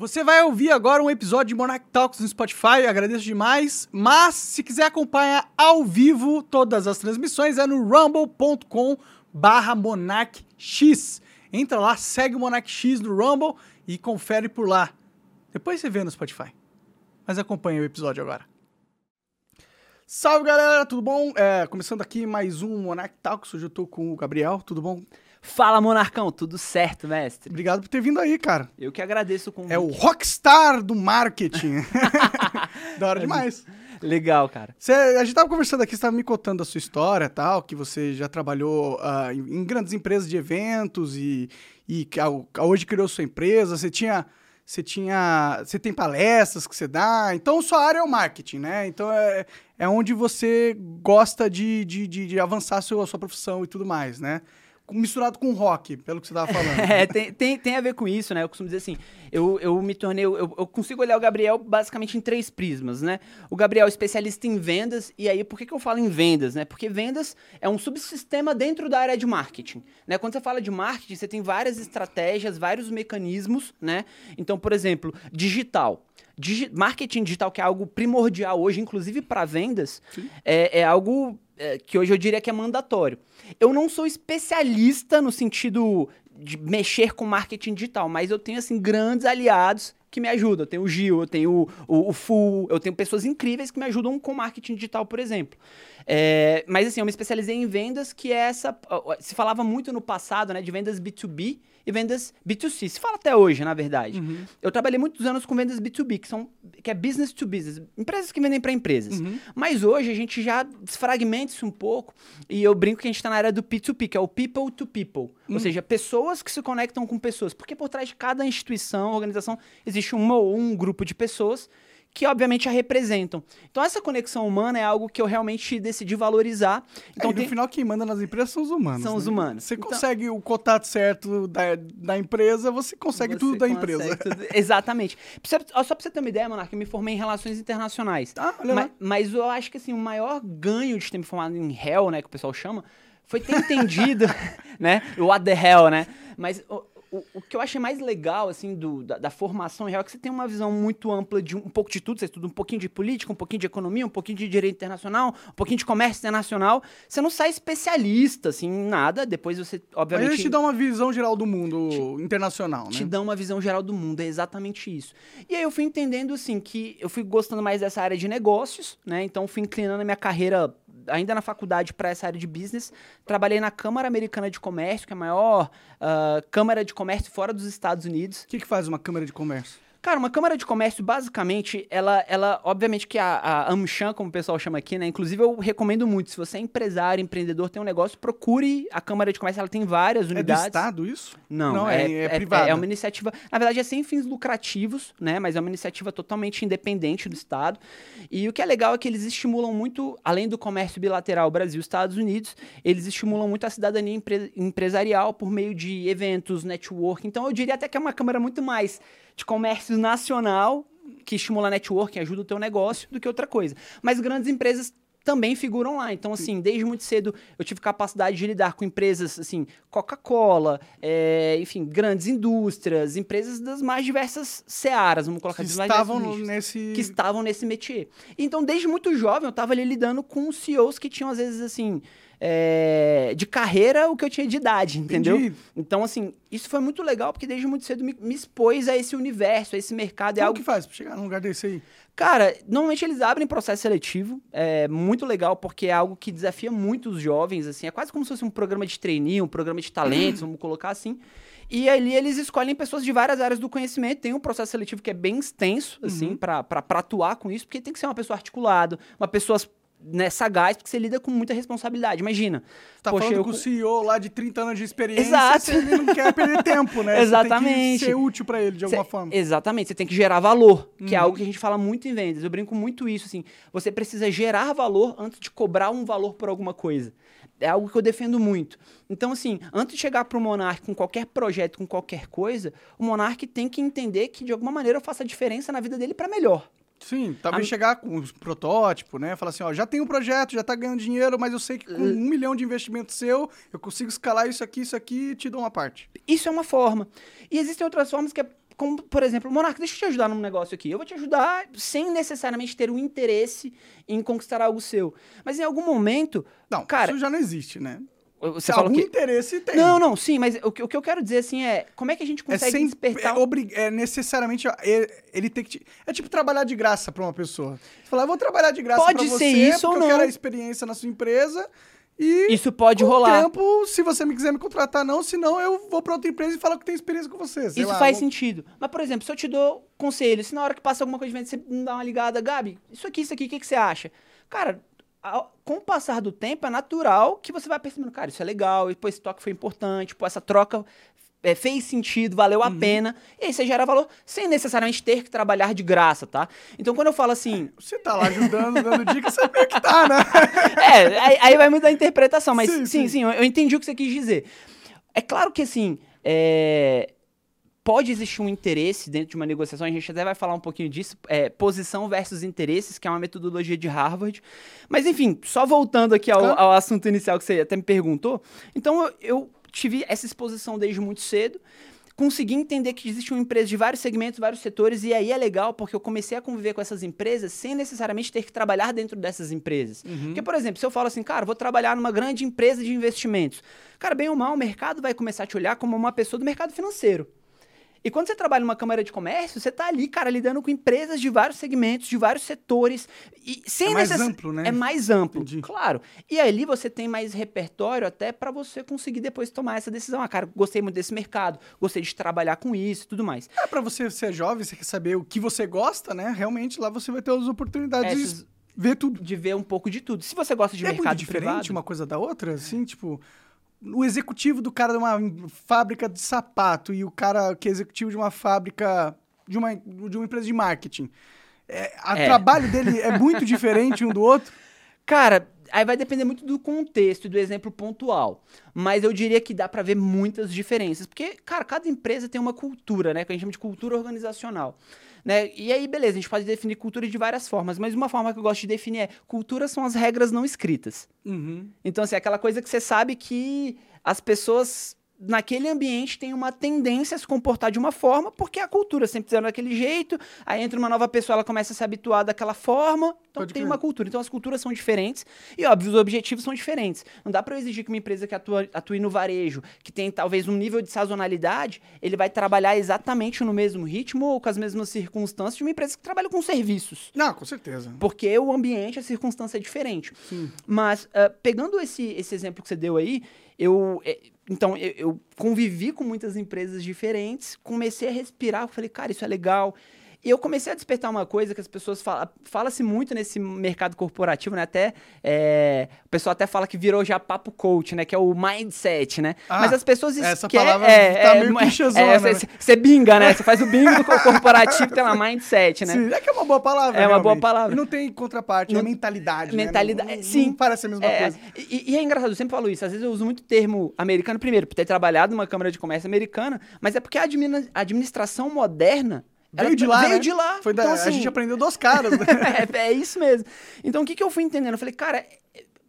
Você vai ouvir agora um episódio de Monarch Talks no Spotify, agradeço demais. Mas se quiser acompanhar ao vivo todas as transmissões é no rumble.com barra monarchx. Entra lá, segue o Monarch X no Rumble e confere por lá. Depois você vê no Spotify. Mas acompanha o episódio agora. Salve galera, tudo bom? É, começando aqui mais um Monarch Talks. Hoje eu tô com o Gabriel, tudo bom? Fala, Monarcão, tudo certo, mestre? Obrigado por ter vindo aí, cara. Eu que agradeço o convite. É o rockstar do marketing. da hora demais. Legal, cara. Cê, a gente tava conversando aqui, você tava me contando a sua história tal, que você já trabalhou uh, em, em, grandes empresas de eventos e, e a, a hoje criou sua empresa, você tinha... Você tinha. Você tem palestras que você dá. Então, sua área é o marketing, né? Então é, é onde você gosta de, de, de, de avançar a sua, a sua profissão e tudo mais, né? Misturado com rock, pelo que você estava falando. é, tem, tem, tem a ver com isso, né? Eu costumo dizer assim, eu, eu me tornei, eu, eu consigo olhar o Gabriel basicamente em três prismas, né? O Gabriel é especialista em vendas, e aí por que, que eu falo em vendas, né? Porque vendas é um subsistema dentro da área de marketing, né? Quando você fala de marketing, você tem várias estratégias, vários mecanismos, né? Então, por exemplo, digital. Digi marketing digital, que é algo primordial hoje, inclusive para vendas, é, é algo é, que hoje eu diria que é mandatório. Eu não sou especialista no sentido de mexer com marketing digital, mas eu tenho assim grandes aliados que me ajudam. Eu tenho o Gil, eu tenho o, o, o Full, eu tenho pessoas incríveis que me ajudam com marketing digital, por exemplo. É, mas assim, eu me especializei em vendas, que é essa. Se falava muito no passado, né, de vendas B2B e vendas B2C. Se fala até hoje, na verdade. Uhum. Eu trabalhei muitos anos com vendas B2B, que são que é business to business, empresas que vendem para empresas. Uhum. Mas hoje a gente já desfragmenta isso um pouco e eu brinco que a gente está na área do P2P, que é o people to people, uhum. ou seja, pessoas que se conectam com pessoas, porque por trás de cada instituição, organização, existe uma ou um grupo de pessoas que obviamente a representam. Então essa conexão humana é algo que eu realmente decidi valorizar. Então é, tem... no final quem manda nas empresas são os humanos. São né? os humanos. Você então... consegue o contato certo da, da empresa, você consegue você tudo da empresa. Tudo... Exatamente. Só pra você ter uma ideia, Monarca, eu me formei em relações internacionais. Ah, olha mas, mas eu acho que assim, o maior ganho de ter me formado em Hell, né, que o pessoal chama, foi ter entendido, né, o what the hell, né? Mas o, o que eu achei mais legal, assim, do, da, da, formação real é que você tem uma visão muito ampla de um, um, pouco de tudo. Você estuda um pouquinho de política, um pouquinho de economia, um pouquinho de direito internacional, um pouquinho de comércio internacional. Você não sai especialista, assim, em nada. Depois você, obviamente... Mas eles te dão uma visão geral do mundo te, internacional, né? Te dão uma visão geral do mundo, é exatamente isso. E aí eu fui entendendo, assim, que eu fui gostando mais dessa área de negócios, né? Então fui inclinando a minha carreira ainda na faculdade para essa área de business. Trabalhei na Câmara Americana de Comércio, que é a maior uh, câmara de comércio fora dos Estados Unidos. O que, que faz uma Câmara de Comércio? Cara, uma câmara de comércio, basicamente, ela, ela obviamente que a, a AmCham, como o pessoal chama aqui, né? Inclusive, eu recomendo muito. Se você é empresário, empreendedor, tem um negócio, procure a câmara de comércio. Ela tem várias unidades. É do Estado isso? Não, Não é, é, é, é privada. É, é uma iniciativa, na verdade, é sem fins lucrativos, né? Mas é uma iniciativa totalmente independente do Estado. E o que é legal é que eles estimulam muito, além do comércio bilateral Brasil-Estados Unidos, eles estimulam muito a cidadania empre empresarial por meio de eventos, network. Então, eu diria até que é uma câmara muito mais de comércio nacional que estimula networking, ajuda o teu negócio, do que outra coisa. Mas grandes empresas também figuram lá. Então, assim, desde muito cedo eu tive capacidade de lidar com empresas, assim, Coca-Cola, é, enfim, grandes indústrias, empresas das mais diversas searas, vamos colocar que estavam nesse que estavam nesse métier. Então, desde muito jovem eu estava ali lidando com CEOs que tinham às vezes assim é, de carreira o que eu tinha de idade, entendeu? Entendi. Então, assim, isso foi muito legal, porque desde muito cedo me, me expôs a esse universo, a esse mercado. É Como é algo que faz pra chegar num lugar desse aí? Cara, normalmente eles abrem processo seletivo, é muito legal porque é algo que desafia muito os jovens, assim, é quase como se fosse um programa de trainee, um programa de talentos, vamos colocar assim. E ali eles escolhem pessoas de várias áreas do conhecimento. Tem um processo seletivo que é bem extenso, assim, uhum. para atuar com isso, porque tem que ser uma pessoa articulada, uma pessoa né, sagaz, porque você lida com muita responsabilidade. Imagina. Você tá poxa, falando eu... com o CEO lá de 30 anos de experiência, Exato. ele não quer perder tempo, né? Exatamente. Você tem que ser útil para ele de alguma cê, forma. Exatamente, você tem que gerar valor, que é uhum. algo que a gente fala muito em vendas. Eu brinco muito isso, assim. Você precisa gerar valor antes de cobrar um valor por alguma coisa. É algo que eu defendo muito. Então, assim, antes de chegar para o Monark com qualquer projeto, com qualquer coisa, o Monark tem que entender que, de alguma maneira, eu faço a diferença na vida dele para melhor. Sim, talvez a... chegar com os protótipos, né? Falar assim, ó, já tem um projeto, já tá ganhando dinheiro, mas eu sei que com uh... um milhão de investimento seu, eu consigo escalar isso aqui, isso aqui e te dou uma parte. Isso é uma forma. E existem outras formas que é como, por exemplo, Monarca, deixa eu te ajudar num negócio aqui. Eu vou te ajudar sem necessariamente ter o interesse em conquistar algo seu. Mas em algum momento, Não, cara, isso já não existe, né? Você algum que interesse tem. Não, não, sim, mas o que, o que eu quero dizer assim é, como é que a gente É, consegue sem, despertar é, é necessariamente é- ele tem que é tipo trabalhar de graça pra uma pessoa. Você fala, eu vou trabalhar de graça Pode pra ser você, isso porque ou eu não. quero a experiência na sua empresa e Isso pode com rolar. tempo, se você me quiser me contratar não, senão eu vou pra outra empresa e falo que tem experiência com você. Isso lá, faz vou- sentido. Mas, por exemplo, se eu te dou conselho, se na hora que passa alguma coisa de venda, você me dá uma ligada, Gabi, isso aqui, isso aqui, o que, que você acha? Cara, ao- com o passar do tempo, é natural que você vai percebendo, cara, isso é legal, e pô, esse toque foi importante, pô, essa troca é, fez sentido, valeu a Uhum. pena. E aí você gera valor sem necessariamente ter que trabalhar de graça, tá? Então, quando eu falo assim, Você tá lá ajudando, dando dica, você meio que tá, né? É, aí, aí vai mudar a interpretação, mas sim, Sim, sim, sim. eu, eu entendi o que você quis dizer. É claro que, assim, é, pode existir um interesse dentro de uma negociação, a gente até vai falar um pouquinho disso, é, posição versus interesses, que é uma metodologia de Harvard. Mas, enfim, só voltando aqui ao, ao assunto inicial que você até me perguntou, então eu, eu tive essa exposição desde muito cedo, consegui entender que existe uma empresa de vários segmentos, vários setores, e aí é legal porque eu comecei a conviver com essas empresas sem necessariamente ter que trabalhar dentro dessas empresas. Porque, por exemplo, se eu falo assim, cara, vou trabalhar numa grande empresa de investimentos, cara, bem ou mal, o mercado vai começar a te olhar como uma pessoa do mercado financeiro. E quando você trabalha numa câmara de comércio, você tá ali, cara, lidando com empresas de vários segmentos, de vários setores. E sem É mais necess- amplo, né? É mais amplo, Entendi. claro. E ali você tem mais repertório até pra você conseguir depois tomar essa decisão. Ah, cara, gostei muito desse mercado, gostei de trabalhar com isso e tudo mais. É, pra você ser jovem, você quer saber o que você gosta, né? Realmente lá você vai ter as oportunidades Essas- de ver tudo. De ver um pouco de tudo. Se você gosta de é muito mercado diferente privado, uma coisa da outra, assim, tipo, o executivo do cara de uma fábrica de sapato e o cara que é executivo de uma fábrica de uma, de uma empresa de marketing. É, o É. trabalho dele é muito diferente um do outro. Cara, aí vai depender muito do contexto e do exemplo pontual. Mas eu diria que dá pra ver muitas diferenças. Porque, cara, cada empresa tem uma cultura, né? Que a gente chama de cultura organizacional. Né? E aí, beleza, a gente pode definir cultura de várias formas. Mas uma forma que eu gosto de definir é: cultura são as regras não escritas. Então, assim, aquela coisa que você sabe que as pessoas naquele ambiente têm uma tendência a se comportar de uma forma, porque a cultura sempre fizeram daquele jeito, aí entra uma nova pessoa, ela começa a se habituar daquela forma, então Pode tem crer. uma cultura. Então as culturas são diferentes e, óbvio, os objetivos são diferentes. Não dá pra eu exigir que uma empresa que atua, atue no varejo, que tem talvez um nível de sazonalidade, ele vai trabalhar exatamente no mesmo ritmo ou com as mesmas circunstâncias de uma empresa que trabalha com serviços. Não, com certeza. Porque o ambiente, a circunstância é diferente. Mas, ah, pegando esse, esse exemplo que você deu aí, eu. eh, então, eu, eu convivi com muitas empresas diferentes, comecei a respirar, falei, cara, isso é legal. E eu comecei a despertar uma coisa que as pessoas falam. Fala-se muito nesse mercado corporativo, né? Até. eh, o pessoal até fala que virou já papo coach, né? Que é o mindset, né? Ah, Mas as pessoas essa esquecem. palavra tá meio clichêzona, né? Você binga, né? Você faz o bingo do corporativo, tem lá mindset, né? Sim, é que é uma boa palavra. É uma boa palavra. E não tem contraparte, Não- é mentalidade. né? Mentalidade, Não- não- sim. Não parece a mesma É, coisa. e, e é engraçado, eu sempre falo isso. Às vezes eu uso muito termo americano, primeiro, por ter trabalhado numa Câmara de Comércio americana, mas é porque a administração moderna. Veio ela de lá, Veio né? de lá. Foi da- Então, a assim, gente aprendeu dos caras. né? é, é isso mesmo. Então, o que, que eu fui entendendo? Eu falei, cara,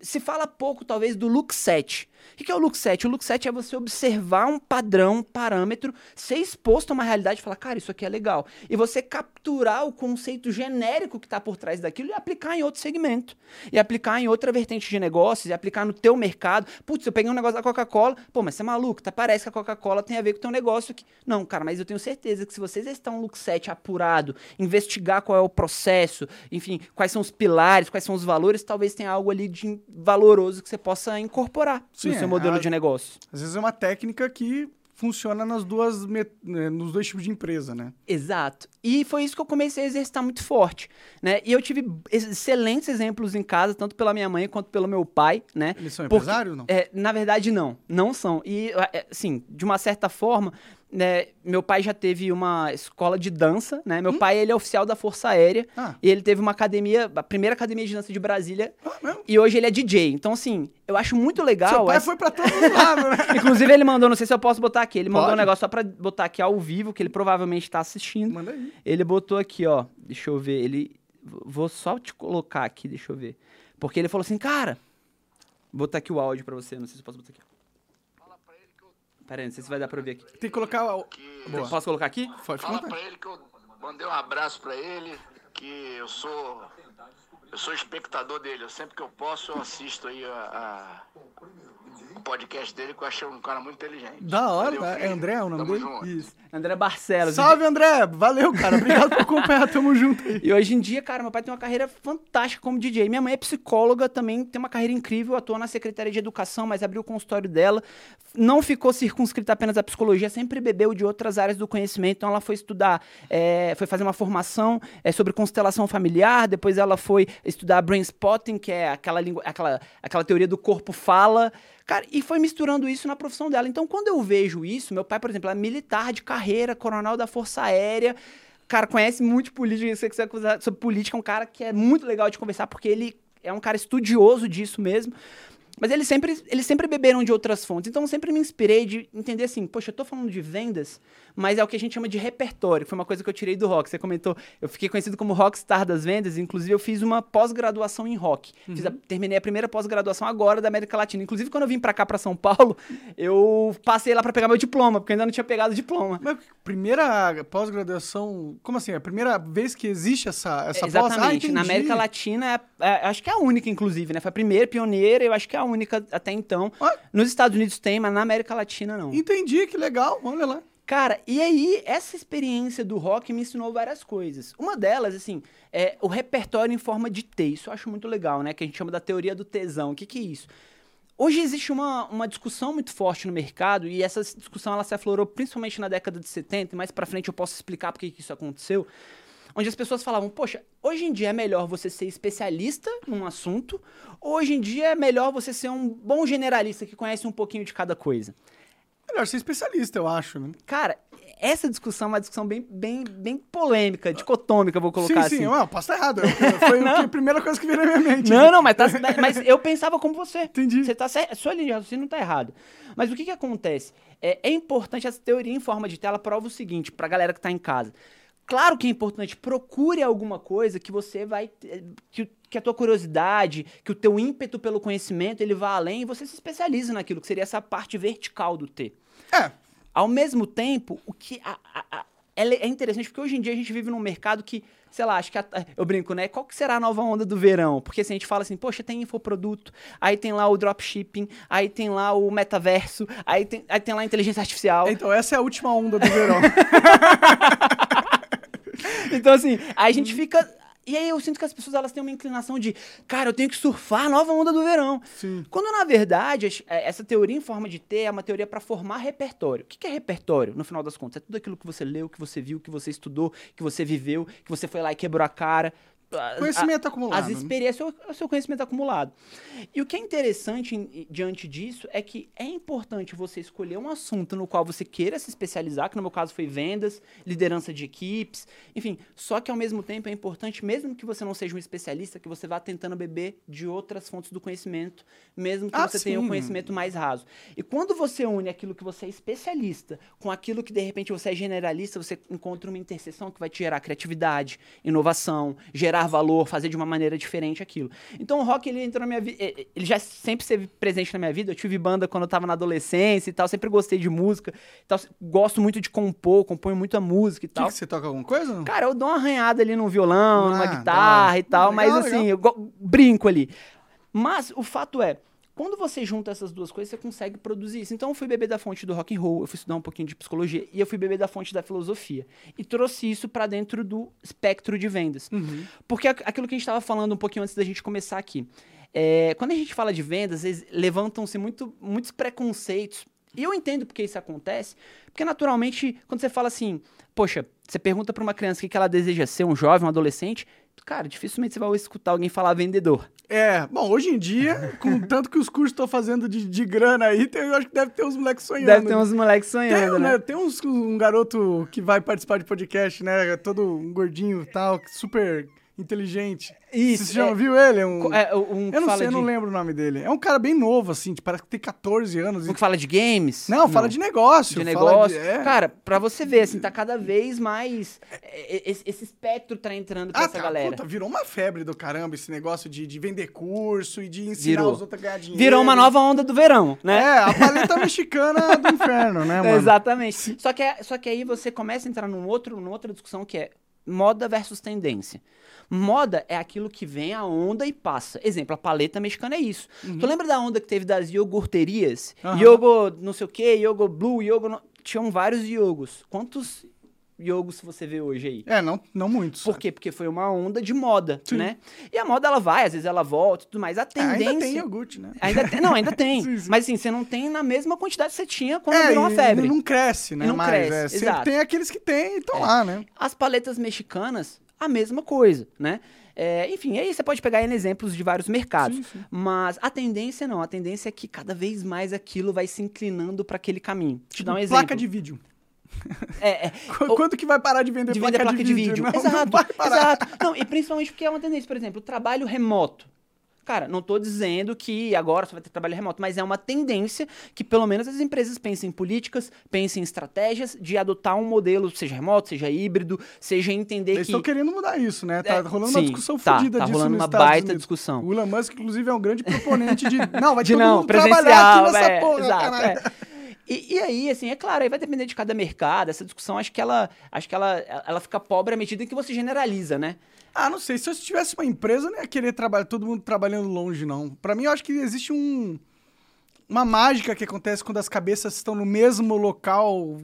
se fala pouco, talvez, do look set. O que, é o look set? O look set é você observar um padrão, um parâmetro, ser exposto a uma realidade e falar, cara, isso aqui é legal. E você capturar o conceito genérico que está por trás daquilo e aplicar em outro segmento. E aplicar em outra vertente de negócios, e aplicar no teu mercado. Putz, eu peguei um negócio da Coca-Cola, pô, mas você é maluco, tá? Parece que a Coca-Cola tem a ver com o teu negócio aqui. Não, cara, mas eu tenho certeza que se vocês estão um look set apurado, investigar qual é o processo, enfim, quais são os pilares, quais são os valores, talvez tenha algo ali de valoroso que você possa incorporar Sim, seu é, modelo a- de negócio. Às vezes é uma técnica que funciona nas duas, né, nos dois tipos de empresa, né? Exato. E foi isso que eu comecei a exercitar muito forte, né? E eu tive excelentes exemplos em casa, tanto pela minha mãe quanto pelo meu pai, né? Eles são empresários, não? É, na verdade, não. Não são. E, assim, de uma certa forma, né, meu pai já teve uma escola de dança, né? Meu pai, ele é oficial da Força Aérea. Hum? Ah. E ele teve uma academia, a primeira academia de dança de Brasília. Ah? E hoje ele é DJ. Então, assim, eu acho muito legal. Seu pai essa- foi pra todo lado, né? Inclusive, ele mandou, não sei se eu posso botar aqui, ele mandou Pode. um negócio só pra botar aqui ao vivo, que ele provavelmente tá assistindo. Manda aí. Ele botou aqui, ó. Deixa eu ver. Ele. Vou só te colocar aqui, deixa eu ver. Porque ele falou assim, cara. Vou botar aqui o áudio pra você, não sei se eu posso botar aqui. Pera aí, não sei se vai dar pra ver aqui. Tem que colocar. o- Boa. Posso colocar aqui? Pode Fala contar. pra ele que eu mandei um abraço pra ele, que eu sou eu sou espectador dele. Eu, sempre que eu posso, eu assisto aí a, podcast dele, que eu achei um cara muito inteligente. Da hora, Valeu, é. André o nome Tamo dele? junto. Isso. André Barcelos. Salve, André! Valeu, cara. Obrigado por acompanhar. Tamo junto aí. E hoje em dia, cara, meu pai tem uma carreira fantástica como DJ. Minha mãe é psicóloga, também tem uma carreira incrível, atua na Secretaria de Educação, mas abriu o consultório dela. Não ficou circunscrita apenas à psicologia, sempre bebeu de outras áreas do conhecimento. Então ela foi estudar, é, foi fazer uma formação é, sobre constelação familiar, depois ela foi estudar brain spotting, que é aquela, língua, aquela, aquela teoria do corpo fala. Cara, e foi misturando isso na profissão dela. Então, quando eu vejo isso, meu pai, por exemplo, é militar de carreira, coronel da Força Aérea, cara, conhece muito política, se você quiser acusar sobre política, é um cara que é muito legal de conversar, porque ele é um cara estudioso disso mesmo. Mas eles sempre, eles sempre beberam de outras fontes. Então eu sempre me inspirei de entender assim, poxa, eu tô falando de vendas, mas é o que a gente chama de repertório. Foi uma coisa que eu tirei do rock. Você comentou, eu fiquei conhecido como rockstar das vendas, inclusive eu fiz uma pós-graduação em rock. Fiz a- terminei a primeira pós-graduação agora da América Latina. Inclusive quando eu vim pra cá, pra São Paulo, eu passei lá pra pegar meu diploma, porque eu ainda não tinha pegado o diploma. Mas primeira pós-graduação. Como assim? É a primeira vez que existe essa, essa pós? Ah, Exatamente. Na. América Latina, é- é- acho que é a única, inclusive, né? Foi a primeira, pioneira, eu acho que é a única até então. Ah. Nos Estados Unidos tem, mas na América Latina não. Entendi, que legal. Olha lá. Cara, e aí, essa experiência do rock me ensinou várias coisas. Uma delas, assim, é o repertório em forma de T. Isso eu acho muito legal, né? Que a gente chama da teoria do tesão. O que, que é isso? Hoje existe uma, uma discussão muito forte no mercado, e essa discussão ela se aflorou principalmente na década de 70, e mais pra frente eu posso explicar por que isso aconteceu. Onde as pessoas falavam, poxa, hoje em dia é melhor você ser especialista num assunto, hoje em dia é melhor você ser um bom generalista que conhece um pouquinho de cada coisa. Melhor ser especialista, eu acho, né? Cara, essa discussão é uma discussão bem, bem, bem polêmica, dicotômica, vou colocar sim, sim. assim. Ué, posso estar errado. Foi a primeira coisa que veio na minha mente. Não, não, mas, tá, mas eu pensava como você. Entendi. Você tá certo, sua linha de raciocínio não tá errado. Mas o que que acontece? É, é importante, essa teoria em forma de tela prova o seguinte, pra galera que tá em casa. Claro que é importante, procure alguma coisa que você vai... ter- Que, que a tua curiosidade, que o teu ímpeto pelo conhecimento, ele vá além e você se especialize naquilo, que seria essa parte vertical do T. É, Ao mesmo tempo, o que a- a- a- ela é interessante porque hoje em dia a gente vive num mercado que, sei lá, acho que eu brinco, né? Qual que será a nova onda do verão? Porque assim, a gente fala assim, poxa, tem infoproduto, aí tem lá o dropshipping, aí tem lá o metaverso, aí tem, aí tem lá a inteligência artificial. então essa é a última onda do verão. Então, assim, aí a gente fica. E aí eu sinto que as pessoas elas têm uma inclinação de, cara, eu tenho que surfar a nova onda do verão. Sim. Quando, na verdade, é, essa teoria em forma de T é uma teoria para formar repertório. O que é repertório, no final das contas? É tudo aquilo que você leu, que você viu, que você estudou, que você viveu, que você foi lá e quebrou a cara. Conhecimento a- acumulado, As né? experiências, o- o seu conhecimento acumulado. E o que é interessante em- diante disso é que é importante você escolher um assunto no qual você queira se especializar, que no meu caso foi vendas, liderança de equipes, enfim. Só que ao mesmo tempo é importante, mesmo que você não seja um especialista, que você vá tentando beber de outras fontes do conhecimento, mesmo que Ah, você tenha um sim. conhecimento mais raso. E quando você une aquilo que você é especialista com aquilo que de repente você é generalista, você encontra uma interseção que vai te gerar criatividade, inovação, gerar valor, fazer de uma maneira diferente aquilo. Então o rock ele entrou na minha vida, ele já sempre esteve presente na minha vida. Eu tive banda quando eu tava na adolescência e tal, sempre gostei de música, tal, gosto muito de compor, componho muita música e Que tal. que você toca alguma coisa? Cara, eu dou uma arranhada ali no violão, Ah, numa guitarra hora. e tal, Legal, mas assim, legal. eu brinco ali. Mas o fato é, quando você junta essas duas coisas, você consegue produzir isso. Então eu fui beber da fonte do rock and roll, eu fui estudar um pouquinho de psicologia e eu fui beber da fonte da filosofia e trouxe isso pra dentro do espectro de vendas. Uhum. Porque aqu- aquilo que a gente estava falando um pouquinho antes da gente começar aqui. É, quando a gente fala de vendas, levantam-se muito, muitos preconceitos. E eu entendo porque isso acontece, porque naturalmente, quando você fala assim, poxa, você pergunta para uma criança o que ela deseja ser, um jovem, um adolescente, cara, dificilmente você vai escutar alguém falar vendedor. É, bom, hoje em dia, com tanto que os cursos estão fazendo de, de grana aí, tem- eu acho que deve ter uns moleques sonhando. Deve ter uns moleques Tem, sonhando, né? né? Tem uns, um garoto que vai participar de podcast, né? Todo um gordinho e tal, super inteligente. Isso, Você já é- viu ele? É um... É, um eu não sei, eu de, não lembro o nome dele. É um cara bem novo, assim, parece que tem 14 anos. Um que fala de games? Não, fala de negócio. de negócio. é. Cara, pra você ver, assim, tá cada vez mais. é, é, Esse, esse espectro tá entrando pra Ah, essa tá, galera. puta, virou uma febre do caramba esse negócio de, de vender curso e de ensinar Virou. os outros a ganhar dinheiro. Virou uma nova onda do verão, né? É, a paleta mexicana do inferno, né, mano? Exatamente. Só que, é- só que aí você começa a entrar num outro, numa outra discussão que é moda versus tendência. Moda é aquilo que vem a onda e passa. Exemplo, a paleta mexicana é isso. Tu lembra da onda que teve das iogurterias? Uhum. Yogo não sei o que, yogo blue, yogo... não- Tinham vários iogos. Quantos iogos você vê hoje aí? É, não, não muitos. Por quê? Porque foi uma onda de moda, Sim. né? E a moda, ela vai, às vezes ela volta e tudo mais. A É, tendência... ainda tem iogurte, né? Ainda tem, não, ainda tem. Sim, sim. Mas assim, você não tem na mesma quantidade que você tinha quando É, virou uma febre. não cresce, né? E não mais, cresce, é. Exato. tem aqueles que tem e estão É. lá, né? As paletas mexicanas, a mesma coisa, né? É, enfim, aí você pode pegar exemplos de vários mercados. Sim, sim. Mas a tendência não. A tendência é que cada vez mais aquilo vai se inclinando para aquele caminho. Te dar um exemplo. Placa de vídeo. É, é, Qu- Quando que vai parar de vender, de vender placa de vídeo. Não, exato, não vai parar. exato. Não, e principalmente porque é uma tendência, por exemplo, o trabalho remoto. Cara, não tô dizendo que agora só vai ter trabalho remoto, mas é uma tendência que pelo menos as empresas pensem em políticas, pensem em estratégias de adotar um modelo, seja remoto, seja híbrido, seja entender Eles que... estão querendo mudar isso, né? Tá É, rolando uma sim, discussão tá, fodida tá disso rolando uma Estados baita Unidos. discussão. O Elon Musk, inclusive, é um grande proponente de... Não, vai de todo não, mundo trabalhar aqui nessa é, porra, exato, caralho. é. E, e aí, assim, é claro, aí vai depender de cada mercado. Essa discussão, acho que ela, acho que ela, ela fica pobre à medida que você generaliza, né? Ah, não sei. Se eu tivesse uma empresa, eu não ia querer trabalhar todo mundo trabalhando longe, não. Pra mim, eu acho que existe um... Uma mágica que acontece quando as cabeças estão no mesmo local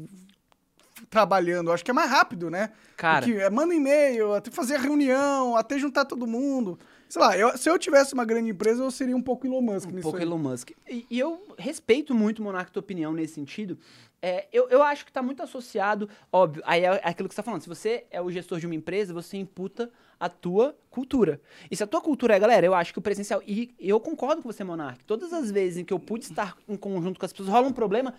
trabalhando. Eu acho que é mais rápido, né? Cara. Porque é, manda e-mail, até fazer reunião, até juntar todo mundo. Sei lá, eu- se eu tivesse uma grande empresa, eu seria um pouco Elon Musk Um nisso pouco aí. Elon Musk. E, e eu respeito muito, Monarca, tua opinião nesse sentido. É, eu, eu acho que tá muito associado, óbvio, aí é aquilo que você tá falando. Se você é o gestor de uma empresa, você imputa a tua cultura. E se a tua cultura é, galera, eu acho que o presencial. E eu concordo com você, Monark. Todas as vezes em que eu pude estar em conjunto com as pessoas, rola um problema.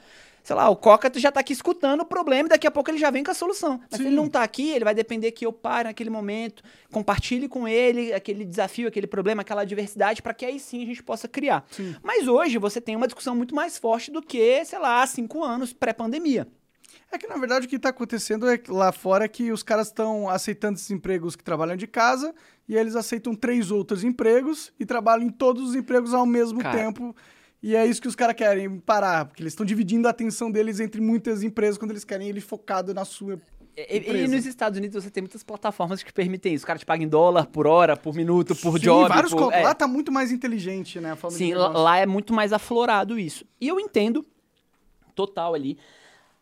Sei lá, o Coca já tá aqui escutando o problema e daqui a pouco ele já vem com a solução. Mas se Sim. ele não tá aqui, ele vai depender que eu pare naquele momento, compartilhe com ele aquele desafio, aquele problema, aquela adversidade, para que aí sim a gente possa criar. Sim. Mas hoje você tem uma discussão muito mais forte do que, sei lá, cinco anos pré-pandemia. É que, na verdade, o que tá acontecendo é que lá fora é que os caras estão aceitando esses empregos que trabalham de casa e eles aceitam três outros empregos e trabalham em todos os empregos ao mesmo Cara. tempo. E é isso que os caras querem parar, porque eles estão dividindo a atenção deles entre muitas empresas quando eles querem ele focado na sua. E, e- nos Estados Unidos você tem muitas plataformas que permitem isso. O cara te paga em dólar por hora, por minuto, por Sim, job. vários por, é. Lá tá muito mais inteligente, né? Sim, lá é muito mais aflorado isso. E eu entendo total ali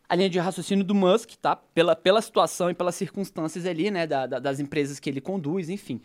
a linha de raciocínio do Musk, tá? Pela, pela situação e pelas circunstâncias ali, né? da- da- das empresas que ele conduz, enfim.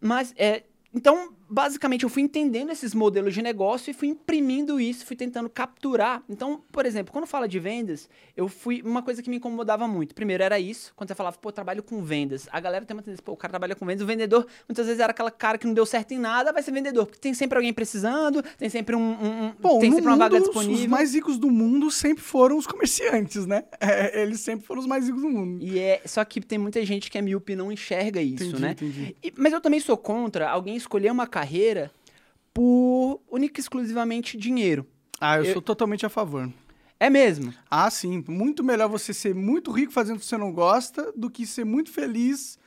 Mas, é, então, basicamente, eu fui entendendo esses modelos de negócio e fui imprimindo isso, fui tentando capturar. Então, por exemplo, quando fala de vendas, eu fui. Uma coisa que me incomodava muito. Primeiro era isso, quando você falava, pô, trabalho com vendas. A galera tem uma tendência, pô, o cara trabalha com vendas. O vendedor, muitas vezes, era aquela cara que não deu certo em nada, vai ser vendedor. Porque tem sempre alguém precisando, tem sempre um. um- Bom, tem sempre uma vaga mundo, disponível. os mais ricos do mundo sempre foram os comerciantes, né? É, eles sempre foram os mais ricos do mundo. E é, só que tem muita gente que é míope e não enxerga isso, Entendi, né? entendi. E- mas eu também sou contra alguém escolher uma carreira por única e exclusivamente dinheiro. Ah, eu, Eu- sou totalmente a favor. É mesmo. Ah, sim. Muito melhor você ser muito rico fazendo o que você não gosta do que ser muito feliz,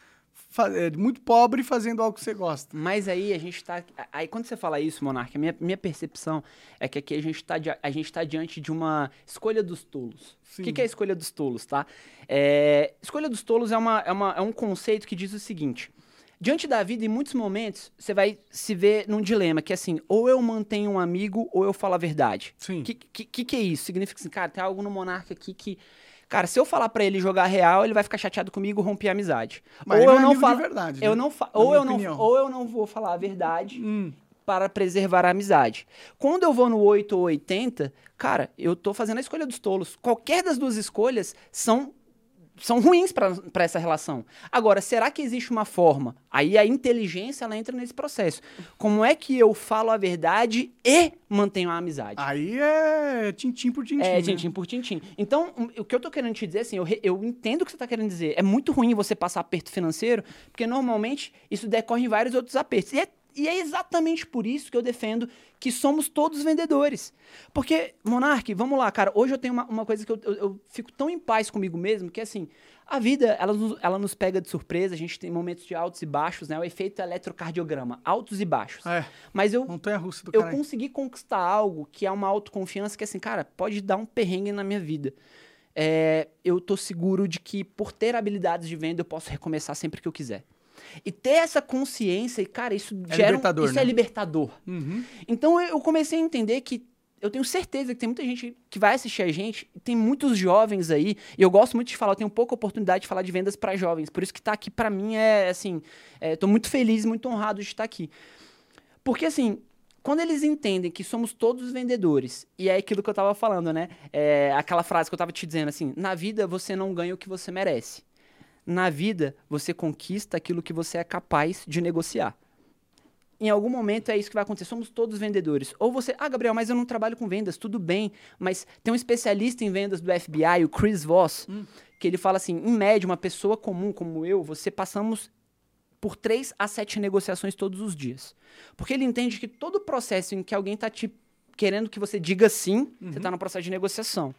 é, muito pobre fazendo algo que você gosta. Mas aí a gente tá. Aí quando você fala isso, Monarca, a minha, minha percepção é que aqui a gente, tá a gente tá diante de uma escolha dos tolos. O que, que é a escolha dos tolos, tá? É, escolha dos tolos é, uma, é, uma, é um conceito que diz o seguinte. Diante da vida, em muitos momentos, você vai se ver num dilema, que é assim, ou eu mantenho um amigo, ou eu falo a verdade. Sim. O que, que, que, é isso? Significa assim, cara, tem algo no Monarca aqui que... Cara, se eu falar pra ele jogar real, ele vai ficar chateado comigo, romper a amizade. Mas ou ele eu não é não falo, verdade, eu né? não fa- Na ou eu não, opinião. ou eu não vou falar a verdade Hum, para preservar a amizade. Quando eu vou no 8 ou 80, cara, eu tô fazendo a escolha dos tolos. Qualquer das duas escolhas são são ruins para essa relação. Agora, será que existe uma forma? Aí a inteligência ela entra nesse processo. Como é que eu falo a verdade e mantenho a amizade? Aí é tintim por tintim. É, né? tintim por tintim. Então, o que eu tô querendo te dizer, assim, eu, eu entendo o que você tá querendo dizer. É muito ruim você passar aperto financeiro, porque normalmente isso decorre em vários outros apertos. E é, e é exatamente por isso que eu defendo que somos todos vendedores. Porque, Monark, vamos lá, cara, hoje eu tenho uma, uma coisa que eu, eu, eu fico tão em paz comigo mesmo, que assim, a vida, ela, nos- ela nos pega de surpresa, a gente tem momentos de altos e baixos, né? O efeito eletrocardiograma, altos e baixos. É, Mas eu, russa do eu caralho. consegui conquistar algo que é uma autoconfiança que, assim, cara, pode dar um perrengue na minha vida. É, eu tô seguro de que, por ter habilidades de venda, eu posso recomeçar sempre que eu quiser. E ter essa consciência, e, cara, isso É gera. libertador, isso né? é libertador. Uhum. Então eu comecei a entender que eu tenho certeza que tem muita gente que vai assistir a gente, tem muitos jovens aí, e eu gosto muito de falar, eu tenho pouca oportunidade de falar de vendas para jovens, por isso que tá aqui pra mim é assim, é, tô muito feliz, muito honrado de estar aqui. Porque assim, quando eles entendem que somos todos vendedores, e é aquilo que eu tava falando, né? É aquela frase que eu tava te dizendo assim, na vida você não ganha o que você merece. Na vida você conquista aquilo que você é capaz de negociar em algum momento é isso que vai acontecer. Somos todos vendedores. Ou você, ah, Gabriel, mas eu não trabalho com vendas, tudo bem. Mas tem um especialista em vendas do FBI, o Chris Voss, que ele fala assim: em média, uma pessoa comum como eu, você passamos por três a sete negociações todos os dias. Porque ele entende que todo processo em que alguém está te querendo que você diga sim, você está no processo de negociação.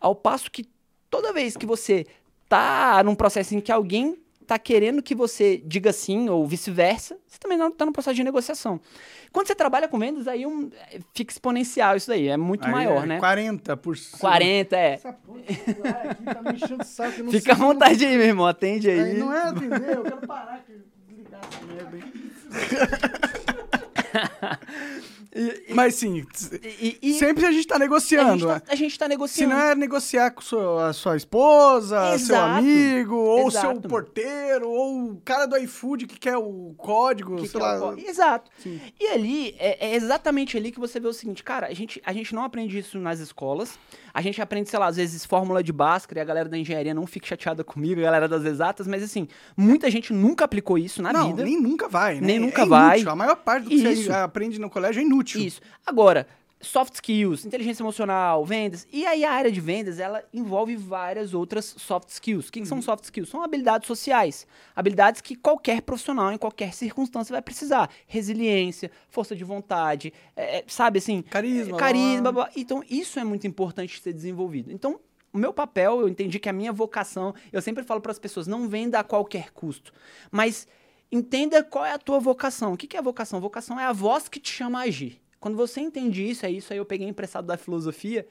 Ao passo que toda vez que você tá num processo em que alguém tá querendo que você diga sim ou vice-versa, você também não tá no processo de negociação. Quando você trabalha com vendas, aí um, é, fica exponencial isso daí, é muito Aí maior, é né? 40%. 40, é. Essa porra aqui tá me enchendo o saco. não Fica à vontade aí, meu irmão, atende aí. Aí não é atender, eu quero parar de desligar essa merda aí. Mas sim, E, e- sempre a gente tá a, gente negociando. tá, né? a gente tá Se negociando. não é negociar com sua, a sua esposa, seu Exato. amigo, ou seu Exato. porteiro, ou o cara do iFood que quer o código, que sei lá. Exato. Sim. E ali, é, é exatamente ali que você vê o seguinte, cara, a gente, a gente não aprende isso nas escolas. A gente aprende, sei lá, às vezes fórmula de Bhaskara e a galera da engenharia não fica chateada comigo, a galera das exatas, mas assim, muita gente nunca aplicou isso na não, vida. nem nunca vai, né? Nem nunca É vai. A maior parte do que Isso. você aprende no colégio é inútil. Isso. Agora, soft skills, inteligência emocional, vendas. E aí a área de vendas, ela envolve várias outras soft skills. O que, que Uhum. são soft skills? São habilidades sociais. Habilidades que qualquer profissional, em qualquer circunstância, vai precisar. Resiliência, força de vontade, é, é, sabe assim? Carisma, é, Carisma, blá, blá. Então, isso é muito importante ser desenvolvido. Então, o meu papel, eu entendi que a minha vocação, eu sempre falo para as pessoas, não venda a qualquer custo, mas entenda qual é a tua vocação. O que que é a vocação? Vocação é a voz que te chama a agir. Quando você entende isso, é isso aí eu peguei emprestado da filosofia.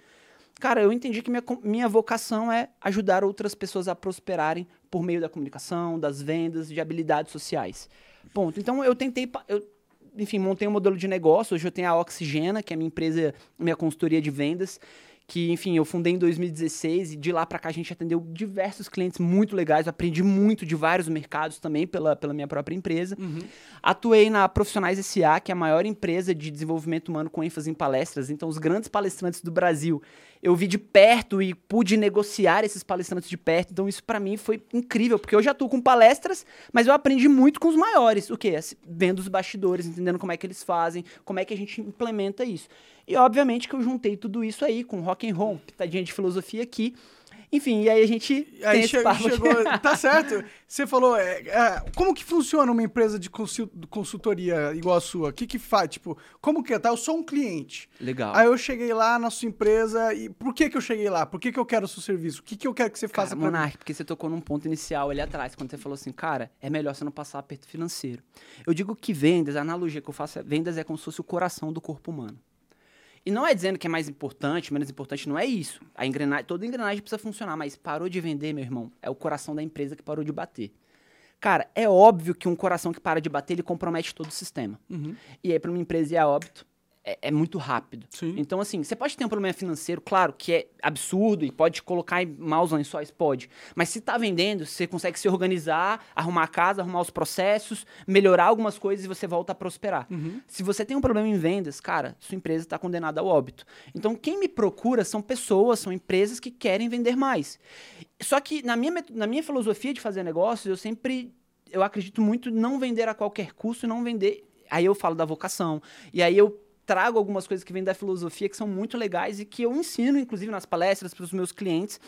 Cara, eu entendi que minha, minha vocação é ajudar outras pessoas a prosperarem por meio da comunicação, das vendas, de habilidades sociais. Ponto. Então eu tentei, eu, enfim, montei um modelo de negócio. Hoje eu tenho a Oxigena, que é minha empresa, minha consultoria de vendas, que, enfim, eu fundei em 2016 e de lá pra cá a gente atendeu diversos clientes muito legais, aprendi muito de vários mercados também pela, pela minha própria empresa. Atuei na Profissionais SA, que é a maior empresa de desenvolvimento humano com ênfase em palestras. Então, os grandes palestrantes do Brasil, eu vi de perto e pude negociar esses palestrantes de perto. Então, isso pra mim foi incrível, porque eu já atuo com palestras, mas eu aprendi muito com os maiores. O quê? Assim, Vendo os bastidores, entendendo como é que eles fazem, como é que a gente implementa isso. E, obviamente, que eu juntei tudo isso aí com rock and roll, pitadinha de filosofia aqui. Enfim, e aí a gente tem Aí che- aqui. chegou. Tá certo. Você falou. é, é, como que funciona uma empresa de consul- consultoria igual a sua? O que que faz? Tipo, como que é? Tá? Eu sou um cliente. Legal. Aí eu cheguei lá na sua empresa e por que que eu cheguei lá? Por que que eu quero o seu serviço? O que que eu quero que você faça Cara, pra mim? Monark, porque você tocou num ponto inicial ali atrás, quando você falou assim, cara, é melhor você não passar aperto financeiro. Eu digo que vendas, a analogia que eu faço é vendas é como se fosse o coração do corpo humano. E não é dizendo que é mais importante, menos importante, não é isso. A engrenagem, toda engrenagem precisa funcionar, mas parou de vender, meu irmão, é o coração da empresa que parou de bater. Cara, é óbvio que um coração que para de bater, ele compromete todo o sistema. Uhum. E aí, para uma empresa ir a óbito, é, é muito rápido. Sim. Então, assim, você pode ter um problema financeiro, claro, que é absurdo e pode colocar em maus lençóis, pode. Mas se tá vendendo, você consegue se organizar, arrumar a casa, arrumar os processos, melhorar algumas coisas e você volta a prosperar. Se você tem um problema em vendas, cara, sua empresa está condenada ao óbito. Então, quem me procura são pessoas, são empresas que querem vender mais. Só que na minha, na minha filosofia de fazer negócios, eu sempre eu acredito muito em não vender a qualquer custo e não vender. Aí eu falo da vocação. E aí eu trago algumas coisas que vêm da filosofia que são muito legais e que eu ensino, inclusive, nas palestras para os meus clientes.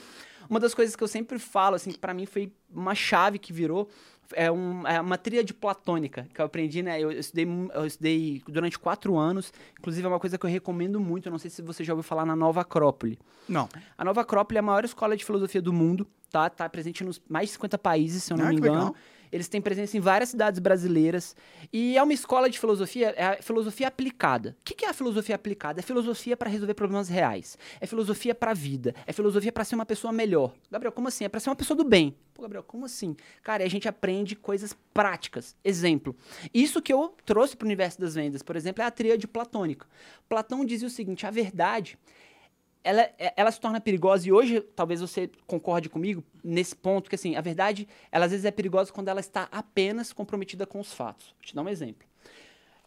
Uma das coisas que eu sempre falo, assim, que para mim foi uma chave que virou, é, um, é uma tríade platônica que eu aprendi, né? Eu, eu estudei, eu estudei durante quatro anos. Inclusive, é uma coisa que eu recomendo muito. Eu não sei se você já ouviu falar na Nova Acrópole. Não. A Nova Acrópole é a maior escola de filosofia do mundo, tá? Tá presente nos mais de 50 países, se eu não Ah, me engano. legal. Eles têm presença em várias cidades brasileiras. E é uma escola de filosofia, é a filosofia aplicada. O que é a filosofia aplicada? É filosofia para resolver problemas reais. É filosofia para a vida. É filosofia para ser uma pessoa melhor. Gabriel, como assim? É para ser uma pessoa do bem. Pô, Gabriel, como assim? Cara, a gente aprende coisas práticas. Exemplo. Isso que eu trouxe para o universo das vendas, por exemplo, é a tríade platônica. Platão dizia o seguinte: a verdade ela, é- ela se torna perigosa, e hoje talvez você concorde comigo nesse ponto, que assim, a verdade, ela às vezes é perigosa quando ela está apenas comprometida com os fatos. Vou te dar um exemplo.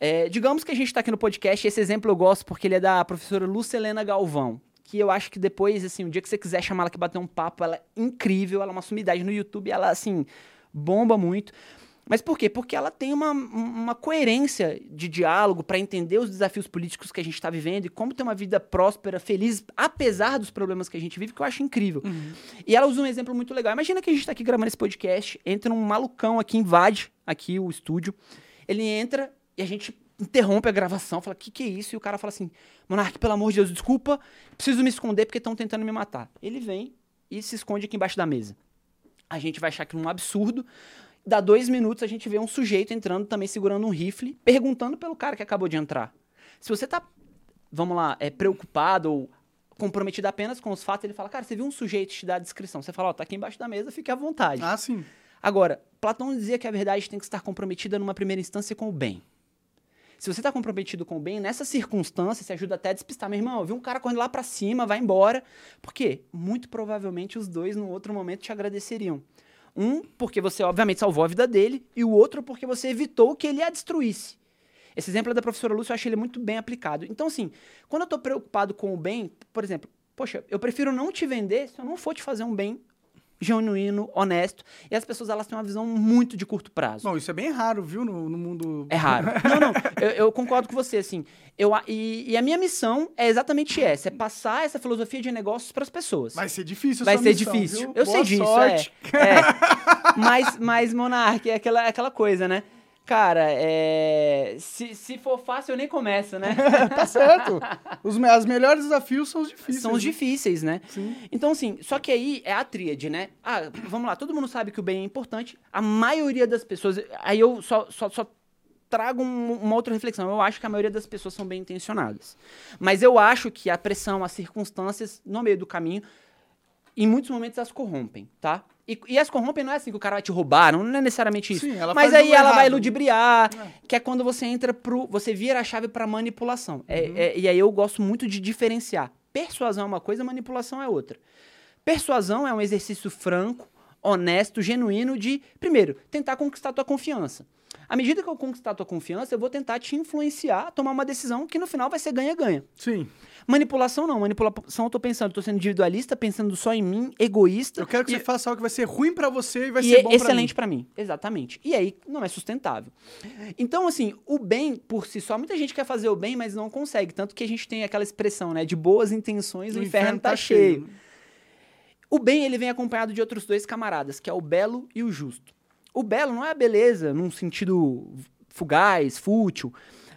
É, digamos que a gente está aqui no podcast, esse exemplo eu gosto porque ele é da professora Lucelena Galvão, que eu acho que depois, assim, o dia que você quiser chamar ela aqui bater um papo, ela é incrível, ela é uma sumidade no YouTube, ela, assim, bomba muito. Mas por quê? Porque ela tem uma, uma coerência de diálogo para entender os desafios políticos que a gente está vivendo e como ter uma vida próspera, feliz, apesar dos problemas que a gente vive, que eu acho incrível. E ela usa um exemplo muito legal. Imagina que a gente está aqui gravando esse podcast, entra um malucão aqui, invade aqui o estúdio, ele entra e a gente interrompe a gravação, fala, que que é isso? E o cara fala assim, Monark, pelo amor de Deus, desculpa, preciso me esconder porque estão tentando me matar. Ele vem e se esconde aqui embaixo da mesa. A gente vai achar aquilo um absurdo. Dá dois minutos, a gente vê um sujeito entrando também segurando um rifle, perguntando pelo cara que acabou de entrar. Se você tá, vamos lá, é, preocupado ou comprometido apenas com os fatos, ele fala, cara, você viu um sujeito te dar a descrição. Você fala, ó, tá aqui embaixo da mesa, fique à vontade. Ah, sim. Agora, Platão dizia que a verdade tem que estar comprometida numa primeira instância com o bem. Se você está comprometido com o bem, nessa circunstância, você ajuda até a despistar. Meu irmão, eu vi um cara correndo lá pra cima, vai embora. Por quê? Muito provavelmente os dois, num outro momento, te agradeceriam. Um, porque você, obviamente, salvou a vida dele, e o outro, porque você evitou que ele a destruísse. Esse exemplo é da professora Lúcia, eu acho ele muito bem aplicado. Então, assim, quando eu tô preocupado com o bem, por exemplo, poxa, eu prefiro não te vender se eu não for te fazer um bem genuíno, honesto. E as pessoas, elas têm uma visão muito de curto prazo. Bom, isso é bem raro, viu, no, no mundo... É raro. Não, não, eu, eu concordo com você, assim. Eu, e, e a minha missão é exatamente essa: é passar essa filosofia de negócios para as pessoas. Vai ser difícil Vai ser missão, difícil. viu? Eu Boa sei disso, sorte. é. é. Mas, mas, Monark, é aquela, é aquela coisa, né? Cara, é... se, se for fácil, eu nem começo, né? tá certo. Os, as melhores desafios são os difíceis. São os né? difíceis, né? Sim. Então, assim, só que aí é a tríade, né? Ah, vamos lá, todo mundo sabe que o bem é importante. A maioria das pessoas. Aí eu só, só, só trago um- uma outra reflexão. Eu acho que a maioria das pessoas são bem intencionadas. Mas eu acho que a pressão, as circunstâncias no meio do caminho, em muitos momentos as corrompem, tá? E, e as corrompem não é assim que o cara vai te roubar, não é necessariamente isso. Sim, ela Mas aí ela vai errado. ludibriar, que é quando você entra pro. Você vira a chave pra manipulação. É- Uhum. é- e aí eu gosto muito de diferenciar. Persuasão é uma coisa, manipulação é outra. Persuasão é um exercício franco, honesto, genuíno de, primeiro, tentar conquistar tua confiança. À medida que eu conquistar tua confiança, eu vou tentar te influenciar a tomar uma decisão que no final vai ser ganha-ganha. Sim. Manipulação não. Manipulação eu tô pensando, tô sendo individualista, pensando só em mim, egoísta. Eu quero que e, você faça algo que vai ser ruim pra você e vai e ser é bom excelente pra mim. Exatamente. E aí não é sustentável. Então, assim, o bem por si só, muita gente quer fazer o bem, mas não consegue. Tanto que a gente tem aquela expressão, né? De boas intenções, o, inferno, tá, cheio. né? O bem, ele vem acompanhado de outros dois camaradas, que é o belo e o justo. O belo não é a beleza num sentido fugaz, fútil.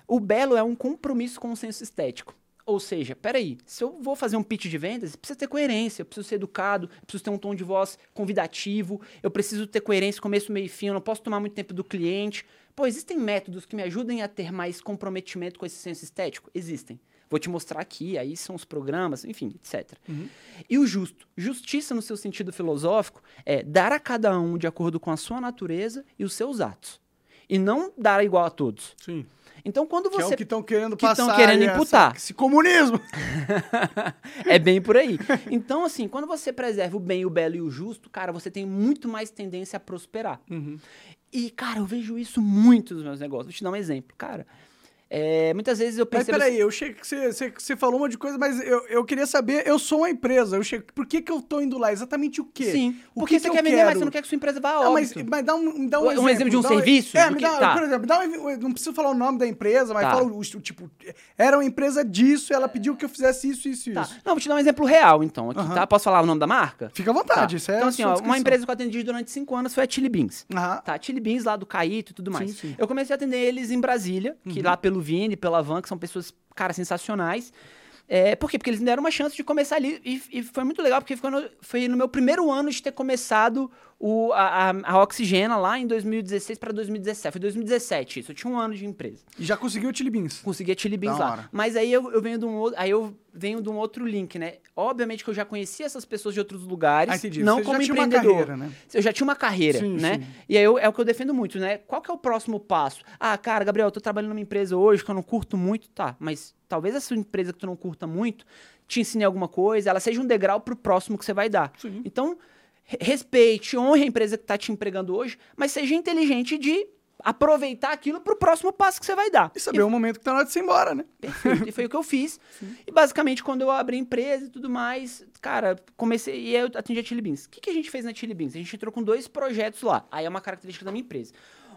O belo é um compromisso com o senso estético. Ou seja, peraí, se eu vou fazer um pitch de vendas, precisa ter coerência, eu preciso ser educado, eu preciso ter um tom de voz convidativo, eu preciso ter coerência começo, meio e fim, eu não posso tomar muito tempo do cliente. Pô, existem métodos que me ajudem a ter mais comprometimento com esse senso estético? Existem. Vou te mostrar aqui, aí são os programas, enfim, etc. E o justo. Justiça, no seu sentido filosófico, é dar a cada um de acordo com a sua natureza e os seus atos. e não dar igual a todos. Sim. Então, quando Que é você o que estão querendo que passar. querendo essa- imputar. Esse comunismo. é bem por aí. Então, assim, quando você preserva o bem, o belo e o justo, cara, você tem muito mais tendência a prosperar. Uhum. E, cara, eu vejo isso muito nos meus negócios. Vou te dar um exemplo. Cara, é, muitas vezes eu Mas percebo... peraí, eu cheguei que você, você, falou um monte de coisa, mas eu, eu queria saber, eu sou uma empresa, eu chego, por que, que eu tô indo lá? Exatamente o quê? Sim, o porque que você que quer eu vender quero? mais, você não quer que sua empresa vá a Ah, mas, óbito. mas dá um, dá um, Um exemplo. exemplo de um serviço? É, me dá, tá. por exemplo, dá um, não preciso falar o nome da empresa, mas Tá. fala o, tipo, era uma empresa disso, ela pediu que eu fizesse isso, isso e Tá. isso. Não, vou te dar um exemplo real, então, aqui, tá? Posso falar o nome da marca? Fica à vontade, Tá. isso é Então, a assim, ó, uma empresa que eu atendi durante cinco anos foi a Chili Beans. Aham. Tá, Chili Beans lá do Caíto e tudo mais. Sim, sim. Uhum. Eu comecei a atender eles em Brasília, que lá pelo Vini, pela Van, que são pessoas, cara, sensacionais. É, por quê? Porque eles me deram uma chance de começar ali e, e foi muito legal, porque foi no, foi no meu primeiro ano de ter começado o, a, a, Oxigena lá em 2016 para 2017. Foi 2017 isso, eu tinha um ano de empresa. E já conseguiu o Chili Beans. Consegui a Chili Beans lá. hora. Mas aí eu, eu venho de um outro, aí eu venho de um outro link, né? Obviamente que eu já conhecia essas pessoas de outros lugares, Ah, entendi. não Você como empreendedor. carreira, né? Eu já tinha uma carreira, Sim, né? sim. E aí eu- é o que eu defendo muito, né? Qual que é o próximo passo? Ah, cara, Gabriel, eu tô trabalhando numa empresa hoje que eu não curto muito, tá? Mas talvez essa empresa que tu não curta muito te ensine alguma coisa, ela seja um degrau pro próximo que você vai dar. Sim. Então, re- respeite, honre a empresa que tá te empregando hoje, mas seja inteligente de aproveitar aquilo pro próximo passo que você vai dar. E saber o momento que tá na hora de você ir embora, né? Perfeito. E foi o que eu fiz. E basicamente, quando eu abri a empresa e tudo mais, cara, comecei. E aí eu atendi a Chili Beans. O que, que a gente fez na Chili Beans? A gente entrou com dois projetos lá. Aí é uma característica da minha empresa.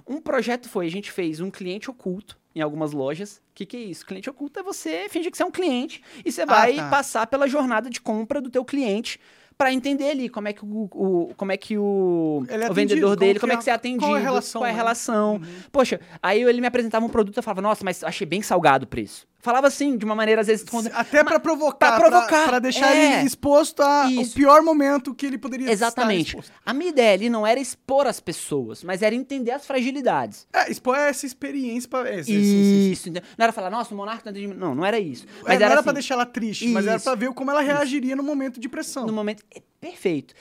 Um projeto foi, a gente fez um cliente oculto em algumas lojas. O que, que é isso? Cliente oculto é você fingir que você é um cliente e você vai tá. passar pela jornada de compra do teu cliente para entender ali como é que o, o- como é que o, é o vendedor dele, como é que você é atendido, qual é a relação, qual é a né? relação. Poxa, aí ele me apresentava um produto e eu falava, nossa, mas achei bem salgado o preço. Falava assim, de uma maneira às vezes... Até pra provocar, pra pra, provocar, pra deixar é. ele exposto ao Isso. pior momento que ele poderia Exatamente. A minha ideia ali não era expor as pessoas, mas era entender as fragilidades. É, expor essa experiência pra... É, sim. Isso. entendeu? Não era falar, nossa, o monarca... tá de- Não, não era isso. É, Mas não era era pra assim, deixar ela triste, mas era Isso. pra ver como ela reagiria no momento de pressão. no momento. Perfeito.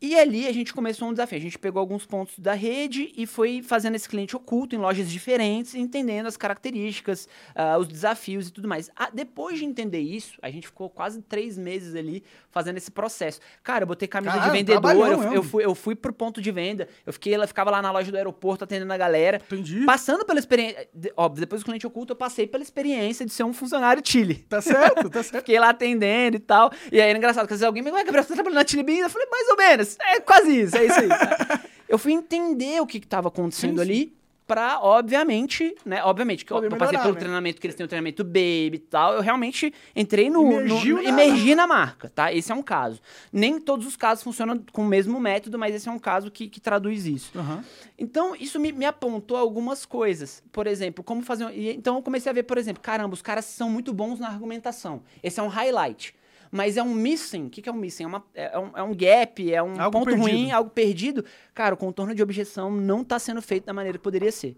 E ali a gente começou um desafio. A gente pegou alguns pontos da rede e foi fazendo esse cliente oculto em lojas diferentes, entendendo as características, ah, os desafios e tudo mais. Ah, depois de entender isso, a gente ficou quase três meses ali fazendo esse processo. Cara, eu botei camisa Caralho, de vendedor, eu, eu fui, eu fui pro ponto de venda, eu fiquei, ela ficava lá na loja do aeroporto atendendo a galera. Entendi. Passando pela experiência. Óbvio, depois do cliente oculto, eu passei pela experiência de ser um funcionário Chile. Tá certo, tá certo. Fiquei lá atendendo e tal. E aí era engraçado, porque às vezes alguém me Gabriel, você tá trabalhando na Chili Beans? Eu falei, mais ou menos. É quase isso, é isso aí. eu fui entender o que, que tava acontecendo Sim, sim. ali pra, obviamente, né? Obviamente, que eu, Poder eu passei melhorar, pelo né? treinamento que eles têm o treinamento baby e tal. Eu realmente entrei no. Emergiu no, na- emergi na marca, tá? Esse é um caso. Nem todos os casos funcionam com o mesmo método, mas esse é um caso que, que traduz isso. Aham. Então, isso me, me apontou algumas coisas. Por exemplo, como fazer. Então, eu comecei a ver, por exemplo, caramba, os caras são muito bons na argumentação. Esse é um highlight. Mas é um missing. O que, que é um missing? É, uma- é um, é um gap, é um Algo ponto perdido. ruim, algo perdido. Cara, o contorno de objeção não está sendo feito da maneira que poderia ser.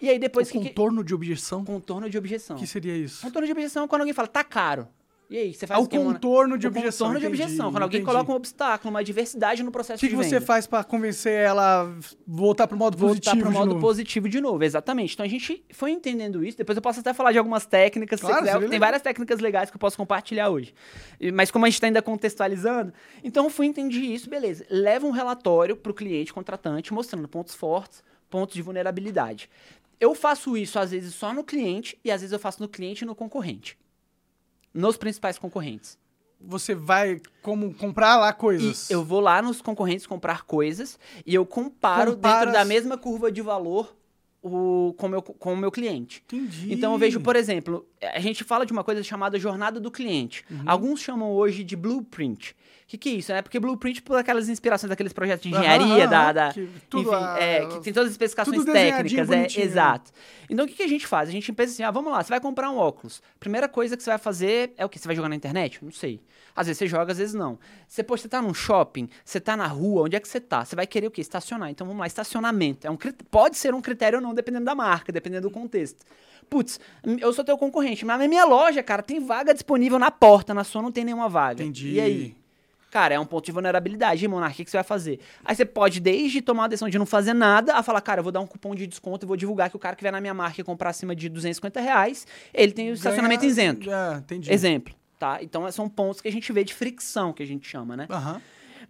E aí, depois O que. que- contorno de objeção, Contorno de objeção. o que seria isso? Contorno de objeção é quando alguém fala, tá caro. E aí, você faz Ah, o o contorno de O objeção. contorno de entendi, objeção. Quando alguém entendi. coloca um obstáculo, uma adversidade no O processo que, que de você venda. faz pra convencer ela a voltar pro modo voltar positivo para o de modo novo? positivo de novo, exatamente. Então a gente foi entendendo isso. Depois eu posso até falar de algumas técnicas, Claro, você quiser. Tem várias técnicas legais que eu posso compartilhar hoje. Mas como a gente está ainda contextualizando, então eu fui entendi isso, beleza. Leva um relatório para o cliente contratante mostrando pontos fortes, pontos de vulnerabilidade. Eu faço isso às vezes só no cliente e às vezes eu faço no cliente e no concorrente. Nos principais concorrentes. Você vai como comprar lá E coisas. eu vou lá nos concorrentes comprar coisas e eu comparo Comparas- dentro da mesma curva de valor o, com o meu, com o meu cliente. Entendi. Então eu vejo, por exemplo, a gente fala de uma coisa chamada jornada do cliente. Uhum. Alguns chamam hoje de blueprint. O que, que é isso? É porque blueprint por aquelas inspirações daqueles projetos de engenharia, Aham, da, da- que tudo enfim, a- é, que tem todas as especificações técnicas, é, bonitinho. exato. Então o que, que a gente faz? A gente pensa assim, ah, vamos lá, você vai comprar um óculos. Primeira coisa que você vai fazer é o quê? Você vai jogar na internet? Não sei. Às vezes você joga, às vezes não. Você, pô, você tá num shopping, você tá na rua, onde é que você tá? Você vai querer o quê? Estacionar. Então vamos lá, estacionamento. É um, pode ser um critério ou não, dependendo da marca, dependendo do contexto. Putz, eu sou teu concorrente, mas na minha loja, cara, tem vaga disponível na porta, na sua não tem nenhuma vaga. Entendi. E aí? Cara, é um ponto de vulnerabilidade, Monark, o que, você vai fazer? Aí você pode, desde tomar a decisão de não fazer nada, a falar, cara, eu vou dar um cupom de desconto e vou divulgar que o cara que vier na minha marca e comprar acima de 250 reais, ele tem o estacionamento Ganha- isento. É, entendi. Exemplo, tá? Então são pontos que a gente vê de fricção, que a gente chama, né? Aham.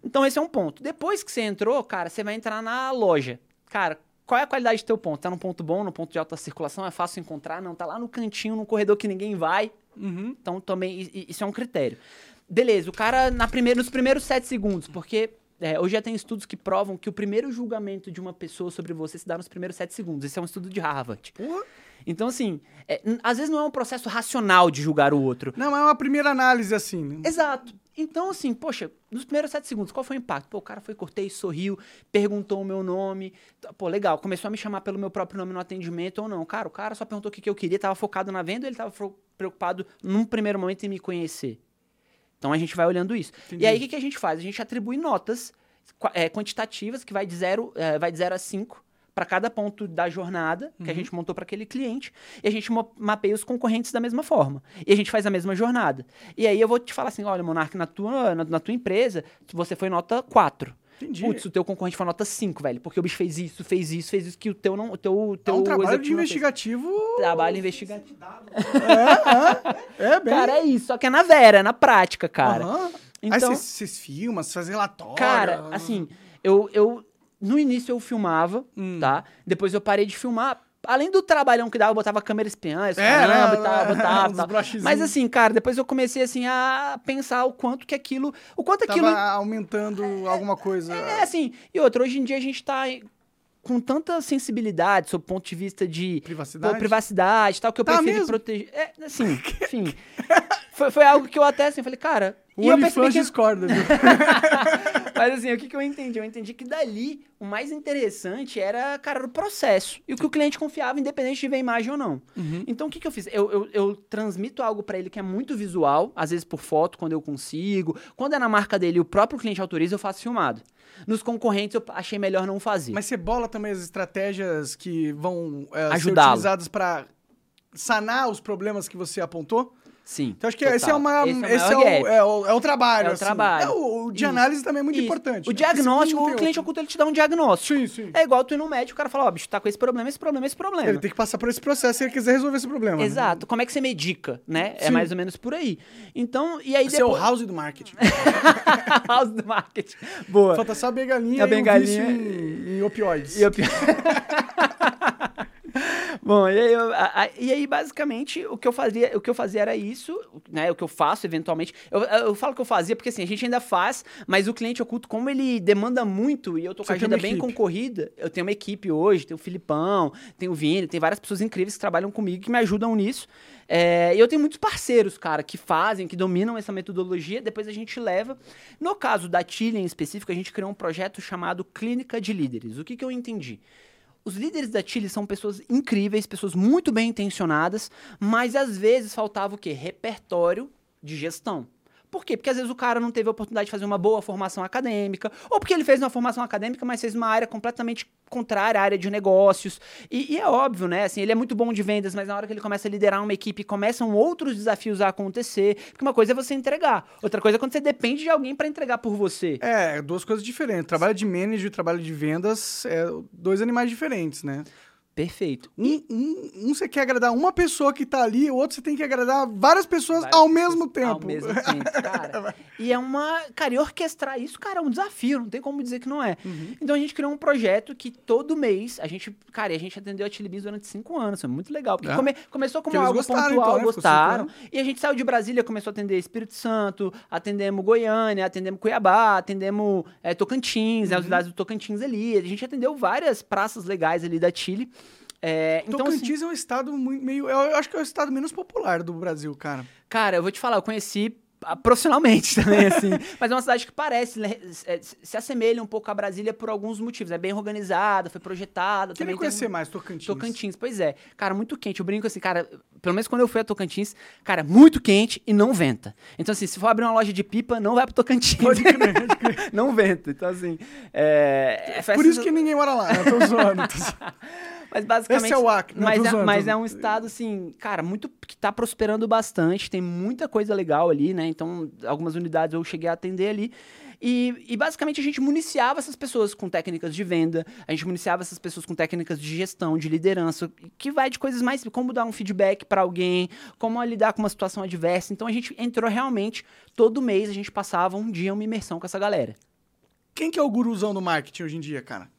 Então esse é um ponto. Depois que você entrou, cara, você vai entrar na loja. Cara, qual é a qualidade do teu ponto? Tá num ponto bom, num ponto de alta circulação, é fácil encontrar? Não, tá lá no cantinho, num corredor que ninguém vai. Uhum. Então também isso é um critério. Beleza, o cara na primeira, nos primeiros sete segundos, porque é, hoje já tem estudos que provam que o primeiro julgamento de uma pessoa sobre você se dá nos primeiros sete segundos. Esse é um estudo de Harvard. Então, assim, é, às vezes não é um processo racional de julgar o outro. Não, é uma primeira análise assim. né? Exato. Então, assim, poxa, nos primeiros sete segundos, qual foi o impacto? Pô, o cara foi, cortei, sorriu, perguntou o meu nome. Pô, legal, começou a me chamar pelo meu próprio nome no atendimento ou não. Cara, o cara só perguntou o que, que eu queria, tava focado na venda ou ele tava preocupado num primeiro momento em me conhecer? Então a gente vai olhando isso. Entendi. E aí o que, que a gente faz? A gente atribui notas é, quantitativas que vai de 0 vai de zero a 5 para cada ponto da jornada que a Uhum. gente montou para aquele cliente e a gente mapeia os concorrentes da mesma forma. E a gente faz a mesma jornada. E aí eu vou te falar assim, olha, Monark, na tua, na, na tua empresa, você foi nota 4. Entendi. Putz, o teu concorrente foi nota 5, velho, porque o bicho fez isso, fez isso, fez isso que o teu não, o teu, É teu um trabalho de investigativo. Trabalho investigativo. É, bem. Cara, é isso, só que é na vera, é na prática, cara. Aham. Então- Aí vocês- vocês filmam, vocês fazem relatório. Cara, assim, eu, eu. No início eu filmava, Hum. tá? Depois eu parei de filmar. Além do trabalhão que dava, eu botava câmera espiã, isso, É, caramba, né? e tal, botava, Uns tal. Mas assim, cara, depois eu comecei assim a pensar o quanto que aquilo. O quanto Tava aquilo. aumentando alguma coisa. É assim. E outra, hoje em dia a gente tá com tanta sensibilidade sob o ponto de vista de Privacidade? pô, privacidade e tal, que eu Tá preferi mesmo? proteger. É, assim, enfim. foi, foi algo que eu até assim, falei, cara. O e eu percebi OnlyFans que discorda, viu? Mas assim, o que, que eu entendi? Eu entendi que dali o mais interessante era, cara, o processo. E o que o cliente confiava, independente de ver imagem ou não. Uhum. Então o que, que eu fiz? Eu, eu, eu transmito algo pra ele que é muito visual, às vezes por foto, quando eu consigo. Quando é na marca dele e o próprio cliente autoriza, eu faço filmado. Nos concorrentes eu achei melhor não fazer. Mas você bola também as estratégias que vão é, ser utilizadas pra sanar os problemas que você apontou? Sim. Então acho que total. esse é, uma, Esse esse é, é, o gap. é, o, é o trabalho. É o assim. trabalho. É, o, o de Isso. análise também é muito Isso. importante. O né? diagnóstico, Porque o cliente senão oculto, ele te dá um diagnóstico. Sim, sim. É igual tu ir no médico, o cara fala, ó, bicho, tá com esse problema, esse problema, esse problema. Ele tem que passar por esse processo se ele quiser resolver esse problema. né? Exato. Como é que você medica, né? É Sim. mais ou menos por aí. Então, e aí Esse é o depois... house do marketing. House do marketing. Boa. Falta só a bengalinha A e bengalinha. o vício em, em opioides. E eu... Bom, e aí, eu- a- a- e aí, basicamente, o que eu fazia, o que eu fazia era isso, né? O que eu faço, eventualmente. Eu, eu falo que eu fazia porque assim, a gente ainda faz, mas o cliente oculto, como ele demanda muito e eu tô com Você a agenda bem equipe. concorrida, eu tenho uma equipe hoje, tem o Filipão, tem o Vini, tem várias pessoas incríveis que trabalham comigo que me ajudam nisso. É, e eu tenho muitos parceiros, cara, que fazem, que dominam essa metodologia, depois a gente leva. No caso da Tilha em específico, a gente criou um projeto chamado Clínica de Líderes. O que, que eu entendi? Os líderes da Chile são pessoas incríveis, pessoas muito bem intencionadas, mas às vezes faltava o quê? Repertório de gestão. Por quê? Porque às vezes o cara não teve a oportunidade de fazer uma boa formação acadêmica, ou porque ele fez uma formação acadêmica, mas fez uma área completamente contrária à área de negócios. E, e é óbvio, né? Assim, ele é muito bom de vendas, mas na hora que ele começa a liderar uma equipe, começam outros desafios a acontecer. Porque uma coisa é você entregar, outra coisa é quando você depende de alguém para entregar por você. É, duas coisas diferentes. Trabalho de manager e trabalho de vendas é dois animais diferentes, né? Perfeito. Um, um, um você quer agradar uma pessoa que tá ali, o outro você tem que agradar várias pessoas Várias ao pessoas mesmo tempo. Ao mesmo tempo, cara. e é uma. Cara, e orquestrar isso, cara, é um desafio, não tem como dizer que não é. Uhum. Então a gente criou um projeto que todo mês a gente. Cara, a gente atendeu a Chili Beans durante cinco anos. Foi muito legal. Porque É. come- começou como Porque algo gostaram, pontual, então, né? Gostaram. E a gente saiu de Brasília, começou a atender Espírito Santo, atendemos Goiânia, atendemos Cuiabá, atendemos é, Tocantins, Uhum. né, as cidades do Tocantins ali. A gente atendeu várias praças legais ali da Chile. É, então, assim, Tocantins é um estado muito, meio. Eu acho que é o estado menos popular do Brasil, cara. Cara, eu vou te falar, eu conheci profissionalmente também, assim. Mas é uma cidade que parece, né, é, se assemelha um pouco a Brasília por alguns motivos. É bem organizada, foi projetada. Queria também conhecer um- mais Tocantins. Tocantins, pois é. Cara, muito quente. Eu brinco assim, cara, pelo menos quando eu fui a Tocantins, cara, muito quente e não venta. Então, assim, se for abrir uma loja de pipa, não vai pro Tocantins. Pode crer, pode crer. não venta. Então, assim. É, é Por isso que ninguém mora lá, eu tô zoando. tô zoando. Mas basicamente. Esse é o Acre. Não, Mas, é, mas tô é um estado, assim, cara, muito. que tá prosperando bastante, tem muita coisa legal ali, né? Então, algumas unidades eu cheguei a atender ali. E, e basicamente a gente municiava essas pessoas com técnicas de venda, a gente municiava essas pessoas com técnicas de gestão, de liderança, que vai de coisas mais como dar um feedback para alguém, como lidar com uma situação adversa. Então a gente entrou realmente, todo mês a gente passava um dia uma imersão com essa galera. Quem que é o guruzão do marketing hoje em dia, cara?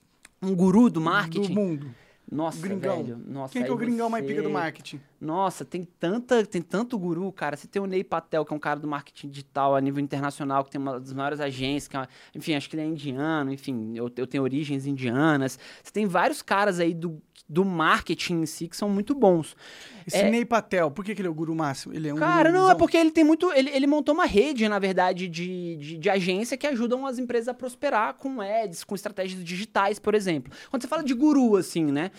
Um guru do marketing. Do mundo. Nossa, Gringão. velho. Nossa, Quem que é o gringão mais você- pica do marketing? Nossa, tem tanta, tem tanto guru, cara. Você tem o Ney Patel, que é um cara do marketing digital a nível internacional, que tem uma das maiores agências, que é uma- enfim, acho que ele é indiano, enfim, eu, eu tenho origens indianas. Você tem vários caras aí do, do marketing em si que são muito bons. Esse É- Ney Patel, por que, que ele é o guru máximo? Ele é um Cara, não, é porque ele tem muito. Ele, ele montou uma rede, na verdade, de, de, de agência que ajudam as empresas a prosperar com ads, com estratégias digitais, por exemplo. Quando você fala de guru, assim, né?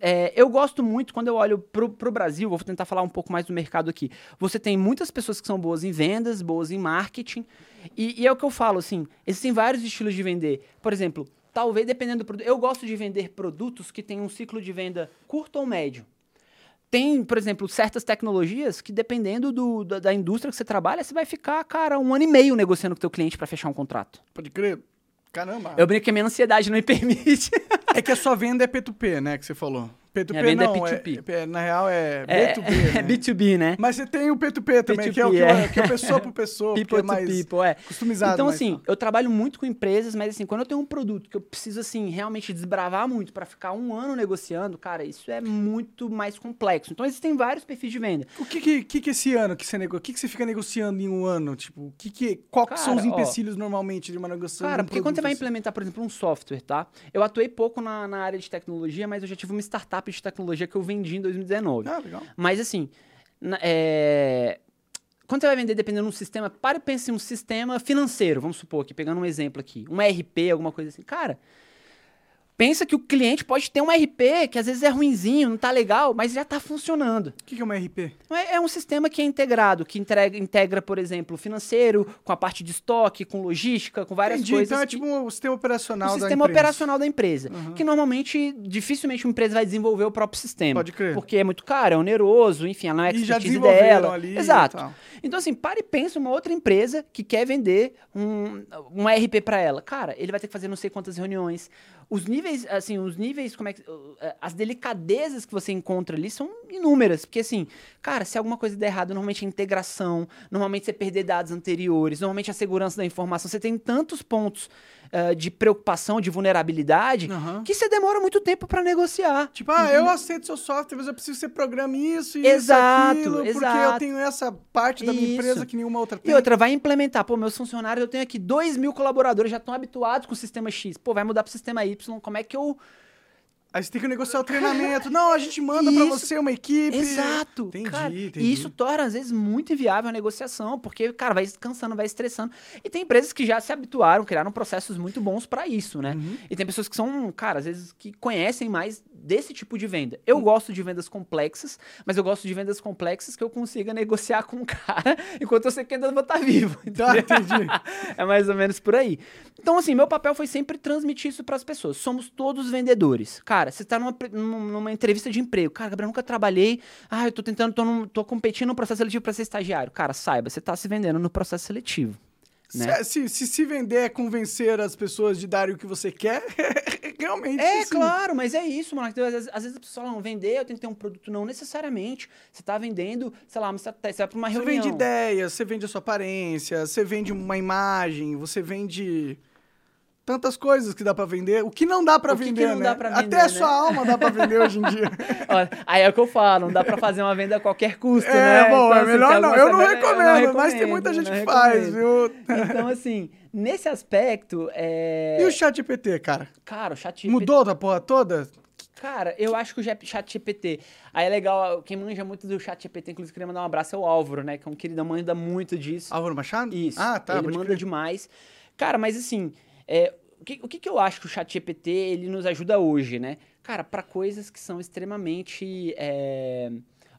é, eu gosto muito, quando eu olho pro, pro Brasil, vou tentar falar um pouco mais do mercado aqui. Você tem muitas pessoas que são boas em vendas, boas em marketing. E, e é o que eu falo, assim, existem vários estilos de vender. Por exemplo, talvez dependendo do produto. Eu gosto de vender produtos que têm um ciclo de venda curto ou médio. Tem, por exemplo, certas tecnologias que, dependendo do- da, da indústria que você trabalha, você vai ficar, cara, um ano e meio negociando com o teu cliente para fechar um contrato. Pode crer. Caramba. Eu brinco que a minha ansiedade não me permite. É que a sua venda é P2P, né? Que você falou. P2P Minha venda é não, P2P. é- na real é É, B2B, né? é B2B, né? Mas você tem o P2P também, que é o que, P2P, é. é. que é pessoa por pessoa, People é mais people, é. customizado. Então, assim, tal. eu trabalho muito com empresas, mas assim, quando eu tenho um produto que eu preciso, assim, realmente desbravar muito para ficar um ano negociando, cara, isso é muito mais complexo. Então, existem vários perfis de venda. O que que, que que esse ano que você negocia? O que que você fica negociando em um ano? Tipo, o que que, qual que são os Cara, ó. empecilhos normalmente de uma negociação? Cara, um porque quando você vai implementar, por exemplo, um software, tá? Eu atuei pouco na, na área de tecnologia, mas eu já tive uma startup de tecnologia que eu vendi em 2019. Ah, legal. Mas assim, é, quando você vai vender dependendo de um sistema, para e pense em um sistema financeiro, vamos supor aqui, pegando um exemplo aqui, um RP, alguma coisa assim. Cara, pensa que o cliente pode ter um RP que às vezes é ruinzinho, não tá legal, mas já tá funcionando. O que que é uma RP? É, é um sistema que é integrado, que entrega, integra, por exemplo, financeiro, com a parte de estoque, com logística, com várias Entendi, coisas. então é tipo o sistema operacional o da sistema empresa. operacional da empresa. Que normalmente, dificilmente uma empresa vai desenvolver o próprio sistema. Pode crer. Porque é muito caro, é oneroso, enfim, ela não é já expertise dela. ali Exato. Então, assim, para e pensa uma outra empresa que quer vender um, um RP para ela. Cara, ele vai ter que fazer não sei quantas reuniões. Os níveis, assim, os níveis, como é que. uh, As delicadezas que você encontra ali são inúmeras. Porque, assim, cara, se alguma coisa der errado, normalmente é integração, normalmente você perder dados anteriores, normalmente a segurança da informação. Você tem tantos pontos ah, de preocupação, de vulnerabilidade, Aham. que você demora muito tempo para negociar. Tipo, ah, eu aceito seu software, mas eu preciso que você programe isso e Exato, isso, aquilo, porque eu exato. tenho essa parte da minha Isso. empresa que nenhuma outra tem. E outra, vai implementar. Pô, meus funcionários, eu tenho aqui 2 mil colaboradores, já estão habituados com o sistema X. Pô, vai mudar pro sistema Y. Como é que eu. Aí você tem que negociar o treinamento. Não, a gente manda pra Isso. você uma equipe. Exato. Entendi, cara, entendi. E isso torna, às vezes, muito inviável a negociação, porque, cara, vai cansando, vai estressando. E tem empresas que já se habituaram, criaram processos muito bons pra isso, né? Uhum. E tem pessoas que são, cara, às vezes, que conhecem mais desse tipo de venda. Eu gosto de vendas complexas, mas eu gosto de vendas complexas que eu consiga negociar com o cara enquanto eu sei que ainda vou estar vivo. Tá, entendi. é mais ou menos por aí. Então, assim, meu papel foi sempre transmitir isso pras pessoas. Somos todos vendedores. Cara, você tá numa, numa entrevista de emprego. Cara, Gabriel, nunca trabalhei. Ah, eu tô tentando, tô, num- tô competindo no processo seletivo pra ser estagiário. Cara, saiba, você tá se vendendo no processo seletivo. Né? Se, se se vender é convencer as pessoas de darem o que você quer, realmente. É, assim, claro, mas é isso, mano. Às vezes, às vezes a pessoa não, vender, eu tenho que ter um produto. Não necessariamente. Você tá vendendo, sei lá, uma estratégia, você vai pra uma Você reunião. vende ideias, você vende a sua aparência, você vende uma imagem, você vende tantas coisas que dá pra vender. O que não dá pra O que que vender, não né? dá pra Até vender, a né? sua alma dá pra vender hoje em dia. Olha, aí é o que eu falo, não dá pra fazer uma venda a qualquer custo, É, né? bom, Então, é assim, melhor tem não. Eu não coisas- recomendo, mas tem recomendo, muita gente não que faz, recomendo. viu? Então, assim, nesse aspecto, é... E o chat GPT, cara? Cara, o chat Mudou da porra toda? Cara, eu acho que o chat GPT. Aí é legal, quem manja muito do chat GPT, inclusive queria mandar um abraço, é o Álvaro, né? Que é um queridão, manda muito disso. Álvaro Machado? Isso. Ah, tá. Ele manda crer. demais. Cara, mas assim, é, o, que, o que que eu acho que o chat GPT ele nos ajuda hoje, né? Cara, para coisas que são extremamente é,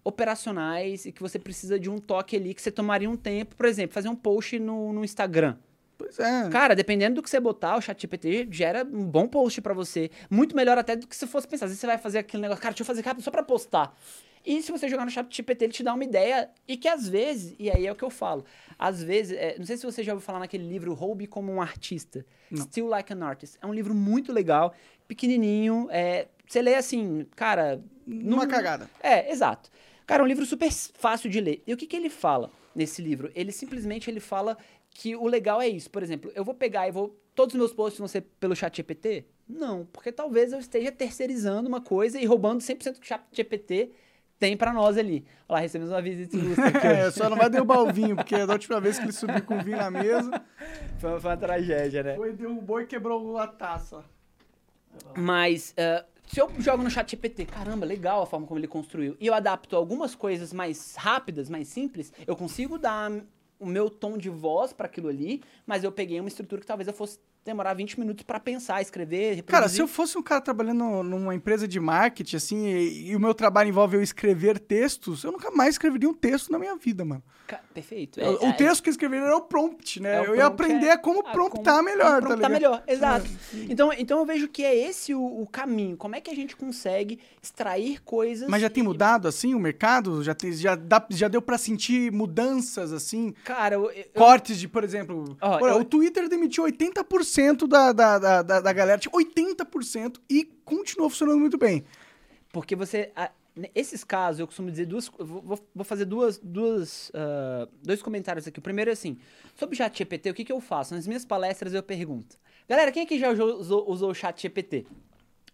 operacionais e que você precisa de um toque ali que você tomaria um tempo, por exemplo, fazer um post no, no Instagram. Pois é. Cara, dependendo do que você botar, o chat GPT gera um bom post pra você. Muito melhor até do que se fosse pensar. Às vezes você vai fazer aquele negócio, cara, deixa eu fazer rápido só pra postar. E se você jogar no chat GPT, ele te dá uma ideia e que às vezes, e aí é o que eu falo, às vezes, é, não sei se você já ouviu falar naquele livro Roube como um Artista, Still Like an Artist. É um livro muito legal, pequenininho, é, você lê assim, cara... Numa não- cagada. é, exato. Cara, é um livro super fácil de ler. E o que, que ele fala nesse livro? Ele simplesmente ele fala que o legal é isso. Por exemplo, eu vou pegar e vou. Todos os meus posts vão ser pelo chat GPT? Não, porque talvez eu esteja terceirizando uma coisa e roubando 100% do chat GPT tem pra nós ali. Olha lá, recebemos uma visita ilustre aqui. É, só não vai derrubar o vinho, porque da última vez que ele subiu com o vinho na mesa, foi, foi uma tragédia, né? foi, derrubou e quebrou a taça. Mas ah, se eu jogo no chat GPT, caramba, legal a forma como ele construiu, e eu adapto algumas coisas mais rápidas, mais simples, eu consigo dar o meu tom de voz para aquilo ali, mas eu peguei uma estrutura que talvez eu fosse demorar 20 minutos para pensar, escrever, reproduzir. Cara, se eu fosse um cara trabalhando numa empresa de marketing, assim, e, e o meu trabalho envolve eu escrever textos, eu nunca mais escreveria um texto na minha vida, mano. Ca- Perfeito. o É- o é- texto que eu escreveria era o prompt, né? é o eu ia prompt, aprender é. como Ah, promptar como- melhor, como tá promptar ligado? melhor, exato. Então, então eu vejo que é esse o, o caminho. Como é que a gente consegue extrair coisas... Mas já tem e- mudado, assim, o mercado? Já, tem, já, dá- já deu pra sentir mudanças, assim? Cara, eu, eu- Cortes de, por exemplo... Ó, olha, eu- O Twitter demitiu 80% da, da, da, da, da galera, tipo, 80%, e continuou funcionando muito bem. Porque você. a- esses casos, eu costumo dizer duas. Vou, vou- fazer duas, duas, ah, dois comentários aqui. O primeiro é assim: sobre o chat GPT, o que, que eu faço? Nas minhas palestras eu pergunto. Galera, quem aqui já usou, usou, o chat GPT?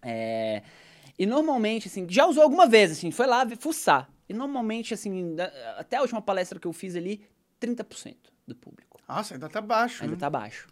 É, e normalmente, assim, já usou alguma vez, assim, foi lá ver- fuçar. E normalmente, assim, até a última palestra que eu fiz ali, 30% do público. Nossa, ainda tá baixo, Ainda né? tá baixo.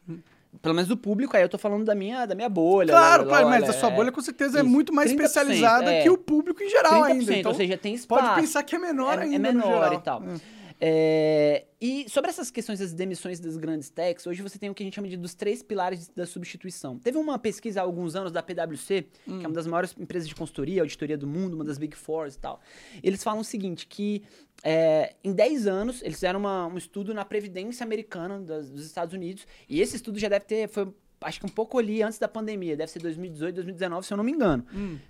Pelo menos do público, aí eu tô falando da minha, da minha bolha. Claro, lá- claro, lá- mas a sua é- bolha com certeza é muito mais 30%, especializada é. que o público em geral 30%, ainda. Então ou seja, tem espaço. pode pensar que é menor é, ainda. é no menor e tal. É. É, e sobre essas questões das demissões das grandes techs, hoje você tem o que a gente chama de dos três pilares da substituição. Teve uma pesquisa há alguns anos da PwC, que é uma das maiores empresas de consultoria, auditoria do mundo, uma das Big Fours e tal. Eles falam o seguinte, que é, em 10 anos, eles fizeram uma- um estudo na Previdência Americana das- dos Estados Unidos, e esse estudo já deve ter, foi acho que um pouco ali antes da pandemia, deve ser 2018, 2019, se eu não me engano.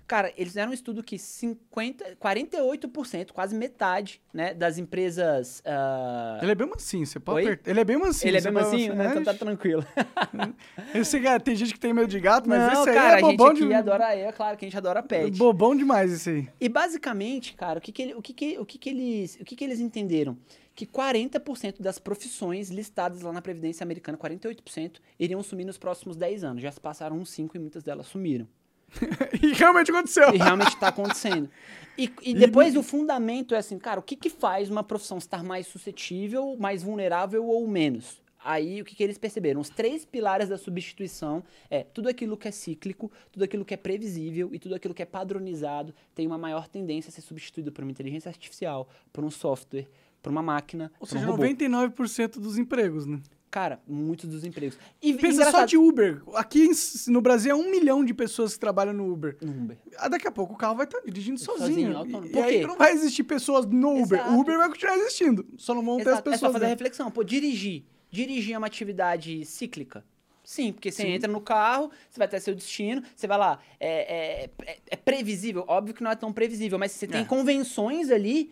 Cara, eles fizeram um estudo que 50, 48%, quase metade, né, das empresas... ah, Ele é bem mansinho, você pode apertar. Ele é bem mansinho. ele é bem mansinho, né? Então tá tranquilo. Sei que tem gente que tem medo de gato, mas não, esse aí cara, é a gente bobão aqui de... adora, é claro que a gente adora pet. Bobão demais esse aí. E basicamente, cara, o que que, ele- o que, que, o que, que eles, o que, que eles entenderam? Que 40% das profissões listadas lá na Previdência Americana, 48%, iriam sumir nos próximos 10 anos. Já se passaram uns 5 e muitas delas sumiram. E realmente aconteceu. E realmente está acontecendo. E, e depois o fundamento é assim, cara, o que, que faz uma profissão estar mais suscetível, mais vulnerável ou menos? Aí o que, que eles perceberam? Os três pilares da substituição é tudo aquilo que é cíclico, tudo aquilo que é previsível e tudo aquilo que é padronizado tem uma maior tendência a ser substituído por uma inteligência artificial, por um software, por uma máquina, Ou um seja, robô. 99% dos empregos, né? Cara, muitos dos empregos. E Pensa engraçado- só de Uber. Aqui no Brasil é um milhão de pessoas que trabalham no Uber. No Uber. Ah, Daqui a pouco o carro vai estar dirigindo sozinho. Sozinho. E, e aí não vai existir pessoas no Uber. Exato. O Uber vai continuar existindo. Só não vão ter as Exato, é só pessoas. fazer a dentro. reflexão. Pô, dirigir. Dirigir é uma atividade cíclica? Sim, porque você entra no carro, você vai até seu destino, você vai lá. É, é- é- é previsível? Óbvio que não é tão previsível, mas você tem É. convenções ali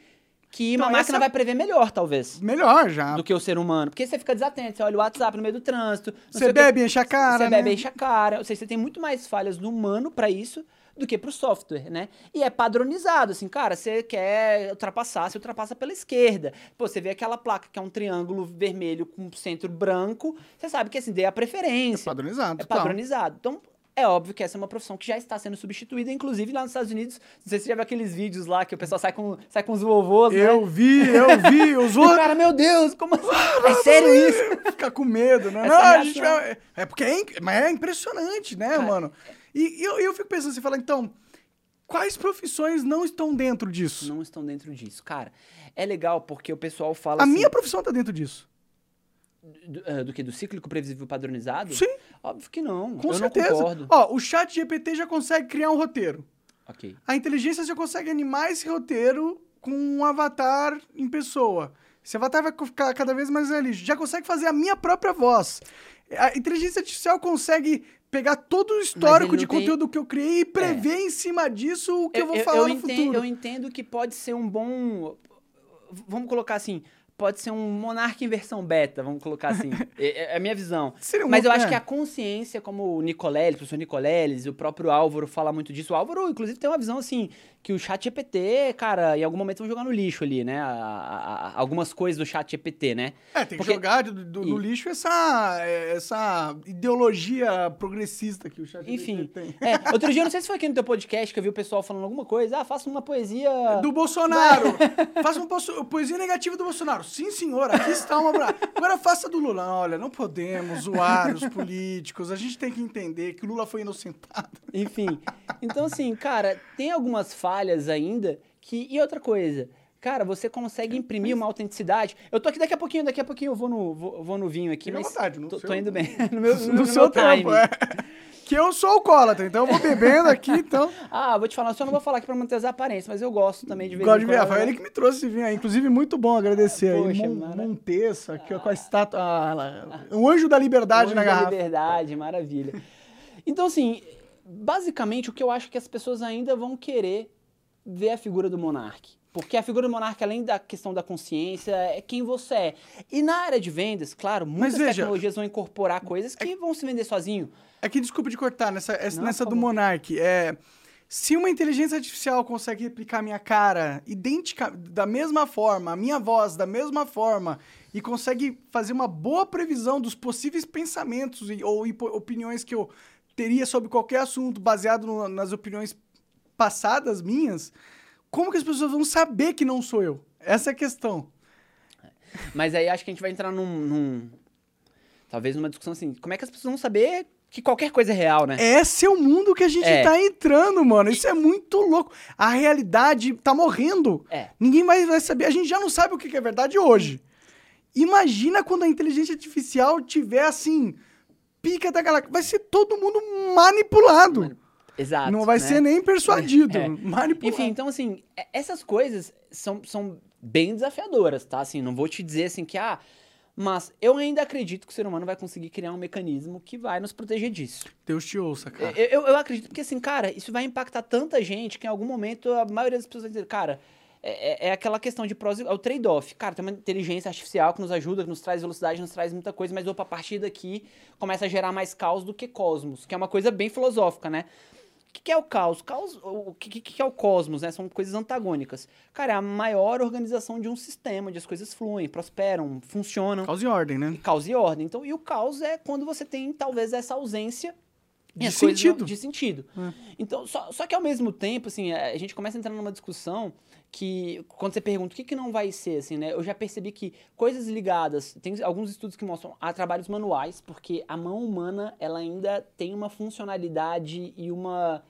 que Então, uma máquina essa- vai prever melhor, talvez. Melhor já. Do que o ser humano. Porque você fica desatento, você olha o WhatsApp no meio do trânsito. Você o bebe, enche a cara. Você né? bebe, enche a cara. Ou seja, você tem muito mais falhas no humano pra isso do que pro software, né? E é padronizado, assim, cara, você quer ultrapassar, você ultrapassa pela esquerda. Pô, você vê aquela placa que é um triângulo vermelho com centro branco, você sabe que assim, dê a preferência. Padronizado. É padronizado. Então, é óbvio que essa é uma profissão que já está sendo substituída, inclusive lá nos Estados Unidos. Não sei se você já viu aqueles vídeos lá que o pessoal sai com, sai com os vovôs, né? Eu vi, eu vi. Os outros cara, meu Deus, como assim? É sério isso? fica com medo, né? Essa Não, a gente vai... É porque é, mas é impressionante, né, Cara, mano? E eu, eu fico pensando, você fala, então, quais profissões não estão dentro disso? Não estão dentro disso. Cara, é legal porque o pessoal fala A assim... minha profissão tá dentro disso. Do, ah, do que? Do cíclico previsível padronizado? Sim. Óbvio que não. Com eu certeza. não concordo. Ó, o chat GPT já consegue criar um roteiro. Ok. A inteligência já consegue animar esse roteiro com um avatar em pessoa. Esse avatar vai ficar cada vez mais realista. Já consegue fazer a minha própria voz. A inteligência artificial consegue pegar todo o histórico de tem- É. conteúdo que eu criei e prever em cima disso o que eu, vou falar no entendo, futuro. eu entendo que pode ser um bom. Vamos colocar assim. Pode ser um monarca em versão beta, vamos colocar assim. é, é a minha visão. Seria Mas eu acho é. que a consciência, como o Nicoleles, o professor Nicoleles, o próprio Álvaro fala muito disso. O Álvaro, inclusive, tem uma visão assim, que o chat GPT, cara, em algum momento vão jogar no lixo ali, né? A- a- a- algumas coisas do chat GPT, né? É, tem que Porque- jogar do- do- no lixo essa, é, essa ideologia progressista que o chat Enfim. tem. É, outro dia, não sei se foi aqui no teu podcast que eu vi o pessoal falando alguma coisa. Ah, faça uma poesia. Do Bolsonaro. faça uma poesia negativa do Bolsonaro. Sim, senhor, aqui está uma. Agora faça do Lula. Olha, não podemos zoar os políticos. A gente tem que entender que o Lula foi inocentado. Enfim. Então, assim, cara, tem algumas falhas ainda que. E outra coisa. Cara, você consegue imprimir uma autenticidade. Eu tô aqui daqui a pouquinho, daqui a pouquinho eu vou no, vou, vou no vinho aqui, à mas. vontade, no tô, seu- tô indo bem. No meu, no, No no seu tempo, timing. é. Que eu sou alcoólatra, então eu vou bebendo aqui, então. Ah, vou te falar, só não vou falar aqui pra manter as aparências, mas eu gosto também de vez Gosto de ver. Foi ele que me trouxe esse vinho aí. Inclusive, muito bom agradecer aí. Poxa, Mon mara- Monteça, aqui, ó, com a estátua. ah, lá, um anjo da liberdade Longe na da garrafa. liberdade, maravilha. Então, assim, basicamente o que eu acho que as pessoas ainda vão querer ver a figura do monarca. Porque a figura do monarca, além da questão da consciência, é quem você é. E na área de vendas, claro, muitas veja- tecnologias vão incorporar coisas que vão se vender sozinho. É que desculpa de cortar nessa, essa- Não, nessa do. Monark. É, se uma inteligência artificial consegue replicar minha cara idêntica, da mesma forma, a minha voz da mesma forma, e consegue fazer uma boa previsão dos possíveis pensamentos e- ou opiniões que eu teria sobre qualquer assunto baseado no- nas opiniões passadas minhas, como que as pessoas vão saber que não sou eu? Essa é a questão. Mas aí acho que a gente vai entrar num. num- talvez numa discussão assim: como é que as pessoas vão saber que qualquer coisa é real, né? Esse é o mundo que a gente É. tá entrando, mano. Isso é muito louco. A realidade tá morrendo. É. Ninguém vai, vai saber. A gente já não sabe o que é verdade hoje. Imagina quando a inteligência artificial tiver assim, pica da galáxia. Vai ser todo mundo manipulado. Exato. não vai né? ser nem persuadido. É. Manipulado. Enfim, então assim, e- essas coisas são, são bem desafiadoras, tá? Assim, não vou te dizer assim que, ah, mas eu ainda acredito que o ser humano vai conseguir criar um mecanismo que vai nos proteger disso. Deus te ouça, cara. Eu, eu, eu acredito porque, assim, cara, isso vai impactar tanta gente que em algum momento a maioria das pessoas vai dizer, cara, é, é- é aquela questão de prós é o trade-off. Cara, tem uma inteligência artificial que nos ajuda, que nos traz velocidade, nos traz muita coisa, mas opa, a partir daqui começa a gerar mais caos do que cosmos, que é uma coisa bem filosófica, né? O que, é o caos? Caos, o que, que, é o cosmos, né? São coisas antagônicas. Cara, é a maior organização de um sistema, onde as coisas fluem, prosperam, funcionam. Causa e ordem, né? Caos e ordem. Então, e o caos é quando você tem, talvez, essa ausência e De coisas sentido. de sentido. É. Então, só, só que ao mesmo tempo, assim, a gente começa a entrar numa discussão que, quando você pergunta o que, que não vai ser, assim, né? Eu já percebi que coisas ligadas, tem alguns estudos que mostram a trabalhos manuais, porque a mão humana, ela ainda tem uma funcionalidade e uma,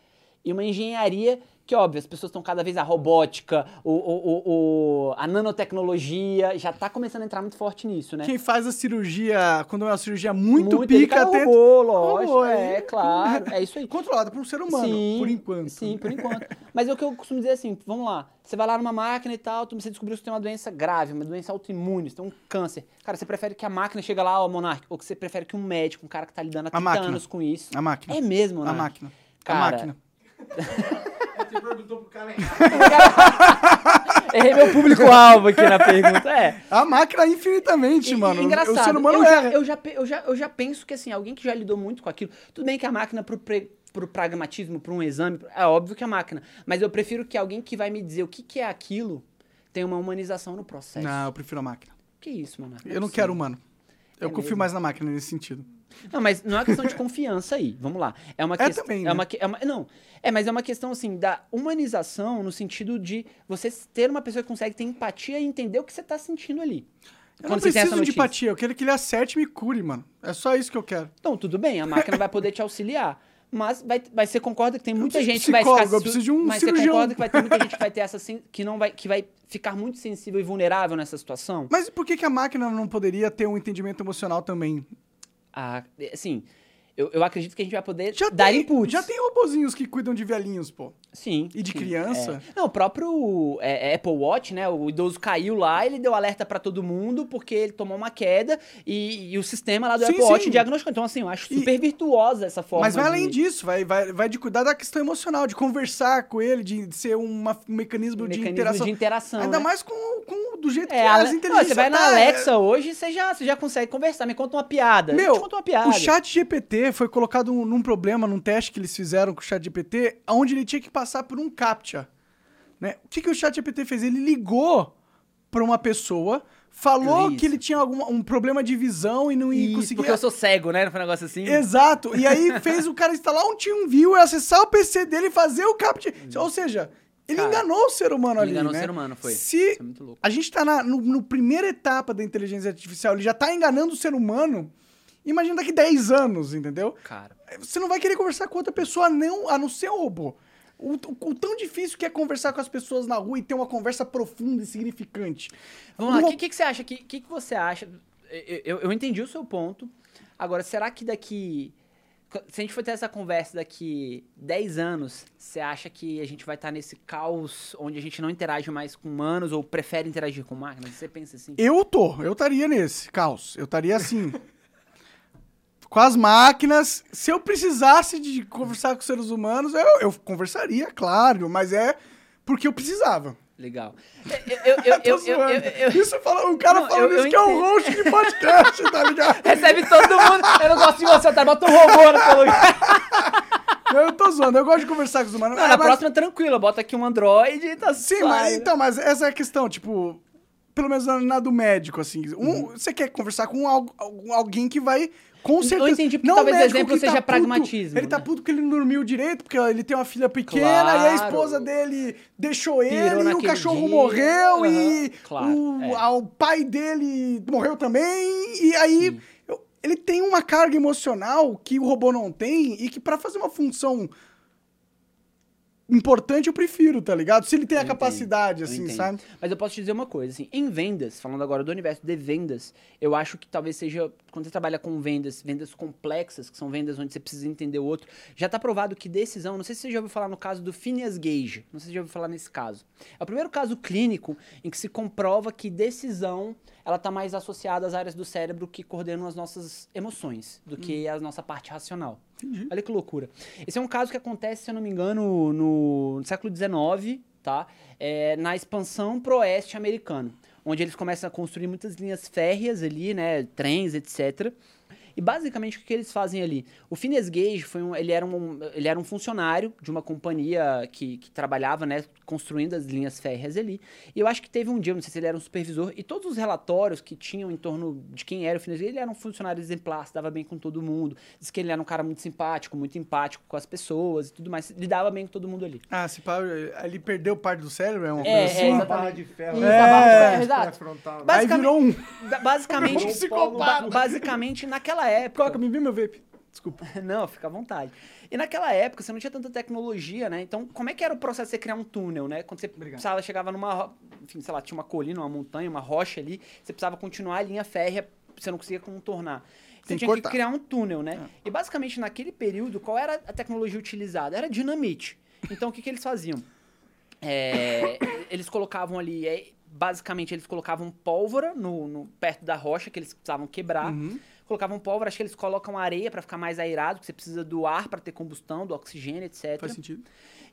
e uma engenharia que, óbvio, as pessoas estão cada vez a robótica, o, o, o, a nanotecnologia, já tá começando a entrar muito forte nisso, né? Quem faz a cirurgia, quando é uma cirurgia muito, ele pica, até robô, lógico, Robô, é, é. claro, é isso aí. controlada por um ser humano, Sim, por enquanto. Sim, por enquanto. Mas é o que eu costumo dizer assim, vamos lá, você vai lá numa máquina e tal, você descobriu que você tem uma doença grave, uma doença autoimune, você tem um câncer. Cara, você prefere que a máquina chegue lá, ó, Monark, ou que você prefere que um médico, um cara que tá lidando há 30 máquina. anos com isso. A máquina. É mesmo, A Monark? máquina. Cara, a máquina. Você perguntou pro cara Errei meu público-alvo aqui na pergunta. É. A máquina infinitamente, E- mano. engraçado, o ser humano eu, já, eu, já, eu, já, eu já penso que, assim, alguém que já lidou muito com aquilo. Tudo bem que a máquina, pro, pre- pro pragmatismo, pra um exame, é óbvio que a máquina. Mas eu prefiro que alguém que vai me dizer o que, que é aquilo tenha uma humanização no processo. Não, eu prefiro a máquina. Que isso, mano? Eu não quero humano. Eu É confio mesmo? mais na máquina nesse sentido. Não, mas não é uma questão de confiança aí. Vamos lá. É uma É questão. também, é né? uma, que- é uma- Não. É, mas é uma questão, assim, da humanização no sentido de você ter uma pessoa que consegue ter empatia e entender o que você tá sentindo ali. Eu não preciso de empatia. Eu quero que ele acerte e me cure, mano. É só isso que eu quero. Então, tudo bem, a máquina vai poder te auxiliar. Mas vai, vai, você concorda que tem muita gente que vai ficar... eu preciso de um mas cirurgião. você concorda que vai ter muita gente que vai ter essa... Que, não vai, que vai ficar muito sensível e vulnerável nessa situação? Mas por que, que a máquina não poderia ter um entendimento emocional também? Ah, assim, eu, eu acredito que a gente vai poder Já dar tem, inputs. Já tem robozinhos que cuidam de velhinhos, pô. Sim. E de sim, criança? é. Não, o próprio é, Apple Watch, né? O idoso caiu lá, ele deu alerta pra todo mundo porque ele tomou uma queda e, e o sistema lá do Sim, Apple Watch sim. diagnosticou. Então, assim, eu acho E- super virtuosa essa forma. Mas vai de- além disso, vai, vai, vai de cuidar da questão emocional, de conversar com ele, de ser uma- um mecanismo, de mecanismo interação. de interação. Ainda né? mais com, com do jeito É, que a as inteligências você vai na tá, Alexa hoje, você já, você já consegue conversar. Me conta uma piada. Meu, Te conta uma piada. O chat GPT foi colocado num, num problema, num teste que eles fizeram com o chat GPT, onde ele tinha que passar por um CAPTCHA. Né? O que, que o chat GPT fez? Ele ligou pra uma pessoa, falou que ele tinha algum, um problma de visão e não ia Isso, conseguir... porque eu sou cego, né? Não foi um negócio assim? Exato. E aí fez o cara instalar um TeamViewer, acessar o PC dele e fazer o CAPTCHA. Ou seja, ele Cara, enganou o ser humano ali, enganou o né? ser humano, foi. Se é a gente tá na no, no primeira etapa da inteligência artificial, ele já tá enganando o ser humano, imagina daqui 10 anos, entendeu? Cara. Você não vai querer conversar com outra pessoa não, a não ser um robô. O, o- o tão difícil que é conversar com as pessoas na rua e ter uma conversa profunda e significante. Vamos lá, o que, que, que você acha? O que, que, que você acha? Eu, eu, eu entendi o seu ponto. Agora, será que daqui. Se a gente for ter essa conversa daqui 10 anos, você acha que a gente vai estar nesse caos onde a gente não interage mais com humanos ou prefere interagir com máquinas? Você pensa assim? Eu tô, eu estaria nesse caos. Eu estaria assim. Com as máquinas. Se eu precisasse de conversar com seres humanos, eu, eu conversaria, claro, mas é porque eu precisava. Legal. Eu, eu, eu, eu, Isso fala, um cara Não, falando isso que é um entendo. host de podcast, tá ligado? Recebe todo mundo. Eu não gosto de você, tá? Bota um robô no seu lugar. Eu tô zoando, eu gosto de conversar com os humanos. Não, Ah, na mas- próxima, tranquilo. Bota aqui um Android e tá Sim, suave. mas, então, mas essa é a questão, tipo, pelo menos na, na do médico, assim. Um, Uhum. Você quer conversar com al- alguém que vai. Com Eu certeza. entendi, porque não talvez o médico exemplo que seja puto, pragmatismo, Ele tá né? puto porque ele não dormiu direito, porque ele tem uma filha pequena e a Claro. esposa dele deixou ele Pirou e o cachorro dia. morreu e Aham, claro, o, é. a- o pai dele morreu também. E aí eu- ele tem uma carga emocional que o robô não tem e que pra fazer uma função importante eu prefiro, tá ligado? Se ele tem a Eu entendo, capacidade, eu assim, sabe? Mas eu posso te dizer uma coisa, assim, em vendas, falando agora do universo de vendas, eu acho que talvez seja, quando você trabalha com vendas, vendas complexas, que são vendas onde você precisa entender o outro, já tá provado que decisão, não sei se você já ouviu falar no caso do Phineas Gage, não sei se você já ouviu falar nesse caso. É o primeiro caso clínico em que se comprova que decisão, ela tá mais associada às áreas do cérebro que coordenam as nossas emoções, do que a nossa parte racional. Olha que loucura. Esse é um caso que acontece, se eu não me engano, no, no século XIX, tá? É, na expansão pro oeste americano, onde eles começam a construir muitas linhas férreas ali, né? Trens, etc. E basicamente o que eles fazem ali? O Phineas Gage foi um, ele, era um, ele era um funcionário de uma companhia que, que trabalhava, né, construindo as linhas férreas ali. E eu acho que teve um dia, não sei se ele era um supervisor, e todos os relatórios que tinham em torno de quem era o Phineas Gage, ele era um funcionário exemplar, se dava bem com todo mundo. Diz que ele era um cara muito simpático, muito empático com as pessoas e tudo mais. Lidava bem com todo mundo ali. Ah, se pá, ele perdeu parte do cérebro, é uma É, coisa é, assim? barra de ferro. Isso, né? de É. ferro, exato. Pré-frontal, né? Aí Basicamente- virou um... Ba- Basicamente, Um basicamente naquela época. Coca, me vê meu vape. Desculpa. Não, fica à vontade. E naquela época você não tinha tanta tecnologia, né? Então, como é que era o processo de você criar um túnel, né? Quando você precisava, chegava numa, enfim, sei lá, tinha uma colina, uma montanha, uma rocha ali, você precisava continuar a linha férrea, você não conseguia contornar. Você Tem que tinha que cortar. criar um túnel, né? E basicamente naquele período, qual era a tecnologia utilizada? Era dinamite. Então, o que, que eles faziam? É, eles colocavam ali, é, basicamente, eles colocavam pólvora no, no- perto da rocha que eles precisavam quebrar. Uhum. Colocavam pólvora, acho que eles colocam areia pra ficar mais aerado, porque você precisa do ar pra ter combustão, do oxigênio, etc. Faz sentido.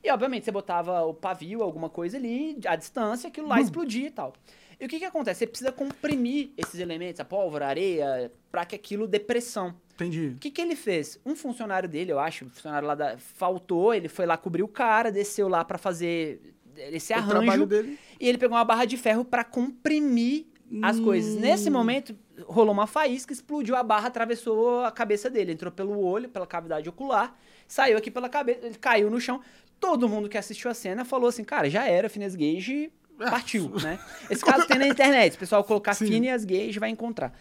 E, obviamente, você botava o pavio, alguma coisa ali, à distância, aquilo lá explodia e tal. E o que que acontece? Você precisa comprimir esses elementos, a pólvora, a areia, pra que aquilo dê pressão. Entendi. O que, que ele fez? Um funcionário dele, eu acho, um funcionário lá da. Faltou, ele foi lá cobrir o cara, desceu lá pra fazer esse O arranjo. trabalho dele. E ele pegou uma barra de ferro pra comprimir as coisas. Hum. Nesse momento, rolou uma faísca, explodiu a barra, atravessou a cabeça dele. Entrou pelo olho, pela cavidade ocular, saiu aqui pela cabeça, ele caiu no chão. Todo mundo que assistiu a cena falou assim, cara, já era, Phineas Gage partiu, né? Esse caso tem na internet, o pessoal colocar Sim. Phineas Gage vai encontrar.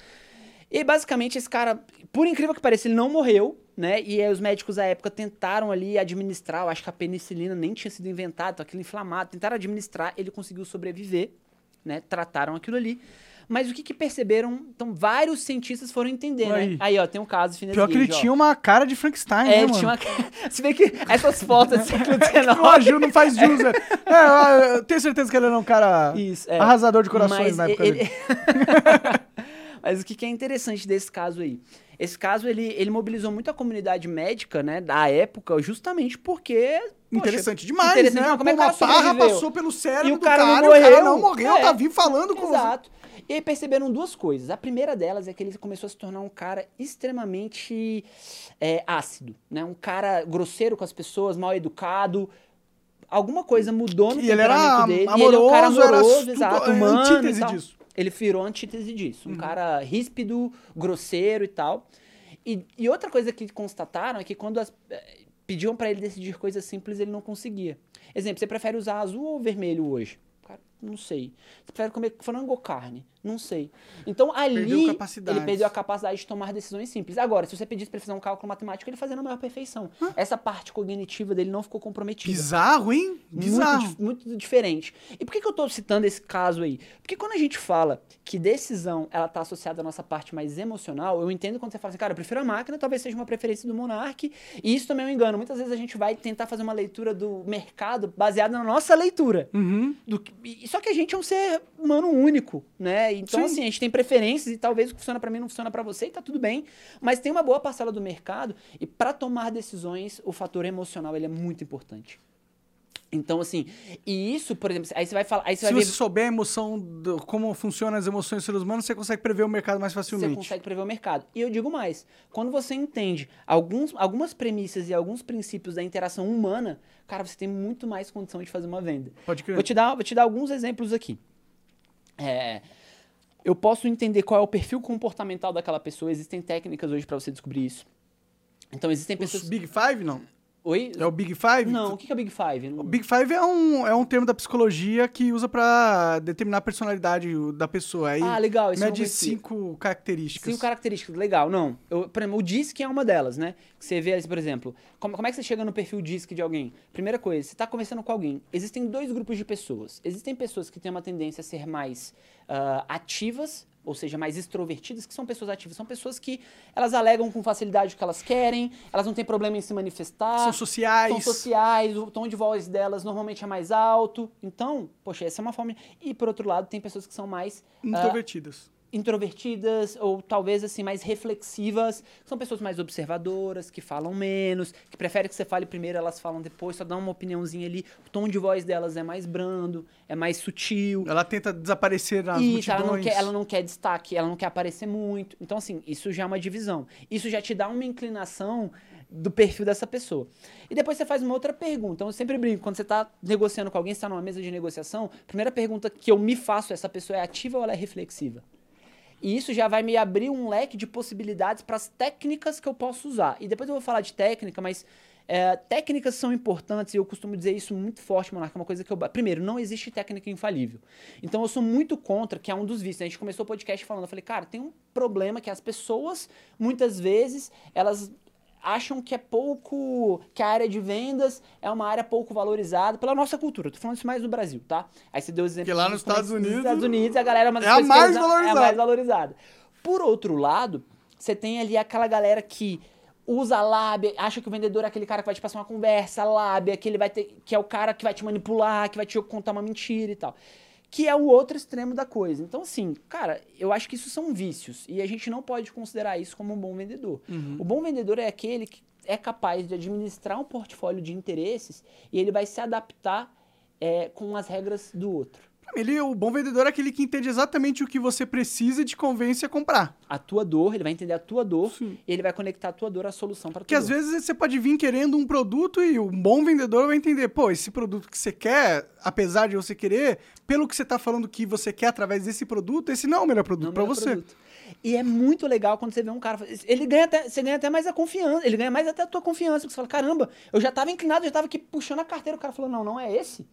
E basicamente esse cara, por incrível que pareça, ele não morreu, né? E aí os médicos à época tentaram ali administrar, eu acho que a penicilina nem tinha sido inventada, aquilo inflamado, tentaram administrar, ele conseguiu sobreviver, né? Trataram aquilo ali. Mas o que, que perceberam? Então, vários cientistas foram entender, Aí. né? Aí, ó, tem um caso Phineas Pior que ele ó. tinha uma cara de Frankenstein, É, né, ele mano? tinha uma. Você vê que essas fotos do século Ó, XIX. Gil não faz jus. né? É, eu tenho certeza que ele era um cara Isso, é. arrasador de corações Mas na época ele- dele. Mas o que que é interessante desse caso aí? Esse caso, ele, ele mobilizou muito a comunidade médica, né, da época, justamente porque... poxa, Interessante demais, interessante né? Como é que uma parra sobreviveu? passou pelo cérebro E o do cara cara, não e o cara morreu. não morreu, É. tá vivo falando com. Exato. E aí perceberam duas coisas. A primeira delas é que ele começou a se tornar um cara extremamente é, ácido, né? Um cara grosseiro com as pessoas, mal educado. Alguma coisa mudou no E era temperamento dele. e ele é um cara amoroso, era amoroso, tudo- exato, é, humano e antítese disso. Ele virou antítese disso. Um cara ríspido, grosseiro e tal. E, e outra coisa que constataram é que quando as, eh, pediam pra ele decidir coisas simples, ele não conseguia. Exemplo, você prefere usar azul ou vermelho hoje? Cara, não sei. Você prefere comer frango ou carne? Não sei. Então ali Perdeu ele perdeu a capacidade de tomar decisões simples. Agora, se você pedisse pra ele fazer um cálculo matemático, ele fazia na maior perfeição. Essa parte cognitiva dele não ficou comprometida. Bizarro, hein? Bizarro. Muito, muito diferente. E por que, que eu tô citando esse caso aí? Porque quando a gente fala que decisão ela tá associada à nossa parte mais emocional, eu entendo quando você fala assim, cara, eu prefiro a máquina, talvez seja uma preferência do Monark, e isso também é um engano. Muitas vezes a gente vai tentar fazer uma leitura do mercado baseada na nossa leitura. Uhum. Do só que a gente é um ser humano único, né? Então, Sim. assim, a gente tem preferências e talvez o que funciona pra mim não funciona pra você e tá tudo bem. Mas tem uma boa parcela do mercado e pra tomar decisões, o fator emocional ele é muito importante. Então, assim, e isso, por exemplo, aí você vai falar. Aí você Se vai você ver. souber a emoção, do- como funcionam as emoções dos seres humanos, você consegue prever o mercado mais Você facilmente. consegue prever o mercado. E eu digo mais: quando você entende alguns, algumas premissas e alguns princípios da interação humana, cara, você tem muito mais condição de fazer uma venda. Pode crer. Vou te dar, vou te dar alguns exemplos aqui. É, eu posso entender qual é o perfil comportamental daquela pessoa. Existem técnicas hoje pra você descobrir isso. Então existem Os pessoas. Big Five, não? Oi? É o Big Five? Não, o que é Big Five? Não- O Big Five é um, é um termo da psicologia que usa pra determinar a personalidade da pessoa. Aí Ah, legal. Isso mede cinco características. Cinco características, legal. Não, eu, por exemplo, o DISC é uma delas, né? Você vê, por exemplo, como, como é que você chega no perfil DISC de alguém? Primeira coisa, você está conversando com alguém. Existem dois grupos de pessoas. Existem pessoas que têm uma tendência a ser mais ah, ativas, ou seja, mais extrovertidas, que são pessoas ativas. São pessoas que elas alegam com facilidade o que elas querem, elas não têm problema em se manifestar. São sociais. São sociais, o tom de voz delas normalmente é mais alto. Então, poxa, essa é uma forma. E por outro lado, tem pessoas que são mais ah, Introvertidas. Introvertidas ou talvez assim mais reflexivas, são pessoas mais observadoras, que falam menos, que preferem que você fale primeiro, elas falam depois, só dá uma opiniãozinha ali. O tom de voz delas é mais brando, é mais sutil. Ela tenta desaparecer nas Isso, ela multidões. não, quer, ela não quer destaque, ela não quer aparecer muito. Então, assim, isso já é uma divisão. Isso já te dá uma inclinação do perfil dessa pessoa. E depois você faz uma outra pergunta. Então, eu sempre brinco, quando você está negociando com alguém, você está numa mesa de negociação, a primeira pergunta que eu me faço é, essa pessoa é ativa ou ela é reflexiva? E isso já vai me abrir um leque de possibilidades para as técnicas que eu posso usar. E depois eu vou falar de técnica, mas é, técnicas são importantes e eu costumo dizer isso muito forte, Monarca. É uma coisa que eu. Primeiro, não existe técnica infalível. Então eu sou muito contra, que é um dos vícios. né? A gente começou o podcast falando, eu falei, cara, tem um problema que as pessoas, muitas vezes, elas acham que é pouco. que a área de vendas é uma área pouco valorizada pela nossa cultura. Eu tô falando isso mais no Brasil, tá? Aí você deu os exemplos. Porque lá nos é Estados nos Unidos, Estados Unidos, a galera uma das é a mais eles- É a valorizada. mais valorizada. Por outro lado, você tem ali aquela galera que usa a lábia, acha que o vendedor é aquele cara que vai te passar uma conversa, lábia, que ele vai ter, que é o cara que vai te manipular, que vai te contar uma mentira e tal. Que é o outro extremo da coisa. Então, assim, cara, eu acho que isso são vícios. E a gente não pode considerar isso como um bom vendedor. O bom vendedor é aquele que é capaz de administrar um portfólio de interesses e ele vai se adaptar é, com as regras do outro. Ele, o bom vendedor é aquele que entende exatamente o que você precisa e te convence a comprar. A tua dor, ele vai entender a tua dor Sim. e ele vai conectar a tua dor à solução para Porque às vezes você pode vir querendo um produto e o bom vendedor vai entender, pô, esse produto que você quer, apesar de você querer, pelo que você tá falando que você quer através desse produto, esse não é o melhor produto pra melhor você. produto. E é muito legal quando você vê um cara. Ele ganha até, você ganha até mais a confiança. Ele ganha mais até a tua confiança. Porque você fala, caramba, eu já tava inclinado, eu já tava aqui puxando a carteira. O cara falou, não, não é esse.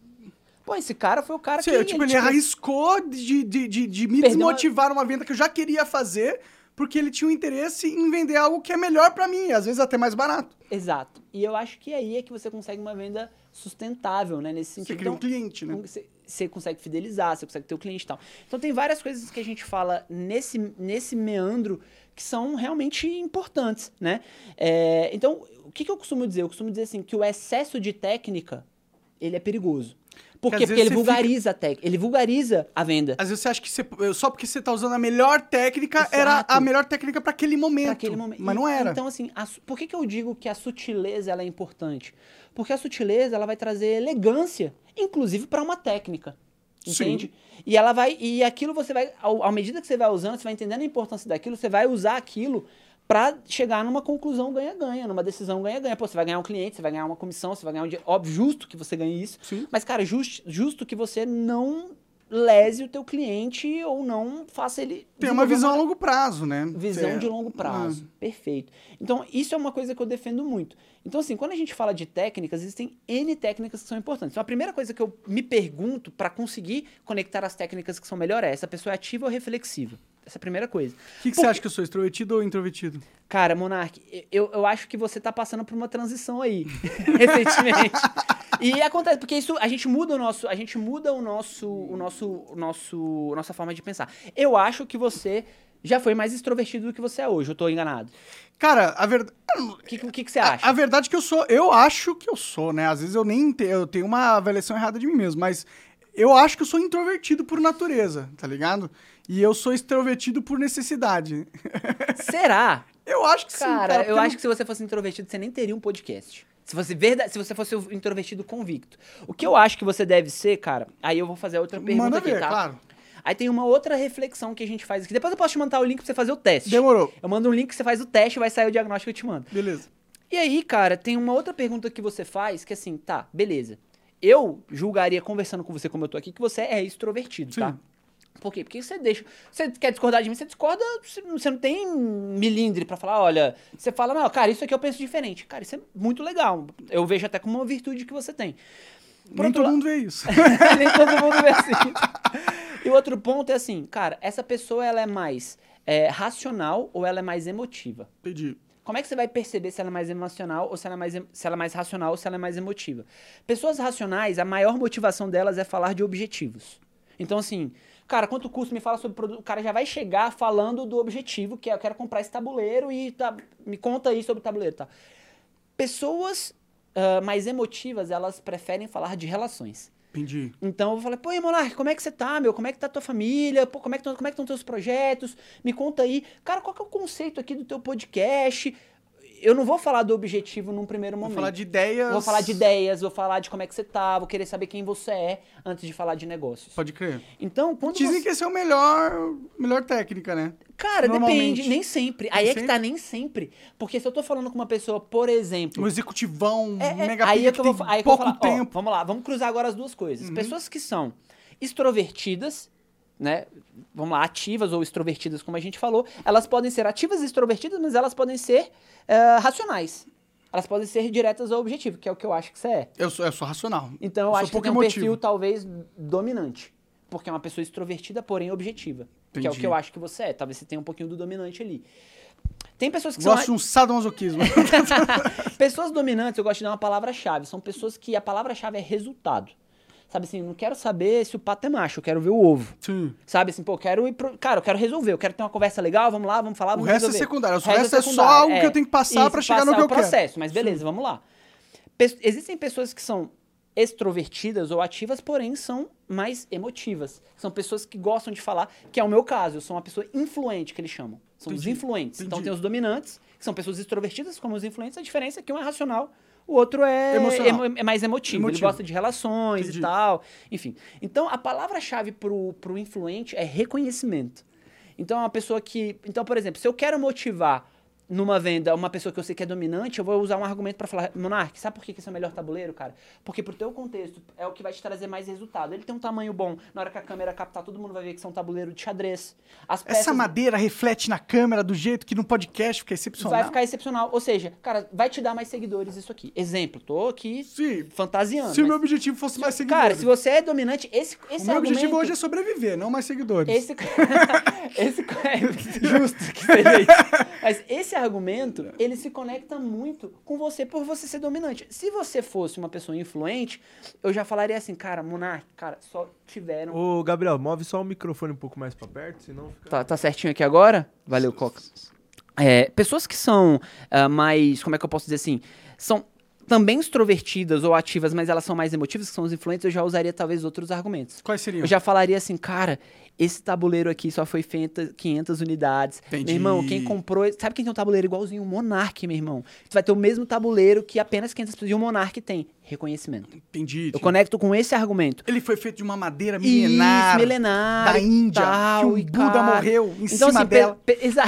Pô, esse cara foi o cara Você, que. tipo, ele te- arriscou de, de, de, de me uma- desmotivar uma venda que eu já queria fazer porque ele tinha um interesse em vender algo que é melhor pra mim, às vezes até mais barato. Exato. E eu acho que aí é que você consegue uma venda sustentável, né? Nesse Você sentido. cria um Então, cliente, né? Você, você consegue fidelizar, você consegue ter o cliente e tal. Então tem várias coisas que a gente fala nesse, nesse meandro que são realmente importantes, né? É, então, o que, que eu costumo dizer? Eu costumo dizer assim, que o excesso de técnica, ele é perigoso. Por Porque quê? Porque ele vezes você vulgariza a técnica, ele vulgariza a venda. Às vezes você acha que você, só porque você tá usando a melhor técnica, era Exato. a melhor técnica pra aquele momento. Pra aquele momento. Mas E- não era. Então, assim, a por que, que eu digo que a sutileza ela é importante? Porque a sutileza ela vai trazer elegância, inclusive para uma técnica. Sim. Entende? E ela vai. E aquilo você vai. Ao, à medida que você vai usando, você vai entendendo a importância daquilo, você vai usar aquilo para chegar numa conclusão ganha-ganha, numa decisão ganha-ganha. Pô, você vai ganhar um cliente, você vai ganhar uma comissão, você vai ganhar um dinheiro. Óbvio, justo que você ganhe isso. Sim. Mas, cara, justo, justo que você não lese o teu cliente ou não faça ele. Tem uma visão a longo prazo, né? Visão É. de longo prazo. Perfeito. Então, isso é uma coisa que eu defendo muito. Então, assim, quando a gente fala de técnicas, existem N técnicas que são importantes. Então, a primeira coisa que eu me pergunto para conseguir conectar as técnicas que são melhor é: essa pessoa é ativa ou reflexiva? Essa é a primeira coisa. O que, que você acha que eu sou, extrovertido ou introvertido? Cara, Monark, eu, eu acho que você tá passando por uma transição aí, recentemente. E acontece, porque isso, a gente muda o nosso, a gente muda o nosso, o nosso, o nosso, nossa forma de pensar. Eu acho que você já foi mais extrovertido do que você é hoje, eu tô enganado. Cara, a verdade. O que, o que, que você acha? A, a verdade é que eu sou. Eu acho que eu sou, né? Às vezes eu nem te- eu tenho uma avaliação errada de mim mesmo, mas eu acho que eu sou introvertido por natureza, tá ligado? E eu sou extrovertido por necessidade. Será? Eu acho que sim, Cara, cara. eu acho que se você fosse introvertido, você nem teria um podcast. Se você, verda- se você fosse um introvertido convicto. O que eu acho que você deve ser, cara, aí eu vou fazer outra pergunta Manda aqui, ver, tá? claro. Aí tem uma outra reflexão que a gente faz aqui. Depois eu posso te mandar o link pra você fazer o teste. Demorou. Eu mando um link que você faz o teste, vai sair o diagnóstico que eu te mando. Beleza. E aí, cara, tem uma outra pergunta que você faz que assim, tá, beleza. Eu julgaria conversando com você como eu tô aqui que você é extrovertido, Sim. tá? Por quê? Porque você deixa. Você quer discordar de mim, você discorda, você não- tem milindre pra falar, olha. Você fala, não, cara, isso aqui eu penso diferente. Cara, isso é muito legal. Eu vejo até como uma virtude que você tem. Por Nem todo mundo vê isso. Nem todo mundo vê assim. E o outro ponto é assim, cara, essa pessoa ela é mais é, racional ou ela é mais emotiva? Entendi. Como é que você vai perceber se ela é mais emocional ou se ela é mais, se ela é mais racional ou se ela é mais emotiva? Pessoas racionais, a maior motivação delas é falar de objetivos. Então, assim, cara, quanto custa? Me fala sobre o produto. O cara já vai chegar falando do objetivo, que é eu quero comprar esse tabuleiro e tá, me conta aí sobre o tabuleiro, tá? Pessoas ah, mais emotivas, elas preferem falar de relações. Entendi. Então eu vou falar, pô, e Monark, como é que você tá, meu? Como é que tá a tua família? Pô, como é que estão como é que tão teus projetos? Me conta aí. Cara, qual que é o conceito aqui do teu podcast? Eu não vou falar do objetivo num primeiro Vou momento. falar de ideias. Vou falar de ideias, vou falar de como é que você tá, vou querer saber quem você é antes de falar de negócios. Pode crer. Então, quando Dizem você... que esse é o melhor, melhor técnica, né? Cara, depende, nem sempre. Aí é que tá nem sempre. Porque se eu tô falando com uma pessoa, por exemplo, Um executivão, É, é, mega aí pica é que eu vou, aí que eu vou pouco falar, ó, tempo. Uhum. vamos lá, vamos cruzar agora as duas coisas. Pessoas que são extrovertidas, né? Vamos lá, ativas ou extrovertidas, como a gente falou, elas podem ser ativas e extrovertidas, mas elas podem ser eh, racionais. Elas podem ser diretas ao objetivo, que é o que eu acho que você é. Eu sou, eu sou racional. Então eu, sou acho que pouco tem um perfil talvez dominante. Porque é uma pessoa extrovertida, porém objetiva. Que é o Entendi. que eu acho que você é. Talvez você tenha um pouquinho do dominante ali. Tem pessoas que são. Gosto de um sadomasoquismo. Pessoas dominantes, eu gosto de dar uma palavra-chave. São pessoas que a palavra-chave é resultado. Sabe assim, não quero saber se o pato é macho, eu quero ver o ovo. Sim. Sabe assim, pô, eu quero ir pro. Cara, eu quero resolver, eu quero ter uma conversa legal, vamos lá, vamos falar, O vamos resto é resolver. secundário, o resto é só algo que eu tenho que passar pra chegar no que o eu quero. processo, mas beleza, vamos lá. Pe- existem pessoas que são extrovertidas ou ativas, porém são mais emotivas. São pessoas que gostam de falar, que é o meu caso, eu sou uma pessoa influente, que eles chamam. São os Entendi, influentes. Então entendi. tem os dominantes, que são pessoas extrovertidas, como os influentes, a diferença é que um é racional, o outro é, emo- é mais emotivo. Emotivo. Ele gosta de relações Entendi. e tal. Enfim. Então, a palavra-chave pro, pro influente é reconhecimento. Então, é uma pessoa que. Então, por exemplo, se eu quero motivar numa venda, uma pessoa que eu sei que é dominante, eu vou usar um argumento pra falar, Monark, sabe por que esse é o melhor tabuleiro, cara? Porque pro teu contexto é o que vai te trazer mais resultado. Ele tem um tamanho bom, na hora que a câmera captar, todo mundo vai ver que isso é um tabuleiro de xadrez. As Essa peças madeira reflete na câmera do jeito que no podcast fica excepcional. vai ficar excepcional. Ou seja, cara, vai te dar mais seguidores isso aqui. Exemplo, tô aqui Sim. fantasiando. Se o mas- meu objetivo fosse mais seguidores. Cara, se você é dominante, esse, O esse meu argumento... objetivo hoje é sobreviver, não mais seguidores. Esse, esse é justo que seja isso. Mas esse argumento, ele se conecta muito com você por você ser dominante. Se você fosse uma pessoa influente, eu já falaria assim, cara, Monark, cara, só tiveram. Ô, Gabriel, move só o microfone um pouco mais pra perto, senão fica... Tá, tá certinho aqui agora? Valeu, Coca. É, pessoas que são ah, mais, como é que eu posso dizer assim, são também extrovertidas ou ativas, mas elas são mais emotivas, que são os influentes, eu já usaria talvez outros argumentos. Quais seriam? Eu já falaria assim, cara, esse tabuleiro aqui só foi feito 500 unidades. Entendi. Meu irmão, quem comprou. Sabe quem tem um tabuleiro igualzinho? O Monark, meu irmão. Você vai ter o mesmo tabuleiro que apenas 500 pessoas. E o Monark tem reconhecimento. Entendi. Eu conecto com esse argumento. Ele foi feito de uma madeira Isso, milenar. milenar. da Índia, tal, que o Buda cara- morreu em então, cima assim, dela. pe- exa-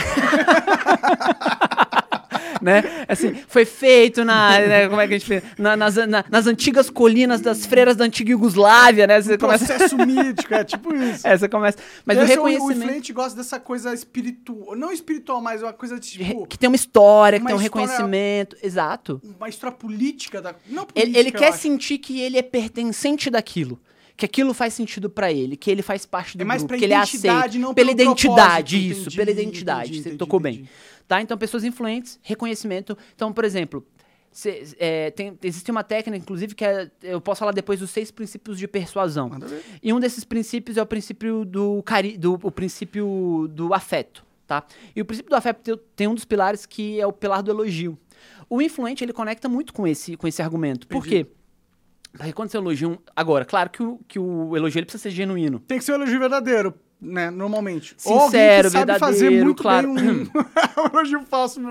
né? Assim, foi feito na, né, como é que a gente fez? Na- nas, na- nas antigas colinas das freiras da antiga Iugoslávia, né? Você começa, Processo mítico, é tipo isso. é, você começa, mas o Esse O reconhecimento influente gosta dessa coisa espiritual. Não espiritual, mas uma coisa tipo. que tem uma história, que uma tem um história- reconhecimento, exato. Uma história política da. Não política, Ele, ele quer acho. sentir que ele é pertencente daquilo. Que aquilo faz sentido pra ele, que ele faz parte do É mais grupo, que ele é aceito. não pela identidade, propósito. isso, Entendi, pela identidade. entendi, você entendi, tocou entendi. bem. Tá? Então, pessoas influentes, reconhecimento. Então, por exemplo, cê- é, tem- existe uma técnica, inclusive, que é, eu posso falar depois dos seis princípios de persuasão. E um desses princípios é o princípio do, cari do o princípio do afeto, tá? E o princípio do afeto tem- tem um dos pilares que é o pilar do elogio. O influente, ele conecta muito com esse, com esse argumento. Por Entendi. quê? Porque quando você elogia um... Agora, claro que o, que o elogio ele precisa ser genuíno. Tem que ser um elogio verdadeiro, né? Normalmente. Sincero, sabe fazer verdadeiro, muito claro. bem um, um elogio falso.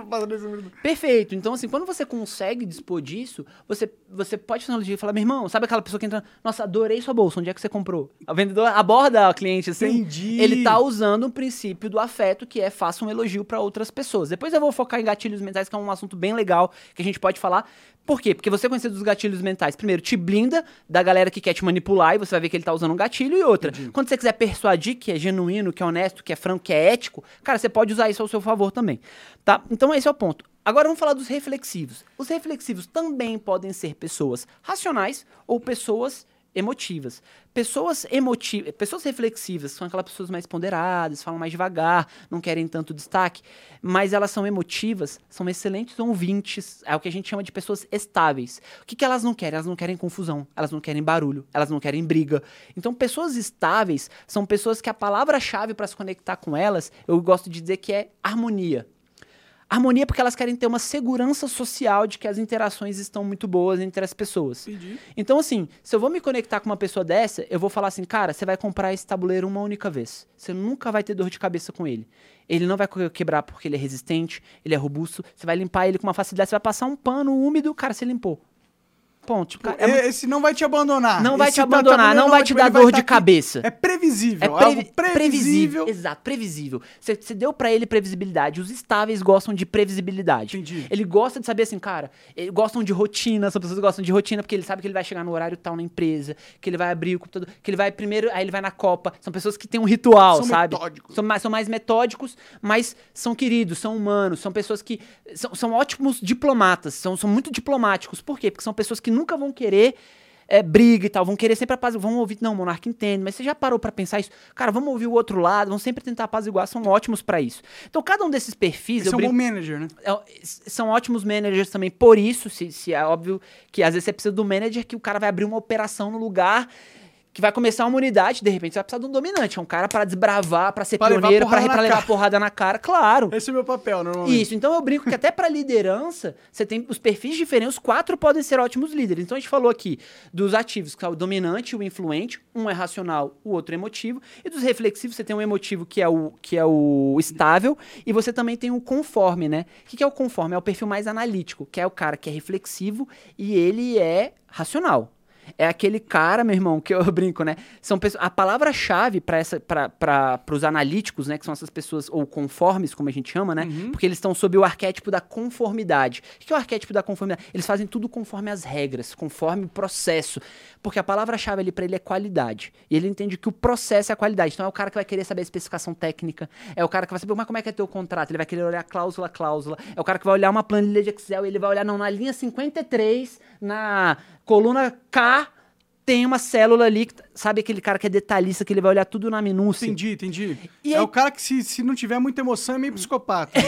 Perfeito. Então, assim, quando você consegue dispor disso, você, você pode fazer um elogio e falar, meu irmão, sabe aquela pessoa que entra, nossa, adorei sua bolsa, onde é que você comprou? O vendedor aborda o cliente assim. Entendi. Ele tá usando um princípio do afeto, que é faça um elogio pra outras pessoas. Depois eu vou focar em gatilhos mentais, que é um assunto bem legal que a gente pode falar. Por quê? Porque você conhecer dos gatilhos mentais, primeiro, te blinda da galera que quer te manipular e você vai ver que ele tá usando um gatilho. E outra, quando você quiser persuadir que é genuíno, que é honesto, que é franco, que é ético, cara, você pode usar isso ao seu favor também. Tá? Então esse é o ponto. Agora vamos falar dos reflexivos. Os reflexivos também podem ser pessoas racionais ou pessoas emotivas. Pessoas emotivas, pessoas reflexivas são aquelas pessoas mais ponderadas, falam mais devagar, não querem tanto destaque, mas elas são emotivas, são excelentes ouvintes, é o que a gente chama de pessoas estáveis. O que, que elas não querem? Elas não querem confusão, elas não querem barulho, elas não querem briga. Então, pessoas estáveis são pessoas que a palavra-chave para se conectar com elas, eu gosto de dizer que é harmonia. Harmonia porque elas querem ter uma segurança social de que as interações estão muito boas entre as pessoas. Entendi. Então, assim, se eu vou me conectar com uma pessoa dessa, eu vou falar assim, cara, você vai comprar esse tabuleiro uma única vez. Você nunca vai ter dor de cabeça com ele. Ele não vai que- quebrar porque ele é resistente, ele é robusto. Você vai limpar ele com uma facilidade, você vai passar um pano úmido, cara, você limpou. Ponto. Cara, é muito- Esse não vai te abandonar. Não vai Esse te abandonar, não vai te dar dor tá de aqui. cabeça. É previsível. É É, previ- algo previsível. Exato, previsível. Você deu pra ele previsibilidade. Os estáveis gostam de previsibilidade. Entendi. Ele gosta de saber assim, cara, eles gostam de rotina, são pessoas que gostam de rotina porque ele sabe que ele vai chegar no horário tal na empresa, que ele vai abrir o computador, que ele vai primeiro, aí ele vai na Copa. São pessoas que têm um ritual, São sabe? metódicos. São mais, são mais metódicos, mas são queridos, são humanos, são pessoas que são, são ótimos diplomatas, são, são muito diplomáticos. Por quê? Porque são pessoas que nunca vão querer é, briga e tal, vão querer sempre a paz, vão ouvir, não, Monarca entende, mas você já parou pra pensar isso? Cara, vamos ouvir o outro lado, vão sempre tentar apaziguar, são ótimos pra isso. Então, cada um desses perfis, é um brinco- bom manager, né? é, são ótimos managers também, por isso, se, se é óbvio que às vezes você precisa do manager que o cara vai abrir uma operação no lugar que vai começar uma unidade, de repente você vai precisar de um dominante, é um cara pra desbravar, pra ser Pra levar pioneiro, na levar cara. porrada na cara, claro. Esse é o meu papel, normalmente. Isso, então eu brinco que até pra liderança, você tem os perfis diferentes, os quatro podem ser ótimos líderes. Então a gente falou aqui dos ativos, que é o dominante o influente, um é racional, o outro é emotivo, e dos reflexivos você tem um emotivo que é o que é o estável, e você também tem o conforme, né? O que que é o conforme? É o perfil mais analítico, que é o cara que é reflexivo e ele é racional. É aquele cara, meu irmão, que eu brinco, né? São pessoas, a palavra-chave para os analíticos, né, que são essas pessoas ou conformes, como a gente chama, né? Porque eles estão sob o arquétipo da conformidade. O que é o arquétipo da conformidade? Eles fazem tudo conforme as regras, conforme o processo. Porque a palavra-chave ali para ele é qualidade. E ele entende que o processo é a qualidade. Então é o cara que vai querer saber a especificação técnica, é o cara que vai saber, mas como é que é teu contrato? Ele vai querer olhar cláusula, cláusula. É o cara que vai olhar uma planilha de Excel e ele vai olhar, não, na linha 53, na coluna K, tem uma célula ali, que- sabe aquele cara que é detalhista, que ele vai olhar tudo na minúcia. Entendi, entendi. E é aí- o cara que, se, se não tiver muita emoção, é meio psicopata.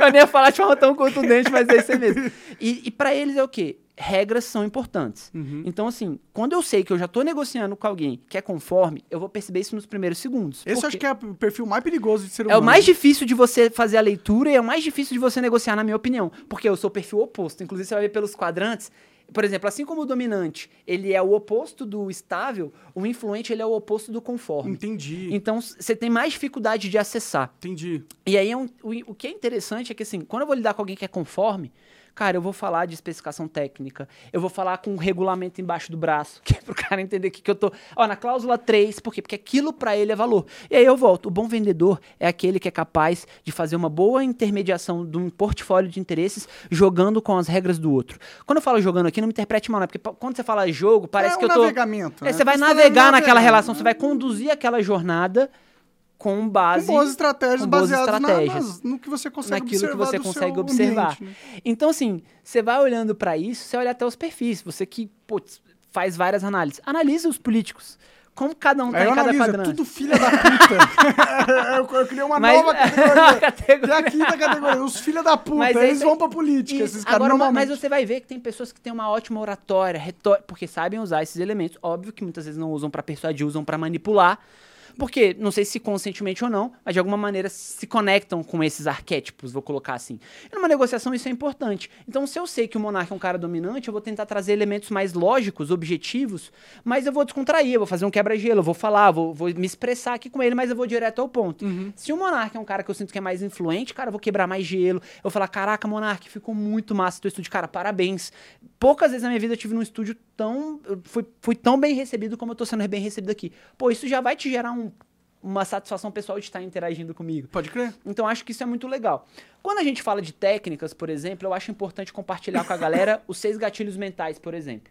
Eu nem ia falar de forma tão contundente, mas é isso mesmo. E, e para eles é o quê? Regras são importantes. Uhum. Então, assim, quando eu sei que eu já tô negociando com alguém que é conforme, eu vou perceber isso nos primeiros segundos. Esse eu Porque acho que é o perfil mais perigoso de ser é humano. o mais difícil de você fazer a leitura e é o mais difícil de você negociar, na minha opinião. Porque eu sou o perfil oposto. Inclusive, você vai ver pelos quadrantes. Por exemplo, assim como o dominante, ele é o oposto do estável, o influente, ele é o oposto do conforme. Entendi, Então, você tem mais dificuldade de acessar. entendi. E aí, é um- o, o que é interessante é que, assim, quando eu vou lidar com alguém que é conforme, cara, eu vou falar de especificação técnica, eu vou falar com um regulamento embaixo do braço, que é pro cara entender o que, que eu tô. Ó, na cláusula 3, por quê? Porque aquilo pra ele é valor. E aí eu volto. O bom vendedor é aquele que é capaz de fazer uma boa intermediação de um portfólio de interesses jogando com as regras do outro. Quando eu falo jogando aqui, não me interprete mal, né? Porque quando você fala jogo, parece é que um eu tô. navegamento, É, né? você vai tá navegar naquela relação, você vai conduzir aquela jornada com Com base. boas estratégias com boas baseadas na- estratégias. nas- no que você consegue naquilo que você consegue observar. ambiente, né? Então, assim, você vai olhando pra isso, você olha até os perfis. Você que faz várias análises. Analise os políticos. Como cada um tá eu em cada analiso, é quadrante. tudo filha da puta. eu, eu criei uma Mas- nova categoria. Categoria. É a quinta categoria, os filha da puta. Mas eles vão pra política, Isso. esses caras Agora, normalmente. mas você vai ver que tem pessoas que têm uma ótima oratória, retórica, porque sabem usar esses elementos. Óbvio que muitas vezes não usam pra persuadir, usam pra manipular. Porque, não sei se conscientemente ou não, mas de alguma maneira se conectam com esses arquétipos, vou colocar assim. E numa negociação isso é importante. Então, se eu sei que o monarca é um cara dominante, eu vou tentar trazer elementos mais lógicos, objetivos, mas eu vou descontrair, eu vou fazer um quebra-gelo, eu vou falar, vou, vou me expressar aqui com ele, mas eu vou direto ao ponto. Se o monarca é um cara que eu sinto que é mais influente, cara, eu vou quebrar mais gelo, eu vou falar, caraca, monarca, ficou muito massa teu estúdio, cara, parabéns. Poucas vezes na minha vida eu tive num estúdio tão, fui, fui tão bem recebido como eu tô sendo bem recebido aqui. Pô, isso já vai te gerar um- uma satisfação pessoal de estar interagindo comigo. Pode crer. Então acho que isso é muito legal. Quando a gente fala de técnicas, por exemplo, eu acho importante compartilhar com a galera os seis gatilhos mentais, por exemplo.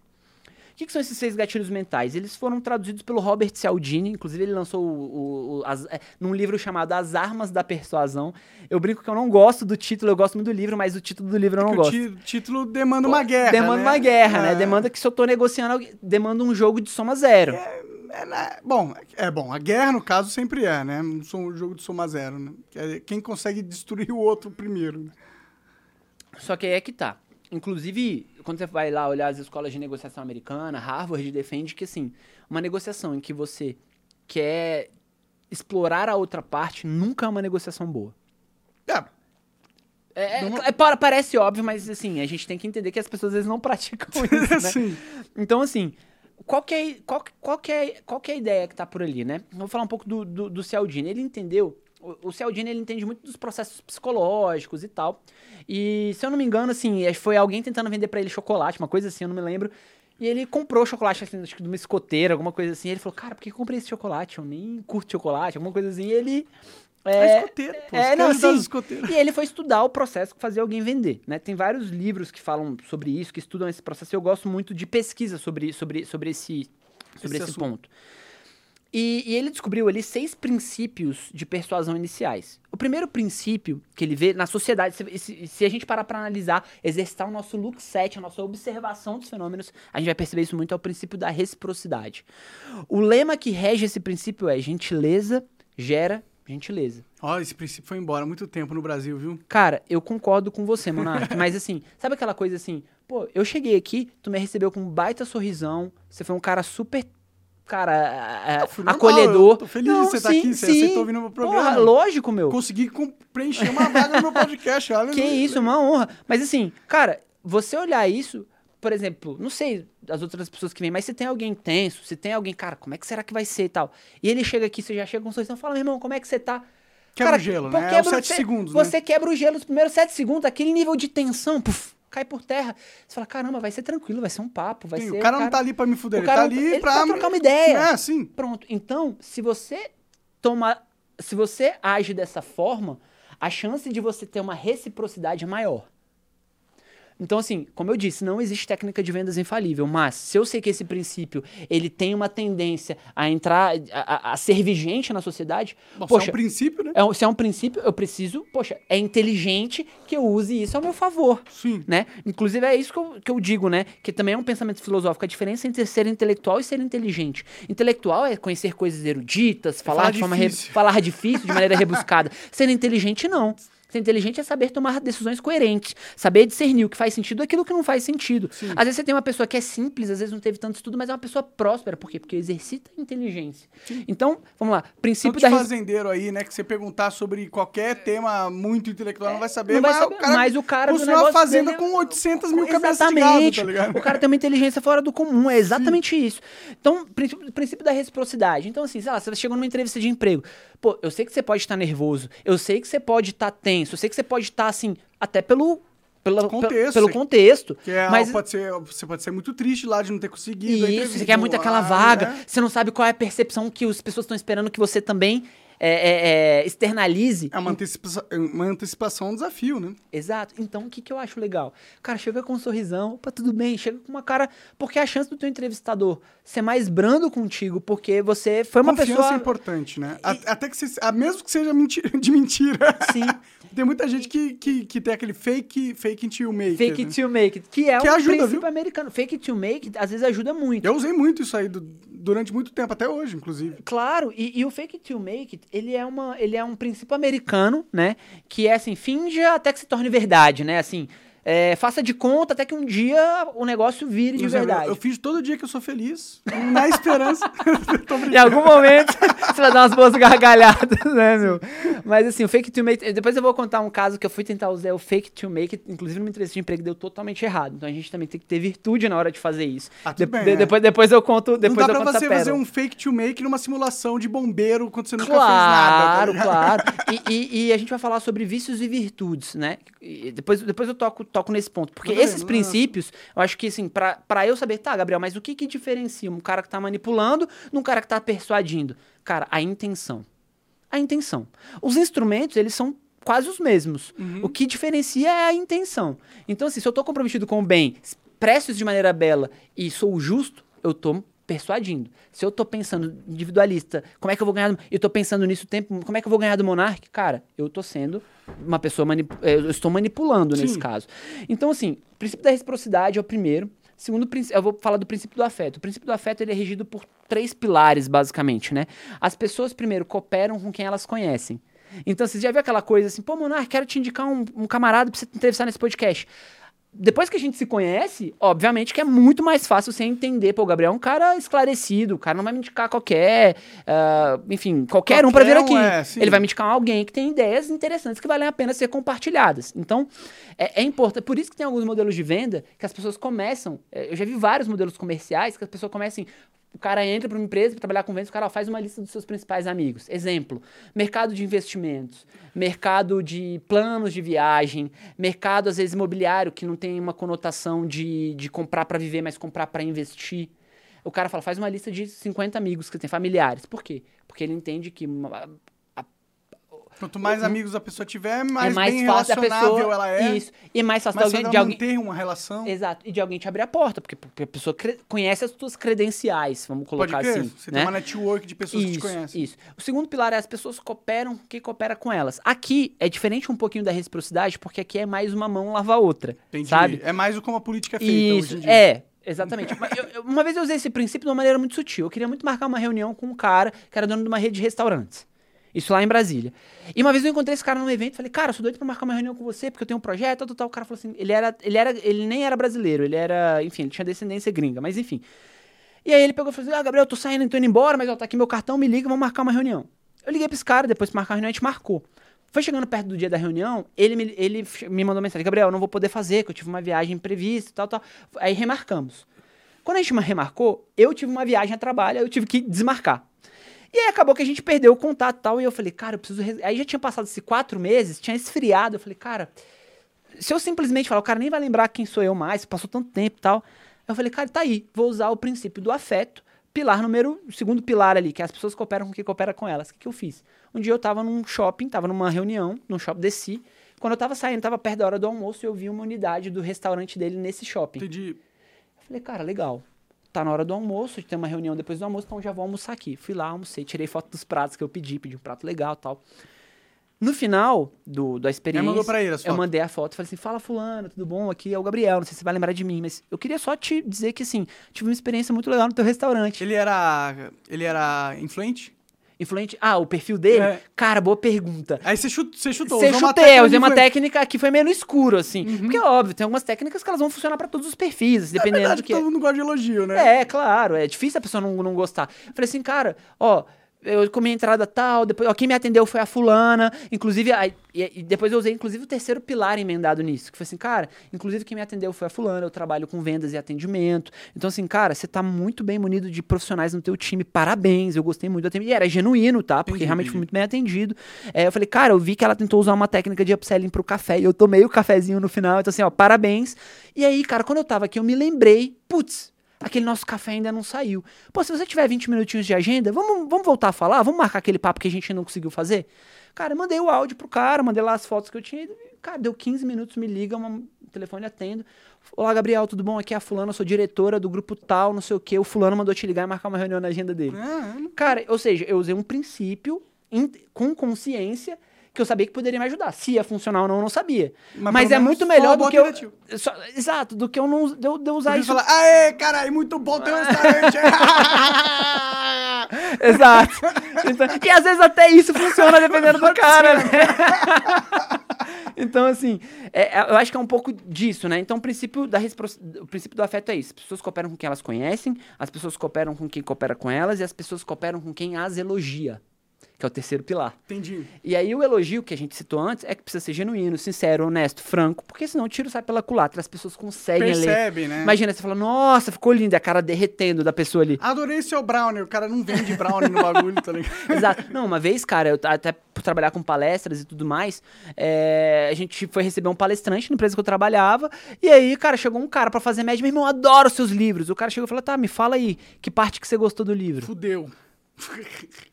O que, que são esses seis gatilhos mentais? Eles foram traduzidos pelo Robert Cialdini, inclusive ele lançou o, o- o- as- é, num livro chamado As Armas da Persuasão. Eu brinco que eu não gosto do título, eu gosto muito do livro, mas o título do livro eu não Que o gosto. ti- título demanda uma guerra. Demanda né? uma guerra, né? É. Demanda que se eu tô negociando, demanda um jogo de soma zero. É, né? Bom, é bom. A guerra, no caso, sempre é, né? Um jogo de soma zero, né? Que é Quem consegue destruir o outro primeiro. né? Só que aí é que tá. Inclusive, quando você vai lá olhar as escolas de negociação americana, Harvard defende que, assim, uma negociação em que você quer explorar a outra parte nunca é uma negociação boa. É, É, é- Não- é- parece óbvio, mas, assim, a gente tem que entender que as pessoas às vezes não praticam isso, né? Sim. Então, assim, qual que, é, qual, qual, que é, qual que é a ideia que tá por ali, né? Eu Vou falar um pouco do, do, do Cialdini. Ele entendeu, o, o Cialdini, ele entende muito dos processos psicológicos e tal. E, se eu não me engano, assim, que foi alguém tentando vender pra ele chocolate, uma coisa assim, eu não me lembro. E ele comprou chocolate, assim, acho que de uma escoteira, alguma coisa assim. Ele falou, cara, por que eu comprei esse chocolate? Eu nem curto chocolate, alguma coisa assim. E ele... É, escoteiro, pô. é, não, ajudar os sim. escoteiros. E ele foi estudar o processo que fazia alguém vender, né? Tem vários livros que falam sobre isso, que estudam esse processo. Eu gosto muito de pesquisa sobre, sobre, sobre esse, sobre Esse esse, assunto. E, e ele descobriu ali seis princípios de persuasão iniciais. O primeiro princípio que ele vê na sociedade, se, se- se a gente parar para analisar, exercitar o nosso look set, a nossa observação dos fenômenos, a gente vai perceber isso muito, é o princípio da reciprocidade. O lema que rege esse princípio é gentileza gera gentileza. Ó, esse princípio foi embora há muito tempo no Brasil, viu? Cara, eu concordo com você, Monark, mas assim, sabe aquela coisa assim, pô, eu cheguei aqui, tu me recebeu com um baita sorrisão, você foi um cara super, cara, é, normal, acolhedor. tô feliz de você tá aqui, você aceitou vir no meu programa. Porra, lógico, meu. Consegui preencher uma vaga no meu podcast, olha. Que isso, uma honra. Mas assim, cara, você olhar isso, por exemplo, não sei as outras pessoas que vêm, mas se tem alguém tenso, se tem alguém, cara, como é que será que vai ser e tal? E ele chega aqui, você já chega com um sorrisão, fala, meu irmão, como é que você tá? Quebra Cara, o gelo, pô, né? É quebra os o- sete você- segundos, né? Você quebra o gelo nos primeiros sete segundos, aquele nível de tensão, puf, cai por terra. Você fala, caramba, vai ser tranquilo, vai ser um papo, vai Sim, ser... o cara não tá ali pra me fuder, ele tá ali ele pra... tá trocar uma ideia. É, sim. Pronto. Então, se você toma, se você age dessa forma, a chance de você ter uma reciprocidade é maior. Então, assim, como eu disse, não existe técnica de vendas infalível, mas se eu sei que esse princípio ele tem uma tendência a entrar, a, a- a ser vigente na sociedade, Bom, poxa, só um princípio, né? é um- se é um princípio, eu preciso, poxa, é inteligente que eu use isso ao meu favor Sim. né? Inclusive é isso que eu, que eu digo, né? Que também é um pensamento filosófico. A diferença entre ser intelectual e ser inteligente. Intelectual é conhecer coisas eruditas, falar, falar de forma re- falar difícil, de maneira rebuscada. Ser inteligente, não. Ser inteligente é saber tomar decisões coerentes, saber discernir o que faz sentido e aquilo que não faz sentido. Às vezes você tem uma pessoa que é simples, às vezes não teve tanto estudo, mas é uma pessoa próspera. Por quê? Porque exercita a inteligência. Então, vamos lá. Princípio Tanto da fazendeiro aí, né? Que você perguntar sobre qualquer tema muito intelectual, não vai saber, É. não vai mas, saber, o cara mas o cara do construiu uma negócio fazenda dele é- com 800 mil cabeças de gado, tá ligado? O cara tem uma inteligência fora do comum, é exatamente isso. Então, princípio, princípio da reciprocidade. Então, assim, sei lá, você chegou numa entrevista de emprego. Pô, eu sei que você pode estar nervoso, eu sei que você pode estar tenso, eu sei que você pode estar, assim, até pelo. Pela, Contexto, pelo contexto. Que é, mas pode ser, você pode ser muito triste lá de não ter conseguido. isso, você quer muito aquela vaga, né? você não sabe qual é a percepção que as pessoas estão esperando que você também é, é, é, externalize. É uma antecipação, uma antecipação, um desafio, né? Exato. Então, o que, que eu acho legal? Cara, chega com um sorrisão, opa, tudo bem, chega com uma cara. Porque a chance do teu entrevistador ser mais brando contigo, porque você foi uma Confiança pessoa. é importante, né? A- Até que você, mesmo que seja mentira, de mentira. Sim. tem muita gente que, que, que tem aquele fake, fake you make. Fake né? it till make it. Que é Que um ajuda, princípio viu? americano. Fake it till make it, às vezes ajuda muito. Eu usei muito isso aí du- durante muito tempo, até hoje, inclusive. Claro, e, e o fake it till make it, ele é, uma, ele é um princípio americano, né? Que é assim, finja até que se torne verdade, né? Assim, é, faça de conta até que um dia o negócio vire de exemplo, verdade. Eu, eu fiz todo dia que eu sou feliz, na esperança. Em algum momento você vai dar umas boas gargalhadas, né, meu? Mas assim, o fake to make. Depois eu vou contar um caso que eu fui tentar usar o fake to make, inclusive numa entrevista de emprego deu totalmente errado. Então a gente também tem que ter virtude na hora de fazer isso. Ah, De- bem, de- é. depois, depois eu conto. Não Depois dá eu pra você fazer um fake to make numa simulação de bombeiro quando você nunca fez nada. tá Claro, claro. E, e- e a gente vai falar sobre vícios e virtudes, né? E depois, depois eu toco, toco nesse ponto. Porque esses não princípios, eu acho que, assim, pra, pra eu saber, tá, Gabriel, mas o que que diferencia um cara que tá manipulando de um cara que tá persuadindo? Cara, a intenção. A intenção. Os instrumentos, eles são quase os mesmos. O que diferencia é a intenção. Então, assim, se eu tô comprometido com o bem, presto isso de maneira bela e sou justo, eu tô persuadindo. Se eu tô pensando individualista, como é que eu vou ganhar? do- Eu tô pensando nisso o tempo, como é que eu vou ganhar do monarca? Cara, eu tô sendo uma pessoa manipu- eh, eu estou manipulando nesse Sim. caso. Então, assim, o princípio da reciprocidade é o primeiro. Segundo princípio, eu vou falar do princípio do afeto. O princípio do afeto ele é regido por três pilares, basicamente, né? As pessoas, primeiro, cooperam com quem elas conhecem. Então, você já viu aquela coisa assim, pô, Monark, quero te indicar um, um camarada pra você entrevistar nesse podcast. Depois que a gente se conhece, obviamente que é muito mais fácil você entender. Pô, o Gabriel é um cara esclarecido, o cara não vai me indicar qualquer. ah, enfim, qualquer, um pra vir Qualquer aqui. é. Ele vai me indicar alguém que tem ideias interessantes que valem a pena ser compartilhadas. Então, é, é importante. Por isso que tem alguns modelos de venda que as pessoas começam. é, Eu já vi vários modelos comerciais que as pessoas começam. O cara entra para uma empresa para trabalhar com vendas, o cara ó, faz uma lista dos seus principais amigos. Exemplo: mercado de investimentos, mercado de planos de viagem, mercado, às vezes, imobiliário, que não tem uma conotação de, de comprar para viver, mas comprar para investir. O cara fala, faz uma lista de 50 amigos que tem, familiares. Por quê? Porque ele entende que Quanto mais amigos a pessoa tiver, mais, é mais bem fácil a relacionável pessoa. ela é. Isso. E é mais fácil mais de alguém, de alguém. manter uma relação. Exato. E de alguém te abrir a porta, porque, porque a pessoa cre- conhece as tuas credenciais, vamos Pode colocar crer. assim. Você né? tem uma network de pessoas que te Isso, conhecem. isso. O segundo pilar é as pessoas cooperam quem coopera com elas. Aqui é diferente um pouquinho da reciprocidade, porque aqui é mais uma mão lava a outra. Entendi. Sabe? É mais como a política é feita Isso, hoje em dia. é. Exatamente. Eu- uma vez eu usei esse princípio de uma maneira muito sutil. Eu queria muito marcar uma reunião com um cara que era dono de uma rede de restaurantes. Isso lá em Brasília. E uma vez eu encontrei esse cara num evento falei, cara, eu sou doido pra marcar uma reunião com você, porque eu tenho um projeto, tal, tal. O cara falou assim, ele era, ele era, ele nem era brasileiro, ele era, enfim, ele tinha descendência gringa, mas enfim. E aí ele pegou e falou assim, ah, Gabriel, eu tô saindo, tô indo embora, mas ó, tá aqui meu cartão, me liga, vamos marcar uma reunião. Eu liguei pra esse cara, depois de marcar a reunião, a gente marcou. Foi chegando perto do dia da reunião, ele me, ele me mandou mensagem, Gabriel, eu não vou poder fazer, que eu tive uma viagem imprevista e tal, tal. Aí remarcamos. Quando a gente remarcou, eu tive uma viagem a trabalho, eu tive que desmarcar. E aí acabou que a gente perdeu o contato e tal. E eu falei, cara, eu preciso. Aí já tinha passado esses quatro meses, tinha esfriado. Eu falei, cara, se eu simplesmente falar, o cara nem vai lembrar quem sou eu mais, passou tanto tempo e tal. Eu falei, cara, tá aí, vou usar o princípio do afeto, pilar número, segundo pilar ali, que é as pessoas cooperam com quem coopera com elas. O que, que eu fiz? Um dia eu tava num shopping, tava numa reunião, num shopping, desci. Quando eu tava saindo, tava perto da hora do almoço, eu vi uma unidade do restaurante dele nesse shopping. Entendi. Eu falei, cara, legal. Tá na hora do almoço, tem uma reunião depois do almoço, então já vou almoçar aqui. Fui lá, almocei, tirei foto dos pratos que eu pedi, pedi um prato legal e tal. No final do, da experiência, mandou pra ele eu mandei a foto, falei assim, fala fulano, tudo bom? Aqui é o Gabriel, não sei se você vai lembrar de mim, mas eu queria só te dizer que, assim, tive uma experiência muito legal no teu restaurante. Ele era. Ele era influente? Influente... Ah, o perfil dele? É. Cara, boa pergunta. Aí você chutou, você chutou. Você chutei, eu usei uma técnica que foi meio escuro, assim. Uhum. Porque, óbvio, tem algumas técnicas que elas vão funcionar pra todos os perfis, É dependendo verdade do que que todo mundo gosta de elogio, né? É, claro, é difícil a pessoa não, não gostar. Eu falei assim, cara, ó, eu comi a entrada tal, depois, ó, quem me atendeu foi a fulana, inclusive, aí, e, e depois eu usei, inclusive, o terceiro pilar emendado nisso, que foi assim, cara, inclusive quem me atendeu foi a fulana, eu trabalho com vendas e atendimento, então assim, cara, você tá muito bem munido de profissionais no teu time, parabéns, eu gostei muito do atendimento, e era genuíno, tá, porque Entendi, realmente entendi. fui muito bem atendido, é, eu falei, cara, eu vi que ela tentou usar uma técnica de upselling pro café, e eu tomei o cafezinho no final, então assim, ó, parabéns, e aí, cara, quando eu tava aqui, eu me lembrei, putz, aquele nosso café ainda não saiu. Pô, se você tiver 20 minutinhos de agenda, vamos, vamos voltar a falar? Vamos marcar aquele papo que a gente não conseguiu fazer? Cara, eu mandei o áudio pro cara, mandei lá as fotos que eu tinha. e, Cara, deu 15 minutos, me liga, uma, o telefone atendo. Olá, Gabriel, tudo bom? Aqui é a fulana, eu sou diretora do grupo tal, não sei o quê. O fulano mandou te ligar e marcar uma reunião na agenda dele. Ah, Cara, ou seja, eu usei um princípio in- com consciência que eu sabia que poderia me ajudar. Se ia funcionar ou não, eu não sabia. Mas Mas, é muito melhor do que eu... só- exato, do que eu não de eu, de eu usar Aí isso fala, aê, caralho, muito bom ter um restaurante. Exato. Então, e às vezes até isso funciona dependendo do cara, né? Então, assim, é, é, eu acho que é um pouco disso, né? Então, o princípio, da o princípio do afeto é isso. As pessoas cooperam com quem elas conhecem, as pessoas cooperam com quem coopera com elas e as pessoas cooperam com quem as elogia, que é o terceiro pilar. Entendi. E aí o elogio que a gente citou antes é que precisa ser genuíno, sincero, honesto, franco, porque senão o tiro sai pela culatra, as pessoas conseguem ler. Percebe, né? Imagina, você fala, nossa, ficou lindo, e a cara derretendo da pessoa ali. Adorei seu brownie. O cara não vende brownie no bagulho, tá ligado? Exato. Não, uma vez, cara, eu até por trabalhar com palestras e tudo mais, é, a gente foi receber um palestrante na empresa que eu trabalhava, e aí, cara, chegou um cara pra fazer média, meu irmão, eu adoro seus livros. O cara chegou e falou, tá, me fala aí, que parte que você gostou do livro? Fudeu.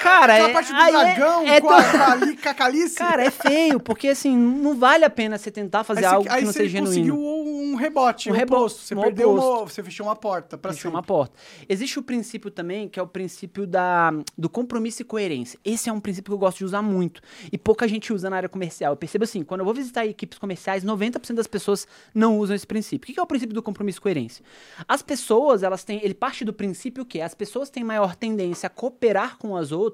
Cara, Aquela é, parte do aí é- dragão é com to- a cali- com a calice. Cara, é feio, porque assim, não vale a pena você tentar fazer aí algo você, que aí não você seja conseguiu genuíno. um rebote, Um um rebo- oposto. Você um perdeu oposto. uma, você fechou uma porta pra Fechou sempre. uma porta. Existe o princípio também, que é o princípio da, do compromisso e coerência. Esse é um princípio que eu gosto de usar muito. E pouca gente usa na área comercial. Eu percebo assim, quando eu vou visitar equipes comerciais, 90% das pessoas não usam esse princípio. O que que é o princípio do compromisso e coerência? As pessoas, elas têm. Ele parte do princípio que as pessoas têm maior tendência a cooperar com as outras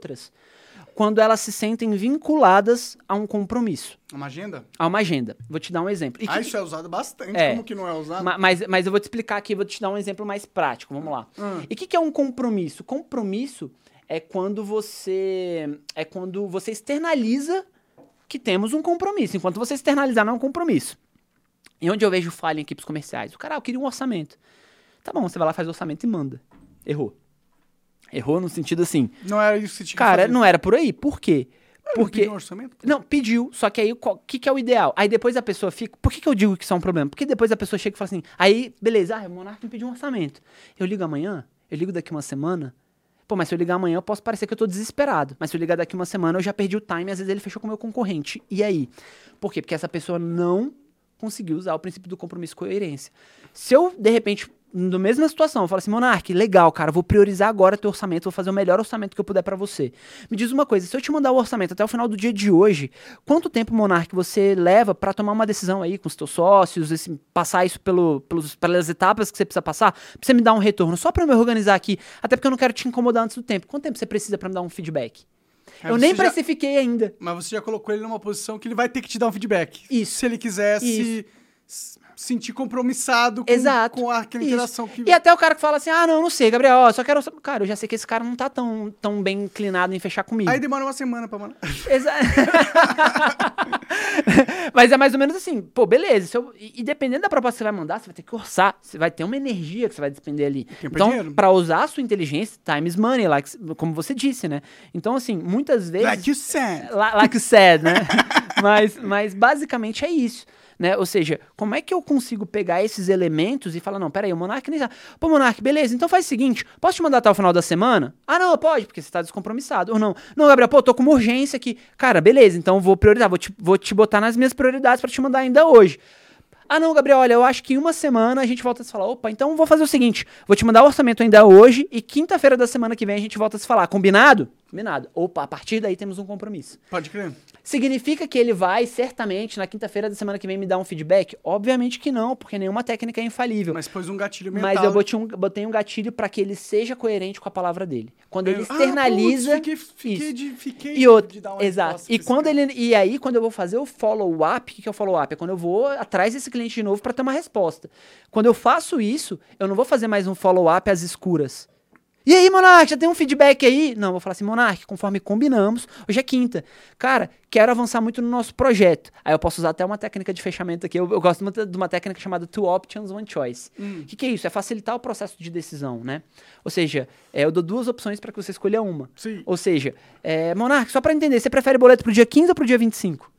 quando elas se sentem vinculadas a um compromisso, Uma agenda? a uma agenda. Vou te dar um exemplo. E Ah, que- isso é usado bastante. É. Como que não é usado? Ma- Mas, mas eu vou te explicar aqui, vou te dar um exemplo mais prático. Vamos lá. Hum. E o que, que é um compromisso? Compromisso é quando você é quando você externaliza que temos um compromisso. Enquanto você externalizar, não é um compromisso. E onde eu vejo falha em equipes comerciais? O cara, ah, eu queria um orçamento. Tá bom, você vai lá, faz o orçamento e manda. Errou. Errou no sentido assim, Não era isso que você tinha cara, não era por aí. Por quê? Porque Pediu um orçamento? não, pediu, só que aí o que, que é o ideal? Aí depois a pessoa fica. Por que, que eu digo que isso é um problema? Porque depois a pessoa chega e fala assim, aí, beleza, ah, o Monarca me pediu um orçamento. Eu ligo amanhã, eu ligo daqui uma semana. Pô, mas se eu ligar amanhã, eu posso parecer que eu tô desesperado. Mas se eu ligar daqui uma semana, eu já perdi o time, às vezes ele fechou com o meu concorrente. E aí? Por quê? Porque essa pessoa não conseguiu usar o princípio do compromisso e coerência. Se eu, de repente, na mesma situação, eu falo assim, Monark, legal, cara, vou priorizar agora teu orçamento, vou fazer o melhor orçamento que eu puder pra você. Me diz uma coisa, se eu te mandar o orçamento até o final do dia de hoje, quanto tempo, Monark, você leva pra tomar uma decisão aí com os teus sócios, esse- passar isso pelo, pelos, pelas etapas que você precisa passar, pra você me dar um retorno, só pra eu me organizar aqui, até porque eu não quero te incomodar antes do tempo. Quanto tempo você precisa pra me dar um feedback? Aí eu nem já- precifiquei ainda. Mas você já colocou ele numa posição que ele vai ter que te dar um feedback. Isso. Se ele quiser se s- sentir compromissado com, Exato. com aquela Isso. interação que. E até o cara que fala assim: ah, não, não sei, Gabriel, ó, só quero. Cara, eu já sei que esse cara não tá tão, tão bem inclinado em fechar comigo. Aí demora uma semana pra mandar. Exa- Mas é mais ou menos assim, pô, beleza. eu- e, dependendo da proposta que você vai mandar, você vai ter que orçar. Você vai ter uma energia que você vai despender ali. Então, dinheiro. pra usar a sua inteligência, time is money, like, como você disse, né? Então, assim, muitas vezes. Like you said. Li- Like you said, né? mas, mas basicamente é isso. Né? Ou seja, como é que eu consigo pegar esses elementos e falar, não, peraí, o Monark nem sabe. Pô, Monark, beleza, então faz o seguinte, posso te mandar até o final da semana? Ah, não, pode, porque você tá descompromissado. Ou não, não, Gabriel, pô, tô com uma urgência aqui. Cara, beleza, então vou priorizar, vou te, vou te botar nas minhas prioridades para te mandar ainda hoje. Ah, não, Gabriel, olha, eu acho que em uma semana a gente volta a se falar. Opa, então vou fazer o seguinte: vou te mandar o orçamento ainda hoje e quinta-feira da semana que vem a gente volta a se falar. Combinado? Combinado. Opa, a partir daí temos um compromisso. Pode crer. Significa que ele vai, certamente, na quinta-feira da semana que vem me dar um feedback? Obviamente que não, porque nenhuma técnica é infalível. Mas pôs um gatilho mental. Mas eu botei um, botei um gatilho para que ele seja coerente com a palavra dele. Quando ele Ah, externaliza. putz, fiquei, fiquei isso. de, fiquei E outro, de dar uma exato. E quando cara. ele e aí quando eu vou fazer o follow-up, o que, que é o follow-up? É quando eu vou atrás desse cliente de novo para ter uma resposta. Quando eu faço isso, eu não vou fazer mais um follow-up às escuras. E aí, Monark, já tem um feedback aí? Não, vou falar assim, Monark, conforme combinamos, hoje é quinta. Cara, quero avançar muito no nosso projeto. Aí eu posso usar até uma técnica de fechamento aqui. Eu, eu gosto de uma técnica chamada Two Options, One Choice. O que, que é isso? É facilitar o processo de decisão, né? Ou seja, é, eu dou duas opções para que você escolha uma. Sim. Ou seja, é, Monark, só para entender, você prefere boleto pro dia 15 ou pro dia 25?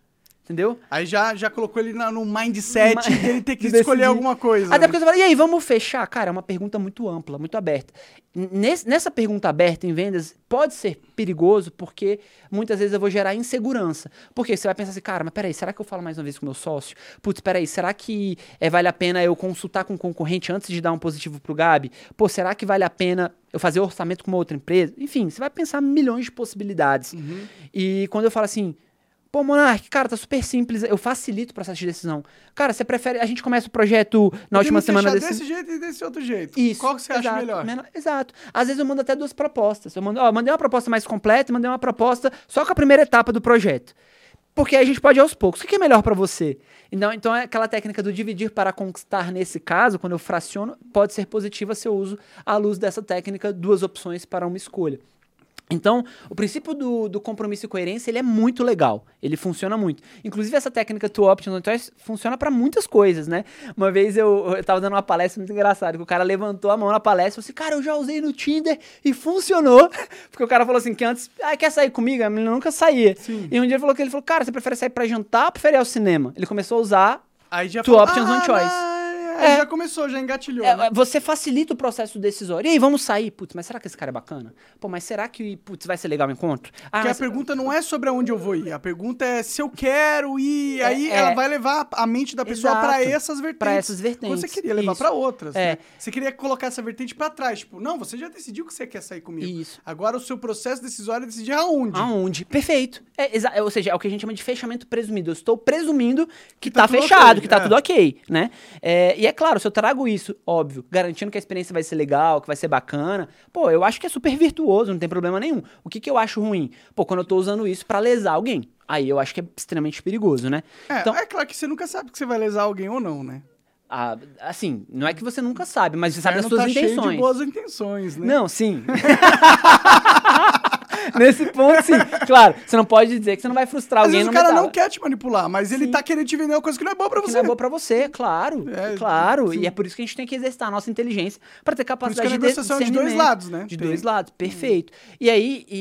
Entendeu? Aí já, já colocou ele na, no mindset Ma- dele ter que de escolher decidir. alguma coisa. Até porque você fala, e aí, vamos fechar? Cara, é uma pergunta muito ampla, muito aberta. Nesse- nessa pergunta aberta em vendas, pode ser perigoso porque muitas vezes eu vou gerar insegurança. Porque você vai pensar assim, cara, mas peraí, será que eu falo mais uma vez com o meu sócio? Putz, peraí, será que é, vale a pena eu consultar com o concorrente antes de dar um positivo pro Gabi? Pô, será que vale a pena eu fazer orçamento com uma outra empresa? Enfim, você vai pensar milhões de possibilidades. E quando eu falo assim, Pô, Monark, cara, tá super simples. Eu facilito o processo de decisão. Cara, você prefere. A gente começa o projeto na última semana desse. desse jeito e desse outro jeito. Isso. Qual que você acha exato, melhor? menor- Exato. Às vezes eu mando até duas propostas. Eu mando, ó, mandei uma proposta mais completa e mandei uma proposta só com a primeira etapa do projeto. Porque aí a gente pode ir aos poucos. O que é melhor pra você? Então, então é aquela técnica do dividir para conquistar nesse caso, quando eu fraciono, pode ser positiva se eu uso à luz dessa técnica duas opções para uma escolha. Então, o princípio do, do compromisso e coerência, ele é muito legal. Ele funciona muito. Inclusive, essa técnica Two Options One Choice funciona para muitas coisas, né? Uma vez eu, eu tava dando uma palestra muito engraçada, que o cara levantou a mão na palestra e falou assim, cara, eu já usei no Tinder e funcionou. Porque o cara falou assim, que antes, ah, quer sair comigo? A menina nunca saía. E um dia ele falou que ele falou, cara, você prefere sair pra jantar ou prefere ir ao cinema? Ele começou a usar Aí já Two falou, options, one choice. não, É. Já começou, já engatilhou. É, né? você facilita o processo decisório. E aí, vamos sair? Putz, mas será que esse cara é bacana? Pô, mas será que, putz, vai ser legal o encontro? Ah, Porque mas- a pergunta não é sobre aonde eu vou ir. A pergunta é se eu quero ir. É, aí é. ela vai levar a mente da pessoa pra essas vertentes. Pra essas vertentes, você queria levar pra outras. É. né? Você queria colocar essa vertente pra trás. Tipo, não, você já decidiu que você quer sair comigo. Isso. Agora o seu processo decisório é decidir aonde. Aonde? Perfeito. É, ou seja, é o que a gente chama de fechamento presumido. Eu estou presumindo que, tá tá, tudo fechado, ok, que tá é. tudo ok, né? É, e é claro, se eu trago isso, óbvio, garantindo que a experiência vai ser legal, que vai ser bacana, pô, eu acho que é super virtuoso, não tem problema nenhum. O que, que eu acho ruim? Pô, quando eu tô usando isso pra lesar alguém. Aí eu acho que é extremamente perigoso, né? É, então, é claro que você nunca sabe que você vai lesar alguém ou não, né? ah, assim, não é que você nunca sabe, mas você sabe Inferno das suas tá cheio intenções. de boas intenções, né? Não, sim. Nesse ponto, sim. Claro, você não pode dizer que você não vai frustrar Às alguém vezes no o cara não quer te manipular, mas ele Sim. tá querendo te vender uma coisa que não é boa pra que você. não é boa pra você, claro. É, claro. sim. E é por isso que a gente tem que exercitar a nossa inteligência pra ter que capacidade de negociação é de dois discernimento. lados, né? De Tem- dois lados, perfeito. E aí, e,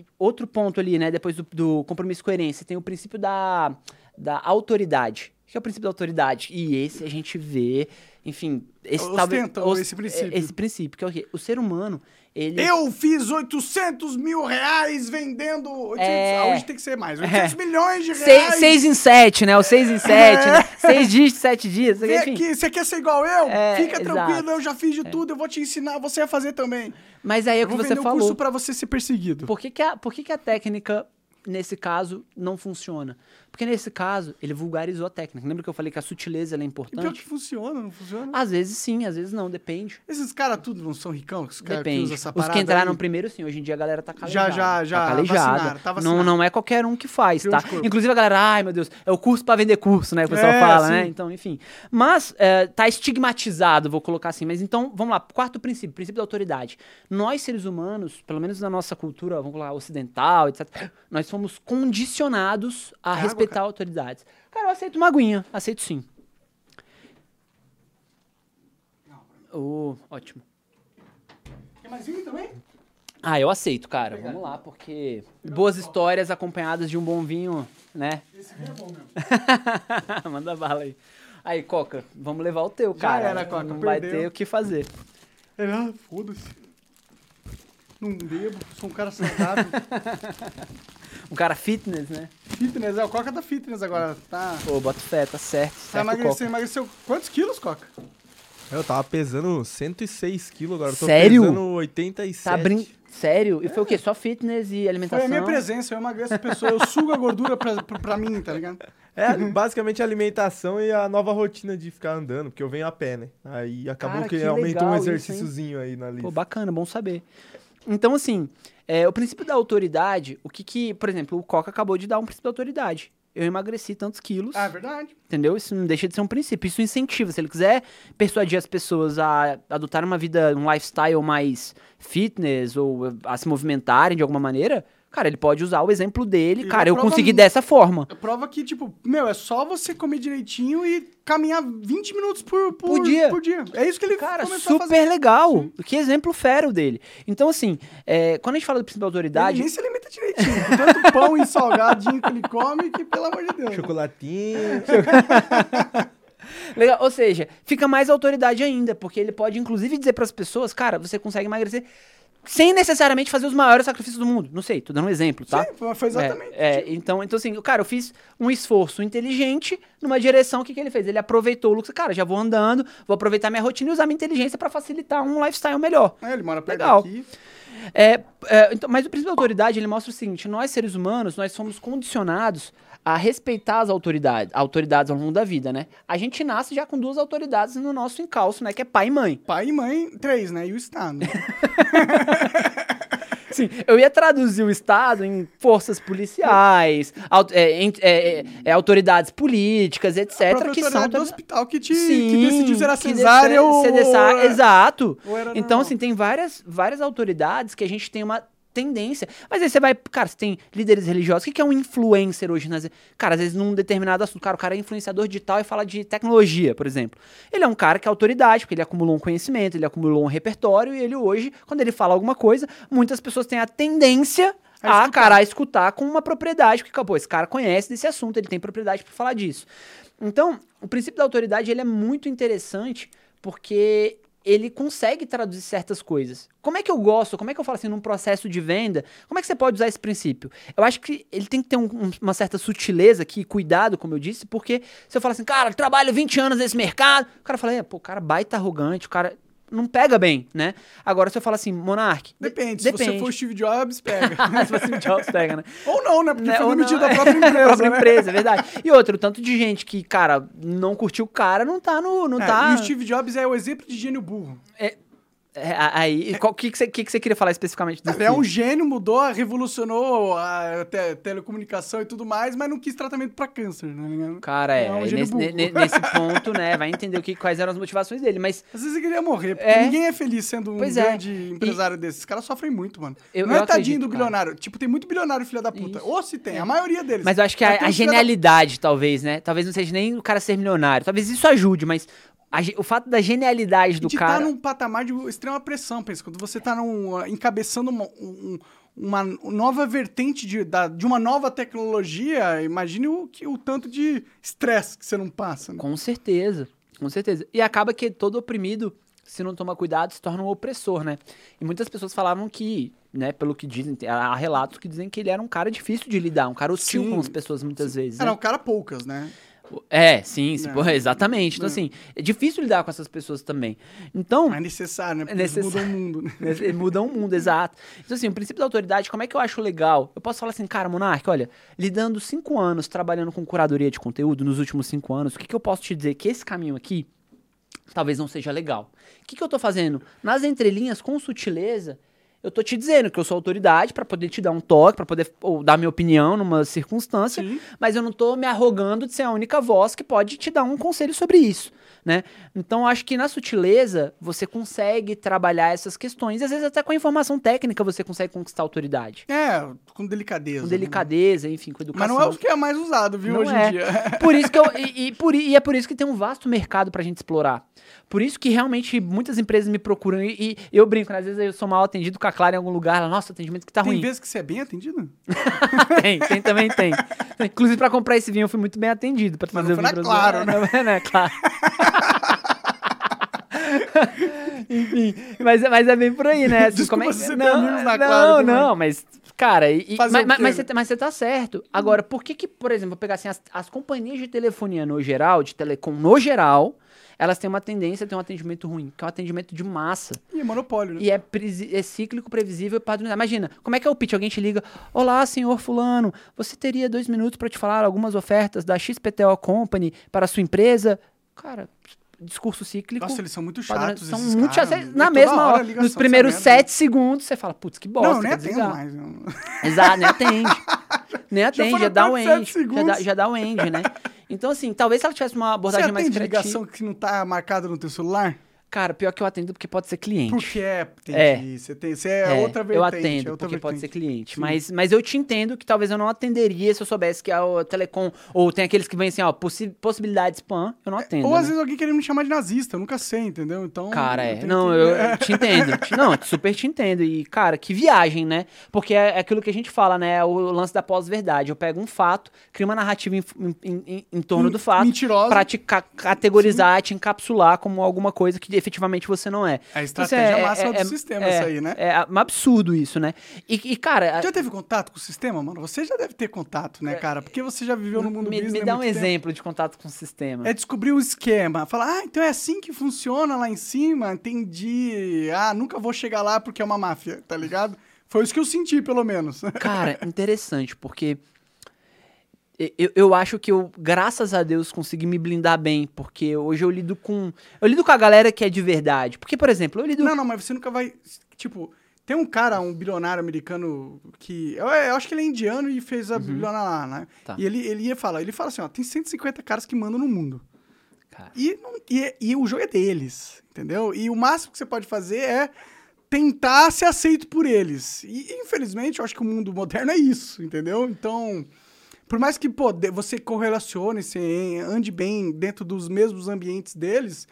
e- outro ponto ali, né, depois do, do compromisso e coerência, tem o princípio da, da autoridade. O que é o princípio da autoridade? E esse a gente vê, enfim... Esse, Ostenta os- esse princípio. Esse princípio, que é o quê? O ser humano, ele... Eu fiz 800 mil reais vendendo. 800, É. ah, hoje tem que ser mais. 800 milhões de reais. seis em sete, né? O seis em sete, né? Seis dias, sete dias. Vem enfim. aqui, você quer ser igual eu? É, Fica tranquilo, exato. eu já fiz de tudo, eu vou te ensinar, você vai fazer também. Mas aí é o que você falou. curso pra você ser perseguido. Por que, que, a, por que, que a técnica, nesse caso, não funciona? Porque nesse caso, ele vulgarizou a técnica. Lembra que eu falei que a sutileza é E pior que importante? funciona, não funciona? Às vezes sim, às vezes não, depende. Esses caras tudo não são ricão, os caras que Depende. usam essa Os parada que entraram aí? primeiro, sim. Hoje em dia a galera tá Já, calejada. já, já Tá calejada. vacinaram, tá não, não é qualquer um que faz, Criou tá? Inclusive a galera, ai meu Deus, é o curso pra vender curso, né? O pessoal É, fala, sim. né? Então, enfim. Mas é, tá estigmatizado, vou colocar assim. Mas então, vamos lá. Quarto princípio, princípio da autoridade. Nós, seres humanos, pelo menos na nossa cultura, vamos falar ocidental, etc., nós fomos condicionados a água, respeitar autoridades. Cara, eu aceito uma aguinha. Aceito sim. Oh, ótimo. Quer mais vinho também? Ah, eu aceito, cara. Vamos lá, porque boas histórias acompanhadas de um bom vinho né? Esse aqui é bom mesmo. Manda bala aí. Aí, Coca, vamos levar o teu, Já cara. era, Coca, Não vai perdeu. ter o que fazer. Ele, ah, foda-se. Não bebo, sou um cara saudável. Um cara fitness, né? fitness, é o Coca da fitness agora. Tá. Pô, bota fé, tá certo. Tá certo emagreceu, Coca. emagreceu quantos quilos, Coca? Eu tava pesando 106 quilos, agora eu tô Sério? pesando 87. Tá brin... Sério? E foi o quê? Só fitness e Foi alimentação? a minha presença, eu emagreço as pessoas, eu sugo a gordura pra, pra, pra mim, tá ligado? É, basicamente a alimentação e a nova rotina de ficar andando, porque eu venho a pé, né? Aí acabou Cara, que, que aumentou um legal isso, exercíciozinho aí na lista. Pô, bacana, bom saber. Então, assim, é, o princípio da autoridade, o que que, por exemplo, o Coca acabou de dar um princípio da autoridade. Eu emagreci tantos quilos, Ah, é verdade. entendeu? Isso não deixa de ser um princípio. Isso incentiva. Se ele quiser persuadir as pessoas a adotar uma vida, um lifestyle mais fitness ou a se movimentarem de alguma maneira, cara, ele pode usar o exemplo dele. E cara, eu prova- consegui dessa forma. Prova que, tipo, meu, é só você comer direitinho e caminhar 20 minutos por, por, Por dia. por dia. É isso que ele Cara, começou a fazer. super legal. Que exemplo fero dele. Então, assim, é, quando a gente fala do princípio da Ele autoridade, nem se alimenta direitinho. Tanto pão e salgadinho que ele come que, pelo amor de Deus. Chocolatinho. Legal, ou seja, fica mais autoridade ainda, porque ele pode inclusive dizer para as pessoas, cara, você consegue emagrecer sem necessariamente fazer os maiores sacrifícios do mundo. Não sei, tô dando um exemplo, tá? Sim, foi- exatamente. É, é, então, então assim, cara, eu fiz um esforço inteligente numa direção, o que, que ele fez? Ele aproveitou o luxo, cara, já vou andando, vou aproveitar minha rotina e usar minha inteligência para facilitar um lifestyle melhor. É, ele mora perto Legal. daqui. É, é, então, mas o princípio da autoridade, ele mostra o seguinte, nós seres humanos, nós somos condicionados a respeitar as autoridades, autoridades ao longo da vida, né? A gente nasce já com duas autoridades no nosso encalço, né? Que é pai e mãe. Pai e mãe, três, né? E o Estado. Sim, eu ia traduzir o Estado em forças policiais, au- é, é, é, é, autoridades políticas, etc. que são autoridade do hospital que, te, Sim, que decidiu se era cesárea ou... Exato. ou era Então, assim, tem várias, várias autoridades que a gente tem uma tendência. Mas aí você vai, cara, você tem líderes religiosos. O que é um influencer hoje? Nas... Cara, às vezes num determinado assunto. Cara, o cara é influenciador digital e fala de tecnologia, por exemplo. Ele é um cara que é autoridade, porque ele acumulou um conhecimento, ele acumulou um repertório, e ele hoje, quando ele fala alguma coisa, muitas pessoas têm a tendência A a, escutar. cara, a escutar com uma propriedade, porque, pô, esse cara conhece desse assunto, ele tem propriedade para falar disso. Então, o princípio da autoridade ele é muito interessante porque ele consegue traduzir certas coisas. Como é que eu gosto, como é que eu falo assim, num processo de venda, como é que você pode usar esse princípio? Eu acho que ele tem que ter um- um- uma certa sutileza aqui, cuidado, como eu disse, porque se eu falar assim, cara, trabalho 20 anos nesse mercado, o cara fala, é, pô, cara baita arrogante, o cara não pega bem, né? Agora, se eu falar assim, Monark, de- Depende, se você for o Steve Jobs, pega. se você me Jobs pega, né? ou não, né? Porque Né, foi ou demitido da própria empresa, própria né? empresa, é verdade. E outro, o tanto de gente que, cara, não curtiu o cara, não tá no. Não É, tá. E o Steve Jobs é o exemplo de gênio burro. É, a- aí, o que, que, você, que, que você queria falar especificamente do é um gênio, mudou, revolucionou a te- telecomunicação e tudo mais, mas não quis tratamento pra câncer, né? Cara, é, É um gênio nesse, nesse ponto, né, vai entender o que, quais eram as motivações dele, mas Às vezes ele queria morrer, porque É. ninguém é feliz sendo um Pois é. grande empresário desses. Os caras sofrem muito, mano. Eu- não eu é tadinho acredito, do cara. bilionário. Tipo, tem muito bilionário filha da puta. Isso. Ou se tem, a maioria deles. Mas eu acho que a, a filha da- genialidade, talvez, né? Talvez não seja nem o cara ser milionário. Talvez isso ajude, mas a o fato da genialidade do de cara. estar num patamar de extrema pressão, pensa. Quando você tá num, uh, encabeçando uma, um- uma nova vertente de, da- de uma nova tecnologia, imagine o, que, o tanto de estresse que você não passa. né? Com certeza, com certeza. E acaba que todo oprimido, se não toma cuidado, se torna um opressor, né? E muitas pessoas falavam que, né, pelo que dizem, há relatos que dizem que ele era um cara difícil de lidar, um cara hostil Sim. com as pessoas muitas vezes. Era Né? um cara poucas, né? É, sim, É. exatamente. Então, É. assim, é difícil lidar com essas pessoas também. Então, é necessário, né? Porque É necessário. mudam o mundo, né? Muda o mundo, exato. Então, assim, o princípio da autoridade, como é que eu acho legal? Eu posso falar assim, cara, Monark, olha, lidando cinco anos trabalhando com curadoria de conteúdo nos últimos cinco anos, o que, que eu posso te dizer? Que esse caminho aqui talvez não seja legal. O que, que eu tô fazendo? Nas entrelinhas, com sutileza, eu tô te dizendo que eu sou autoridade pra poder te dar um toque, pra poder ou, dar minha opinião numa circunstância, Sim. mas eu não tô me arrogando de ser a única voz que pode te dar um conselho sobre isso, né? Então acho que na sutileza você consegue trabalhar essas questões, e às vezes até com a informação técnica você consegue conquistar a autoridade. É, com delicadeza. Com né? delicadeza, enfim, com educação. Mas não é o que é mais usado, viu, Não hoje é. em dia. Por isso que eu, e, e por, e é por isso que tem um vasto mercado pra gente explorar. Por isso que realmente muitas empresas me procuram e, e eu brinco, né? às vezes eu sou mal atendido, ficar claro em algum lugar. ela, Nossa, atendimento que tá Tem ruim. vezes que você é bem atendido? tem, tem também tem. Inclusive, pra comprar esse vinho, eu fui muito bem atendido. Pra Mas trazer não o vinho Claro, brasileiro. Não, não é claro. Enfim, mas, mas é bem por aí, né? Assim, Desculpa como é se você não, na não, Claro também. não, mas, cara, e- mas, mas, você, mas você tá certo. Agora, por que que, por exemplo, eu pegar assim, as, as companhias de telefonia no geral, de telecom no geral, elas têm uma tendência a ter um atendimento ruim, que é um atendimento de massa. E é monopólio, né? E é, é cíclico, previsível e padronizado. Imagina, como é que é o pitch? Alguém te liga, olá, senhor fulano, você teria dois minutos para te falar algumas ofertas da XPTO Company para a sua empresa? Cara, discurso cíclico. Nossa, eles são muito chatos. São muito chatos. né? Na mesma hora hora, nos primeiros merda. sete segundos, você fala, putz, que bosta, Não, nem desligar. mais. não. Exato, nem atende. Nem atende, foram já dá o end. Já dá, já dá o end, né? Então, assim, talvez se ela tivesse uma abordagem mais atende criativa. ligação que não tá marcada no teu celular? Cara, pior que eu atendo porque pode ser cliente. Porque é, tem É. você tem, você é, outra vertente. eu é atendo, outra porque pode ser vertente. cliente. Sim. Mas, mas eu te entendo que talvez eu não atenderia se eu soubesse que é o Telecom. Ou tem aqueles que vêm assim, ó, possi possibilidade spam, eu não atendo. Ou às né? vezes alguém querendo me chamar de nazista, eu nunca sei, entendeu? Então. Cara, é. Não, que- eu é. te entendo. Te- Não, super te entendo. E, cara, que viagem, né? Porque é é aquilo que a gente fala, né? O lance da pós-verdade. Eu pego um fato, crio uma narrativa em, em- em- em torno do fato. Mentirosa. Pra te ca- categorizar, te encapsular como alguma coisa que efetivamente você não é. É a Então, estratégia assim, máxima do sistema, é, isso aí, né? É um absurdo isso, né? E, e, cara, Já teve contato com o sistema, mano? Você já deve ter contato, né, cara? Porque você já viveu no mundo É, me, business me dá um tempo. exemplo de contato com o sistema. É descobrir o esquema. Falar, ah, então é assim que funciona lá em cima, entendi. Ah, nunca vou chegar lá porque é uma máfia, tá ligado? Foi isso que eu senti, pelo menos. Cara, interessante, porque eu, eu acho que eu, graças a Deus, consegui me blindar bem, porque hoje eu lido com. Eu lido com a galera que é de verdade. Porque, por exemplo, eu lido. Não, não, mas você nunca vai. Tipo, tem um cara, um bilionário americano que. Eu, eu acho que ele é indiano e fez a bilionária lá, né? Uhum. Tá. E ele, ele ia falar, ele fala assim, ó, tem 150 caras que mandam no mundo. Cara. E, não- e, e o jogo é deles, entendeu? E o máximo que você pode fazer é tentar ser aceito por eles. E, infelizmente, eu acho que o mundo moderno é isso, entendeu? Então, por mais que pô, você correlacione, você ande bem dentro dos mesmos ambientes deles,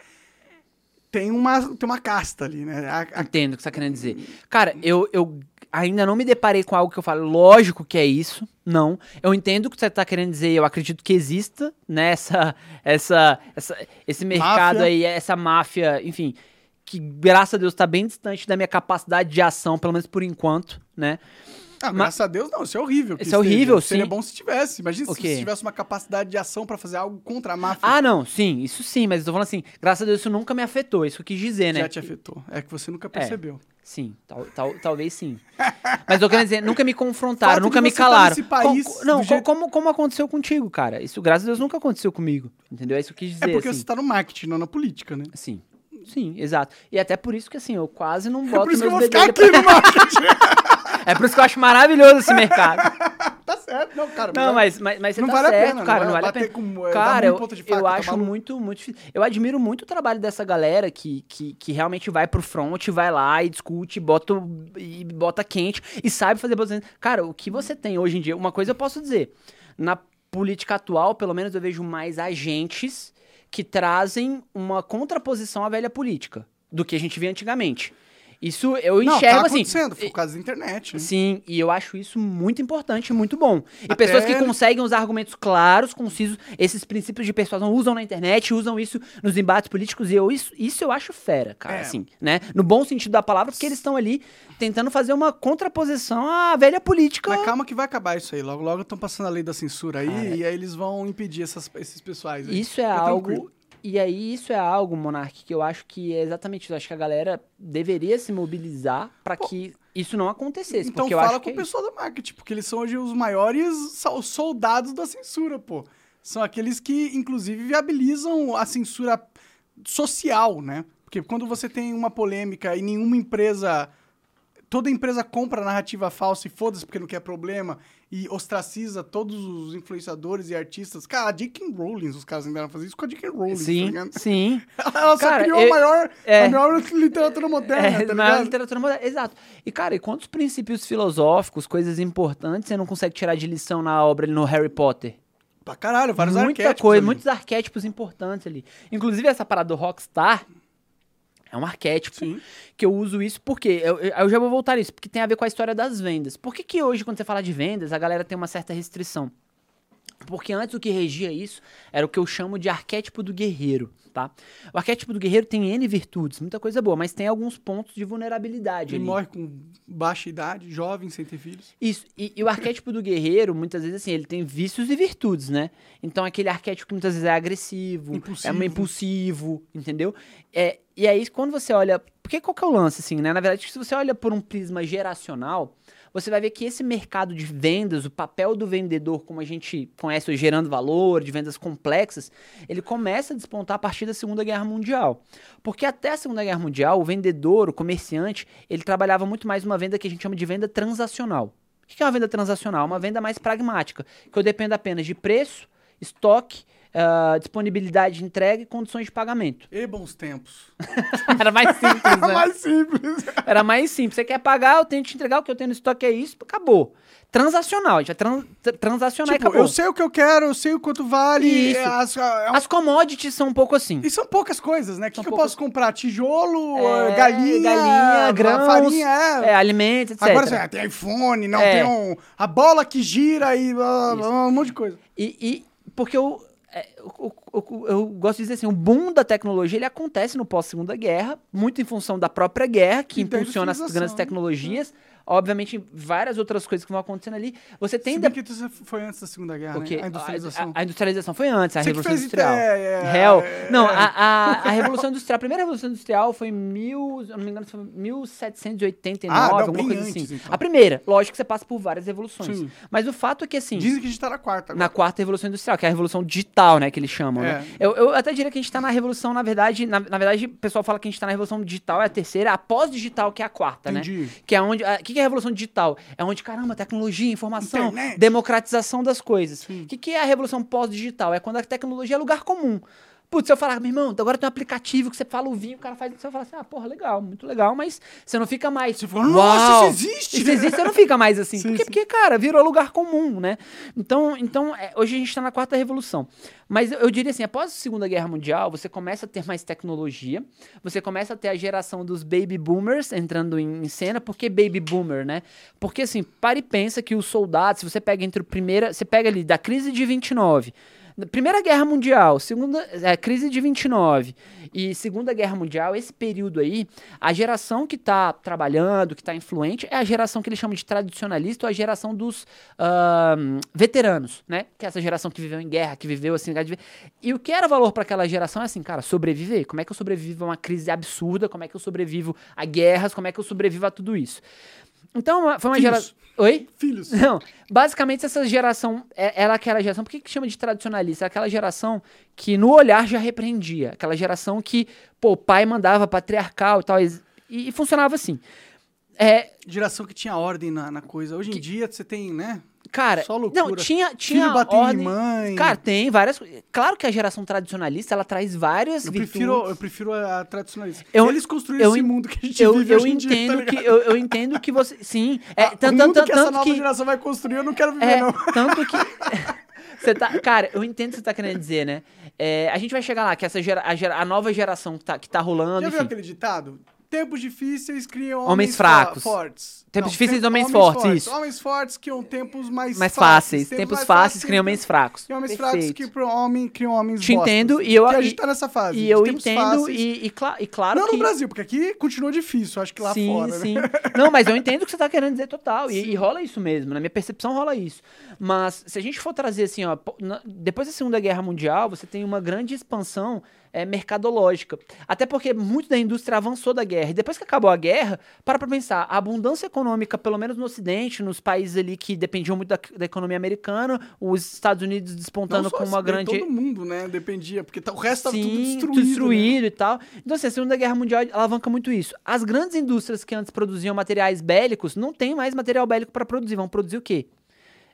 tem uma, tem uma casta ali, né? A- a- Entendo o que você tá querendo dizer. Cara, eu, eu ainda não me deparei com algo que eu falo, lógico que é isso. Não. Eu entendo o que você tá querendo dizer, eu acredito que exista, né, essa, essa, essa- esse mercado Máfia. aí, essa máfia, enfim, que graças a Deus tá bem distante da minha capacidade de ação, pelo menos por enquanto, né? Ah, graças a Deus, não, isso é horrível. Isso é horrível, esteja. Seria sim. bom se tivesse. Imagina O se tivesse uma capacidade de ação pra fazer algo contra a máfia. Ah, não, sim, isso sim, mas eu tô falando assim, graças a Deus isso nunca me afetou, isso que eu quis dizer, né? Já te afetou. É que você nunca percebeu. Sim, tal, tal- talvez sim. Mas eu quero dizer, nunca me confrontaram, Fato nunca me tá calaram. nesse país Co- co- não, jeito- como, como aconteceu contigo, cara? Isso, graças a Deus, nunca aconteceu comigo. Entendeu? É isso que eu quis dizer. É porque assim. você tá no marketing, não na política, né? Sim. Sim, exato. E até por isso que assim, eu quase não É boto por isso que eu vou ficar aqui no marketing. pra- É por isso que eu acho maravilhoso esse mercado. tá certo, não, cara. Não, mas, mas, mas você não tá vale a certo, pena, cara, não vale a pena. com- é, cara, eu, faca, eu tá acho maluco? muito, muito difícil. Eu admiro muito o trabalho dessa galera que, que, que realmente vai pro front, vai lá e discute, bota, e bota quente e sabe fazer. Cara, o que você tem hoje em dia, uma coisa eu posso dizer, na política atual, pelo menos eu vejo mais agentes que trazem uma contraposição à velha política do que a gente via antigamente. Isso eu não, enxergo tá assim. acontecendo, por causa da internet. né? Sim, e eu acho isso muito importante muito bom. E Até- pessoas que conseguem usar argumentos claros, concisos, esses princípios de persuasão usam na internet, usam isso nos embates políticos, e eu, isso, isso eu acho fera, cara, É. assim, né? No bom sentido da palavra, porque eles estão ali tentando fazer uma contraposição à velha política. Mas calma que vai acabar isso aí. Logo, logo estão passando a lei da censura aí, Cara, e aí eles vão impedir essas- esses pessoais aí. Isso é Fica algo. tranquilo. E aí, isso é algo, Monark, que eu acho que é exatamente isso. Eu acho que a galera deveria se mobilizar pra que isso não acontecesse. Então fala com que o é pessoal da marketing, porque eles são hoje os maiores sol- soldados da censura, pô. São aqueles que, inclusive, viabilizam a censura social, né? Porque quando você tem uma polêmica e nenhuma empresa. Toda empresa compra a narrativa falsa e foda-se porque não quer problema e ostraciza todos os influenciadores e artistas. Cara, a J.K. Rowling, os caras ainda fazer isso com a J.K. Rowling, tá Sim, ligado? sim. Ela só Cara, criou eu- a, maior, é. a maior literatura moderna, É, tá ligado? literatura moderna. Exato. E, cara, e quantos princípios filosóficos, coisas importantes, você não consegue tirar de lição na obra ali no Harry Potter? Pra caralho, vários Muita arquétipos coisa, ali. muitos arquétipos importantes ali. Inclusive, essa parada do Rockstar É um arquétipo Sim. que eu uso isso porque eu, eu- já vou voltar nisso, porque tem a ver com a história das vendas. Por que, que hoje, quando você fala de vendas, a galera tem uma certa restrição? Porque antes o que regia isso era o que eu chamo de arquétipo do guerreiro, tá? O arquétipo do guerreiro tem N virtudes, muita coisa boa, mas tem alguns pontos de vulnerabilidade Ele ali. morre com baixa idade, jovem, sem ter filhos. Isso, e, e o arquétipo do guerreiro, muitas vezes, assim, ele tem vícios e virtudes, né? Então, aquele arquétipo que muitas vezes é agressivo, é Impulsivo. um impulsivo, entendeu? É, e aí, quando você olha. Porque qual que é o lance, assim, né? Na verdade, se você olha por um prisma geracional, você vai ver que esse mercado de vendas, o papel do vendedor, como a gente conhece hoje, gerando valor, de vendas complexas, ele começa a despontar a partir da Segunda Guerra Mundial. Porque até a Segunda Guerra Mundial, o vendedor, o comerciante, ele trabalhava muito mais uma venda que a gente chama de venda transacional. O que é uma venda transacional? Uma venda mais pragmática, que eu dependo apenas de preço, estoque, ah, disponibilidade de entrega e condições de pagamento. E bons tempos. Era mais simples, né? Mais simples. Era mais simples. Você quer pagar, eu tenho que te entregar, o que eu tenho no estoque é isso, acabou. Transacional, a gente vai tran tra- transacionar e Tipo, acabou. eu sei o que eu quero, eu sei o quanto vale. Isso. é, As, é um- As commodities são um pouco assim. E são poucas coisas, né? O que, que eu poucas- posso comprar? Tijolo, É, galinha, galinha, grãos, farinha, é. É, alimentos, etc. Agora você tem iPhone, não É. tem um, a bola que gira e blá, blá, blá, um monte de coisa. E, e- porque eu, é, o- o- o- eu gosto de dizer assim, o boom da tecnologia ele acontece no pós-segunda guerra, muito em função da própria guerra, que impulsiona as grandes né? Obviamente, várias outras coisas que vão acontecendo ali. Você tem Se da- que isso foi antes da Segunda Guerra, né? A industrialização. A, a industrialização foi antes, a Você Revolução Industrial. ideia, é, Hell. é, Não, é. a, a, a Revolução Industrial, a primeira Revolução Industrial foi em mil, não me engano, foi 1789, Ah, não, alguma coisa antes, assim. então. A primeira, lógico que você passa por várias revoluções. Sim. Mas o fato é que assim, Dizem que a gente tá na quarta agora. na quarta revolução industrial, que é a revolução digital, né, que eles chamam, É. né? Eu, eu até diria que a gente tá na revolução, na verdade, na, na verdade, o pessoal fala que a gente tá na revolução digital, é a terceira, a pós-digital, que é a quarta, Entendi. né? Que é onde, o que, que é a revolução digital? É onde, caramba, tecnologia, informação, Internet. democratização das coisas. O que, que é a revolução pós-digital? É quando a tecnologia é lugar comum. Putz, se eu falar, meu irmão, agora tem um aplicativo que você fala o vinho, o cara faz, você fala assim, ah, porra, legal, muito legal, mas você não fica mais. Você fala, "Nossa, isso existe!" Isso existe, você não fica mais assim. Sim, porque, sim. porque, cara, virou lugar comum, né? Então, então é, hoje a gente tá na quarta revolução. Mas eu, eu diria assim, após a Segunda Guerra Mundial, você começa a ter mais tecnologia, você começa a ter a geração dos baby boomers entrando em, em cena. Por que baby boomer, né? Porque assim, para e pensa que os soldados, se você pega entre o primeira, você pega ali da crise de 29, Primeira Guerra Mundial, segunda, é, crise de 29 e Segunda Guerra Mundial, esse período aí, a geração que tá trabalhando, que tá influente, é a geração que eles chamam de tradicionalista ou a geração dos ahn, veteranos, né? Que é essa geração que viveu em guerra, que viveu assim, e o que era valor para aquela geração é assim, cara, sobreviver. Como é que eu sobrevivo a uma crise absurda? Como é que eu sobrevivo a guerras? Como é que eu sobrevivo a tudo isso? Então, foi uma geração. Oi? Filhos. Não, basicamente essa geração, é, era aquela geração, por que, que chama de tradicionalista? É aquela geração que no olhar já repreendia, aquela geração que, pô, o pai mandava patriarcal e tal, e, e funcionava assim. É, Geração que tinha ordem na, na coisa. Hoje em dia você tem, né? Cara, Só loucura. não, tinha, tinha Filho batendo ordem, em mãe. Cara, tem várias, claro que a geração tradicionalista, ela traz várias Eu virtudes. prefiro, eu prefiro a tradicionalista. Eu- Eles construíram eu esse mundo que a gente eu, vive eu hoje em dia, tá entendo que eu, eu entendo que você, sim, é, Ah, tanto, o mundo tanto, que essa nova que geração vai construir, eu não quero viver, É, não. tanto que. Você tá, cara, eu entendo o que você tá querendo dizer, né? É, a gente vai chegar lá, que essa gera, a, gera- a nova geração que tá, que tá rolando, Já viu aquele ditado? Tempos difíceis criam homens, Homens fracos. fortes. Tempos Não, difíceis, tem- homens fortes, isso. Homens fortes criam tempos mais, Mais fáceis. Tempos mais fáceis criam homens fracos. E homens fracos Perfeito. que criam, homem, criam homens Te bostas. entendo, e eu- Que a gente tá nessa fase. E eu tempos entendo, e, e, cla- e claro Não que. no Brasil, porque aqui continua difícil, acho que lá sim, fora. sim. Né? Não, mas eu entendo o que você tá querendo dizer total. E, e rola isso mesmo. Na minha percepção rola isso. Mas se a gente for trazer assim, ó, na- depois da Segunda Guerra Mundial, você tem uma grande expansão é, mercadológica. Até porque muito da indústria avançou da guerra. E depois que acabou a guerra, para pra pensar, a abundância econômica, pelo menos no Ocidente, nos países ali que dependiam muito da, da economia americana, os Estados Unidos despontando Não só com uma assim, daí grande. Todo mundo, né? Dependia, porque tá- o resto tava tudo destruído. né? destruído e tal. Então, assim, a Segunda Guerra Mundial alavanca muito isso. As grandes indústrias que antes produziam materiais bélicos não tem mais material bélico para produzir. Vão produzir o quê?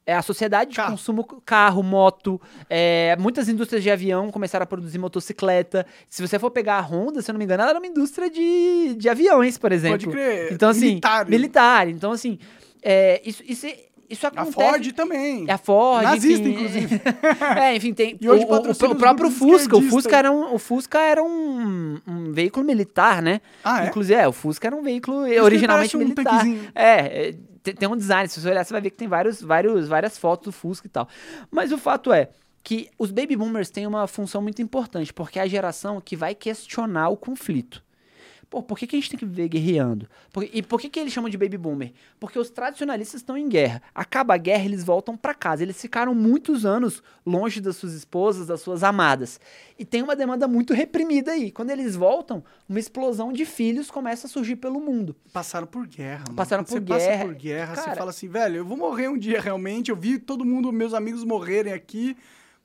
É a sociedade de Carro. consumo, carro, moto. é, muitas indústrias de avião começaram a produzir motocicleta. Se você for pegar a Honda, se eu não me engano, ela era uma indústria de, de aviões, por exemplo. Pode crer. Então, assim, Militar. militar. Então, assim, é, isso, isso, isso A acontece. Ford também. A Ford, Nazista, enfim. inclusive. é, enfim, tem. E hoje o, o- o próprio Fusca. O. Fusca era um, o Fusca era um, um veículo militar, né? Ah, é? Inclusive, é, o Fusca era um veículo originalmente um militar. É, é, tem, tem um design. Se você olhar, você vai ver que tem vários, vários, várias fotos do Fusca e tal. Mas o fato é que os baby boomers têm uma função muito importante, porque é a geração que vai questionar o conflito. Pô, por que, que a gente tem que viver guerreando? Por- e por que, que eles chamam de baby boomer? Porque os tradicionalistas estão em guerra. Acaba a guerra, eles voltam pra casa. Eles ficaram muitos anos longe das suas esposas, das suas amadas. E tem uma demanda muito reprimida aí. Quando eles voltam, uma explosão de filhos começa a surgir pelo mundo. Passaram por guerra, mano. Passaram por você guerra. passa por guerra, você Cara- fala assim, velho, eu vou morrer um dia realmente. Eu vi todo mundo, meus amigos morrerem aqui.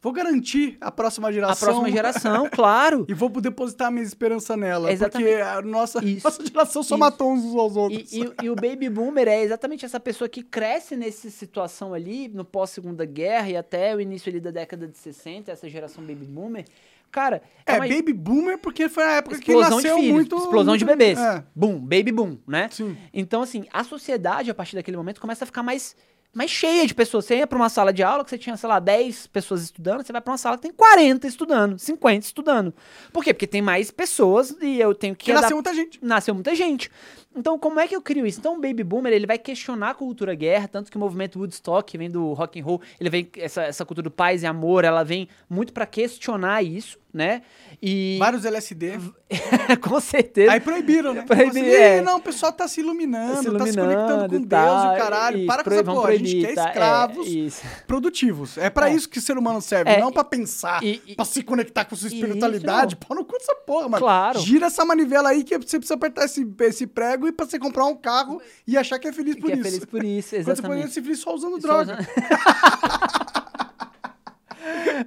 Vou garantir a próxima geração. A próxima geração, claro. E vou depositar minha esperança nela. Exatamente. Porque a nossa, Isso. nossa geração só Isso. matou uns aos outros. E, e- e o baby boomer é exatamente essa pessoa que cresce nessa situação ali, no pós-segunda guerra e até o início ali da década de 60, essa geração baby boomer. Cara, é, É, uma baby boomer porque foi a época que explosão de nasceu filhos, muito... explosão de muito- bebês. É, Boom, baby boom, né? sim. Então, assim, a sociedade, a partir daquele momento, começa a ficar mais, mais cheia de pessoas. Você ia pra uma sala de aula que você tinha, sei lá, 10 pessoas estudando, você vai pra uma sala que tem 40 estudando, 50 estudando. Por quê? Porque tem mais pessoas e eu tenho que... Adap- nasceu muita gente. nasceu muita gente. Então, como é que eu crio isso? Então, o Baby Boomer, ele vai questionar a cultura guerra, tanto que o movimento Woodstock, vem do rock and roll, ele vem essa, essa cultura do paz e amor, ela vem muito pra questionar isso, né? E Vários LSD. com certeza. Aí proibiram, né? Proibiram, assim, é. "Ih, Não, o pessoal tá se iluminando, se tá se conectando iluminando com e Deus o caralho. isso, Para com essa porra. A gente quer tá? É, escravos isso. produtivos. É pra É. isso que o ser humano serve, É, não pra pensar, pra se conectar com sua Isso. espiritualidade. Pau no cu dessa porra, mano. Claro. Gira essa manivela aí que você precisa apertar esse, esse prego e pra você comprar um carro e achar que é feliz por que é isso. feliz por isso, Quando você poderia exatamente. ser feliz só usando Só droga. usando-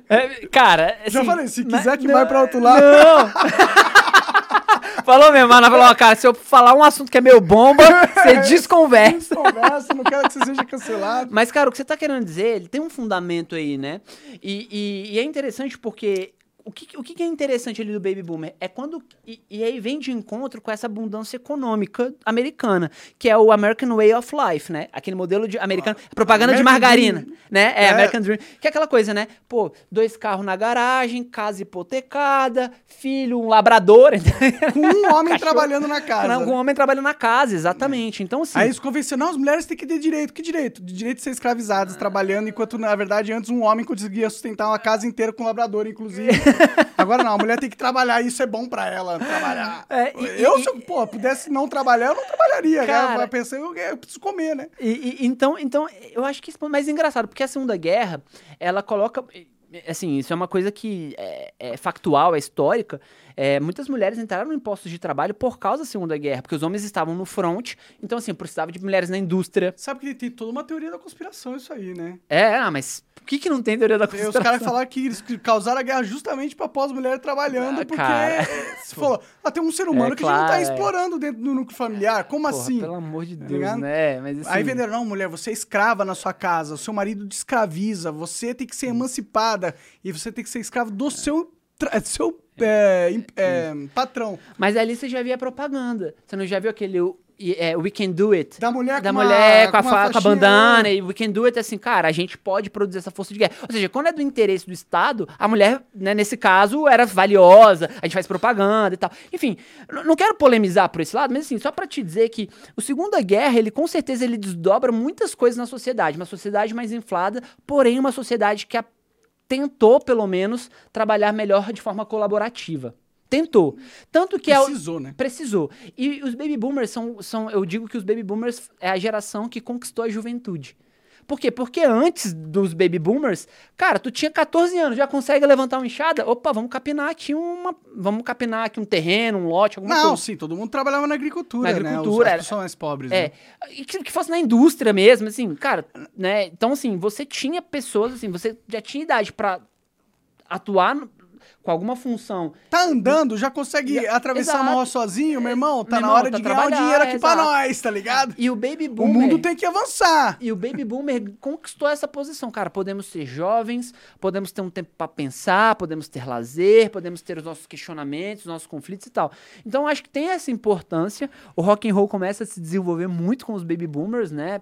É, cara, Já assim, falei, se quiser que não- vai pra outro lado. Não! falou mesmo, Ana falou, ó, cara, se eu falar um assunto que é meio bomba, você desconversa. Conversa, não quero que você seja cancelado. Mas, cara, o que você tá querendo dizer, ele tem um fundamento aí, né? E, e- e é interessante porque. O que, o que é interessante ali do Baby Boomer é quando. E, e aí vem de encontro com essa abundância econômica americana, que é o American Way of Life, né? Aquele modelo de americano. Propaganda de American margarina, Dream. né? É, É. American Dream. Que é aquela coisa, né? Pô, dois carros na garagem, casa hipotecada, filho, um labrador. Com um homem trabalhando na casa. Com um homem trabalhando na casa, exatamente. Então, assim. Aí eles convencionam, não, as mulheres têm que ter direito. Que direito? De direito de ser escravizadas, trabalhando, enquanto, na verdade, antes um homem conseguia sustentar uma casa inteira com um labrador, inclusive. Agora não, a mulher tem que trabalhar, isso é bom pra ela, trabalhar. É, e- eu, e- se eu, pô, pudesse não trabalhar, eu não trabalharia. Cara- Cara, eu pensei, eu, eu preciso comer, né? E- e- então, então, eu acho que isso é mais engraçado, porque a Segunda Guerra, ela coloca. Assim, isso é uma coisa que é, é factual, é histórica. É, muitas mulheres entraram em postos de trabalho por causa da Segunda Guerra, porque os homens estavam no front, então, assim, precisava de mulheres na indústria. Sabe que tem toda uma teoria da conspiração isso aí, né? É, ah, mas por que, que não tem teoria da Os conspiração? caras falaram que eles causaram a guerra justamente pra pós mulher trabalhando, Ah, porque cara. você falou, ah, tem um ser humano É, que a gente não tá claro, é. explorando dentro do núcleo familiar. Como Porra, assim? Pelo amor de Deus, ligado? né? Mas, assim, Aí venderam, não, mulher, você é escrava na sua casa, o seu marido te escraviza, você tem que ser emancipada e você tem que ser escravo do seu, seu é, im- é, patrão. Mas ali você já via propaganda. Você não já viu aquele é, We Can Do It? Da mulher da com uma- mulher com, a, com uma fa- com a bandana e We Can Do It, assim, cara, a gente pode produzir essa força de guerra. Ou seja, quando é do interesse do Estado, a mulher, né, nesse caso, era valiosa, a gente faz propaganda e tal. Enfim, não quero polemizar por esse lado, mas assim, só pra te dizer que o Segunda Guerra, ele com certeza ele desdobra muitas coisas na sociedade, uma sociedade mais inflada, porém uma sociedade que a- tentou, pelo menos, trabalhar melhor de forma colaborativa. Tentou. Tanto que é o- Precisou, né? Precisou. E os baby boomers são, são. Eu digo que os baby boomers é a geração que conquistou a juventude. Por quê? Porque antes dos baby boomers, cara, tu tinha 14 anos, já consegue levantar uma enxada? Opa, vamos capinar aqui uma. Vamos capinar aqui um terreno, um lote, alguma Não, coisa. sim, todo mundo trabalhava na agricultura, Na né? agricultura, Os, as era- mais pobres, É. né? E que, que fosse na indústria mesmo, assim, cara, né? Então, assim, você tinha pessoas, assim, você já tinha idade pra atuar com alguma função Tá andando, já consegue Já- atravessar exato. uma rua sozinho, meu irmão? Tá Meu na irmão, hora tá de ganhar o dinheiro aqui pra exato. nós, tá ligado? E o baby O boomer. mundo tem que avançar. E o baby boomer conquistou essa posição, cara. Podemos ser jovens, podemos ter um tempo pra pensar, podemos ter lazer, podemos ter os nossos questionamentos, os nossos conflitos e tal. Então acho que tem essa importância. O rock and roll começa a se desenvolver muito com os baby boomers, né?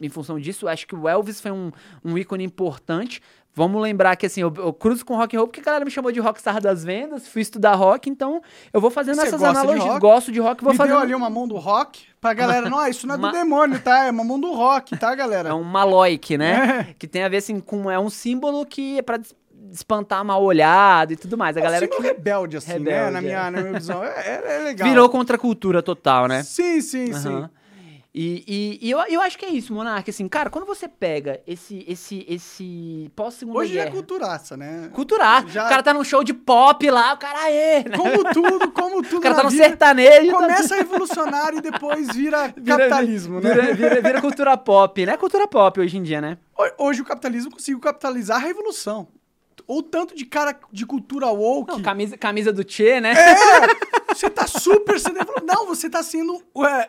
em função disso, acho que o Elvis foi um, um ícone importante. Vamos lembrar que assim, eu, eu cruzo com rock and roll porque a galera me chamou de rockstar das vendas, fui estudar rock, então eu vou fazendo Você essas de analogias. rock? Gosto de rock, vou Me fazendo. deu ali uma mão do rock pra galera. Não, isso não é do demônio, tá? É uma mão do rock, tá, galera? É um maloic, né? Que tem a ver assim com. É um símbolo que é pra des- espantar mal olhado e tudo mais. A É galera que rebelde, assim, né? Rebelde, Na minha, é. na minha visão. É, é- é legal. virou contra a cultura total, né? Sim, sim, sim. E, e- e eu, eu acho que é isso, Monark. Assim, cara, quando você pega esse, esse, esse pós-segunda Hoje é guerra... culturaça, né? Cultural. Já- O cara tá num show de pop lá, o cara aê, né? Como tudo, como tudo O cara tá no vida, sertanejo. tá- Começa revolucionário e depois vira, vira- capitalismo, né? Vira, vira- vira cultura pop, né? Cultura pop hoje em dia, né? Ho- Hoje o capitalismo conseguiu capitalizar a revolução. Ou tanto de cara de cultura woke. Não, camisa, camisa do Che, né? Você tá super sendo. Não, você tá sendo. Ué,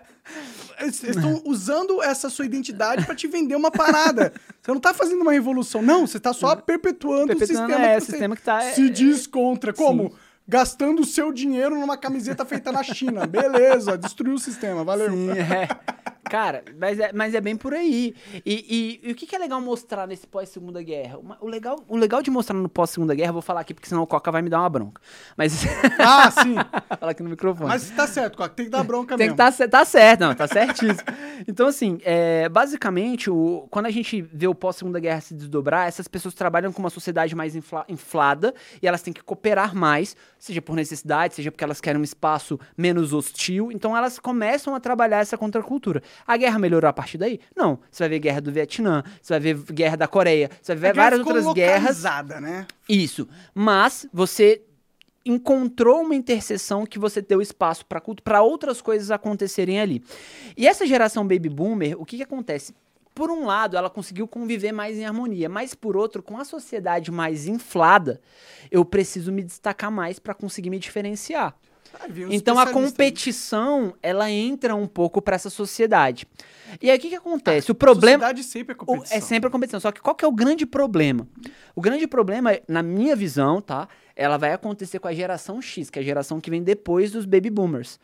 eles estão usando essa sua identidade pra te vender uma parada. Você não tá fazendo uma revolução. Não, você tá só perpetuando, Perpetuando, o sistema é, que você sistema que tá- se diz contra. Como? Gastando o seu dinheiro numa camiseta feita na China. Beleza, destruiu o sistema, valeu. Sim, é. Cara, mas é, mas é bem por aí. E, e- e o que, que é legal mostrar nesse pós-segunda guerra? O legal, o legal de mostrar no pós-segunda guerra, vou falar aqui porque senão o Coca vai me dar uma bronca. Mas. Ah, sim. Fala aqui no microfone. Mas tá certo, Coca, tem que dar bronca Tem que mesmo. tá, cer- tá certo, não, tá certíssimo. Então, assim, é, basicamente, o, quando a gente vê o pós-segunda guerra se desdobrar, essas pessoas trabalham com uma sociedade mais infla- inflada e elas têm que cooperar mais, seja por necessidade, seja porque elas querem um espaço menos hostil. Então, elas começam a trabalhar essa contracultura. A guerra melhorou a partir daí? Não. Você vai ver guerra do Vietnã, você vai ver guerra da Coreia, você vai A ver guerra várias outras guerras. né? Isso. Mas você encontrou uma interseção que você deu espaço para culto, para outras coisas acontecerem ali. E essa geração baby boomer, o que que acontece? Por um lado, ela conseguiu conviver mais em harmonia, mas por outro, com a sociedade mais inflada, eu preciso me destacar mais para conseguir me diferenciar. Os Então a competição, ela entra um pouco para essa sociedade. E aí o que que acontece? o problema Sociedade sempre é competição. É sempre a competição. Só que qual que é o grande problema? O grande problema, na minha visão, tá? Ela vai acontecer com a geração X, que é a geração que vem depois dos baby boomers.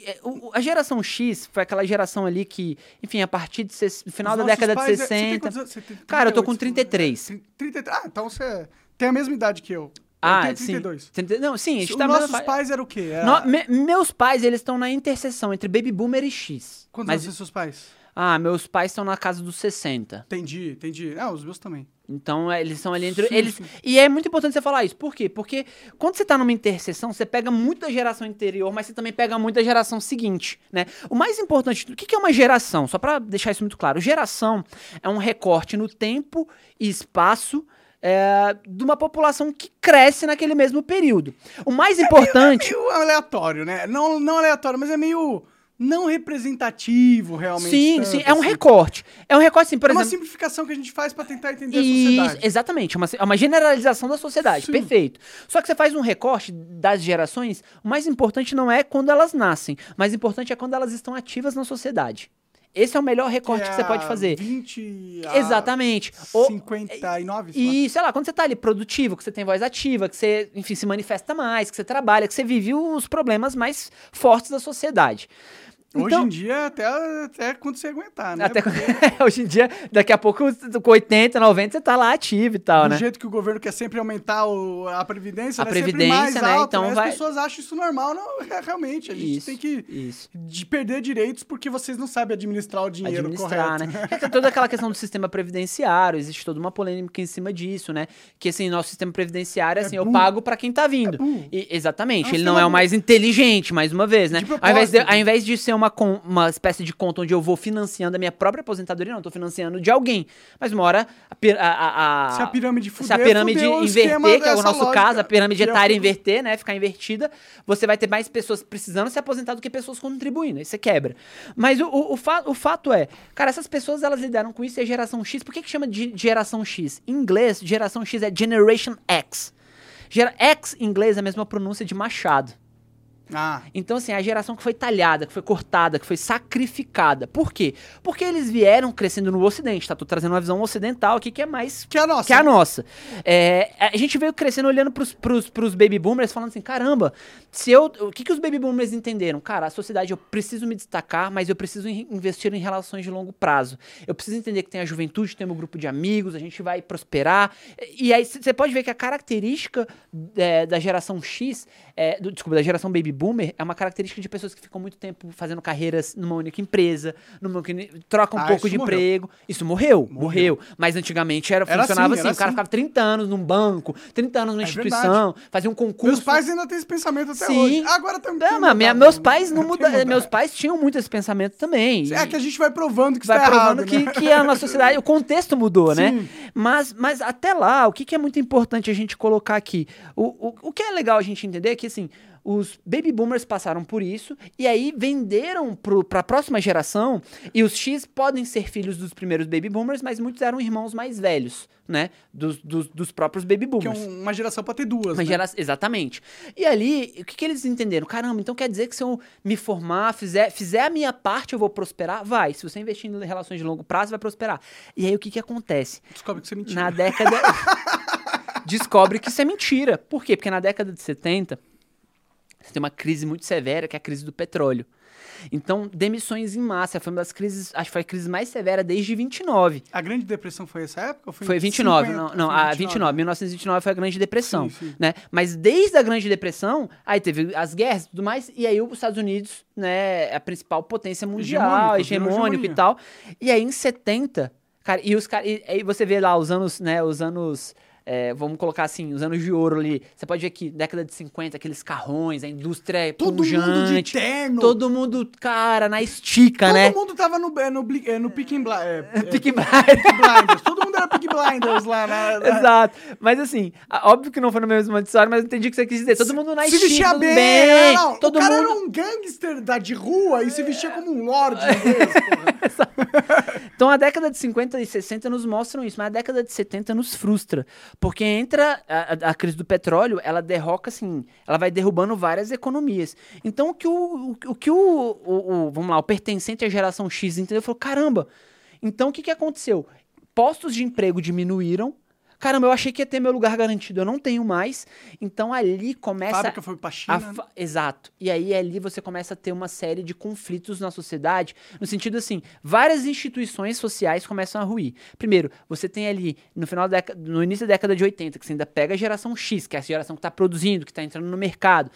É- A geração X foi aquela geração ali que, enfim, a partir de ses- final da década de pais, é- você tem 60. Você tem Cara, eu tô com 38, 33. né? 33. Ah, então você tem a mesma idade que eu. eu Ah, tenho sim. 32. Trinta- Não, sim, a gente Os tá nossos fa- pais eram o quê? Era... No- me- meus pais, eles estão na interseção entre baby boomer e X. Quantos Mas, anos seus pais? Ah, meus pais estão na casa dos 60. Entendi, entendi. Ah, os meus também. Então, é, eles são ali entre. Sim, eles, sim. E é muito importante você falar isso. Por quê? Porque quando você tá numa interseção, você pega muito da geração anterior, mas você também pega muito da geração seguinte, né? O mais importante, o que é uma geração? Só pra deixar isso muito claro. Geração é um recorte no tempo e espaço é, de uma população que cresce naquele mesmo período. O mais importante. Meio aleatório, né? Não, não aleatório, mas é meio não representativo, realmente. Sim, tanto, sim, é um assim. recorte. É um recorte, assim, por É uma exemplo. simplificação que a gente faz pra tentar entender a sociedade. exatamente, é uma, é uma generalização da sociedade, Sim. perfeito. Só que você faz um recorte das gerações, o mais importante não é quando elas nascem, o mais importante é quando elas estão ativas na sociedade. Esse é o melhor recorte que, você é pode fazer. 20 a Exatamente. O- 59, sei lá. e, sei lá, quando você tá ali produtivo, que você tem voz ativa, que você, enfim, se manifesta mais, que você trabalha, que você vive os problemas mais fortes da sociedade. Hoje Então- em dia, até, até quando você aguentar, né? Até Porque hoje em dia, daqui a pouco, com 80, 90, você tá lá ativo e tal, do né? jeito que o governo quer sempre aumentar o- a previdência, A né? Sempre previdência, né? alto, Então né? As vai- pessoas acham isso normal. Não, é, realmente, a gente Isso, tem que isso. de perder direitos porque vocês não sabem administrar o dinheiro administrar, correto. né? É toda aquela questão do sistema previdenciário, existe toda uma polêmica em cima disso, né? Que assim, nosso sistema previdenciário, assim, eu burro. pago pra quem tá vindo. burro. E- exatamente, É um ele não é o mais inteligente, mais uma vez, né? Ao invés, de, ao invés de ser uma, con- uma espécie de conta onde eu vou financiando a minha própria aposentadoria, não, tô financiando de alguém. Mas uma hora a, a, a- Se a pirâmide fuder, se a pirâmide inverter, que é o nosso lógica, caso, a pirâmide é etária inverter, né, ficar invertida, você vai ter mais pessoas precisando se aposentar do que pessoas contribuindo. Aí você quebra. Mas o, o, o, fa- o fato é, cara, essas pessoas elas lidaram com isso e a geração X. Por que, que chama de geração X? Em inglês, geração X é Generation X. Gera- X em inglês é a mesma pronúncia de Machado. Ah, Então, assim, a geração que foi talhada, que foi cortada, que foi sacrificada. Por quê? Porque eles vieram crescendo no Ocidente, tá? Tô trazendo uma visão ocidental aqui que é mais que a nossa. que a nossa. É, a gente veio crescendo olhando pros, pros, pros baby boomers, falando assim, caramba, se eu. O que, que os baby boomers entenderam? Cara, a sociedade, eu preciso me destacar, mas eu preciso in- investir em relações de longo prazo. Eu preciso entender que tem a juventude, tem o meu grupo de amigos, a gente vai prosperar. E aí você pode ver que a característica é, da geração X, é, do- desculpa, da geração baby boomer, é uma característica de pessoas que ficam muito tempo fazendo carreiras numa única empresa, numa única, trocam um Ah, pouco de morreu. emprego. Isso morreu, morreu. Mas antigamente era, Era funcionava assim, assim, era o cara assim. ficava 30 anos num banco, 30 anos numa É instituição, fazia um concurso. Meus pais ainda têm esse pensamento até Sim. hoje. Agora também. Não, tem mas minha- meus né? pais não mudaram. Meus pais tinham muito esse pensamento também. É que a gente vai provando que vai está provando errado, que, né? que a nossa sociedade, o contexto mudou, né? Sim. Mas, mas até lá, o que, que é muito importante a gente colocar aqui? O, o, o que é legal a gente entender é que, assim, os baby boomers passaram por isso e aí venderam para a próxima geração. E os X podem ser filhos dos primeiros baby boomers, mas muitos eram irmãos mais velhos, né? Dos, dos, dos próprios baby Que é boomers. um- uma geração pra ter duas. Né? gera- Exatamente. E ali, o que, que eles entenderam? Caramba, então quer dizer que se eu me formar, fizer, fizer a minha parte, eu vou prosperar? Vai. Se você investir em relações de longo prazo, vai prosperar. E aí, o que, que acontece? Descobre que você mentiu. Na década. Descobre que isso é mentira. Por quê? Porque na década de 70, você tem uma crise muito severa, que é a crise do petróleo. Então, demissões em massa. Foi uma das crises, acho que foi a crise mais severa desde 29. A Grande Depressão foi essa época? Ou Foi 29, 50? não, não, Foi a 29, 1929 foi a Grande Depressão, Sim, sim. né? Mas desde a Grande Depressão, aí teve as guerras e tudo mais, e aí os Estados Unidos, né, a principal potência mundial, Hegemônico, e tal. E aí em 70, cara, e os caras, e aí você vê lá os anos, né, os anos é, vamos colocar assim, os anos de ouro ali. Você pode ver que década de 50, aqueles carrões, a indústria Todo pujante. mundo de terno. Todo mundo, cara, na estica, Todo né? mundo tava no, é, no, é, no Picking Bli- é, é, Peaky Blinders. Todo mundo era Peaky Blinders lá na... na- Exato. Mas assim, óbvio que não foi no mesmo história, mas eu entendi o que você quis dizer. Todo mundo na se estica, bem, bem. é, não, todo o cara mundo... era um gangster da, de rua e se vestia como um lord inglês, porra. Então a década de 50 e 60 nos mostram isso, mas a década de 70 nos frustra. Porque entra a, a- crise do petróleo, ela derroca assim, ela vai derrubando várias economias. Então o que o, o, o que o, o- o- vamos lá, o pertencente à geração X entendeu? Falou, caramba, então o que, que aconteceu? Postos de emprego diminuíram. Caramba, eu achei que ia ter meu lugar garantido, eu não tenho mais. Então ali A começa fábrica foi pra China. fa- Exato. E aí ali você começa a ter uma série de conflitos na sociedade, no sentido assim, várias instituições sociais começam a ruir. Primeiro, você tem ali no final da década, no início da década de 80, que você ainda pega a geração X, que é a geração que está produzindo, que está entrando no mercado.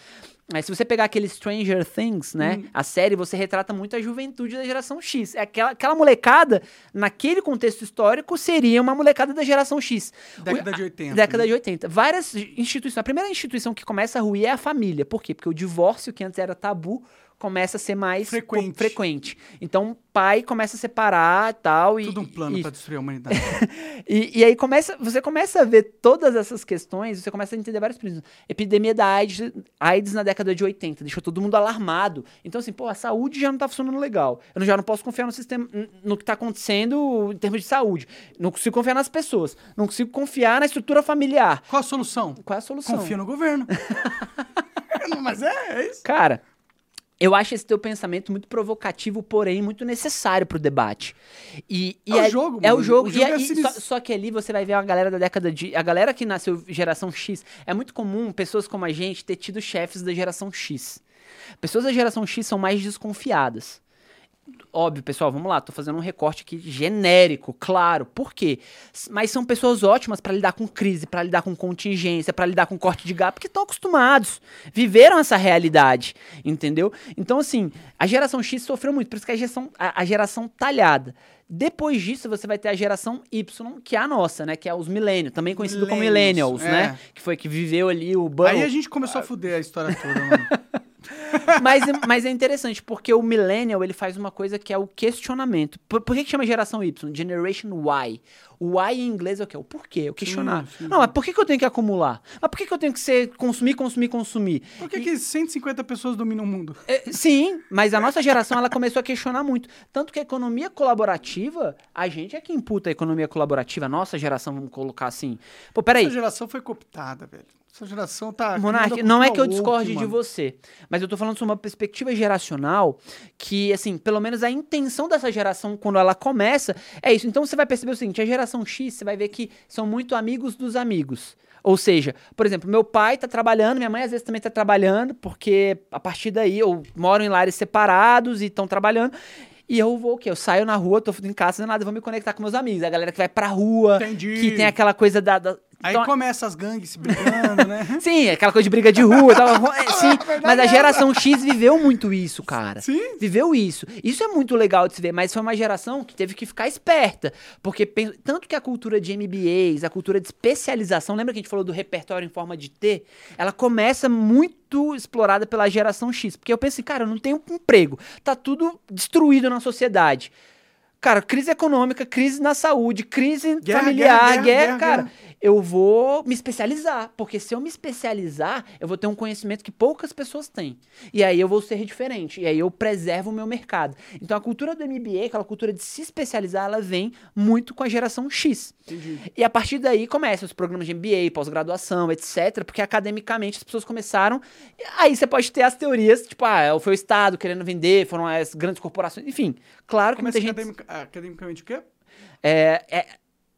Aí se você pegar aquele Stranger Things, né, a série, você retrata muito a juventude da geração X. É aquela, aquela molecada, naquele contexto histórico, seria uma molecada da geração X. Década O- de 80, Década né? de 80. Várias instituições. A primeira instituição que começa a ruir é a família. Por quê? Porque o divórcio, que antes era tabu, começa a ser mais Frequente. co- frequente. Então, o pai começa a separar e tal. E, Tudo um plano pra destruir a humanidade. e, e aí começa, você começa a ver todas essas questões, você começa a entender vários princípios. Epidemia da AIDS, AIDS na década de 80, deixou todo mundo alarmado. Então, assim, pô, a saúde já não tá funcionando legal. Eu já não posso confiar no sistema, no que tá acontecendo em termos de saúde. Não consigo confiar nas pessoas. Não consigo confiar na estrutura familiar. Qual a solução? Qual é a solução? Confia no governo. Mas é, é isso. Cara, eu acho esse teu pensamento muito provocativo, porém muito necessário pro debate. E, e É o aí- jogo, É o mano. jogo. O e jogo é aí- sinistro. só, só que ali você vai ver uma galera da década de. A galera que nasceu geração X. É muito comum pessoas como a gente ter tido chefes da geração X. Pessoas da geração X são mais desconfiadas. Óbvio, pessoal, vamos lá, tô fazendo um recorte aqui genérico, claro. Por quê? Mas são pessoas ótimas pra lidar com crise, pra lidar com contingência, pra lidar com corte de gado, porque estão acostumados, viveram essa realidade, entendeu? Então, assim, a geração X sofreu muito, por isso que a geração, a, a geração talhada. Depois disso, você vai ter a geração Y, que é a nossa, né? Que é os millennials, também conhecido como Millennials, millennials, é. né? Que foi que viveu ali o bubble. Aí a gente começou a fuder a história toda, mano. mas, mas é interessante, porque o millennial, ele faz uma coisa que é o questionamento. Por, por que, que chama geração Y? Generation Y. O Y em inglês é o quê? O porquê, o questionar. sim, Não, mas por que, que eu tenho que acumular? Mas por que, que eu tenho que ser consumir, consumir, consumir? Por que, que 150 pessoas dominam o mundo? É, sim, mas a nossa geração, ela começou a questionar muito. Tanto que a economia colaborativa, a gente é que imputa a economia colaborativa. A nossa geração, vamos colocar assim. Pô, peraí. Essa geração foi cooptada, velho. Essa geração tá. Monark, criando não é que eu discorde de você, mas eu tô falando sobre uma perspectiva geracional que, assim, pelo menos a intenção dessa geração, quando ela começa, é isso. Então você vai perceber o seguinte: a geração X, você vai ver que são muito amigos dos amigos. Ou seja, por exemplo, meu pai tá trabalhando, minha mãe às vezes também tá trabalhando, porque a partir daí eu moro em lares separados e estão trabalhando. E eu vou o quê? Eu saio na rua, tô em casa, não nada, eu vou me conectar com meus amigos. A galera que vai pra rua, Entendi. que tem aquela coisa da. da- Aí Então, começa as gangues se brigando, né? Sim, aquela coisa de briga de rua. tal. É, sim, verdade mas a é geração X viveu muito isso, cara. Sim. Viveu isso. Isso é muito legal de se ver, mas foi uma geração que teve que ficar esperta. Porque tanto que a cultura de MBAs, a cultura de especialização, lembra que a gente falou do repertório em forma de T? Ela começa muito explorada pela geração X. Porque eu penso assim, cara, eu não tenho emprego. Tá tudo destruído na sociedade. Cara, crise econômica, crise na saúde, crise Guerra, familiar, guerra, guerra, guerra, cara. Eu vou me especializar. Porque se eu me especializar, eu vou ter um conhecimento que poucas pessoas têm. E aí eu vou ser diferente. E aí eu preservo o meu mercado. Então a cultura do MBA, aquela cultura de se especializar, ela vem muito com a geração X. E a partir daí começam os programas de MBA, pós-graduação, etc. Porque academicamente as pessoas começaram. Aí você pode ter as teorias, tipo, ah, foi o Estado querendo vender, foram as grandes corporações. Enfim, claro que Começa muita gente. academic- academicamente o quê? É, é,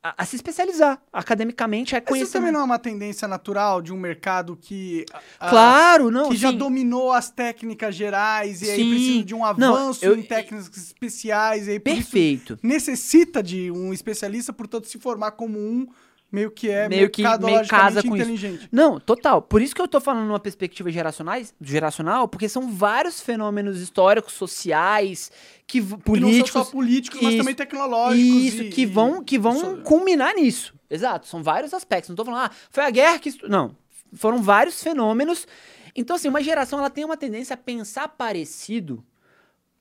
a, a se especializar. Academicamente é Mas isso também não é uma tendência natural de um mercado que. ah, Claro, não. que já sim. dominou as técnicas gerais e aí Sim. precisa de um Não, avanço eu- em técnicas especiais e aí Perfeito. necessita de um especialista, portanto se formar como um meio que é Meio que- meio casa com isso. inteligente. Não, total. Por isso que eu tô falando numa perspectiva geracionais, geracional, porque são vários fenômenos históricos, sociais, que Que políticos. não são só políticos, mas Isso. também tecnológicos. Isso, e- que vão, que vão culminar nisso. Exato, são vários aspectos. Não tô falando, ah, foi a guerra que. estu-" Não. Foram vários fenômenos. Então, assim, uma geração ela tem uma tendência a pensar parecido.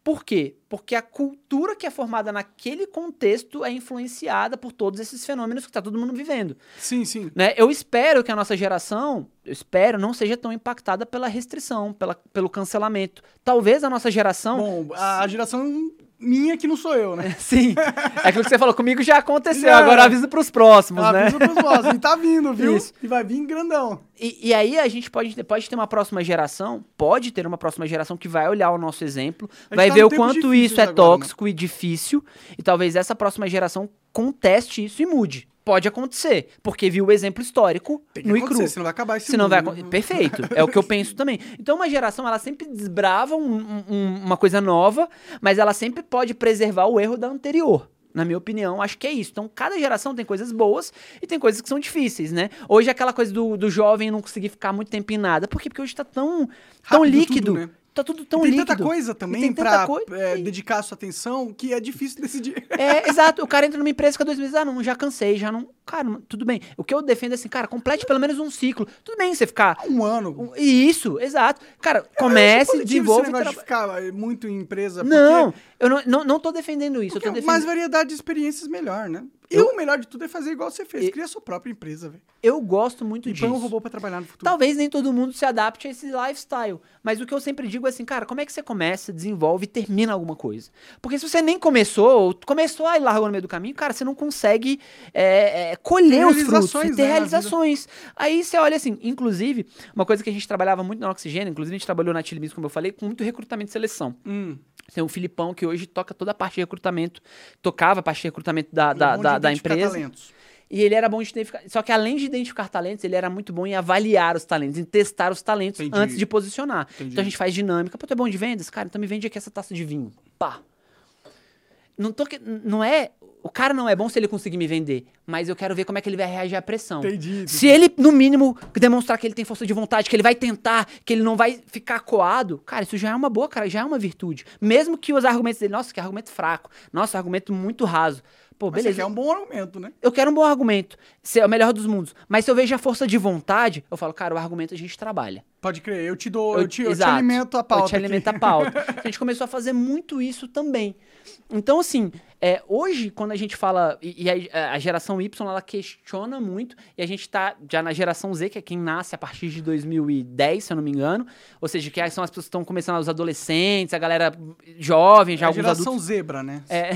Por quê? Porque a cultura que é formada naquele contexto é influenciada por todos esses fenômenos que tá todo mundo vivendo. Sim, sim. Né? Eu espero que a nossa geração, eu espero, não seja tão impactada pela restrição, pela, pelo cancelamento. Talvez a nossa geração. Bom, a geração minha que não sou eu, né? Sim. É aquilo que você falou, comigo já aconteceu, Já. agora aviso pros próximos, né? avisa pros próximos. E tá vindo, viu? Isso. E vai vir grandão. E, e aí a gente pode, pode ter uma próxima geração, pode ter uma próxima geração que vai olhar o nosso exemplo, vai tá ver o quanto isso é agora, né? tóxico e difícil, e talvez essa próxima geração conteste isso e mude. Pode acontecer, porque viu o exemplo histórico no acontecer, ICRU. senão vai acabar esse Se não vai mundo, né? Perfeito. É o que eu penso também. Então, uma geração, ela sempre desbrava um- um- uma coisa nova, mas ela sempre pode preservar o erro da anterior. Na minha opinião, acho que é isso. Então, cada geração tem coisas boas e tem coisas que são difíceis, né? Hoje, aquela coisa do, do jovem não conseguir ficar muito tempo em nada. Por quê? Porque hoje tá tão, tão Rápido líquido. tudo, né? Tá tudo tão tem líquido. tanta coisa E também tem tanta pra coi- é, e- dedicar a sua atenção que é difícil decidir. É, exato. O cara entra numa empresa, fica dois meses, ah, não, já cansei, já não. Cara, não- tudo bem. O que eu defendo é assim, cara, complete pelo menos um ciclo. Tudo bem você ficar. Um ano. Isso, exato. Cara, comece, desenvolva. Esse e negócio de traba- ficar eh, muito em empresa. Não, eu não, não, não tô defendendo isso. Porque, eu tô mais defendendo. variedade de experiências melhor, né? E Eu- o melhor de tudo é fazer igual você fez. E- Cria sua própria empresa, velho. Eu gosto muito E disso. põe um robô pra trabalhar no futuro. Talvez nem todo mundo se adapte a esse lifestyle. Mas o que eu sempre digo é assim, cara, como é que você começa, desenvolve e termina alguma coisa? Porque se você nem começou, ou começou e largou no meio do caminho, cara, você não consegue é, é, colher os frutos e ter né, realizações. Aí você olha assim, inclusive, uma coisa que a gente trabalhava muito na Oxigênio, inclusive a gente trabalhou na Chili Beans, como eu falei, com muito recrutamento e seleção. Hum, Tem o Filipão, que hoje toca toda a parte de recrutamento, tocava a parte de recrutamento da, ele é da, da, da empresa. talentos. E ele era bom de identificar. Só que além de identificar talentos, ele era muito bom em avaliar os talentos, em testar os talentos Entendi. antes de posicionar. Entendi. Então a gente faz dinâmica. Pô, tu é bom de vendas? Cara, então me vende aqui essa taça de vinho. Pá. Não, tô que, não é. O cara não é bom se ele conseguir me vender, mas eu quero ver como é que ele vai reagir à pressão. Entendi. Se ele, no mínimo, demonstrar que ele tem força de vontade, que ele vai tentar, que ele não vai ficar coado, cara, isso já é uma boa, cara, já é uma virtude. Mesmo que os argumentos dele, nossa, que argumento fraco, nossa, argumento muito raso. Pô, Mas beleza. Você quer um bom argumento, né? Eu quero um bom argumento, ser o melhor dos mundos. Mas se eu vejo a força de vontade, eu falo, cara, o argumento a gente trabalha. Pode crer. Eu te dou, eu, te, eu te alimento a pauta. Eu te alimento a aqui. pauta. a gente começou a fazer muito isso também. Então, assim, É, hoje, quando a gente fala. E, e a, a, geração Y, ela questiona muito. E a gente tá já na geração Z, que é quem nasce a partir de 2010, se eu não me engano. Ou seja, que são as pessoas que estão começando, os adolescentes, a galera jovem, já É a alguns geração adultos. zebra, né? É.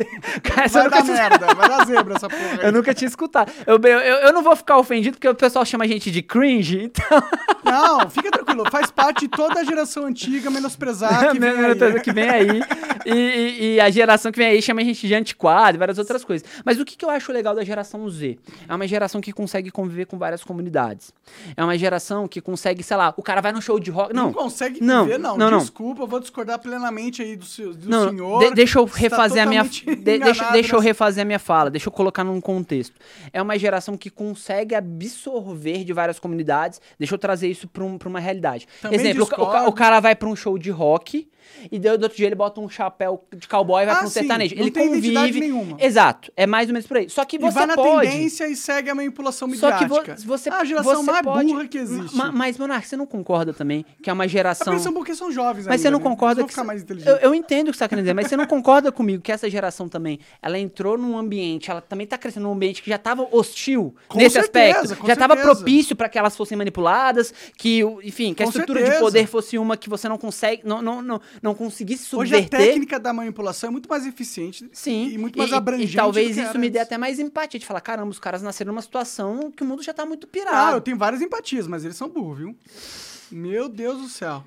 Cara, Vai eu dar merda, vai dar zebra essa porra. aí. eu nunca tinha escutado. Eu, eu, eu eu não vou ficar ofendido porque o pessoal chama a gente de cringe, então. Não, fica tranquilo. Faz parte de toda a geração antiga menosprezar que vem Meu aí. Deus, que vem aí. E, e- a geração que vem aí chama a gente de antiquado e várias outras coisas. Mas o que, que eu acho legal da geração Z? É uma geração que consegue conviver com várias comunidades. É uma geração que consegue, sei lá, o cara vai no show de rock. Não, Não, consegue Não, viver, não. não. Desculpa, eu vou discordar plenamente aí do, seu, do não, senhor. de- deixa eu tá refazer a minha. de- deixa, deixa eu refazer a minha fala, deixa eu colocar num contexto. É uma geração que consegue absorver de várias comunidades. Deixa eu trazer isso pra, um- pra uma realidade. Também Exemplo, o, ca- o ca- discordo. o cara vai pra um show de rock e daí, do outro dia ele bota um chapéu de cowboy e vai Ah, pra um sim, sertanejo. não ele tem convive. nenhuma. Exato, é mais ou menos por aí. Só que E você vai na pode. tendência e segue a manipulação Só que vo- midiática. você, Ah, a geração você mais pode, burra que existe. Ma- mas, Monark, você não concorda também que é uma É geração. porque são porque são jovens Mas você ainda, não né? concorda que. eu, eu entendo o que você tá querendo dizer, mas você não concorda comigo que essa geração também, ela entrou num ambiente, ela também tá crescendo num ambiente que já tava hostil Com nesse certeza, aspecto. Já tava propício pra que elas fossem manipuladas, que, enfim, que a Com estrutura de certeza. poder fosse uma que você não consegue, não, não, não, não conseguisse Hoje a subverter. técnica da manipulação é muito mais eficiente Sim. e muito mais e, abrangente. E talvez isso me dê até mais empatia de falar, caramba, os caras nasceram numa situação que o mundo já tá muito Ah, pirado. eu tenho várias empatias, mas eles são burros, viu? Meu Deus do céu.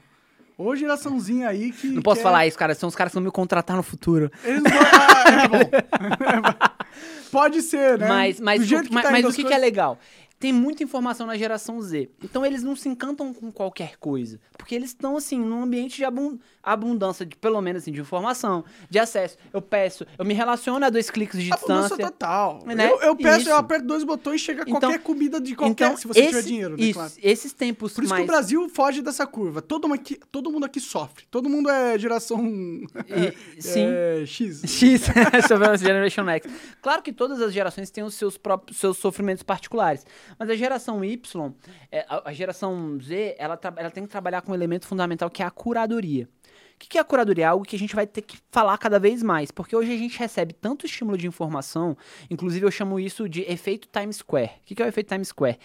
Ô geraçãozinha aí que. Não posso quer- falar isso, cara. São os caras que vão me contratar no futuro. Eles não... ah, é bom. Pode ser, né? Mas, mas, o, mas, tá mas indo o que, que é coisas- legal? Tem muita informação na geração Z. Então eles não se encantam com qualquer coisa. Porque eles estão, assim, num ambiente de abun- abundância, de, pelo menos assim, de informação, de acesso. Eu peço, eu me relaciono a dois cliques de Abundância distância. total. Né? Eu, eu peço, Isso. eu aperto dois botões e chega Então- qualquer comida de qualquer, Então, se você esse, tiver dinheiro, né, isso, claro. esses tempos Por isso mais... que o Brasil foge dessa curva. Todo mundo aqui, todo mundo aqui sofre. Todo mundo é geração E- sim. é, X. X, Generation X. Claro que todas as gerações têm os seus próprios seus sofrimentos particulares, mas a geração Y, é, a, geração Z, ela, ela tem que trabalhar com um elemento fundamental que é a curadoria. O que, é a curadoria? É algo que a gente vai ter que falar cada vez mais, porque hoje a gente recebe tanto estímulo de informação, inclusive eu chamo isso de efeito Times Square. O que é o efeito Times Square?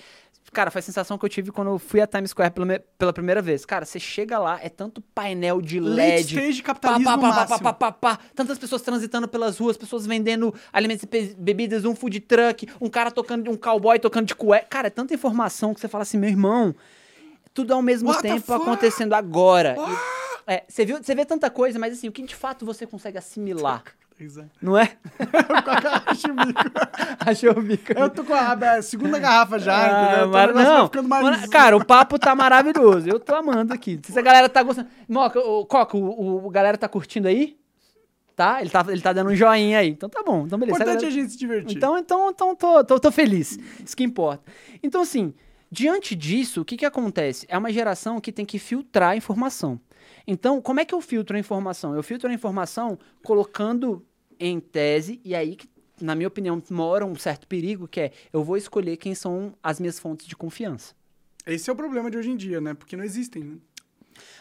Cara, foi a sensação que eu tive quando eu fui a Times Square pela, pela primeira vez. Cara, você chega lá, é tanto painel de Late LED, stage Pá, capitalismo pá, pá, pá, máximo. pá, pá, pá. Tantas pessoas transitando pelas ruas, pessoas vendendo alimentos e bebidas, um food truck, um cara tocando, um cowboy tocando de cueca. Cara, é tanta informação que você fala assim, meu irmão, tudo ao mesmo What tempo acontecendo agora. E- é, você viu, você vê tanta coisa, mas assim, o que de fato você consegue assimilar, Exato. não é? Acho o bico. Achou o bico. Eu tô com a, segunda garrafa já, Ah, entendeu? Então mar- Não, ficando mais... mano, cara, o papo tá maravilhoso. Eu tô amando aqui. Se a galera tá gostando. Moca, o, Coca, o, o, galera tá curtindo aí? Tá? Ele tá, ele tá dando um joinha aí. Então tá bom. Então beleza. Importante é a gente se divertir. Então, então, então tô, tô, tô feliz. Isso que importa. Então, assim, diante disso, o que que acontece? É uma geração que tem que filtrar a informação. Então, como é que eu filtro a informação? Eu filtro a informação colocando em tese, e aí na minha opinião, mora um certo perigo, que é eu vou escolher quem são as minhas fontes de confiança. Esse é o problema de hoje em dia, né? Porque não existem, né?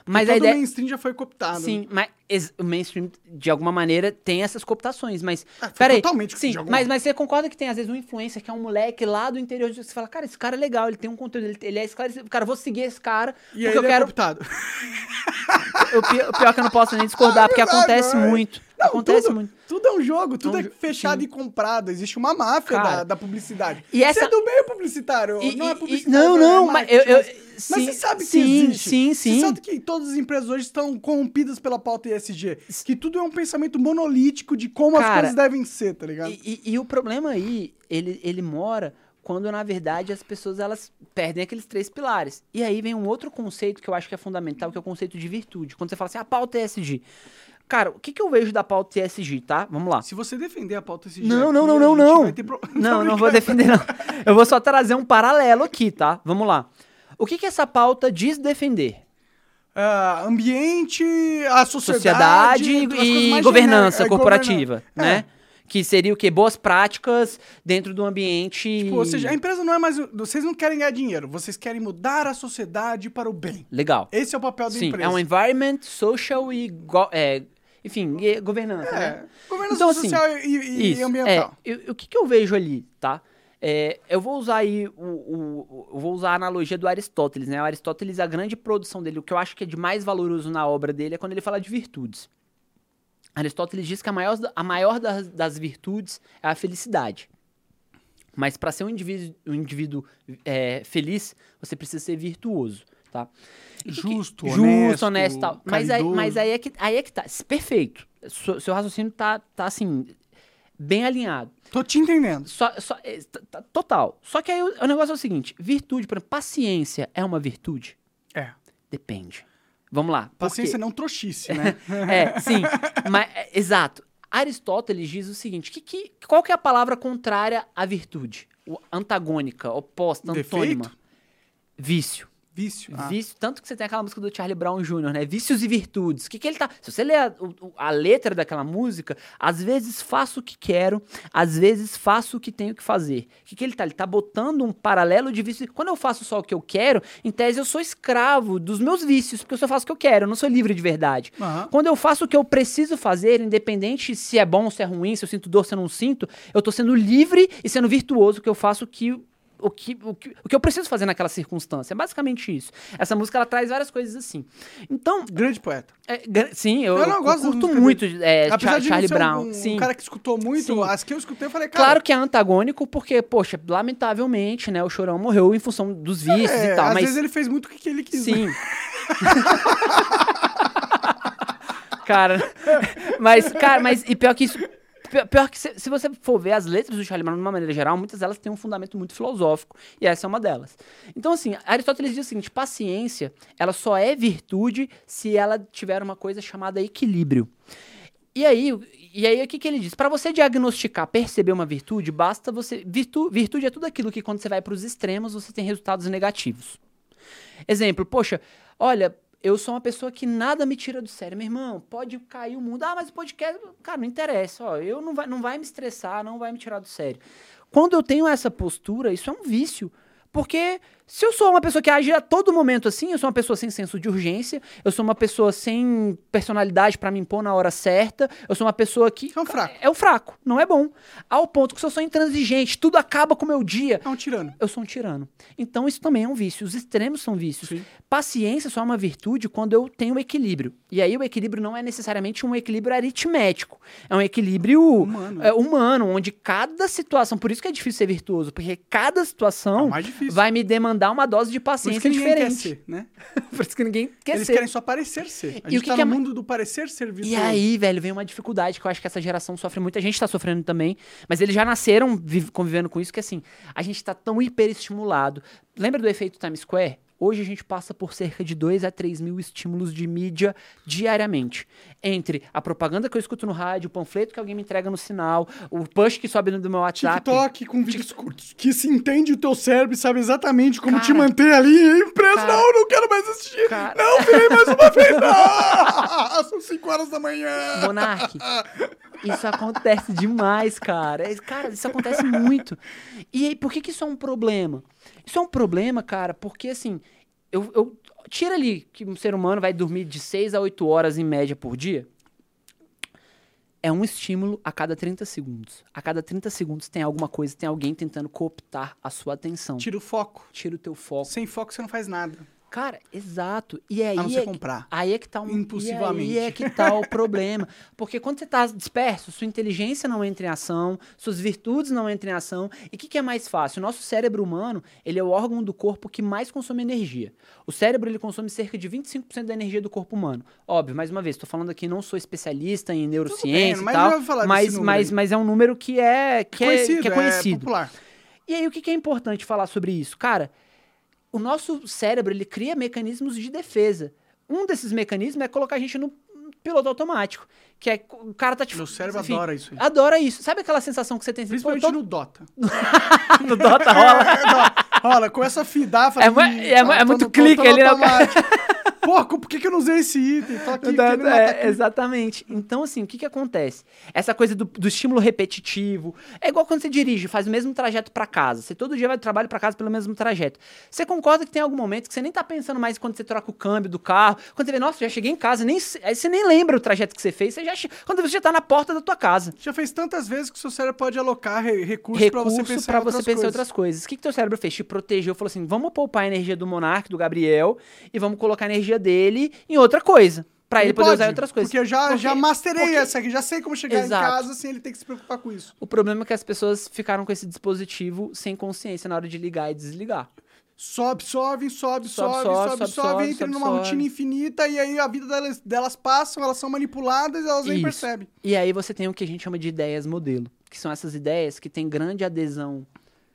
Mas a ideia. mainstream já foi cooptado. né? Sim, mas ex- o mainstream, de alguma maneira, tem essas cooptações, mas... Foi peraí, totalmente sim, de alguma- mas, mas você concorda que tem, às vezes, um influencer que é um moleque lá do interior, de- você fala, cara, esse cara é legal, ele tem um conteúdo, ele, ele é esclarecido, cara, vou seguir esse cara, E porque eu é quero... cooptado. o, pi- o pior é que eu não posso nem discordar, porque acontece é? muito, Não, acontece tudo, muito. Tudo é um jogo, tudo É um é, fechado sim. e comprado. Existe uma máfia Cara, da, da publicidade. e essa- Você é do meio publicitário, E- não é e- e- publicitário. não, é não, mas eu- eu- mas, sim, você sabe que sim, existe. sim, sim. Você sabe que todas as empresas hoje estão corrompidas pela pauta ESG. Que tudo é um pensamento monolítico de como as Cara, coisas devem ser, tá ligado? E, e- e o problema aí, ele, ele mora quando, na verdade, as pessoas elas perdem aqueles três pilares. E aí vem um outro conceito que eu acho que é fundamental, que é o conceito de virtude. Quando você fala assim, a pauta ESG. Cara, o que, que eu vejo da pauta ESG, tá? Vamos lá. Se você defender a pauta ESG Não, aqui, não, não, não, não. pro- Não, não vou defender, não. Eu vou só trazer um paralelo aqui, tá? Vamos lá. O que, que essa pauta diz defender? Ah, ambiente, a Sociedade, sociedade... e governança é, corporativa, né? Que seria o quê? Boas práticas dentro do ambiente... É. Tipo, ou seja, a empresa não é mais. Vocês não querem ganhar dinheiro, vocês querem mudar a sociedade para o bem. Legal. Esse é o papel da Sim, empresa. é um environment, social e, go- é, enfim, governança, né? É. Governança Então, assim, social e, e- e Isso, ambiental. É, eu- o que, que eu vejo ali, tá? É, eu vou usar aí o, o- o- vou usar a analogia do Aristóteles, né? O Aristóteles, a grande produção dele, o que eu acho que é de mais valoroso na obra dele é quando ele fala de virtudes. Aristóteles diz que a maior, a maior das, das virtudes é a felicidade. Mas para ser um indivíduo, um indivíduo é, feliz, você precisa ser virtuoso, tá? E que- Justo, Justo, honesto, honesto, tal. Mas, aí, mas aí, é que, aí é que tá. Perfeito. Seu, seu raciocínio tá, tá assim, bem alinhado. Tô te entendendo. Só, só, é, total. Só que aí o, o negócio é o seguinte: virtude, por exemplo, paciência é uma virtude? É. Depende. Vamos lá. Paciência não trouxice, né? É, sim. mas, é, exato. Aristóteles diz o seguinte: que, que, qual que é a palavra contrária à virtude? O, antagônica, oposta, antônima. Defeito? Vício. Vício. Ah. Vício, tanto que você tem aquela música do Charlie Brown Jr., né? Vícios e virtudes. O que, que ele tá. Se você ler a, a letra daquela música, às vezes faço o que quero, às vezes faço o que tenho que fazer. O que, que ele tá? Ele tá botando um paralelo de vício. Quando eu faço só o que eu quero, em tese eu sou escravo dos meus vícios, porque eu só faço o que eu quero, eu não sou livre de verdade. Aham. Quando eu faço o que eu preciso fazer, independente se é bom se é ruim, se eu sinto dor, se eu não sinto, eu tô sendo livre e sendo virtuoso, que eu faço o que. O que, o, que, o que eu preciso fazer naquela circunstância. É basicamente isso. Essa música ela traz várias coisas assim. Então, Grande poeta. é, sim, eu, Eu não eu gosto curto muito é, Char- de Charlie Brown. um, um sim. cara que escutou muito, Sim. as que eu escutei, eu falei, cara... Claro que é antagônico, porque, poxa, lamentavelmente, né, o Chorão morreu em função dos vícios é, e tal, às mas vezes ele fez muito o que que ele quis. né? Sim. cara, mas, cara, mas, e pior que isso, pi- pior que se, se você for ver as letras do Charlie Brown de uma maneira geral, muitas delas têm um fundamento muito filosófico, e essa é uma delas. Então, assim, Aristóteles diz o seguinte, paciência, ela só é virtude se ela tiver uma coisa chamada equilíbrio. E aí, e aí o que, que ele diz? Para você diagnosticar, perceber uma virtude, basta você. Virtu, virtude é tudo aquilo que quando você vai para os extremos, você tem resultados negativos. Exemplo, poxa, olha, eu sou uma pessoa que nada me tira do sério. Meu irmão, pode cair o mundo. Ah, mas o podcast, cara, não interessa. Ó, eu não vai, não vai me estressar, não vai me tirar do sério. Quando eu tenho essa postura, isso é um vício. Porque se eu sou uma pessoa que age a todo momento assim, eu sou uma pessoa sem senso de urgência, eu sou uma pessoa sem personalidade pra me impor na hora certa, eu sou uma pessoa que. É um fraco. É o fraco, não é bom. Ao ponto que se eu sou intransigente, tudo acaba com o meu dia. É um tirano. Eu sou um tirano. Então isso também é um vício. Os extremos são vícios. Sim. Paciência só é uma virtude quando eu tenho equilíbrio. E aí o equilíbrio não é necessariamente um equilíbrio aritmético. É um equilíbrio Humano. é, humano, onde cada situação. Por isso que é difícil ser virtuoso, porque cada É situação difícil. vai me demandar uma dose de Por isso paciência que ninguém quer diferente. ser, né? Por isso que ninguém quer Eles ser. querem só parecer ser. A E gente o que tá que é no ma- mundo do parecer ser E virtuoso. aí, velho, vem uma dificuldade que eu acho que essa geração sofre muito. A gente tá sofrendo também, mas eles já nasceram vive- convivendo com isso, que assim, a gente tá tão hiperestimulado. Lembra do efeito Times Square? Hoje a gente passa por cerca de 2 a 3 mil estímulos de mídia diariamente. Entre a propaganda que eu escuto no rádio, o panfleto que alguém me entrega no sinal, o push que sobe no do meu WhatsApp. TikTok com vídeos curtos. Que se entende o teu cérebro e sabe exatamente como te Cara. manter ali preso. Cara. Não, não quero mais assistir. Cara. Não, virei mais uma vez. Ah, são 5 horas da manhã. Monark, isso acontece demais, cara. É, Cara, isso acontece muito. E aí, por que, que isso é um problema? Isso é um problema, cara, porque assim, eu, eu tira ali que um ser humano vai dormir de 6 a 8 horas em média por dia. É um estímulo a cada 30 segundos. A cada 30 segundos tem alguma coisa, tem alguém tentando cooptar a sua atenção. Tira o foco. Tira o teu foco. Sem foco você não faz nada. Cara, exato. E aí, A não ser é, comprar. aí é que tá um, Impulsivamente. E aí é que tá o problema. Porque quando você tá disperso, sua inteligência não entra em ação, suas virtudes não entram em ação. E o que, que é mais fácil? O nosso cérebro humano, ele é o órgão do corpo que mais consome energia. O cérebro, ele consome cerca de 25% da energia do corpo humano. Óbvio, mais uma vez, tô falando aqui, não sou especialista em neurociência mas e tal, vou falar mas, mas, mas é um número que é, que é, conhecido, que é conhecido. popular. E aí, o que, que é importante falar sobre isso? Cara, o nosso cérebro, ele cria mecanismos de defesa. Um desses mecanismos é colocar a gente no piloto automático. Que é, o cara tá te... Meu cérebro enfim, adora isso aí. Adora isso. Sabe aquela sensação que você tem? assim, Principalmente eu no Dota. tô- no Dota rola. Olha, começa a fidar, fala, É mu- "Ih, é tá, é tô muito clique ali, né, automático." Pô, por que, que eu não usei esse item? Aqui, é, exatamente. Então, assim, o que que acontece? Essa coisa do, do estímulo repetitivo. É igual quando você dirige, faz o mesmo trajeto pra casa. Você todo dia vai do trabalho pra casa pelo mesmo trajeto. Você concorda que tem algum momento que você nem tá pensando mais quando você troca o câmbio do carro. Quando você vê, nossa, já cheguei em casa, nem, aí você nem lembra o trajeto que você fez. Você já, quando você já tá na porta da tua casa. Já fez tantas vezes que o seu cérebro pode alocar re- recursos pra Recurso você pensar pra em outras você pensar coisas. outras coisas. O que, que teu cérebro fez? Te protegeu, falou assim: vamos poupar a energia do Monark, do Gabriel, e vamos colocar a energia dele em outra coisa. Pra ele, poder pode, usar em outras coisas. Porque eu já, Porque- já masterei porque- essa aqui, já sei como chegar Exato. em casa sem ele ter que se preocupar com isso. O problema é que as pessoas ficaram com esse dispositivo sem consciência na hora de ligar e desligar. Sobe, sobe, sobe, Sobe, sobe, sobe, sobe, sobe, sobe, entra numa sobe. rotina infinita e aí a vida delas, delas passam, elas são manipuladas e elas nem Isso. percebem. E aí você tem o que a gente chama de ideias modelo, que são essas ideias que têm grande adesão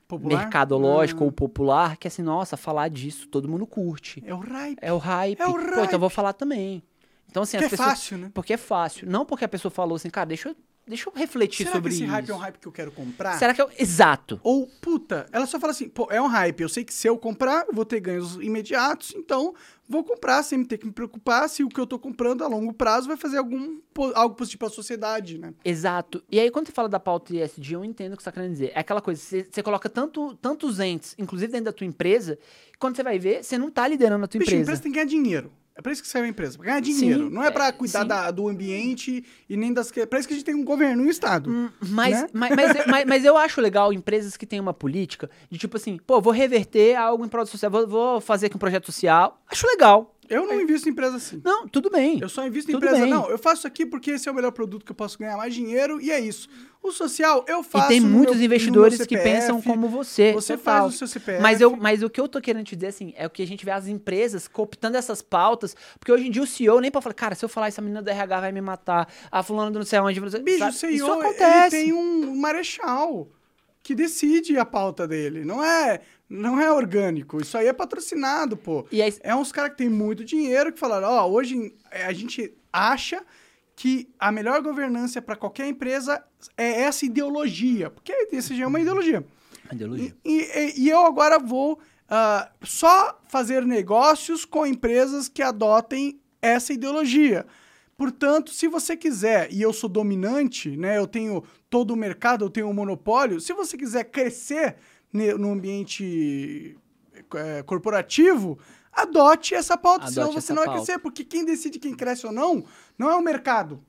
Popular? mercadológica Ah, ou popular, que é assim, nossa, falar disso todo mundo curte. É o hype. É o hype. É o Pô, hype. então eu vou falar também. Então assim, Que as é pessoas fácil, né? porque é fácil, não porque a pessoa falou assim, cara, deixa eu, deixa eu refletir Será que sobre esse isso. hype é um hype que eu quero comprar? Será que é o... exato? Ou, puta, ela só fala assim, pô, é um hype, eu sei que se eu comprar, eu vou ter ganhos imediatos, então vou comprar sem ter que me preocupar se o que eu tô comprando a longo prazo vai fazer algum, algo positivo pra sociedade, né? Exato. E aí, quando você fala da pauta ESG, eu entendo o que você está querendo dizer. É aquela coisa, você, você coloca tanto, tantos entes, inclusive dentro da tua empresa, que quando você vai ver, você não tá liderando a tua Bicho, a empresa. empresa tem que ganhar dinheiro. É pra isso que serve a empresa, pra ganhar dinheiro. Sim, não é pra é, cuidar da- do ambiente e nem das... É pra isso que a gente tem um governo e um Estado. Hum, Mas, né? mas, mas, mas, mas eu acho legal empresas que têm uma política de tipo assim, pô, vou reverter algo em prol sociedade, vou, vou fazer aqui um projeto social. Acho legal. Eu não invisto em empresa assim. Não, tudo bem. Eu só invisto em Tudo empresa. bem. Não, eu faço aqui porque esse é o melhor produto que eu posso ganhar mais dinheiro e é isso. O social eu faço. E tem muitos meu- investidores meu que CPF, pensam como você. Você total. faz o seu CPF. Mas, eu, mas o que eu tô querendo te dizer, assim, é o que a gente vê as empresas cooptando essas pautas, porque hoje em dia o CEO nem pra falar, cara, se eu falar essa menina do RH vai me matar, a fulana do não sei onde... Bicho, sabe? o CEO, Isso ele acontece. tem um marechal que decide a pauta dele. Não é, não é orgânico. Isso aí é patrocinado, pô. E aí, É uns caras que têm muito dinheiro que falaram, ó, hoje é, a gente acha que a melhor governança para qualquer empresa é essa ideologia. Porque esse já é uma ideologia. Ideologia. E, e- e eu agora vou ah, só fazer negócios com empresas que adotem essa ideologia. Portanto, se você quiser, e eu sou dominante, né, eu tenho todo o mercado, eu tenho um monopólio, se você quiser crescer no ambiente eh, corporativo, adote essa pauta, Adote senão você não vai pauta. crescer, porque quem decide quem cresce ou não, não é o mercado.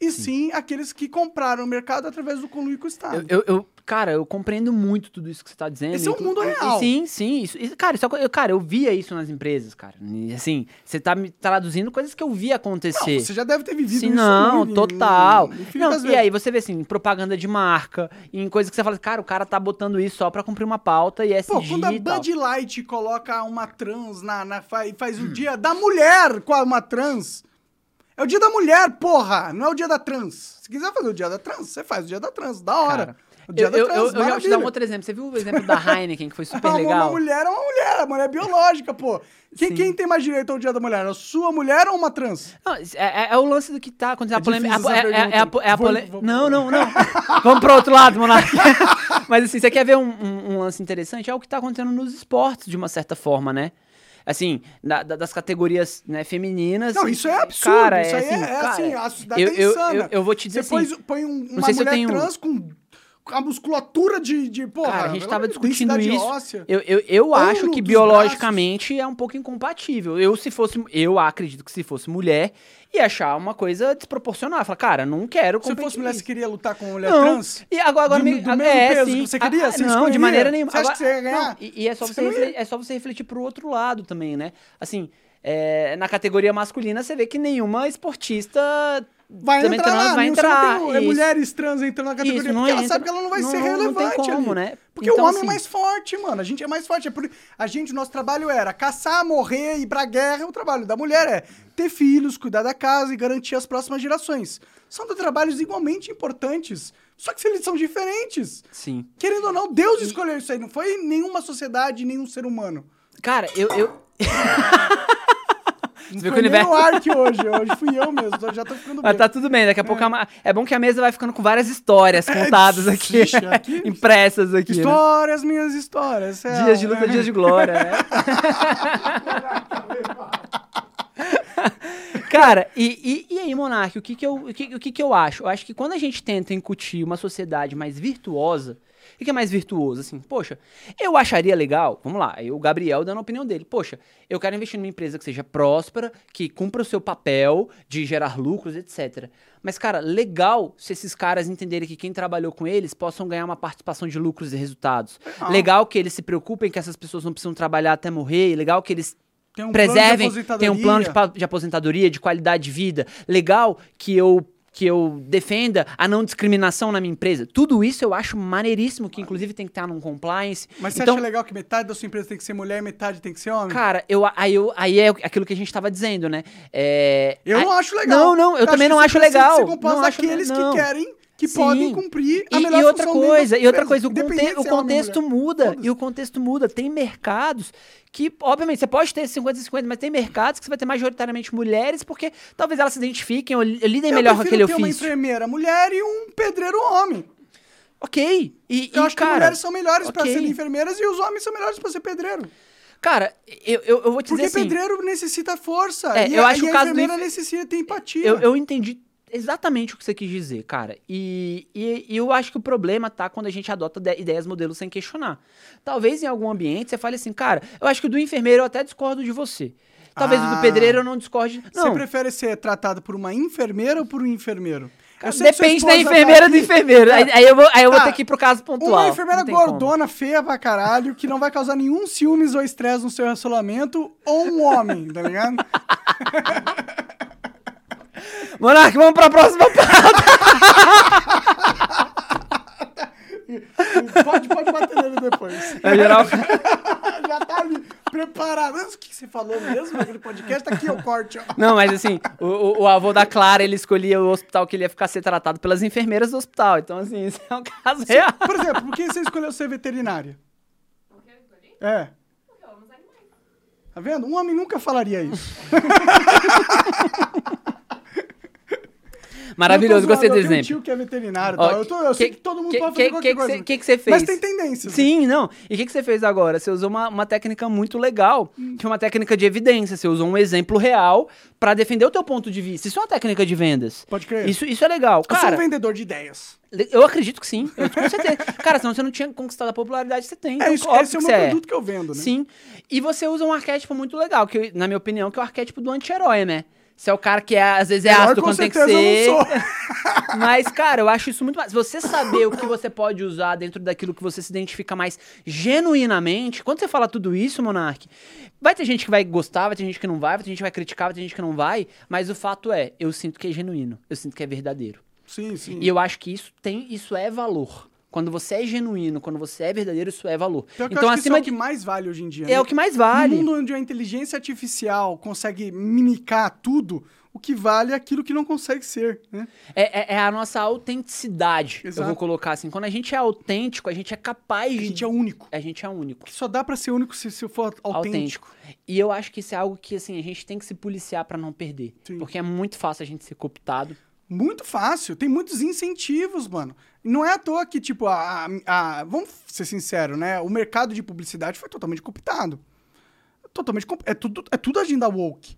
E sim, aqueles que compraram o mercado através do conluio com o Estado. Eu, eu- eu- cara, eu compreendo muito tudo isso que você tá dizendo. Esse é o inclu- mundo real. Sim, sim. Isso, isso- cara, é co- eu, cara, eu via isso nas empresas, cara. E, assim, você tá me traduzindo coisas que eu via acontecer. Não, você já deve ter vivido Sim, isso. não, em- total. em infinitas Não, e vezes. aí você vê assim, propaganda de marca, em coisa que você fala, cara, o cara tá botando isso só pra cumprir uma pauta e Pô, SG quando a. Bud Light coloca uma trans na, na faz, faz Hum. o dia da mulher com uma trans. É o dia da mulher, porra! Não é o dia da trans. Se quiser fazer o dia da trans, você faz o dia da trans. Da hora. Cara, eu, da eu, trans, eu, eu te dar um outro exemplo. Você viu o exemplo da Heineken, que foi super Uma- legal? Uma mulher é uma mulher, a mulher é biológica, pô. Quem, quem tem mais direito ao dia da mulher? A sua mulher ou uma trans? Não, é, é- é o lance do que tá acontecendo. É a polêmica. é- é- é- a é Não, não, não. Vamos pro outro lado, Monark. Mas assim, você quer ver um, um- um lance interessante? É o que tá acontecendo nos esportes, de uma certa forma, né? Assim, da- da- das categorias né, femininas. Não, isso é absurdo. Cara, isso é aí assim, é, é cara, assim, a sociedade eu, é eu, insana. eu, eu vou te dizer Você assim. põe, põe um- uma mulher tenho- trans com a musculatura de, de porra, Cara, a gente tava de discutindo isso. óssea. Eu, eu, eu acho que biologicamente é um pouco incompatível. Eu, se fosse. Eu acredito que se fosse mulher, ia achar uma coisa desproporcional. Falar, cara, não quero Se competir. fosse mulher, você queria lutar com mulher não. trans? E agora, agora Do- me- do mesmo é, peso sim. que você queria? Ah, Você não, de escolheria? maneira nenhuma. Você acha Agora- que você ia ganhar? não, e, e é só Você você, não refle- ia. é só você refletir pro outro lado também, né? Assim, é, na categoria masculina, você vê que nenhuma esportista Vai também entrar lá, vai entrar. Tem, é mulheres trans entrando na categoria, Isso, porque ela entra. sabe que ela não vai Não- ser relevante como, ali. né? Porque Então, o homem assim- é mais forte, mano. A gente é mais forte. É por... A gente, o nosso trabalho era caçar, morrer, ir pra guerra. O trabalho da mulher é ter filhos, cuidar da casa e garantir as próximas gerações. São trabalhos igualmente importantes. Só que eles são diferentes. Sim. Querendo ou não, Deus escolheu isso aí. Não foi nenhuma sociedade, nenhum ser humano. Cara, eu. eu... Não viu que o universo- Ark hoje. Hoje fui eu mesmo. tô- Já tô ficando Mas bem. tá tudo bem, daqui a pouco a ma- é bom que a mesa vai ficando com várias histórias contadas aqui, ixi, aqui- impressas aqui. né? Histórias, minhas histórias. é, Dias de luta, né? dias de glória, né? Cara, e, e, e aí, Monark, o que que, eu, o, que, o que que eu acho? Eu acho que quando a gente tenta incutir uma sociedade mais virtuosa, o que é mais virtuoso? Assim, poxa, eu acharia legal, vamos lá, aí o Gabriel dando a opinião dele. Poxa, eu quero investir numa empresa que seja próspera, que cumpra o seu papel de gerar lucros, etc. Mas, cara, legal se esses caras entenderem que quem trabalhou com eles possam ganhar uma participação de lucros e resultados. Legal que eles se preocupem que essas pessoas não precisam trabalhar até morrer. Legal que eles Tem um preservem, tem um plano de, de aposentadoria, de qualidade de vida. Legal que eu que eu defenda a não discriminação na minha empresa. Tudo isso eu acho maneiríssimo, que inclusive tem que estar num compliance. Mas você então, acha legal que metade da sua empresa tem que ser mulher e metade tem que ser homem? Cara, eu, aí, eu, aí é aquilo que a gente tava dizendo, né? É, eu aí- não acho legal. Não, não, eu, também que não acho legal. Não acho daqueles não. que querem, que Sim. podem cumprir a E, melhor e outra coisa, e outra coisa, o, conte- o contexto muda, e o contexto muda. Tem mercados que, obviamente, você pode ter 50 e 50, mas tem mercados que você vai ter majoritariamente mulheres, porque talvez elas se identifiquem ou li- lidem Eu melhor com aquele ter uma ofício. enfermeira mulher e um pedreiro homem. Ok. E, Eu e, acho cara, que mulheres são melhores pra ok. serem enfermeiras e os homens são melhores pra ser pedreiro. Cara, eu, eu, eu vou te Porque dizer assim... pedreiro necessita força. É, e eu a, acho e o a caso do enfermeira enfer- necessita ter empatia. Eu, eu entendi exatamente o que você quis dizer, cara. E, e, e eu acho que o problema tá quando a gente adota de- ideias, modelos sem questionar. Talvez em algum ambiente você fale assim, cara, eu acho que do enfermeiro eu até discordo de você. Talvez Ah. do pedreiro eu não discorde. Você Não, prefere ser tratado por uma enfermeira ou por um enfermeiro? depende da tá enfermeira do aqui. enfermeiro. Aí, aí eu vou, aí eu vou Tá. ter que ir pro caso pontual. Uma enfermeira tem como. gordona, feia pra caralho, que não vai causar nenhum ciúmes ou estresse no seu relacionamento, ou um homem, tá ligado? Monark, vamos pra próxima pode, pode bater nele depois. É geral. Já tá ali preparado. Mas O que você falou mesmo naquele podcast? Tá aqui o corte, ó. Não, mas assim, o, o- o avô da Clara, ele escolhia o hospital que ele ia ficar ser tratado pelas enfermeiras do hospital. Então, assim, isso é um caso real. Por exemplo, por que você escolheu ser veterinária? É. Tá vendo? Um homem nunca falaria isso. Maravilhoso, gostei do exemplo. tio que é veterinário. Ó, tá? eu, tô- eu sei que todo mundo que- pode que- fazer qualquer que- coisa. que- que que você fez? Mas tem tendências. Sim, não. E o que, que você fez agora? Você usou uma, uma técnica muito legal, que é uma técnica de evidência. Você usou um exemplo real pra defender o teu ponto de vista. Isso é uma técnica de vendas. Pode crer. Isso, isso é legal. eu sou Cara, um vendedor de ideias. eu acredito que sim. Eu, com certeza. Cara, senão você não tinha conquistado a popularidade que você tem. É Então, isso, esse é o que meu você produto que eu vendo, né? Sim. E você usa um arquétipo muito legal, que na minha opinião, que é o arquétipo do anti-herói, né? Você é o cara que é, às vezes é Herói, ácido quando tem que ser. eu não Mas, cara, eu acho isso muito mais. Você saber o que você pode usar dentro daquilo que você se identifica mais genuinamente. Quando você fala tudo isso, Monark, vai ter gente que vai gostar, vai ter gente que não vai, vai ter gente que vai criticar, vai ter gente que não vai. Mas o fato é, eu sinto que é genuíno. Eu sinto que é verdadeiro. Sim, sim. E eu acho que isso tem, isso é valor. Quando você é genuíno, quando você é verdadeiro, isso é valor. Pior eu então, acho que isso acima é o de. que mais vale hoje em dia. É né? o que mais vale. No mundo onde a inteligência artificial consegue mimicar tudo, o que vale é aquilo que não consegue ser, né? É, é- é a nossa autenticidade. Eu Exato. vou colocar assim. Quando a gente é autêntico, a gente é capaz A de. gente é único. A gente é único. Que só dá pra ser único se, se for autêntico. E eu acho que isso é algo que assim, a gente tem que se policiar pra não perder. Sim. Porque é muito fácil a gente ser cooptado. Muito fácil. Tem muitos incentivos, mano. Não é à toa que, tipo, a, a- a- Vamos ser sinceros, né? O mercado de publicidade foi totalmente cooptado. Totalmente. É tudo, é tudo agenda woke.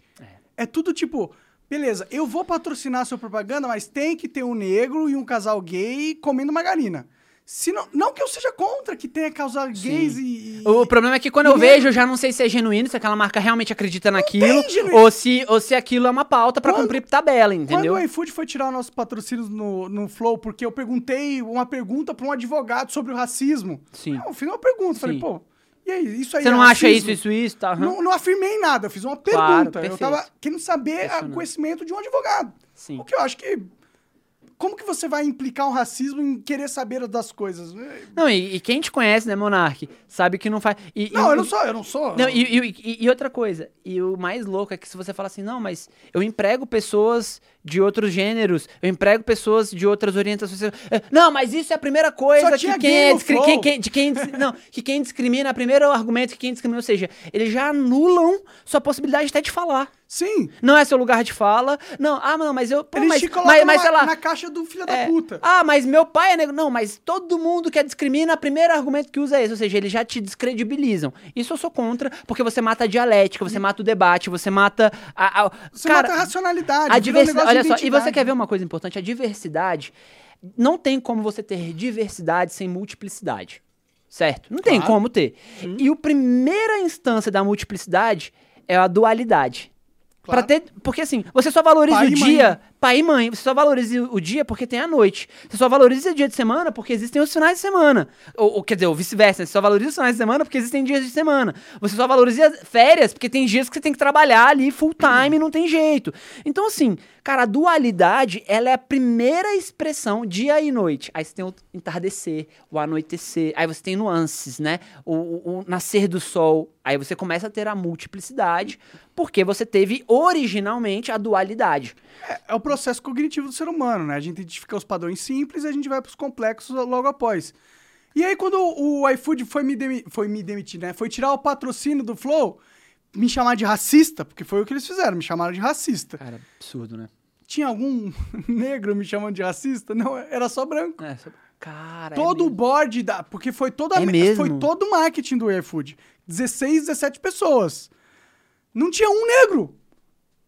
É. tudo tipo. Beleza, eu vou patrocinar a sua propaganda, mas tem que ter um negro e um casal gay comendo margarina. Se não, não que eu seja contra que tenha casal gays e. e- O problema é que quando eu vejo, eu já não sei se é genuíno, se aquela marca realmente acredita naquilo, ou se, ou se aquilo é uma pauta pra Quando- cumprir tabela, Quando entendeu? o iFood foi tirar nossos patrocínios no, no Flow, porque eu perguntei uma pergunta pra um advogado sobre o racismo. Sim. Eu fiz uma pergunta, falei, Sim. pô, e aí, isso aí Você é não acha isso, isso, isso, tá? aham. Não, não afirmei nada, eu fiz uma Claro, pergunta. eu perfeito. tava querendo saber o conhecimento de um advogado. Sim. O que eu acho que. Como que você vai implicar um racismo em querer saber das coisas? Não, e, e quem te conhece, né, Monark, sabe que não faz. e- e Não, o- eu não sou, eu não sou. Não, e, e- e- e outra coisa, e o mais louco é que se você fala assim, não, mas eu emprego pessoas de outros gêneros, eu emprego pessoas de outras orientações. É, Não, mas isso é a primeira coisa que quem é discri- quem, quem- de quem não, que quem discrimina, primeiro argumento que quem discrimina, ou seja, eles já anulam sua possibilidade até de falar. Sim. Não é seu lugar de fala. Não, ah, não, mas eu, pô, Eles mas, te colocam mas, mas na, sei lá, na caixa do filho da é, puta. Ah, mas meu pai é negro. Não, mas todo mundo que é discrimina, o primeiro argumento que usa é esse. Ou seja, eles já te descredibilizam. Isso eu sou contra, porque você mata a dialética, você mata o debate, você mata a. a- Você cara, mata a racionalidade. a um diversidade. Olha só, e você quer ver uma coisa importante? A diversidade. Não tem como você ter diversidade sem multiplicidade. Certo? Não tem Claro. como ter. E a primeira instância da multiplicidade é a dualidade. Claro. Pra ter, porque assim, você só valoriza Pai o mãe, dia? Pai e mãe, você só valoriza o dia porque tem a noite. Você só valoriza o dia de semana porque existem os finais de semana. Ou, ou, quer dizer, ou vice-versa, você só valoriza os finais de semana porque existem dias de semana. Você só valoriza férias porque tem dias que você tem que trabalhar ali full time não tem jeito. Então assim, cara, a dualidade, ela é a primeira expressão dia e noite. Aí você tem o entardecer, o anoitecer, aí você tem nuances, né? O, o- o nascer do sol. Aí você começa a ter a multiplicidade porque você teve originalmente a dualidade. É o processo cognitivo do ser humano, né? A gente identifica os padrões simples e a gente vai pros complexos logo após. E aí, quando o iFood foi me, demi- foi me demitir, né? Foi tirar o patrocínio do Flow, me chamar de racista, porque foi o que eles fizeram, me chamaram de racista. Cara, absurdo, né? Tinha algum negro me chamando de racista? Não, era só branco. É, só- Cara, é todo o mesmo. board da. Porque foi toda a É me- mesmo? foi todo o marketing do iFood. 16, 17 pessoas. Não tinha um negro.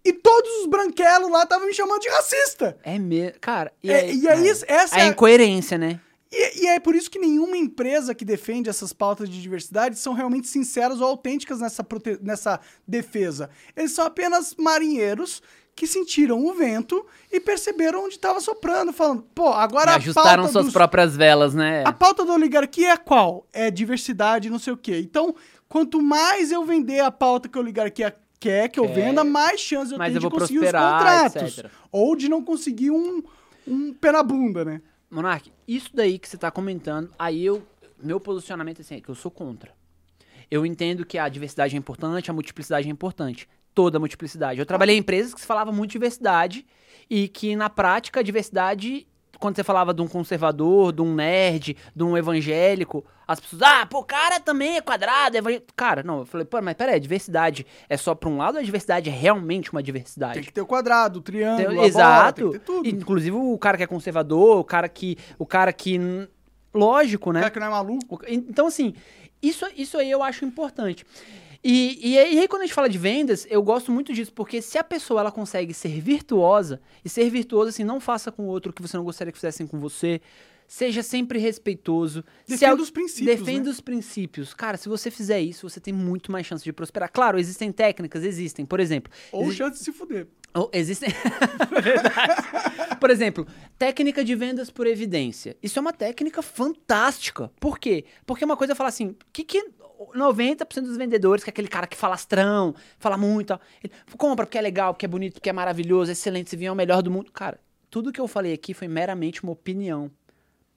E todos os branquelos lá estavam me chamando de racista. É mesmo. Cara, e É, aí, e aí, é. essa a é a- incoerência, né? E, e é por isso que nenhuma empresa que defende essas pautas de diversidade são realmente sinceras ou autênticas nessa, prote- nessa defesa. Eles são apenas marinheiros que sentiram o vento e perceberam onde estava soprando, falando, pô, agora E a ajustaram pauta suas dos- próprias velas, né? A pauta da oligarquia é qual? É diversidade, não sei o quê. Então, quanto mais eu vender a pauta que a oligarquia quer que eu Quer, venda, mais chance eu tenho eu de conseguir os contratos. etc. Ou de não conseguir um, um pé na bunda, né? Monark, isso daí que você tá comentando, aí eu. Meu posicionamento assim, é que eu sou contra. Eu entendo que a diversidade é importante, a multiplicidade é importante. Toda a multiplicidade. Eu trabalhei em empresas que se falava muito de diversidade e que, na prática, a diversidade, quando você falava de um conservador, de um nerd, de um evangélico, as pessoas, ah, pô, o cara também é quadrado, é evangé-" Cara, não, eu falei, pô, mas peraí, a diversidade é só pra um lado ou a diversidade é realmente uma diversidade? Tem que ter o quadrado, o triângulo, Tem- a bola, exato. tem que ter tudo. Inclusive o cara que é conservador, o cara que. O cara que. Lógico, O né? cara que não é maluco. O- Então, assim, isso, isso aí eu acho importante. E, e, aí, e aí, quando a gente fala de vendas, eu gosto muito disso, porque se a pessoa ela consegue ser virtuosa, e ser virtuosa, assim, não faça com o outro o que você não gostaria que fizessem com você, seja sempre respeitoso. se Defenda al- os princípios, Defenda né? os princípios. Cara, se você fizer isso, você tem muito mais chance de prosperar. Claro, existem técnicas, existem. Por exemplo, Ou exi- chance de se fuder. ou existem. Verdade. Por exemplo, técnica de vendas por evidência. Isso é uma técnica fantástica. Por quê? Porque uma coisa é falar assim: que que 90% dos vendedores, que é aquele cara que falastrão, fala muito, ele compra porque é legal, porque é bonito, porque é maravilhoso, excelente, esse vinho é o melhor do mundo. Cara, tudo que eu falei aqui foi meramente uma opinião.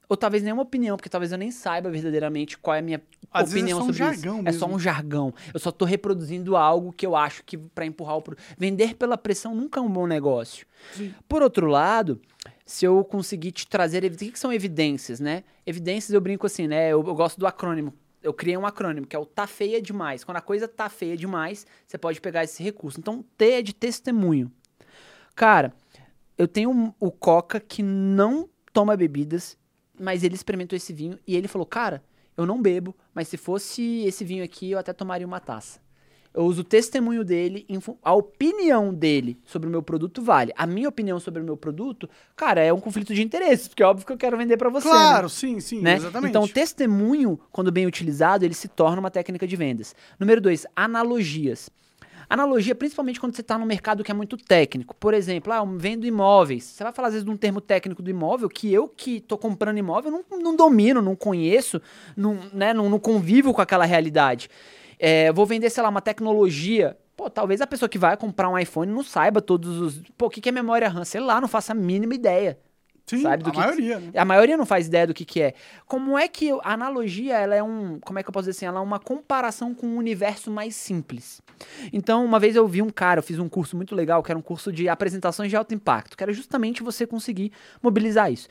Ou talvez nem uma opinião, porque talvez eu nem saiba verdadeiramente qual é a minha Às vezes é opinião só um sobre isso. jargão É só mesmo. um jargão. Eu só tô reproduzindo algo que eu acho que pra empurrar o pro... vender pela pressão nunca é um bom negócio. Por outro lado, se eu conseguir te trazer o que, que são evidências, né? Evidências eu brinco assim, né? Eu, eu gosto do acrônimo. Eu criei um acrônimo que é o tá feia demais. Quando a coisa tá feia demais, você pode pegar esse recurso. Então, T é de testemunho. Cara, eu tenho o Coca que não toma bebidas, mas ele experimentou esse vinho e ele falou: Cara, eu não bebo, mas se fosse esse vinho aqui, eu até tomaria uma taça. Eu uso o testemunho dele, a opinião dele sobre o meu produto vale. A minha opinião sobre o meu produto, cara, é um conflito de interesses, porque é óbvio que eu quero vender pra você. né? Claro, sim, sim, né? exatamente. Então, o testemunho, quando bem utilizado, ele se torna uma técnica de vendas. Número dois, analogias. Analogia, principalmente quando você está no mercado que é muito técnico. Por exemplo, ah, eu vendo imóveis. Você vai falar, às vezes, de um termo técnico do imóvel que eu que estou comprando imóvel não, não domino, não conheço, não, né, não, não convivo com aquela realidade. É, vou vender, sei lá, uma tecnologia. Pô, talvez a pessoa que vai comprar um iPhone não saiba todos os. Pô, o que que é memória RAM? Sei lá, não faça a mínima ideia. Sim, sabe? Do a que maioria, né? A maioria não faz ideia do que, que é. Como é que a analogia, ela é um. Como é que eu posso dizer assim? Ela é uma comparação com um universo mais simples. Então, uma vez eu vi um cara, eu fiz um curso muito legal, que era um curso de apresentações de alto impacto, que era justamente você conseguir mobilizar isso.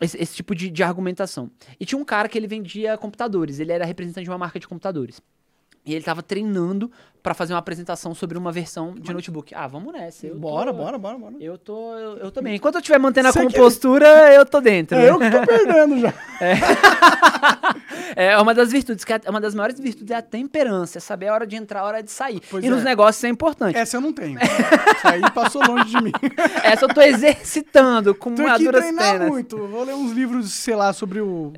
Esse, esse tipo de, de argumentação. E tinha um cara que ele vendia computadores, ele era representante de uma marca de computadores. E ele tava treinando pra fazer uma apresentação sobre uma versão de notebook. Ah, vamos nessa. Eu Bora, tô- bora, bora, bora. Eu tô, eu, eu tô bem. Enquanto eu estiver mantendo a Você compostura, eu tô dentro. É eu que tô perdendo já. É uma das virtudes, que é uma das maiores virtudes é a temperança, é saber a hora de entrar, a hora de sair. Pois e nos é. negócios isso é importante. Essa eu não tenho. Isso aí passou longe de mim. Essa eu tô exercitando com uma que duras treinar penas. muito. Vou ler uns livros, sei lá, sobre o,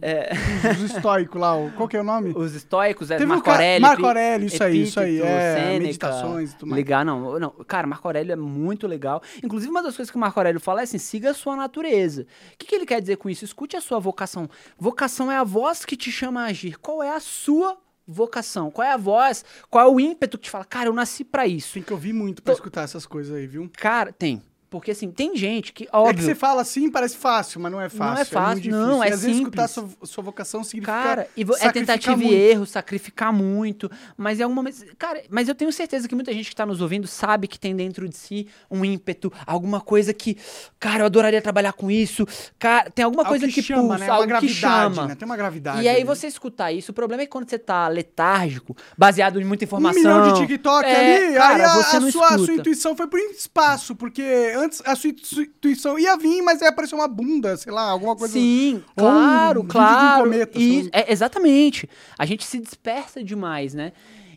os, os estoicos lá. o- Qual que é o nome? Os estoicos, é Teve Marco Aurélio. Marco Aurélio, isso aí, isso aí, é, Sêneca, meditações e tudo mais. Ligar, não, não. Cara, Marco Aurélio é muito legal. Inclusive, uma das coisas que o Marco Aurélio fala é assim: siga a sua natureza. O que, que ele quer dizer com isso? Escute a sua vocação. Vocação é a voz que te chama a agir. Qual é a sua vocação? Qual é a voz? Qual é o ímpeto que te fala, cara, eu nasci pra isso? Tem que ouvir muito pra escutar essas coisas aí, viu? Cara, tem. Porque assim, tem gente que, É que óbvio. você fala assim, parece fácil, mas não é fácil. Não é fácil, difícil. não, é e às vezes escutar simples. sua, sua vocação significa Cara, e é tentativa muito. e erro, sacrificar muito. Mas em algum momento. Cara, mas eu tenho certeza que muita gente que tá nos ouvindo sabe que tem dentro de si um ímpeto, alguma coisa que. Cara, eu adoraria trabalhar com isso. Cara, tem alguma Algo coisa que, chama, pulsa, né? Uma algo que chama. né? Tem uma gravidade. E aí você escutar isso, o problema é que quando você tá letárgico, baseado em muita Um informação. milhão de TikTok é, ali, cara, aí a, você a não sua, a sua intuição foi pro espaço, porque antes a intuição ia vir, mas aí apareceu uma bunda, sei lá, alguma coisa. Sim, Ou um claro, um claro. cometa, Isso, sei é, exatamente. A gente se dispersa demais, né?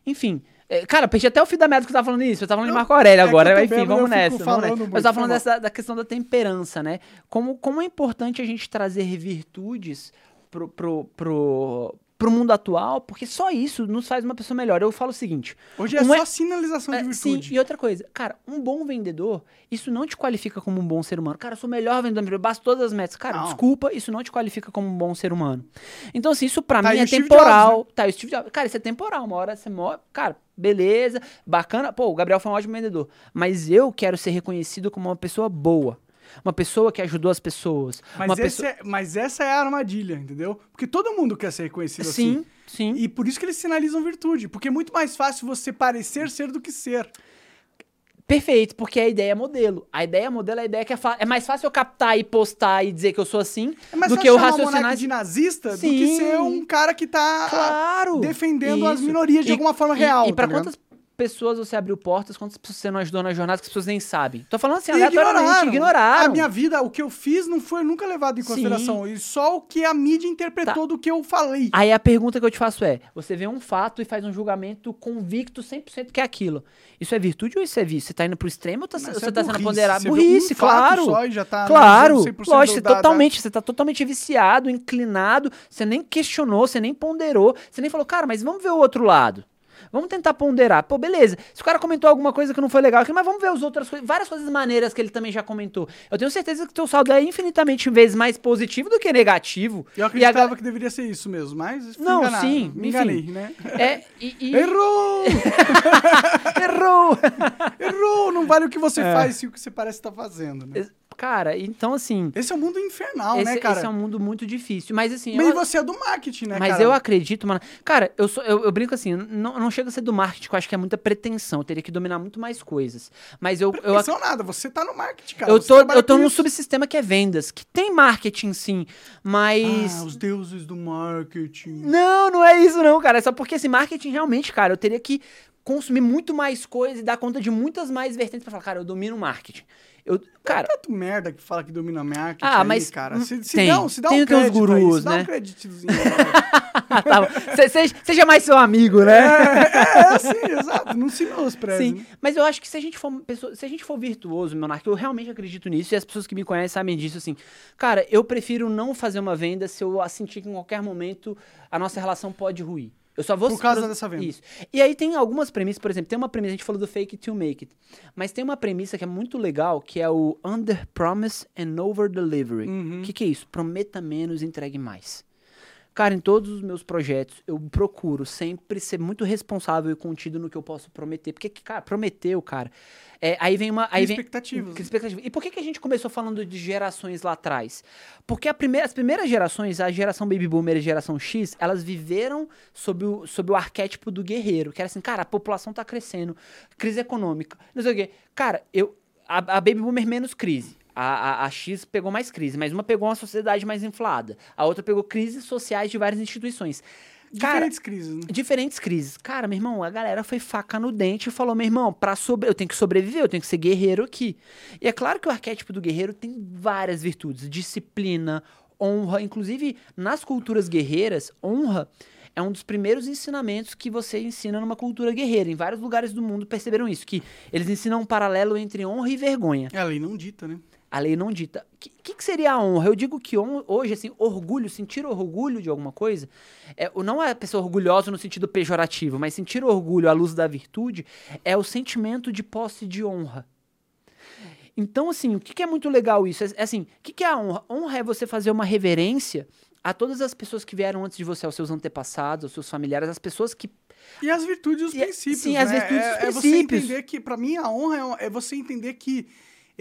Enfim. é, Cara, perdi até o fio da merda que eu tava falando isso. Eu tava falando de Marco Aurélio é agora. eu Enfim, bêbado, vamos eu nessa. Vamos nessa. muito, eu tava falando dessa, da questão da temperança, né? Como, como é importante a gente trazer virtudes pro, pro, pro, pro mundo atual, porque só isso nos faz uma pessoa melhor. Eu falo o seguinte: Hoje é só sinalização de é, sim, virtude. e outra coisa, cara, um bom vendedor, isso não te qualifica como um bom ser humano. Cara, eu sou o melhor vendedor, eu basto todas as metas. Cara, Não. desculpa, isso não te qualifica como um bom ser humano. Então, assim, isso pra Tá mim é temporal. Jobs, Tá, aí o Steve Jobs. Cara, isso é temporal. Uma hora você morre. Cara, beleza, bacana. Pô, o Gabriel foi um ótimo vendedor. Mas eu quero ser reconhecido como uma pessoa boa. Uma pessoa que ajudou as pessoas. Mas, pessoa. é- mas essa é a armadilha, entendeu? Porque todo mundo quer ser reconhecido Sim, assim. sim. E por isso que eles sinalizam virtude. Porque é muito mais fácil você parecer ser do que ser. Perfeito, porque a ideia é modelo. A ideia modelo é a ideia que é, é mais fácil eu captar e postar e dizer que eu sou assim É mais do fácil que eu raciocinar. de nazista do Sim. que ser um cara que tá Claro! defendendo as minorias de E- alguma forma e- real. E, pra tá quantas pessoas você abriu portas, quantas pessoas você não ajudou na jornada que as pessoas nem sabem? Tô falando assim, aleatoriamente, ignoraram. A minha vida, o que eu fiz não foi nunca levado em Sim. consideração. E só o que a mídia interpretou do que eu falei. Aí a pergunta que eu te faço é: você vê um fato e faz um julgamento convicto 100% que é aquilo. Isso é virtude ou isso é vício? Você tá indo pro extremo ou tá, você é tá sendo burrice. ponderado? Você vê um Burrice, fato claro. só e já tá claro, analisando 100% lógico, você da- da- totalmente, você tá totalmente viciado, inclinado, você nem questionou, você nem ponderou, você nem falou, cara, mas vamos ver o outro lado. Vamos tentar ponderar. Pô, beleza. Se o cara comentou alguma coisa que não foi legal aqui, mas vamos ver as outras coisas, várias coisas maneiras que ele também já comentou. Eu tenho certeza que o teu saldo é infinitamente vezes mais positivo do que negativo. Eu E acreditava que deveria ser isso mesmo, mas Não, enganado. sim, Me enfim. enganei, né? É, e, e- Errou! errou. Errou! Não vale o que você É. faz, sim o que você parece estar fazendo, né? Cara, então assim, Esse é um mundo infernal, esse, né, cara? esse é um mundo muito difícil. Mas assim, Mas eu- você é do marketing, né, Mas cara? eu acredito, mano. Cara, eu, sou, eu, eu brinco assim, não, não chega a ser do marketing, que eu acho que é muita pretensão. Eu teria que dominar muito mais coisas. Mas eu. Eu, ac- Não nada, você tá no marketing, cara. eu tô, eu tô num isso. subsistema que é vendas, que tem marketing sim, mas. Ah, os deuses do marketing. Não, não é isso, não, cara. É só porque esse marketing realmente, cara, eu teria que consumir muito mais coisa e dar conta de muitas mais vertentes pra falar, cara, eu domino marketing. Eu, cara, Tanto merda que fala que domina marketing Ah, aí, mas, cara. hum, Se, se tem. dá, se dá Tem um crédito aí, gurus, dá né? um creditozinho. cara. tá bom. Se- seja, seja mais seu amigo, né? é, assim, exato. Não se menospreze. Sim, né? mas eu acho que se a gente for pessoa- se a gente for virtuoso, Monark, eu realmente acredito nisso e as pessoas que me conhecem sabem disso assim. Cara, eu prefiro não fazer uma venda se eu sentir que em qualquer momento a nossa relação pode ruir. Eu só vou Por causa dessa venda. Isso. E aí tem algumas premissas, por exemplo, tem uma premissa, a gente falou do fake it to make it, mas tem uma premissa que é muito legal, que é o under promise and over delivery. O Uhum. que, que é isso? Prometa menos, entregue mais. Cara, em todos os meus projetos, eu procuro sempre ser muito responsável e contido no que eu posso prometer. Porque, cara, prometeu, cara. É, aí vem uma. Aí vem, expectativas, que né? expectativa. E por que, que a gente começou falando de gerações lá atrás? Porque primeira, as primeiras gerações, a geração Baby Boomer e a geração X, elas viveram sob o, sob o arquétipo do guerreiro. Que era assim, cara, a população tá crescendo, crise econômica, não sei o quê. Cara, eu. A, a Baby Boomer menos crise. A, a, a X pegou mais crise, mas uma pegou uma sociedade mais inflada. A outra pegou crises sociais de várias instituições. Cara, Diferentes crises, né? diferentes crises. Cara, meu irmão, a galera foi faca no dente e falou: meu irmão, pra sobre... eu tenho que sobreviver, eu tenho que ser guerreiro aqui. E é claro que o arquétipo do guerreiro tem várias virtudes: disciplina, honra. Inclusive, nas culturas guerreiras, honra é um dos primeiros ensinamentos que você ensina numa cultura guerreira. Em vários lugares do mundo perceberam isso, que eles ensinam um paralelo entre honra e vergonha. É a lei não dita, né? A lei não dita. O que, que, que seria a honra? Eu digo que hon- hoje, assim, orgulho, sentir orgulho de alguma coisa, é, não é a pessoa orgulhosa no sentido pejorativo, mas sentir orgulho à luz da virtude é o sentimento de posse de honra. Então, assim, o que, que é muito legal isso? É, é assim, o que, que é a honra? Honra é você fazer uma reverência a todas as pessoas que vieram antes de você, aos seus antepassados, aos seus familiares, as pessoas que E as virtudes e os E- princípios. sim, né? as virtudes e é, os é você princípios. entender que, pra mim, a honra é é, você entender que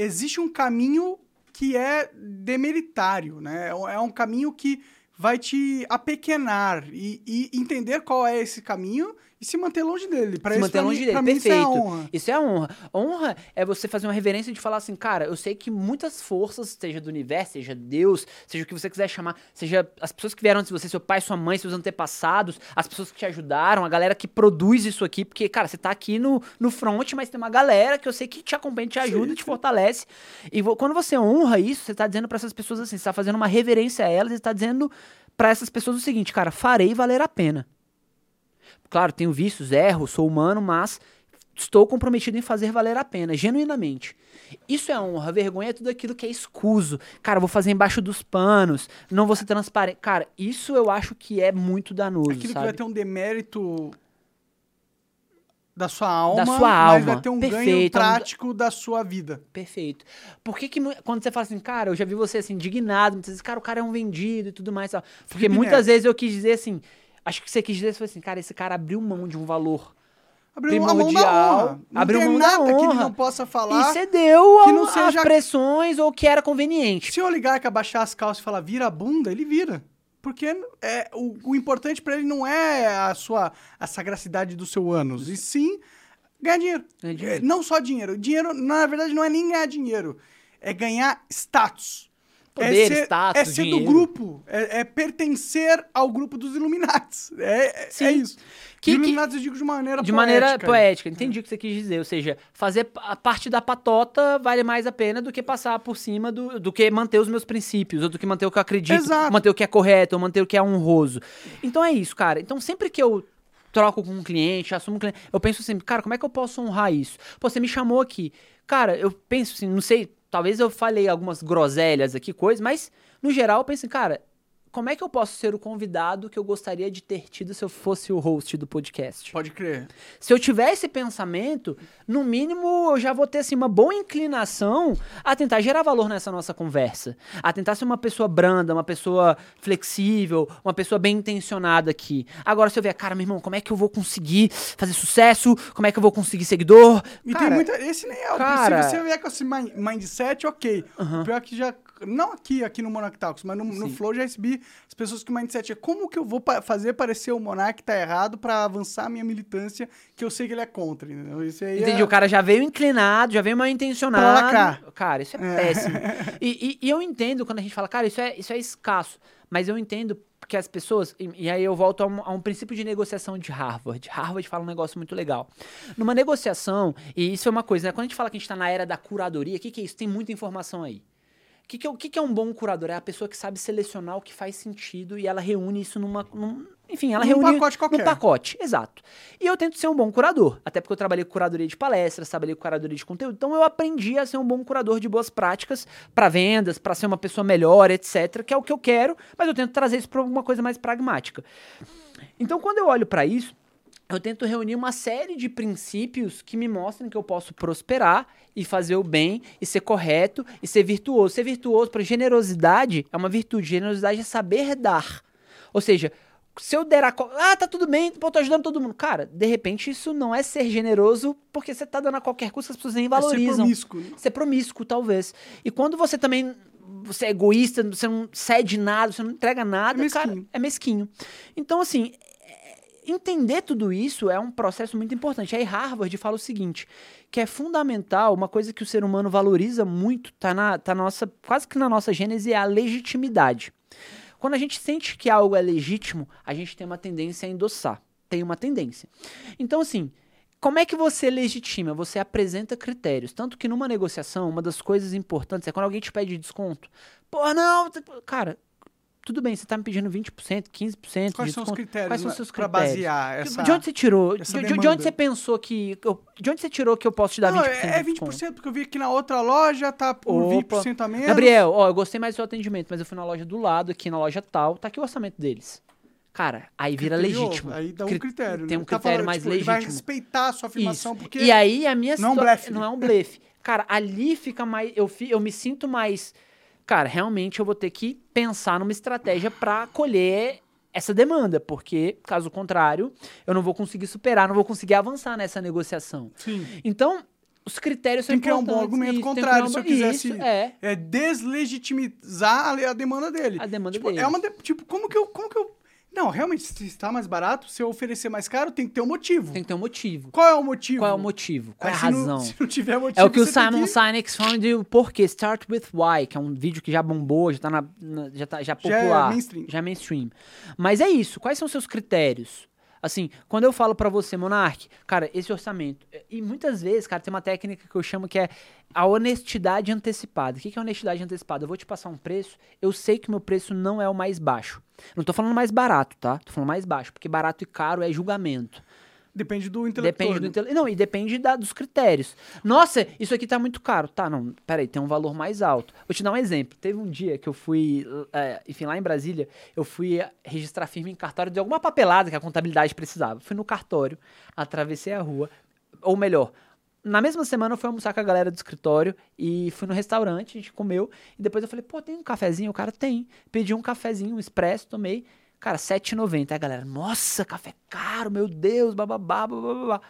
existe um caminho que é demeritário, né? É um- É um caminho que vai te apequenar e, e entender qual é esse caminho e se manter longe dele. Pra se isso, manter longe mim, dele. mim, isso é Perfeito. honra. Isso é honra. Honra é você fazer uma reverência de falar assim, cara, eu sei que muitas forças, seja do universo, seja Deus, seja o que você quiser chamar, seja as pessoas que vieram antes de você, seu pai, sua mãe, seus antepassados, as pessoas que te ajudaram, a galera que produz isso aqui, porque, cara, você tá aqui no, no front, mas tem uma galera que eu sei que te acompanha, te ajuda, te fortalece. E quando você honra isso, você tá dizendo pra essas pessoas assim, você tá fazendo uma reverência a elas e tá dizendo pra essas pessoas o seguinte, cara, farei valer a pena. Claro, tenho vícios, erro, sou humano, mas estou comprometido em fazer valer a pena, genuinamente. Isso é honra, vergonha é tudo aquilo que é escuso. Cara, vou fazer embaixo dos panos, não vou ser transparente. Cara, isso eu acho que é muito danoso, Aquilo que sabe? vai ter um demérito da sua alma, sua mas alma. vai ter um ganho Perfeito, um- prático da sua vida. Perfeito. Por que, que quando você fala assim, cara, eu já vi você assim, indignado, muitas vezes, cara, o cara é um vendido e tudo mais. Tal. Porque Felipe muitas Neto. vezes eu quis dizer assim, acho que você quis dizer foi assim, cara, esse cara abriu mão de um valor Abriu a mão da honra. Não abriu tem mão da nada que ele não possa e falar. cedeu que não seja- pressões ou que era conveniente. Se o oligarca baixar as calças e falar vira a bunda, ele vira. Porque é, o, o importante pra ele não é a sua a sagacidade do seu ânus, e sim ganhar dinheiro. Ganhar dinheiro. É, Não só dinheiro. Dinheiro, na verdade, não é nem ganhar dinheiro. É ganhar status. Poder, é ser, status, é ser do dinheiro. grupo. É, é pertencer ao grupo dos Illuminates. É, é, Sim. é isso. Que- Que, que- Illuminates eu digo de maneira De maneira poética. poética, entendi o que você quis dizer. Ou seja, fazer a parte da patota vale mais a pena do que passar por cima do, do que manter os meus princípios, ou do que manter o que eu acredito, Exato. manter o que é correto, ou manter o que é honroso. Então é isso, cara. Então sempre que eu troco com um cliente, assumo um cliente, eu penso assim, cara, como é que eu posso honrar isso? Pô, você me chamou aqui. Cara, eu penso assim, não sei, talvez eu falei algumas groselhas aqui, coisas, mas no geral eu penso assim, cara, como é que eu posso ser o convidado que eu gostaria de ter tido se eu fosse o host do podcast? Pode crer. Se eu tiver esse pensamento, no mínimo eu já vou ter assim, uma boa inclinação a tentar gerar valor nessa nossa conversa. A tentar ser uma pessoa branda, uma pessoa flexível, uma pessoa bem intencionada aqui. Agora, se eu ver, cara, meu irmão, como é que eu vou conseguir fazer sucesso? Como é que eu vou conseguir seguidor? E Cara, tem muita. Esse nem é o cara- Se você vier com esse mind- mindset, ok. O pior é que já. Não aqui, aqui no Monarch Talks, mas no, no. Flow já recebi as pessoas que o mindset é como que eu vou pa- fazer parecer o Monark tá errado pra avançar a minha militância, que eu sei que ele é contra, entendeu? Isso aí Entendi, é... o cara já veio inclinado, já veio mal intencionado. Pra cá. Cara, isso é, péssimo. E, e- e eu entendo quando a gente fala, cara, isso é, isso é escasso. Mas eu entendo que as pessoas. E, e aí eu volto a um, a um princípio de negociação de Harvard. Harvard fala um negócio muito legal. Numa negociação, e isso é uma coisa, né? Quando a gente fala que a gente tá na era da curadoria, o que, que é isso? Tem muita informação aí. O que, que, é, o que, que é um bom curador? É a pessoa que sabe selecionar o que faz sentido e ela reúne isso numa. num- enfim, ela Num reúne. pacote qualquer. Num pacote, exato. E eu tento ser um bom curador. Até porque eu trabalhei com curadoria de palestras, trabalhei com curadoria de conteúdo. Então eu aprendi a ser um bom curador de boas práticas para vendas, para ser uma pessoa melhor, etc. Que é o que eu quero, mas eu tento trazer isso para alguma coisa mais pragmática. Então quando eu olho para isso, eu tento reunir uma série de princípios que me mostram que eu posso prosperar e fazer o bem e ser correto e ser virtuoso. Ser virtuoso para generosidade é uma virtude. Generosidade é saber dar. Ou seja, se eu der a. co- Ah, tá tudo bem, pô, tô ajudando todo mundo. Cara, de repente isso não é ser generoso porque você tá dando a qualquer custo que as pessoas nem É ser valorizam. promíscuo, né? Ser promíscuo, talvez. E quando você também. Você é egoísta, você não cede nada, você não entrega nada, É cara, mesquinho. é mesquinho. Então, assim, entender tudo isso é um processo muito importante. Aí Harvard fala o seguinte, que é fundamental, uma coisa que o ser humano valoriza muito, tá na, tá nossa, quase que na nossa gênese, é a legitimidade. Quando a gente sente que algo é legítimo, a gente tem uma tendência a endossar. Tem uma tendência. Então, assim, como é que você legitima? Você apresenta critérios. Tanto que numa negociação, uma das coisas importantes é quando alguém te pede desconto. Pô, não, tipo, cara, tudo bem, você tá me pedindo 20%, 15% Quais de são os critérios Quais são os seus pra critérios? basear De- essa... de onde você tirou? De, de- onde você pensou que. eu- de onde você tirou que eu posso te dar Não, 20% é, é de desconto? 20%, porque eu vi que na outra loja tá por Opa. 20% a menos. Gabriel, ó, eu gostei mais do seu atendimento, mas eu fui na loja do lado, aqui na loja tal, tá aqui o orçamento deles. Cara, aí vira legítimo. Aí dá um Cri- critério. Tem né? um Tá critério falando, mais tipo, ele vai legítimo. respeitar a sua afirmação, Isso. porque... E aí a minha não é um blefe. Não é um blefe. Cara, ali fica mais. Eu, fi- eu me sinto mais. Cara, realmente eu vou ter que pensar numa estratégia pra colher essa demanda, porque, caso contrário, eu não vou conseguir superar, não vou conseguir avançar nessa negociação. Sim. Então, os critérios Tem são que criar um importantes. bom argumento isso, tem contrário, criar se um eu quisesse- Isso, é, É deslegitimizar a, a demanda dele. a demanda Tipo, dele. é uma... de- Tipo, como que eu... Como que eu... Não, realmente, se está mais barato, se eu oferecer mais caro, tem que ter um motivo. Tem que ter um motivo. Qual é o motivo? Qual é o motivo? Qual é a se não- razão? se não tiver motivo, É o que o Simon que- Sinek fala de Porquê, Start With Why, que é um vídeo que já bombou, já tá na, na- já tá já Já é popular, mainstream. já é mainstream. Mas é isso, quais são os seus critérios? Assim, quando eu falo pra você, Monark, cara, esse orçamento, e muitas vezes, cara, tem uma técnica que eu chamo que é a honestidade antecipada. O que é honestidade antecipada? Eu vou te passar um preço, eu sei que meu preço não é o mais baixo. Não tô falando mais barato, tá? Tô falando mais baixo, porque barato e caro é julgamento. Depende do intelector. Depende do né? intele... Não, e depende da- dos critérios. Nossa, isso aqui tá muito caro. Tá, não, peraí, tem um valor mais alto. Vou te dar um exemplo. Teve um dia que eu fui, é, enfim, lá em Brasília, eu fui registrar firma em cartório de alguma papelada que a contabilidade precisava. Fui no cartório, atravessei a rua, ou melhor, na mesma semana eu fui almoçar com a galera do escritório e fui no restaurante, a gente comeu, e depois eu falei, pô, tem um cafezinho? O cara tem. Pedi um cafezinho, um expresso, tomei. Cara, R$ 7,90. Aí a galera, nossa, café caro, meu Deus, bababá, bababá.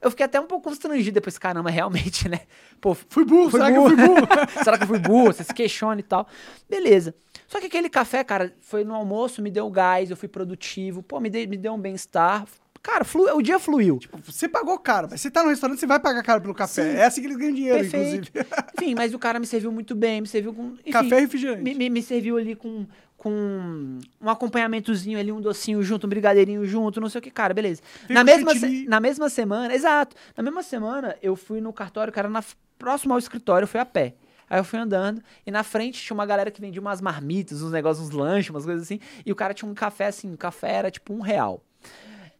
Eu fiquei até um pouco constrangido depois, caramba, realmente, né? Pô, Fui burro, Fui será burro. que eu fui burro? será que eu fui burro? Você se questiona e tal. Beleza. Só que aquele café, cara, foi no almoço, me deu gás, eu fui produtivo, pô, me, dei- me deu um bem-estar. Cara, flu- o dia fluiu. Você pagou caro, mas você tá no restaurante, você vai pagar caro pelo café. Sim. É assim que eles ganham dinheiro, Perfeito. inclusive. Enfim, mas o cara me serviu muito bem, me serviu com. enfim, Café e refrigerante. me, me, me serviu ali com, com um acompanhamentozinho ali, um docinho junto, um brigadeirinho junto, não sei o que, cara, beleza. Na mesma, se- na mesma semana, exato, na mesma semana eu fui no cartório, cara, na, próximo ao escritório, eu fui a pé. Aí eu fui andando e na frente tinha uma galera que vendia umas marmitas, uns negócios, uns lanches, umas coisas assim. E o cara tinha um café assim, o café era tipo um real.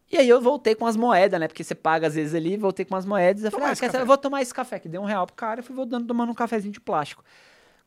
E aí eu voltei com as moedas, né? Porque você paga às vezes ali, voltei com as moedas. Eu falei, ah, quer eu vou tomar esse café, que deu um real pro cara. Eu fui voltando tomando um cafezinho de plástico.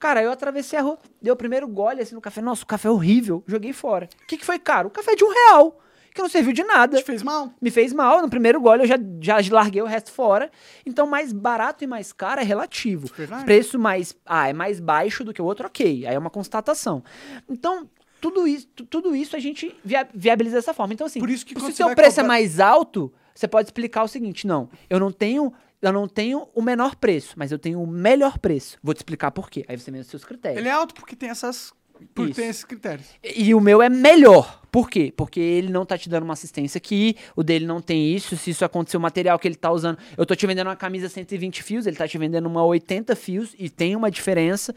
Cara, eu atravessei a rua, dei o primeiro gole assim no café. Nossa, o café é horrível. Joguei fora. O que, que foi caro? O café de um real, que não serviu de nada Te fez mal? me fez mal. No primeiro gole eu já, já larguei o resto fora. Então, mais barato e mais caro é relativo. Verdade. Preço mais. Ah, é mais baixo do que o outro, ok. Aí é uma constatação. Então. Tudo isso, tu- tudo isso a gente via- viabiliza dessa forma. Então, assim, Por isso que se o seu preço é cobrar- mais alto, você pode explicar o seguinte: não, eu não tenho. Eu não tenho o menor preço, mas eu tenho o melhor preço. Vou te explicar por quê. Aí você vê os seus critérios. Ele é alto porque tem essas... Por Isso. tem esses critérios. E e o meu é melhor. Por quê? Porque ele não tá te dando uma assistência aqui, o dele não tem isso, se isso acontecer, o material que ele tá usando. Eu tô te vendendo uma camisa 120 fios, ele tá te vendendo uma 80 fios e tem uma diferença.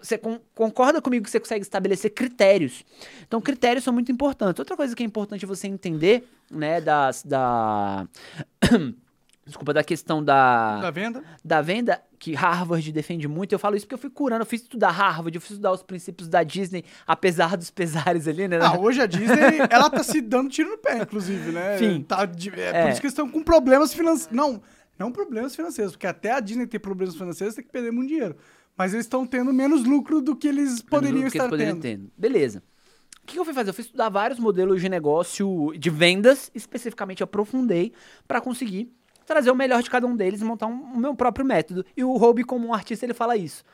Você con- concorda comigo que você consegue estabelecer critérios? Então, critérios são muito importantes. Outra coisa que é importante você entender, né, das, da. Desculpa, da questão da Da venda. da venda, que Harvard defende muito, eu falo isso porque eu fui curando, eu fui estudar Harvard, eu fui estudar os princípios da Disney, apesar dos pesares ali, né? Ah, hoje a Disney, ela tá se dando tiro no pé, inclusive, né? Sim. Tá de- é, É. por isso que eles estão com problemas financeiros. Não, não problemas financeiros, porque até a Disney ter problemas financeiros tem que perder muito dinheiro. Mas eles estão tendo menos lucro do que eles poderiam que estar eles poderiam tendo. ter. Beleza. O que que eu fui fazer? Eu fui estudar vários modelos de negócio de vendas, especificamente aprofundei, para conseguir trazer o melhor de cada um deles e montar um- o meu próprio método. E o Hobby, como um artista, ele fala isso.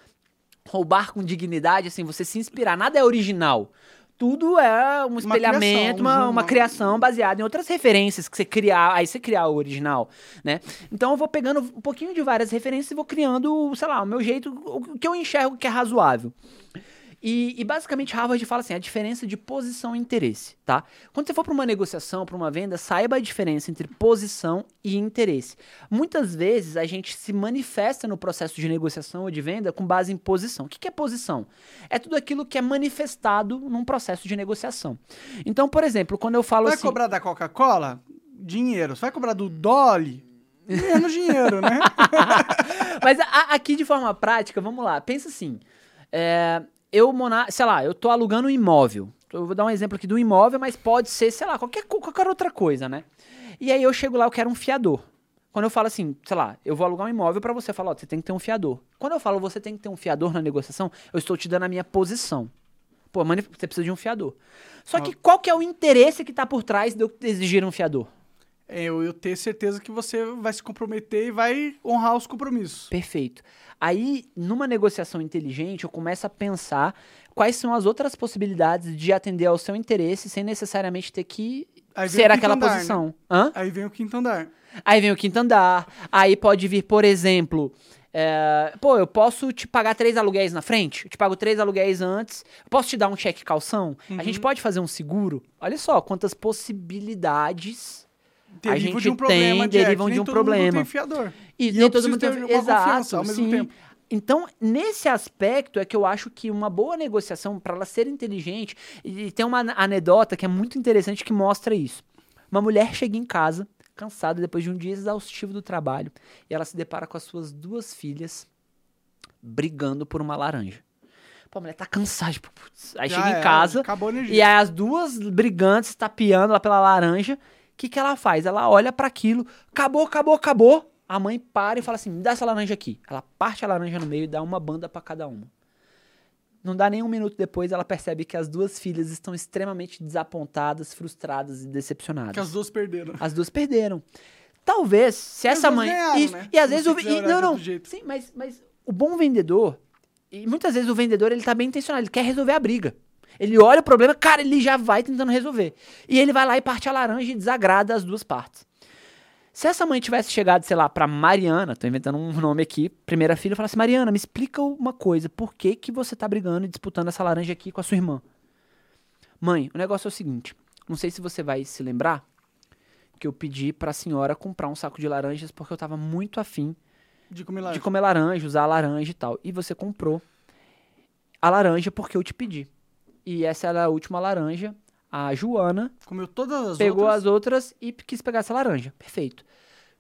Roubar com dignidade, assim, você se inspirar. Nada é original. tudo é um espelhamento, criação, uma, um- uma criação baseada em outras referências que você criar, aí você criar o original, né? Então eu vou pegando um pouquinho de várias referências e vou criando, sei lá, o meu jeito, o que eu enxergo que é razoável. E, e basicamente Harvard fala assim, a diferença de posição e interesse, tá? Quando você for para uma negociação, para uma venda, saiba a diferença entre posição e interesse. Muitas vezes a gente se manifesta no processo de negociação ou de venda com base em posição. O que que é posição? É tudo aquilo que é manifestado num processo de negociação. Então, por exemplo, quando eu falo Vai assim... cobrar da Coca-Cola? Dinheiro. Você vai cobrar do Dolly? Menos dinheiro, né? Mas a- aqui de forma prática, vamos lá, pensa assim. é, eu, mona- sei lá, eu tô alugando um imóvel. Eu vou dar um exemplo aqui do imóvel, mas pode ser, sei lá, qualquer, qualquer outra coisa, né? E aí eu chego lá, eu quero um fiador. Quando eu falo assim, sei lá, eu vou alugar um imóvel pra você, falar, ó, você tem que ter um fiador. Quando eu falo você tem que ter um fiador na negociação, eu estou te dando a minha posição. Pô, mani- você precisa de um fiador. Só que qual que é o interesse que tá por trás de eu exigir um fiador? É, Eu, eu ter certeza que você vai se comprometer e vai honrar os compromissos. Perfeito. Aí, numa negociação inteligente, eu começo a pensar quais são as outras possibilidades de atender ao seu interesse sem necessariamente ter que ser aquela andar, né? posição. Hã? Aí vem o quinto andar. Aí vem o quinto andar. Aí pode vir, por exemplo, é, pô, eu posso te pagar três aluguéis na frente? Eu te pago três aluguéis antes. Eu posso te dar um cheque calção? A gente pode fazer um seguro? Olha só quantas possibilidades a gente de um tem, de, é, derivam de um problema. E, E nem todo mundo tem... uma Exato, ao mesmo sim. tempo. Então, nesse aspecto é que eu acho que uma boa negociação, para ela ser inteligente, e tem uma anedota que é muito interessante que mostra isso. Uma mulher chega em casa, cansada depois de um dia exaustivo do trabalho, e ela se depara com as suas duas filhas brigando por uma laranja. Pô, a mulher tá cansada, tipo, aí Já chega em era, casa, e aí as duas brigantes tapeando lá pela laranja. O que, que ela faz? Ela olha para aquilo, acabou, acabou, acabou. A mãe para e fala assim: me dá essa laranja aqui. Ela parte a laranja no meio e dá uma banda para cada uma. Não dá nem um minuto depois, ela percebe que as duas filhas estão extremamente desapontadas, frustradas e decepcionadas. Que as duas perderam. As duas perderam. Talvez, se As essa mãe. ganharam, Isso, né? E às vezes o. e- não, não. Sim, mas, mas o bom vendedor. E muitas vezes o vendedor ele tá bem intencionado, ele quer resolver a briga. Ele olha o problema, cara, ele já vai tentando resolver. E ele vai lá e parte a laranja e desagrada as duas partes. Se essa mãe tivesse chegado, sei lá, pra Mariana, tô inventando um nome aqui, primeira filha, e falasse, Mariana, me explica uma coisa, por que que você tá brigando e disputando essa laranja aqui com a sua irmã? Mãe, o negócio é o seguinte, não sei se você vai se lembrar que eu pedi pra senhora comprar um saco de laranjas porque eu tava muito afim De comer laranja. de comer laranja, usar laranja e tal. E você comprou a laranja porque eu te pedi. E essa era a última laranja. A Joana Comeu todas as pegou outras. as outras e quis pegar essa laranja. Perfeito.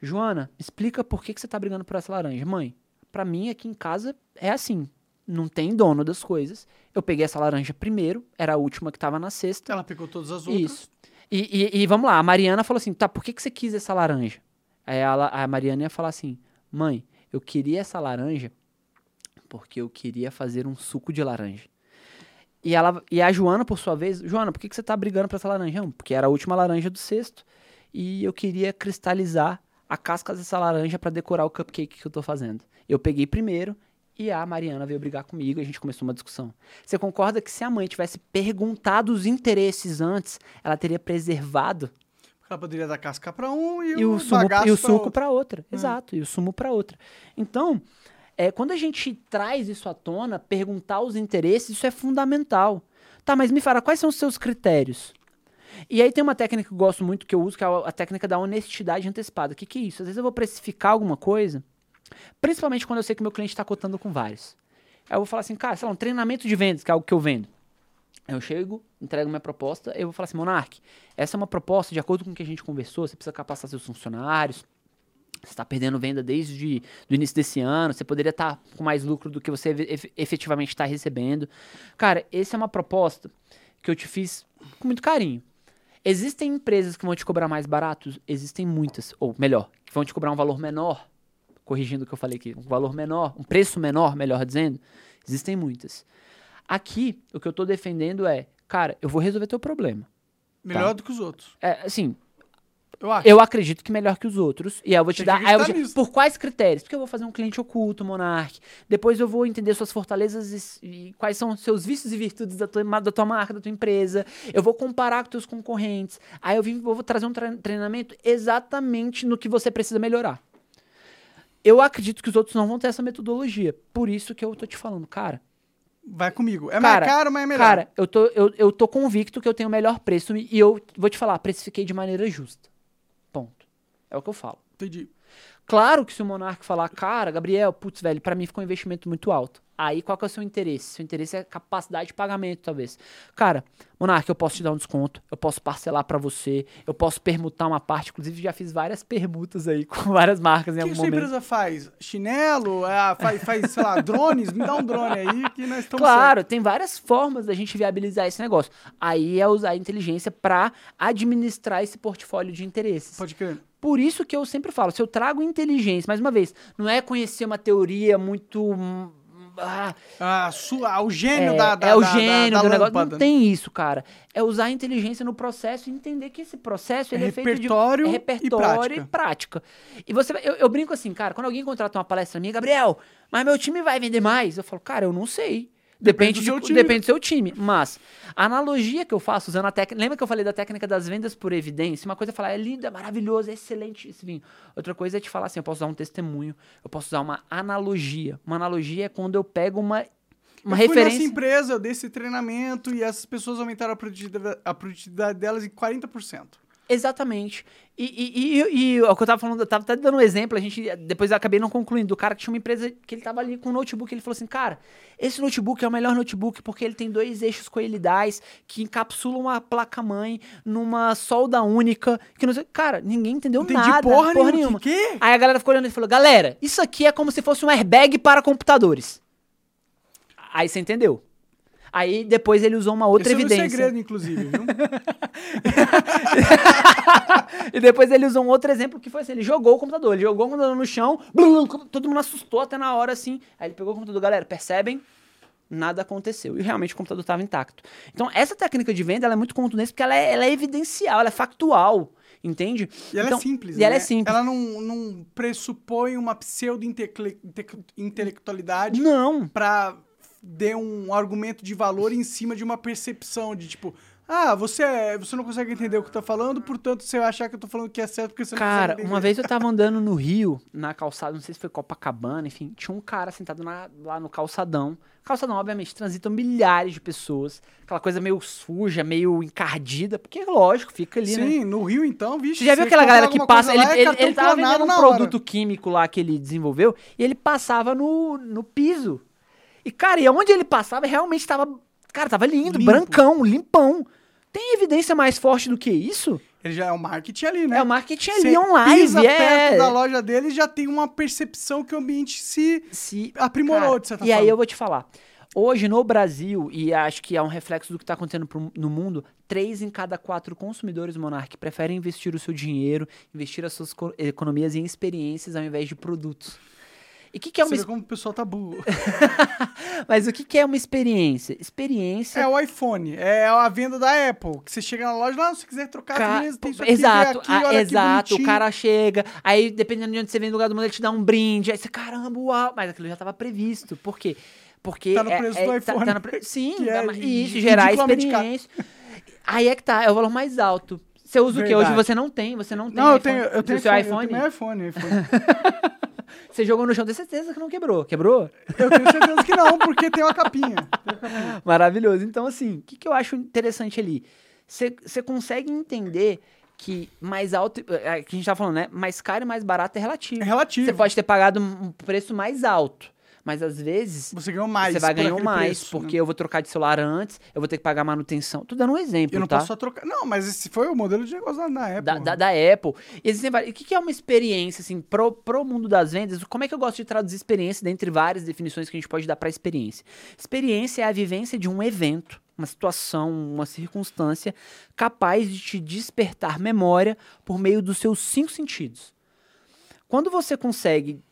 Joana, explica por que, que você tá brigando por essa laranja. Mãe, pra mim aqui em casa é assim. Não tem dono das coisas. Eu peguei essa laranja primeiro, era a última que tava na cesta. Ela pegou todas as outras. Isso. E, e- e vamos lá, a Mariana falou assim: tá, por que, que você quis essa laranja? Aí ela, a Mariana ia falar assim: mãe, eu queria essa laranja porque eu queria fazer um suco de laranja. E, ela, e a Joana, por sua vez, Joana, por que, que você tá brigando por essa laranja? Porque era a última laranja do cesto e eu queria cristalizar a casca dessa laranja para decorar o cupcake que eu tô fazendo. Eu peguei primeiro e a Mariana veio brigar comigo e a gente começou uma discussão. Você concorda que se a mãe tivesse perguntado os interesses antes, ela teria preservado Ela poderia dar casca pra um e, e o, sumo, bagaço e o pra suco para outra. Exato, e o sumo para outra. Então, é, quando a gente traz isso à tona, perguntar os interesses, isso é fundamental. Tá, mas me fala, quais são os seus critérios? E aí tem uma técnica que eu gosto muito, que eu uso, que é a técnica da honestidade antecipada. O que, que é isso? Às vezes eu vou precificar alguma coisa, principalmente quando eu sei que meu cliente está cotando com vários. Aí eu vou falar assim, cara, sei lá, um treinamento de vendas, que é algo que eu vendo. Eu chego, entrego minha proposta, eu vou falar assim, Monark, essa é uma proposta de acordo com o que a gente conversou, você precisa capacitar seus funcionários, você está perdendo venda desde o início desse ano, você poderia estar com mais lucro do que você ef- efetivamente está recebendo. Cara, essa é uma proposta que eu te fiz com muito carinho. Existem empresas que vão te cobrar mais baratos? Existem muitas. Ou melhor, que vão te cobrar um valor menor, corrigindo o que eu falei aqui, um valor menor, um preço menor, melhor dizendo. Existem muitas. Aqui, o que eu tô defendendo é, cara, eu vou resolver teu problema. Melhor Tá. do que os outros. É, assim, Eu acho. Eu acredito que melhor que os outros. E aí eu vou te Tem dar. aí eu vou te- por quais critérios? Porque eu vou fazer um cliente oculto, Monark. Depois eu vou entender suas fortalezas e, e quais são os seus vícios e virtudes da tua, da tua marca, da tua empresa. Eu vou comparar com teus concorrentes. Aí eu vim, vou trazer um tre- treinamento exatamente no que você precisa melhorar. Eu acredito que os outros não vão ter essa metodologia. Por isso que eu tô te falando, cara. Vai comigo. É Cara, mais caro, mas é melhor. Cara, eu tô, eu, eu tô convicto que eu tenho o melhor preço e eu vou te falar, precifiquei de maneira justa. É o que eu falo. Entendi. Claro que se o Monark falar, cara, Gabriel, putz, velho, pra mim ficou um investimento muito alto. Aí qual que é o seu interesse? Seu interesse é capacidade de pagamento, talvez. Cara, Monark, eu posso te dar um desconto, eu posso parcelar pra você, eu posso permutar uma parte. Inclusive, já fiz várias permutas aí com várias marcas em O que, algum que momento. empresa faz? Chinelo? Ah, faz, faz, sei lá, drones? Me dá um drone aí que nós estamos Claro, tem várias formas da gente viabilizar esse negócio. Aí é usar a inteligência pra administrar esse portfólio de interesses. Pode crer. Por isso que eu sempre falo, se eu trago inteligência, mais uma vez, não é conhecer uma teoria muito. ah, Ah, sua, o gênio é, da, da é o da- gênio da do negócio. lâmpada. Não tem isso, cara. É usar a inteligência no processo e entender que esse processo É é, repertório de e é repertório prática. e prática. E você, eu, eu brinco assim, cara, quando alguém contrata uma palestra minha, Gabriel, mas meu time vai vender mais. Eu falo, cara, eu não sei. Depende Depende, do de- seu time. depende do seu time. Mas a analogia que eu faço usando a técnica. Lembra que eu falei da técnica das vendas por evidência? Uma coisa é falar, é lindo, é maravilhoso, é excelente esse vinho. Outra coisa é te falar assim, eu posso usar um testemunho, eu posso usar uma analogia. Uma analogia é quando eu pego uma, uma eu fui referência. nessa empresa, eu dei esse treinamento e essas pessoas aumentaram a produtividade, a produtividade delas em 40%. Exatamente. E, e, e, e o que eu tava falando, eu tava até dando um exemplo, a gente, depois eu acabei não concluindo, do cara que tinha uma empresa que ele tava ali com um notebook, ele falou assim, cara, esse notebook é o melhor notebook porque ele tem dois eixos coelidais que encapsulam a placa-mãe numa solda única, que não sei, cara, ninguém entendeu entendi nada, porra nenhuma. nenhuma. Que? Aí a galera ficou olhando e falou, galera, isso aqui é como se fosse um airbag para computadores. Aí você entendeu. Aí depois ele usou uma outra Esse é o meu evidência. segredo, inclusive, viu? E depois ele usou um outro exemplo que foi assim: ele jogou o computador, ele jogou o computador no chão, blum, todo mundo assustou até na hora assim. Aí ele pegou o computador, galera, percebem? Nada aconteceu. E realmente o computador estava intacto. Então, essa técnica de venda ela é muito contundente porque ela é, ela é evidencial, ela é factual. Entende? E ela Então, é simples, E ela né? é simples. Ela não, não pressupõe uma pseudo-intelectualidade Não. pra dar um argumento de valor em cima de uma percepção de tipo, ah, você, é- você não consegue entender o que eu tô falando, portanto você vai achar que eu tô falando que é certo porque você não Cara, uma vez eu tava andando no Rio, na calçada, não sei se foi Copacabana, enfim, tinha um cara sentado na- lá no calçadão. Calçadão, obviamente, transitam milhares de pessoas. Aquela coisa meio suja, meio encardida, porque lógico, fica ali, né? Sim, no Rio então, vixe. Você já viu aquela galera que passa. Ele, lá, é ele, ele tava vendendo um na hora. produto químico lá que ele desenvolveu e ele passava no, no piso. E, cara, e onde ele passava realmente tava. Cara, tava lindo, Limpo. brancão, limpão. Tem evidência mais forte do que isso? Ele já é o marketing ali, né? É o marketing Você ali online. pisa é. perto da loja dele e já tem uma percepção que o ambiente se Se, aprimorou, Cara, de certa e aí forma. eu vou te falar. Hoje no Brasil, e acho que é um reflexo do que está acontecendo pro- no mundo, três em cada quatro consumidores Monark preferem investir o seu dinheiro, investir as suas co- economias em experiências ao invés de produtos. E o que, que é uma Você como o pessoal tá burro. Mas o que, que é uma experiência? Experiência. É o iPhone, é a venda da Apple. Que você chega na loja, lá, se você quiser trocar, Ca- tem isso aqui, exato, aqui, ah, exato. O cara chega, aí dependendo de onde você vem no lugar do mundo, ele te dá um brinde. Aí você, caramba, uau. Mas aquilo já estava previsto. Por quê? Porque. Tá no é- preço é- do tá- iPhone, tá no pre- Sim, que é ma- ri- isso, gerar experiência. Aí é que tá, é o valor mais alto. Você usa o quê? Hoje Verdade. você não tem, você não tem. Não, eu iPhone. tenho, eu tenho seu iPhone, iPhone. eu tenho meu iPhone, iPhone. Você jogou no chão, tem certeza que não quebrou. Quebrou? Eu tenho certeza que não, porque tem uma capinha. Maravilhoso. Então, assim, o que, que eu acho interessante ali? Você consegue entender que mais alto, é, que a gente tá falando, né? Mais caro e mais barato é relativo. É relativo. Você pode ter pagado um preço mais alto, mas às vezes Você ganhou mais. você vai ganhar mais, preço, porque né? eu vou trocar de celular antes, eu vou ter que pagar manutenção. Tô dando um exemplo, Eu não tá? posso só trocar. Não, mas esse foi o modelo de negócio da Apple. Da, da, da Apple. E existem várias- O que, que é uma experiência, assim, pro, pro mundo das vendas? Como é que eu gosto de traduzir experiência dentre várias definições que a gente pode dar para experiência? Experiência é a vivência de um evento, uma situação, uma circunstância capaz de te despertar memória por meio dos seus cinco sentidos. Quando você consegue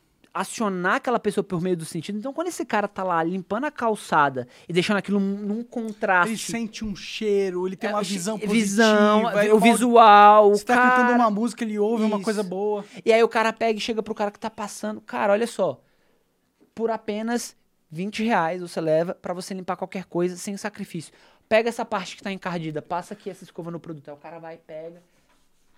acionar aquela pessoa por meio do sentido. Então, quando esse cara tá lá limpando a calçada e deixando aquilo num, contraste. Ele sente um cheiro, ele tem é, uma o- visão positiva. visão, o visual, Você o tá cantando uma música, ele ouve uma Isso. coisa boa. E aí o cara pega e chega pro cara que tá passando. Cara, olha só. Por apenas 20 reais você leva pra você limpar qualquer coisa sem sacrifício. Pega essa parte que tá encardida, passa aqui essa escova no produto. Aí o cara vai e pega.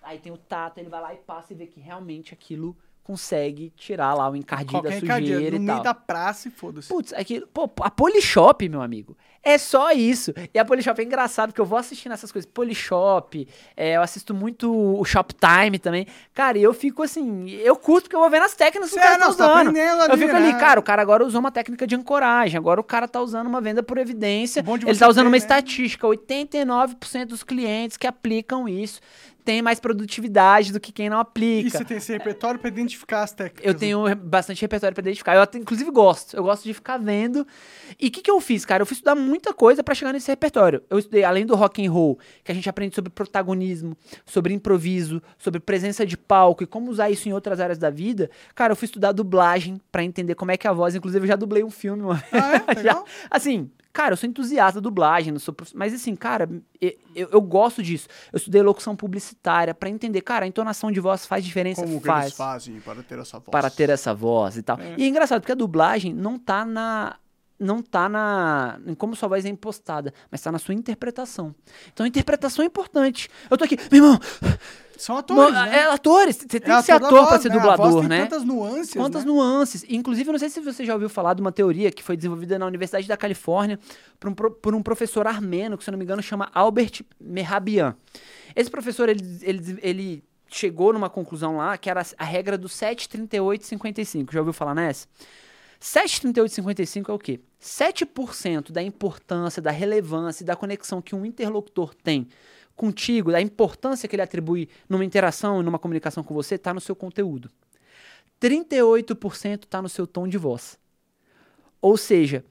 Aí tem o tato, ele vai lá e passa e vê que realmente aquilo consegue tirar lá o encardido, a Qualquer sujeira encadeado, no e meio tal. da praça e foda-se. Putz, aquilo, pô, a Polishop, meu amigo, é só isso. E a Polishop é engraçado, porque eu vou assistindo essas coisas. Polishop, é, eu assisto muito o Shoptime também. Cara, e eu fico assim, eu curto porque eu vou vendo as técnicas que o cara é, tá não, tá usando. ali, eu fico ali, cara, o cara agora usou uma técnica de ancoragem, agora o cara tá usando uma venda por evidência. Ele tá usando ter, uma né? estatística, 89% dos clientes que aplicam isso têm mais produtividade do que quem não E aplica. você tem esse repertório pra identificar as técnicas. Eu tenho bastante repertório pra identificar. Eu até, inclusive gosto. Eu gosto de ficar vendo. E o que, que eu fiz, cara? Eu fui estudar muita coisa pra chegar nesse repertório. Eu estudei, além do rock and roll, que a gente aprende sobre protagonismo, sobre improviso, sobre presença de palco e como usar isso em outras áreas da vida. Cara, eu fui estudar dublagem pra entender como é que é a voz. Inclusive, eu já dublei um filme uma Ah, é? já, assim, cara, eu sou entusiasta da dublagem, não sou prof- mas assim, cara, eu, eu, gosto disso. Eu estudei locução publicitária pra entender, cara, a entonação de voz faz diferença, Como que faz eles fazem para ter essa voz? para ter essa voz e tal. E é engraçado porque a dublagem não tá na não tá na em como sua voz é impostada, mas tá na sua interpretação. Então a interpretação é importante. Eu tô aqui, meu irmão, São atores, né? é atores, você tem É que ser ator voz, ser né? Dublador, né? Quantas nuances, Quantas né? nuances. Inclusive, eu não sei se você já ouviu falar de uma teoria que foi desenvolvida na Universidade da Califórnia por um, por um professor armeno, que se eu não me engano chama Albert Mehrabian. Esse professor, ele, ele, ele chegou numa conclusão lá, que era a regra do 73855. Já ouviu falar nessa? 73855 é o quê? 7% da importância, da relevância e da conexão que um interlocutor tem contigo, da importância que ele atribui numa interação e numa comunicação com você, está no seu conteúdo. 38% está no seu tom de voz. Ou seja,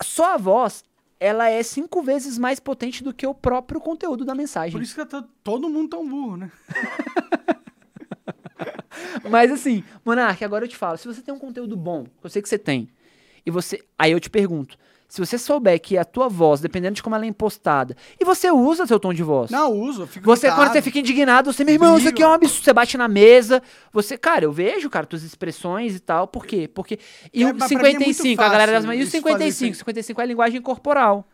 só a voz, ela é cinco vezes mais potente do que o próprio conteúdo da mensagem. Por isso que tá todo mundo tão burro, né? Mas assim, Monark, agora eu te falo, se você tem um conteúdo bom, que eu sei que você tem, e você, aí eu te pergunto, se você souber que a tua voz, dependendo de como ela é impostada, e você usa seu tom de voz, Não, uso, fico Você, irritado. quando você fica indignado, você, meu irmão, isso aqui é um absurdo. Você bate na mesa. Você, cara, eu vejo, cara, tuas expressões e tal. Por quê? Porque. E É, o mas pra mim é muito 55, a galera das E o isso, fazer 55? isso 55 é a linguagem corporal.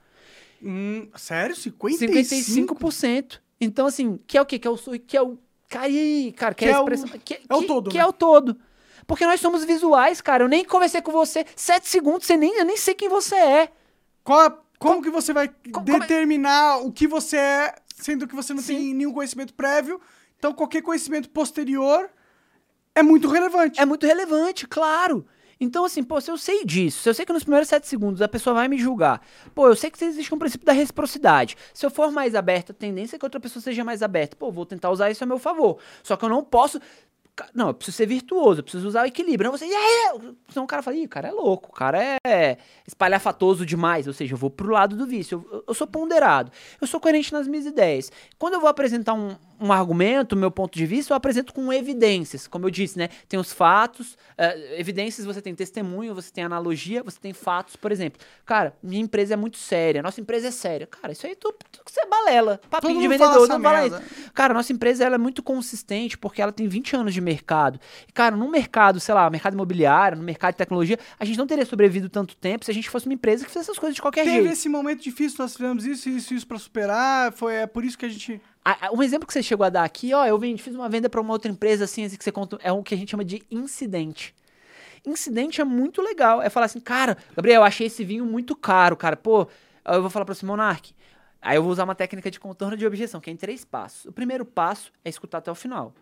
Hum, sério? 55? 55%. Então, assim, que é o quê? Que é o. Que é o aí, cara, que, Que é a é o- expressão. que, é o todo, Que né? é o todo. Porque nós somos visuais, cara. Eu nem conversei com você. Sete segundos, você nem, eu nem sei quem você é. Qual a- como que você vai é- determinar o que você é, sendo que você não Sim. tem nenhum conhecimento prévio? Então, qualquer conhecimento posterior é muito relevante. É muito relevante, claro. Então, assim, pô, se eu sei disso, se eu sei que nos primeiros sete segundos a pessoa vai me julgar, pô, eu sei que existe um princípio da reciprocidade. Se eu for mais aberto, a tendência é que outra pessoa seja mais aberta. Pô, vou tentar usar isso a meu favor. Só que eu não posso. Não, eu preciso ser virtuoso, eu preciso usar o equilíbrio. Não você? Senão o cara fala, ih, o cara é louco, o cara é espalhafatoso demais. Ou seja, eu vou pro lado do vício. Eu, eu sou ponderado. Eu sou coerente nas minhas ideias. Quando eu vou apresentar um, um argumento, meu ponto de vista, eu apresento com evidências. Como eu disse, né? Tem os fatos, eh, evidências, você tem testemunho, você tem analogia, você tem fatos, por exemplo. Cara, minha empresa é muito séria, nossa empresa é séria. Cara, isso aí tu, tu, você é balela. Papinho Todo de vendedor, não fala isso. Cara, nossa empresa ela é muito consistente porque ela tem 20 anos de mercado. E, cara, no mercado, sei lá, mercado imobiliário, no mercado de tecnologia, a gente não teria sobrevivido tanto tempo se a gente fosse uma empresa que fizesse essas coisas de qualquer Teve jeito. esse momento difícil, nós tivemos isso, isso, isso pra superar. Foi, é por isso que a gente. Um exemplo que você chegou a dar aqui, ó, eu fiz uma venda para uma outra empresa assim, assim que você conta, é o que a gente chama de incidente. Incidente é muito legal. É falar assim, cara, Gabriel, eu achei esse vinho muito caro, cara. Pô, eu vou falar para você, Monark. Aí eu vou usar uma técnica de contorno de objeção, que é em três passos. O primeiro passo é escutar até o final.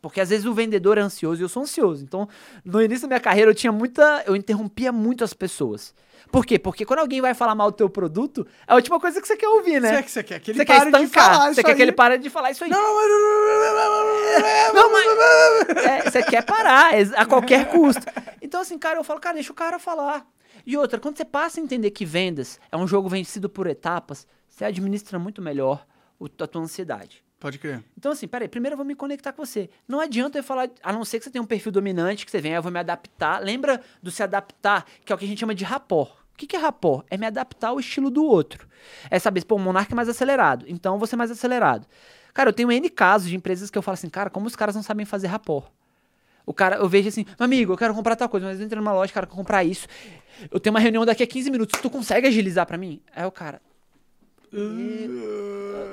Porque às vezes o vendedor é ansioso e eu sou ansioso. Então, no início da minha carreira, eu tinha muita. Eu interrompia muito as pessoas. Por quê? Porque quando alguém vai falar mal do teu produto, é a última coisa que você quer ouvir, né? Você que você quer que ele Você quer pare de estancar. falar Você quer que aí. ele pare de falar isso aí. Não, mas... Não, mas. É, você quer parar a qualquer custo. Então, assim, cara, eu falo, cara, deixa o cara falar. E outra, quando você passa a entender que vendas é um jogo vencido por etapas, você administra muito melhor a tua ansiedade. Pode crer. Então, assim, peraí, primeiro eu vou me conectar com você. Não adianta eu falar, a não ser que você tenha um perfil dominante, que você venha, eu vou me adaptar. Lembra do se adaptar, que é o que a gente chama de rapport. O que, é rapport? É me adaptar ao estilo do outro. É saber, pô, o Monark é mais acelerado, então vou ser mais acelerado. Cara, eu tenho N casos de empresas que eu falo assim, cara, como os caras não sabem fazer rapport? O cara, eu vejo assim, meu amigo, eu quero comprar tal coisa, mas eu entrei numa loja, cara, eu quero comprar isso. Eu tenho uma reunião daqui a 15 minutos, tu consegue agilizar pra mim? Aí o cara. "E-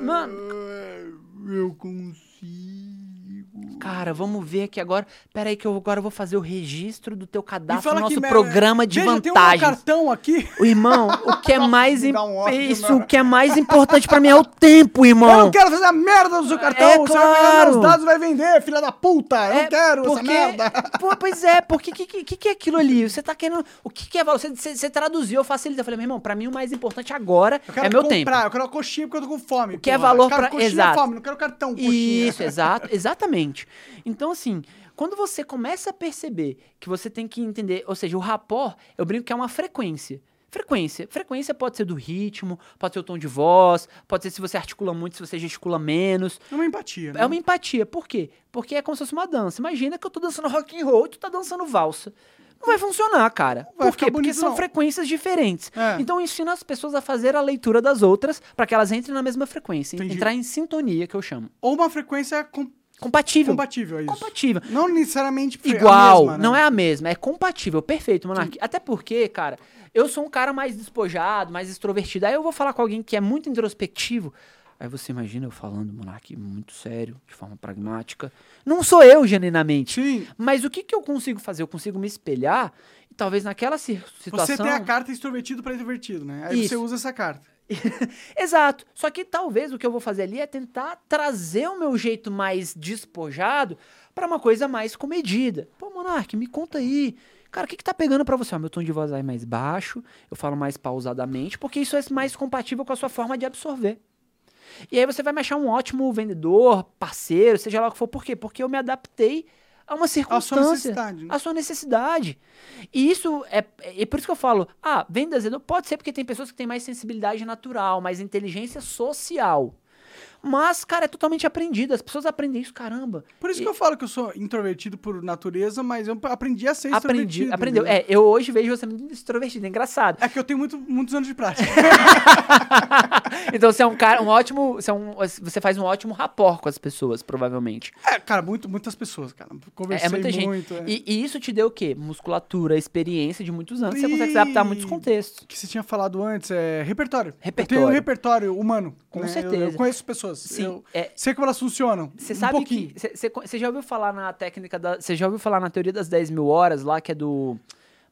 Mano, Eu consigo. Cara, vamos ver aqui agora. Pera aí que eu agora vou fazer o registro do teu cadastro no nosso programa de Veja, tem um vantagens. cartão aqui. O irmão, o que é mais um ódio, isso, né? o que é mais importante pra mim é o tempo, Eu irmão. não quero fazer a merda do seu cartão. É Você vai pegar claro. meus dados vai vender, filha da puta. Eu É, não quero essa porque- merda. Pô, pois é, porque que, que, que é aquilo ali? Você tá querendo. O que, que é valor? Você, você, você traduziu, facilita. Eu falei, meu irmão, pra mim o mais importante agora Eu é meu comprar, tempo. eu quero uma coxinha porque eu tô com fome. O que é porra. valor Eu quero pra- coxinha exato. fome, não quero cartão, coxinha. Isso, exato, exatamente. Então, assim, quando você começa a perceber que você tem que entender, ou seja, o rapport, eu brinco que é uma frequência. Frequência. Frequência pode ser do ritmo, pode ser o tom de voz, pode ser se você articula muito, se você gesticula menos. É uma empatia, né? É uma empatia. Por quê? Porque é como se fosse uma dança. Imagina que eu tô dançando rock and roll e tu tá dançando valsa. Não vai funcionar, cara. vai Por quê? Porque bonito, são não. frequências diferentes. É. Então ensina as pessoas a fazer a leitura das outras pra que elas entrem na mesma frequência. Entendi. Entrar em sintonia, que eu chamo. Ou uma frequência com- Compatível. compatível, é isso. Compatível. Não necessariamente Igual, mesma, né? não é a mesma, é compatível, perfeito, Monark. Até porque, cara, eu sou um cara mais despojado, mais extrovertido. Aí eu vou falar com alguém que é muito introspectivo. Aí você imagina eu falando, Monark, muito sério, de forma pragmática. Não sou eu, genuinamente. Sim. Mas o que, que eu consigo fazer? Eu consigo me espelhar e talvez naquela situação. Você tem a carta extrovertido pra introvertido, né? Aí você Isso. usa essa carta. Exato. Só que talvez o que eu vou fazer ali é tentar trazer o meu jeito mais despojado pra uma coisa mais comedida. Pô, Monark, me conta aí. Cara, o que, que tá pegando pra você? Ó, meu tom de voz é mais baixo, eu falo mais pausadamente, porque isso é mais compatível com a sua forma de absorver. E aí você vai me achar um ótimo vendedor, parceiro, seja lá o que for. Por quê? Porque eu me adaptei a uma circunstância. necessidade, né? A sua necessidade. E isso é, é por isso que eu falo, ah, vendedor pode ser porque tem pessoas que têm mais sensibilidade natural, mais inteligência social. Mas, cara, é totalmente aprendido. As pessoas aprendem isso, caramba. Por isso E- que eu falo que eu sou introvertido por natureza, mas eu aprendi a ser Aprendi, extrovertido. aprendeu. É, eu hoje vejo você muito extrovertido, é engraçado. É que eu tenho muito, muitos anos de prática. então você é um cara, um ótimo, você, é um- você faz um ótimo rapport com as pessoas, provavelmente. é, cara, muito, muitas pessoas, cara. Conversei É, é muita gente. muito. é. E, e isso te deu o quê? Musculatura, experiência de muitos anos. Você consegue se adaptar a muitos E- contextos. que você tinha falado antes, é repertório. Repertório. Eu tenho um repertório humano. Com né? Eu- certeza. Eu, conheço pessoas. Sim, Eu é- sei como elas funcionam. Você um sabe pouquinho. que. Você já ouviu falar na técnica da. Você já ouviu falar na teoria das 10 mil horas lá, que é do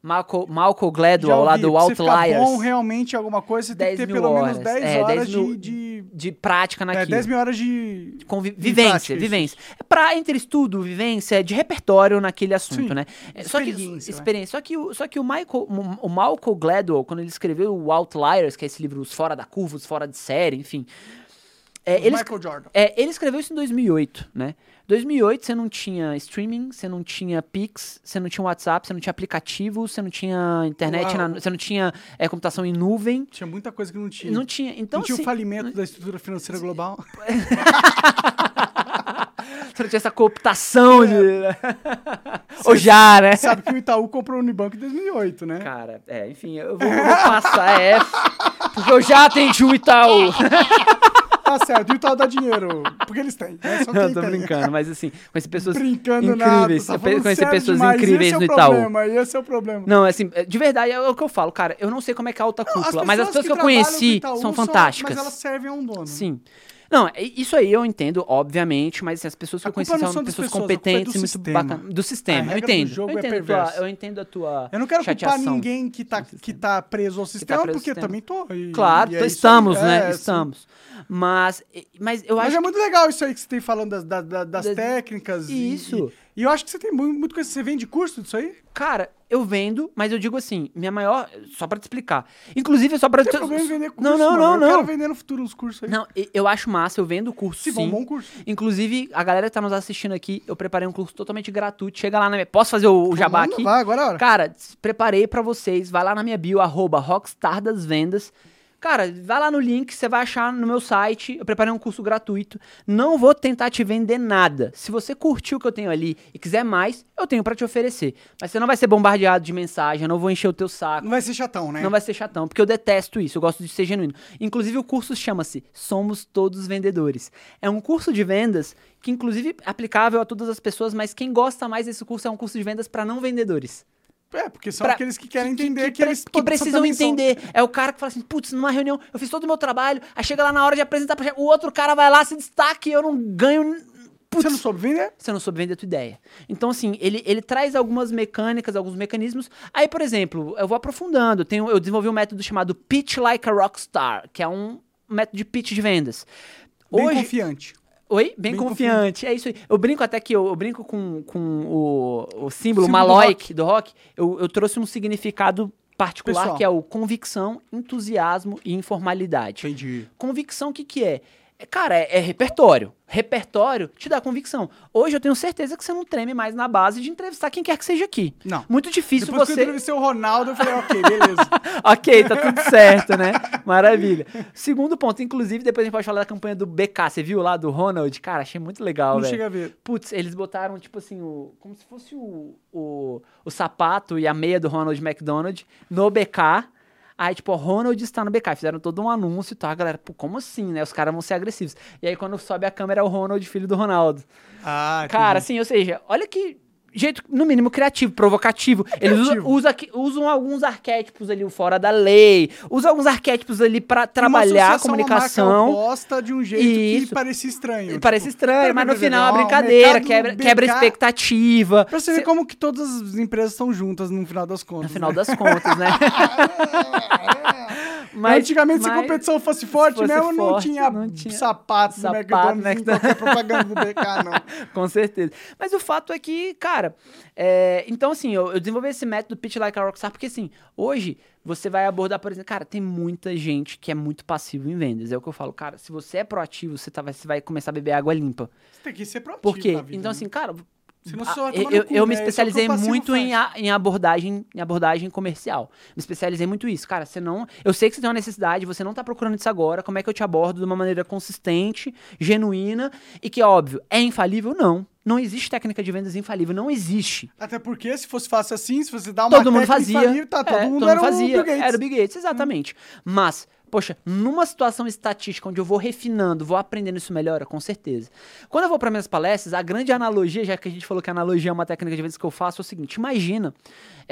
Malcolm, Malcolm Gladwell, lá ouvi, do você ficar Outliers. bom realmente alguma coisa, você tem que 10 ter pelo menos horas. 10 É, horas 10 mil- de, de De prática é, naquilo. 10 mil horas de. Convi- vivência, prática, vivência. É pra, entre estudo, vivência, de repertório naquele assunto, Sim. né? É, Só que, Experiência, vai. experiência. Só que, o, só que o, Michael, o Malcolm Gladwell, quando ele escreveu o Outliers, que é esse livro Os Fora da Curva, Os Fora de Série, enfim. É, ele, Michael Jordan. é, ele escreveu isso em 2008, né? 2008 você não tinha streaming, você não tinha Pix, você não tinha WhatsApp, você não tinha aplicativo, você não tinha internet, na- você não tinha é, computação em nuvem. Tinha muita coisa que não tinha. Não tinha. Então, não tinha assim, o falimento da estrutura financeira global. você não tinha essa cooptação de. Ou já, né? Sabe que o Itaú comprou o Unibanco em 2008, né? Cara, é, enfim, eu vou, eu vou passar F, porque eu já atendi o Itaú. Tá certo, e o Itaú dá dinheiro. Porque eles têm. Né? Só Não, quem tô tem. brincando, mas assim, conheci pessoas Brincando incríveis. nada. eu Tá conheci pessoas demais. incríveis esse no é o Itaú. Problema, esse é o problema. Não, assim, é, de verdade é o que eu falo, cara. Eu não sei como é que é a alta cúpula, mas as pessoas que eu trabalham conheci no Itaú são fantásticas. Mas elas servem a um dono. Sim. Não, é- isso aí eu entendo, obviamente, mas assim, as pessoas que A eu conheci são das pessoas pessoas, é competentes do e muito sistema. bacanas. Do sistema, eu entendo. eu, é entendo a tua, eu entendo a tua. Eu não quero chateação. culpar ninguém que tá, que tá preso ao sistema, preso ao porque sistema. também tô. e- Claro, e é estamos, né? É, estamos. Mas, mas eu Mas acho é muito legal isso aí que você tem falando das, da- da- das Das- técnicas. e- Isso. E, e eu acho que você tem muito, coisa. Você vende curso disso aí? Cara, eu vendo, mas eu digo assim, minha maior. Só pra te explicar. Inclusive, só pra. Não tem problema em vender curso. Não, não, mano. não, Eu não. quero vender no futuro uns cursos aí. Não, eu acho massa, eu vendo curso. Se sim. um bom curso. Inclusive, a galera que tá nos assistindo aqui, eu preparei um curso totalmente gratuito. Chega lá na minha. Posso fazer o, o jabá aqui? Vai, agora é hora. Cara, preparei pra vocês. Vai lá na minha bio, arroba Rockstar das Vendas. Cara, vai lá no link, você vai achar no meu site. Eu preparei um curso gratuito. Não vou tentar te vender nada. Se você curtiu o que eu tenho ali e quiser mais, eu tenho pra te oferecer. Mas você não vai ser bombardeado de mensagem, eu não vou encher o teu saco. Não vai ser chatão, né? Não vai ser chatão, porque eu detesto isso, eu gosto de ser genuíno. Inclusive, o curso chama-se Somos Todos Vendedores. É um curso de vendas que, inclusive, é aplicável a todas as pessoas, mas quem gosta mais desse curso é um curso de vendas para não vendedores. É, porque são Pra- aqueles que querem entender que, pre- eles que precisam também são- entender. É o cara que fala assim, putz, numa reunião, eu fiz todo o meu trabalho, aí chega lá na hora de apresentar pra o outro cara vai lá, se destaca e eu não ganho. Putz, Você não soube vender? você não soube vender a tua ideia. Então, assim, ele, ele traz algumas mecânicas, alguns mecanismos. Aí, por exemplo, eu vou aprofundando. Tenho, eu desenvolvi um método chamado Pitch Like a Rockstar, que é um método de pitch de vendas. Bem Hoje, confiante. Oi? Bem, Bem confiante. É isso aí. Eu brinco até que eu, eu brinco com, com o, o símbolo, Símbolo do Maloic do rock. Eu, eu trouxe um significado particular Pessoal. que é o convicção, entusiasmo e informalidade. Entendi. Convicção, o que, que é? Cara, é, é repertório. Repertório te dá convicção. Hoje eu tenho certeza que você não treme mais na base de entrevistar quem quer que seja aqui. Não. Muito difícil Depois que eu você. entrevistei o Ronaldo, eu falei, ok, beleza. ok, tá tudo certo, né? Maravilha. Segundo ponto, inclusive, depois a gente pode falar da campanha do BK. Você viu lá do Ronald? Cara, achei muito legal, não velho. chega a ver. Putz, eles botaram, tipo assim, o, como se fosse o, o, o sapato e a meia do Ronald McDonald no BK. Aí, tipo, o Ronald está no BK. Fizeram todo um anúncio e tal. A galera, pô, como assim, né? Os caras vão ser agressivos. E aí, quando sobe a câmera, é o Ronald, filho do Ronaldo. Ah, Cara, entendi. assim, ou seja, olha que jeito, no mínimo, criativo, provocativo. Eles usam, usa que- usam alguns arquétipos ali fora da lei, usam alguns arquétipos ali pra Uma trabalhar a associação, uma comunicação. oposta de um jeito que Isso. parecia estranho. Parece Tipo, estranho, pera, mas no final é brincadeira, quebra, BK quebra expectativa. Pra você Cê- ver como que todas as empresas estão juntas no final das contas. No final né? das contas, né? Antigamente, se a mas- competição fosse forte fosse mesmo, não forte, tinha não tinha sapato sapato, McDonald's em McDonald's. qualquer propaganda do BK, não. Com certeza. Mas o fato é que, cara, é, então assim, eu, eu desenvolvi esse método Pitch Like a Rockstar, porque assim, hoje você vai abordar, por exemplo, cara, tem muita gente que é muito passivo em vendas. É o que eu falo, cara, se você é proativo, você, tá, você vai começar a beber água limpa. Você tem que ser proativo Por quê? vida, Então né? assim, cara, Senão a- só vai eu, eu- cu, eu me né? É o o especializei passivo muito em, a- em abordagem, em abordagem comercial. Me especializei muito isso. Cara, você não. Eu sei que você tem uma necessidade, você não tá procurando isso agora. Como é que eu te abordo de uma maneira consistente, genuína e que, óbvio, é infalível? Não. Não existe técnica de vendas infalível, não existe. Até porque, se fosse fácil assim, se você dá uma todo mundo fazia. infalível, tá, todo é, mundo todo era mundo o fazia. Bill Gates. Era o Bill Gates, exatamente. Mas, poxa, numa situação estatística onde eu vou refinando, vou aprendendo isso melhor, com certeza. Quando eu vou para minhas palestras, a grande analogia, já que a gente falou que a analogia é uma técnica de vendas que eu faço, é o seguinte: imagina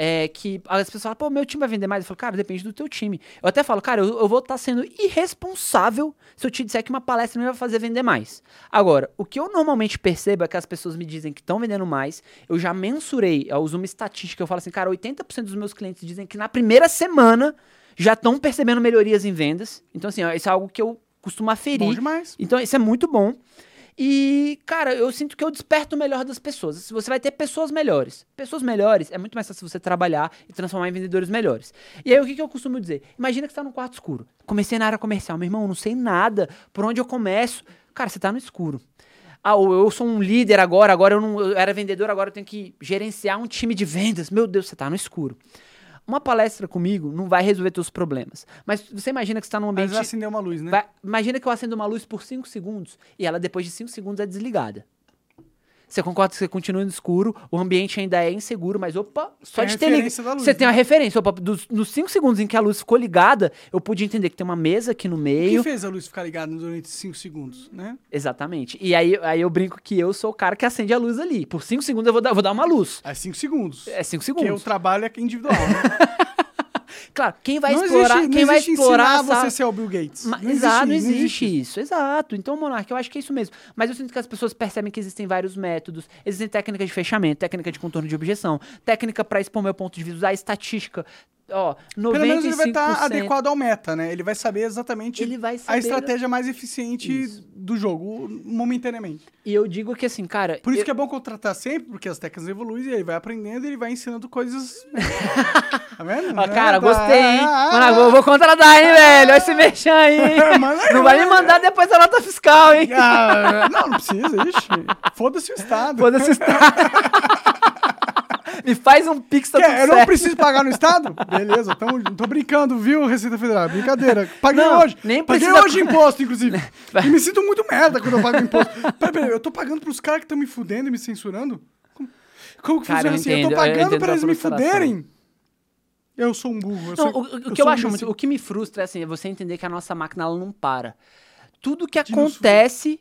é, que as pessoas falam, pô, meu time vai vender mais. Eu falo, cara, depende do teu time. Eu até falo, cara, eu, eu vou estar sendo irresponsável se eu te disser que uma palestra me vai fazer vender mais. Agora, o que eu normalmente percebo é que as pessoas me dizem que estão vendendo mais. Eu já mensurei, eu uso uma estatística, eu falo assim, cara, 80% dos meus clientes dizem que na primeira semana já estão percebendo melhorias em vendas. Então, assim, ó, isso é algo que eu costumo aferir. Bom demais. Então, isso é muito bom. E, cara, eu sinto que eu desperto o melhor das pessoas. Você vai ter pessoas melhores. Pessoas melhores é muito mais fácil você trabalhar e transformar em vendedores melhores. E aí, o que, que eu costumo dizer? Imagina que você tá num quarto escuro. Comecei na área comercial. Meu irmão, não sei nada. Por onde eu começo? Cara, você tá no escuro. Ah, eu sou um líder agora, agora eu não eu era vendedor, agora eu tenho que gerenciar um time de vendas. Meu Deus, você tá no escuro. Uma palestra comigo não vai resolver teus problemas. Mas você imagina que você tá num Mas ambiente vai acender uma luz, né? Vai- imagina que eu acendo uma luz por 5 segundos e ela, depois de 5 segundos, é desligada. Você concorda que você continua no escuro, o ambiente ainda é inseguro, mas opa, só Tem a de ter ligado. referência da luz, Você né? tem uma referência. Opa, dos, nos 5 segundos em que a luz ficou ligada, eu pude entender que tem uma mesa aqui no O que meio. fez a luz ficar ligada durante 5 segundos, né? Exatamente. E aí, aí eu brinco que eu sou o cara que acende a luz ali. Por 5 segundos eu vou dar, vou dar uma luz. É 5 segundos. É 5 Porque o segundos. trabalho é individual, né? Claro, quem vai não explorar, existe, quem vai explorar essa- você ser o Bill Gates. Ma- não exato, não existe, existe, isso, exato. Então, Monark, eu acho que é isso mesmo. Mas eu sinto que as pessoas percebem que existem vários métodos, existem técnicas de fechamento, técnica de contorno de objeção, técnica pra expor meu ponto de vista, usar estatística. Ó, 95%. Pelo menos ele vai estar adequado ao meta, né? Ele vai saber exatamente vai a saber- estratégia mais eficiente Isso. do jogo, momentaneamente. E eu digo que assim, cara. Por isso eu- que é bom contratar sempre, porque as técnicas evoluem e ele vai aprendendo e ele vai ensinando coisas. tá vendo? Ó, Né? cara, Tá- gostei, hein? Ah, Monark, vou, vou contratar, hein, velho? Vai se mexer aí, Não vai me mandar depois a nota fiscal, hein? Ah, não, não precisa, ixi. Foda-se o Estado. Foda-se o Estado. Me faz um pix, tá Quer, eu não preciso pagar no Estado? Beleza, tamo, tô brincando, viu, Receita Federal? Brincadeira. Paguei Não, hoje. nem Paguei precisa- hoje imposto, inclusive. e me sinto muito merda quando eu pago imposto. Peraí, peraí, eu tô pagando pros caras que estão me fudendo e me censurando? Como, como que Cara, funciona eu assim? Eu entendo, tô eu pagando entendo pra eles me fuderem? Eu sou um burro. Eu Não, sou, o, o- eu que eu um acho muito, o que me frustra é assim, é você entender que a nossa máquina ela não para. Tudo que acontece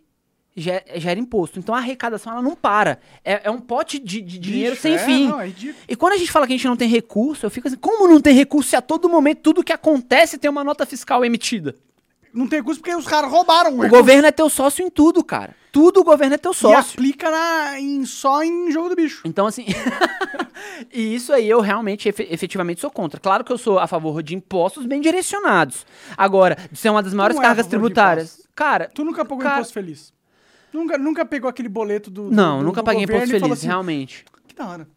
ge- gera imposto. Então a arrecadação ela não para. É, é um pote de, de dinheiro Bicho, sem é, fim. não, é ridículo. E quando a gente fala que a gente não tem recurso, eu fico assim, como não tem recurso se a todo momento tudo que acontece tem uma nota fiscal emitida? Não tem recurso porque os caras roubaram O recurso. governo é teu sócio em tudo, cara. Tudo o governo é teu E sócio. aplica na, em, só em jogo do bicho. Então, assim. e isso aí eu realmente, efe- efetivamente, sou contra. Claro que eu sou a favor de impostos bem direcionados. Agora, de ser uma das maiores não é cargas de tributárias. Cara, Tu nunca pagou Cara- imposto feliz? Nunca, nunca pegou aquele boleto do. não, do- nunca do paguei imposto feliz, assim, realmente. Que da hora.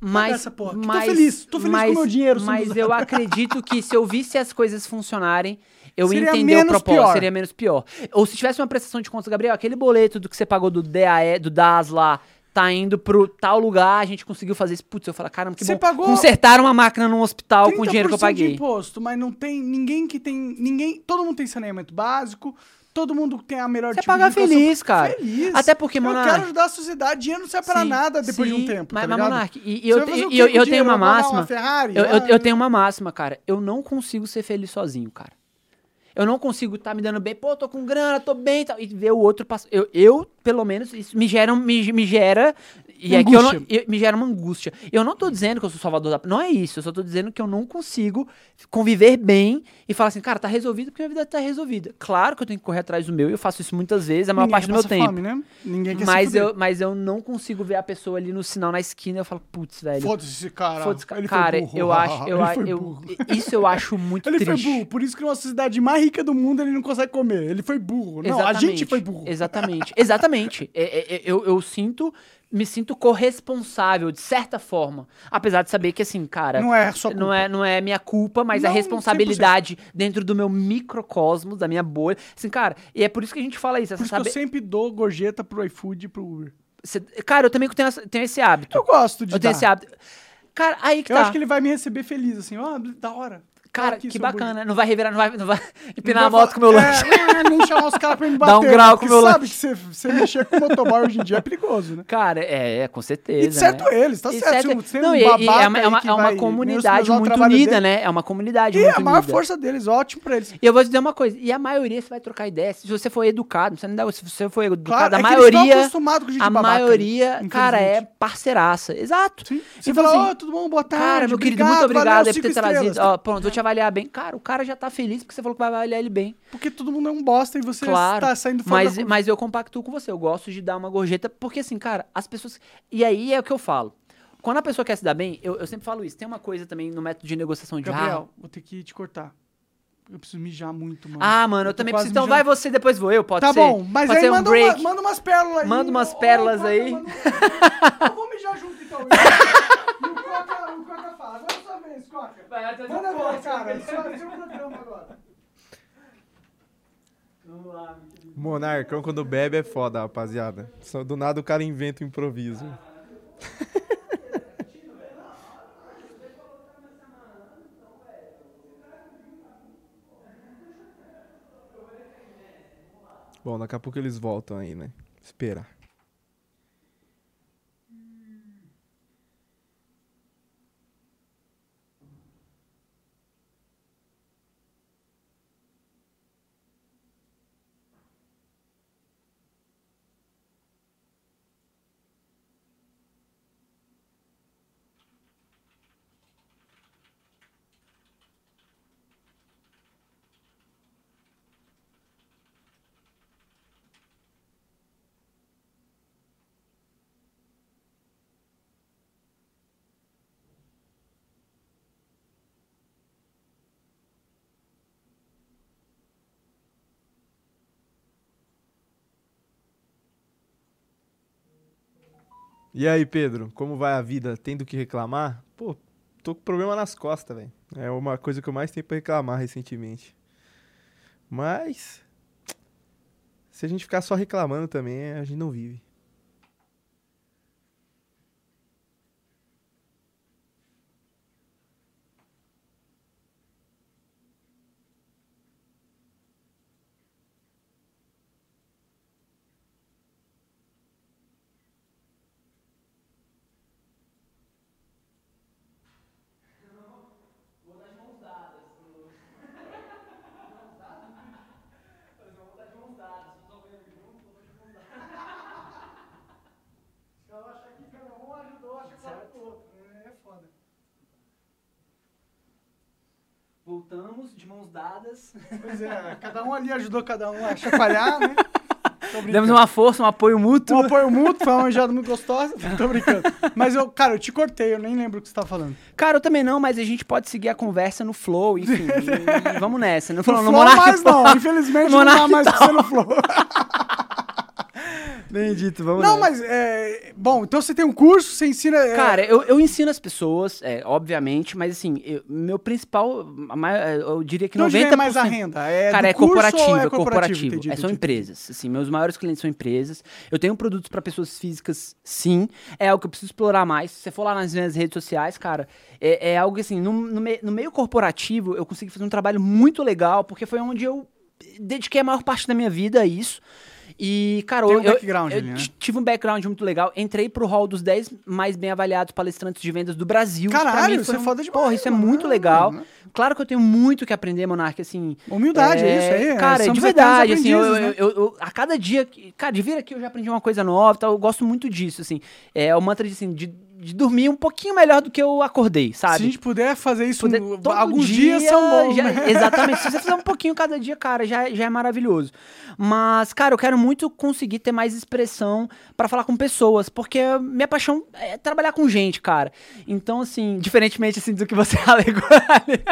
Mas, essa porra. Que tô mas, feliz, tô feliz com mas, meu dinheiro Mas eu acredito que se eu visse as coisas funcionarem, eu ia Seria entender o propósito, pior. seria menos pior. Ou se tivesse uma prestação de contas, Gabriel, aquele boleto do que você pagou do DAE, do DAS lá, tá indo pro tal lugar, a gente conseguiu fazer isso. Putz, eu falo, caramba, que Você bom. pagou Consertaram uma máquina num hospital com o 30% dinheiro que eu de paguei. imposto, mas não tem ninguém que tem. ninguém Todo mundo tem saneamento básico, todo mundo tem a melhor Você tipo de paga feliz, cara. Feliz. Até porque, Eu Monark- quero ajudar a sociedade, dinheiro não serve pra Sim, nada depois de sim, um tempo. Mas, tá mas? Monark, e, e eu, te- eu, eu o tenho uma máxima. Uma Ferrari? Eu, eu, eu tenho uma máxima, cara. Eu não consigo ser feliz sozinho, cara. Eu não consigo estar me dando bem, pô, tô com grana, tô bem e tal. E ver o outro passar. Eu, eu, pelo menos, isso me gera. Me, me gera. E é que eu não, eu- me gera uma angústia. Eu não tô dizendo que eu sou salvador da. Não é isso. Eu só tô dizendo que eu não consigo conviver bem e falar assim, cara, tá resolvido porque minha vida tá resolvida. Claro que eu tenho que correr atrás do meu e eu faço isso muitas vezes, a maior Ninguém parte do meu tempo. Fome, né? Ninguém quer Mas eu, mas eu não consigo ver a pessoa ali no sinal na esquina e eu falo, putz, velho. Foda-se esse cara. Foda-se, ca- ele foi cara, burro. eu acho, eu, Ele eu- burro. isso eu acho muito Ele triste. foi burro, por isso que numa sociedade mais rica do mundo ele não consegue comer. Ele foi burro. Não, a gente foi burro. Exatamente, exatamente. É, é, é, eu, eu sinto, me sinto corresponsável, de certa forma. Apesar de saber que, assim, cara. Não é sua Não é, não é minha culpa, mas a Não, responsabilidade dentro do meu microcosmos, da minha bolha. Assim, cara, e é por isso que a gente fala isso. Por Essa isso que eu sabe... sempre dou gorjeta pro iFood e pro Uber. Cê- Cara, eu também tenho, tenho esse hábito. Eu gosto de Eu tenho dar. esse hábito. Cara, aí que Eu tá. acho que ele vai me receber feliz, assim, ó, da hora. Cara, que seu bacana. Não vai revirar, não vai, não vai Não empinar a vai moto com o meu lanche. É, nem chamar os caras pra me bater. Dá um grau né? com o meu sabe lanche. que você, você mexer com motoboy hoje em dia é perigoso, né? Cara, é, é, com certeza. E certo né? eles, tá E certo. Você é um Não, e, e babaca é uma, é uma, que é uma comunidade muito unida, dele. né? É uma comunidade E muito a maior unida. força deles, ótimo pra eles. E eu vou te dizer uma coisa, e a maioria você vai trocar ideia, se você for educado, não precisa nem dar, se você for educado, Claro, a é que maioria, acostumados com gente a babaca, maioria, né? cara, é parceiraça. Exato. Você Então, fala, assim, ó, tudo bom, boa tarde. Cara, meu querido, muito obrigado por ter trazido. Ó, pronto, vou te avaliar bem. Cara, o cara já tá feliz porque você falou que vai avaliar ele bem. Porque todo mundo é um bosta e você Claro. tá saindo fora Mas, da mas eu compactuo com você. Eu gosto de dar uma gorjeta, porque assim, cara, as pessoas. E aí é o que eu falo. Quando a pessoa quer se dar bem, eu, eu sempre falo isso. Tem uma coisa também no método de negociação de Gabriel, vou ter que te cortar. Eu preciso mijar muito, mano. Ah, mano, eu, tô também preciso. Então vai mijando. você, depois vou eu, pode Tá ser? bom, mas pode aí um manda, break. uma- manda umas pérolas aí. Manda umas pérolas aí. manda- Eu vou mijar junto então. E o Coca, o Coca fala, agora Coca. Manda ver, cara. É seu, é seu programa agora. Monarcão quando bebe é foda, rapaziada. Só do nada o cara inventa um improviso. Bom, daqui a pouco eles voltam aí, né? Espera. E aí, Pedro, como vai a vida? Tendo que reclamar? Pô, tô com problema nas costas, velho. É uma coisa que eu mais tenho pra reclamar recentemente. Mas. Se a gente ficar só reclamando também, a gente não vive. Mãos dadas. Pois é, cada um ali ajudou cada um a chacoalhar, né? Demos uma força, um apoio mútuo. Um apoio mútuo, foi uma manjada muito gostosa. Tô brincando. Mas eu, cara, eu te cortei, eu nem lembro o que você tava falando. Cara, eu também não, mas a gente pode seguir a conversa no flow, enfim. e- e vamos nessa. Não No Flow no Monark mais não, infelizmente não dá Monark mais pra ser no Flow. Bendito, vamos Não, nessa. mas, é, bom, então você tem um curso, você ensina... é, Cara, eu, eu ensino as pessoas, é, obviamente, mas assim, eu- meu principal, mai- eu diria que onde 90%... vem mais a renda? É Cara, do é curso corporativo, ou é corporativo. Entendi, é, são empresas. Assim, meus maiores clientes são empresas. Eu tenho produtos para pessoas físicas, sim. É algo que eu preciso explorar mais. Se você for lá nas minhas redes sociais, cara, é, é algo assim, no, no me- no meio corporativo, eu consegui fazer um trabalho muito legal, porque foi onde eu dediquei a maior parte da minha vida a isso. E, cara, eu, um eu- background eu ali, né? tive um background muito legal. Entrei pro hall dos 10 mais bem avaliados palestrantes de vendas do Brasil. Caralho, mim isso é um- foda demais, Porra, isso é mano. muito É, legal. mano. Claro que eu tenho muito que aprender, Monark, assim... Humildade, é isso aí, é, Cara, de somos verdade, assim, eu, né? eu- eu- eu- a cada dia, cara, de vir aqui eu já aprendi uma coisa nova, e tal, eu gosto muito disso, assim. É o mantra de, assim, de, de dormir um pouquinho melhor do que eu acordei, Se sabe? a gente puder fazer isso, no- todo alguns dia dias são bons, já- né? Exatamente. Se você fizer um pouquinho cada dia, cara, já, já é maravilhoso. Mas, cara, eu quero muito conseguir ter mais expressão pra falar com pessoas, porque minha paixão é trabalhar com gente, cara. Então, assim, diferentemente assim do que você alegou ali.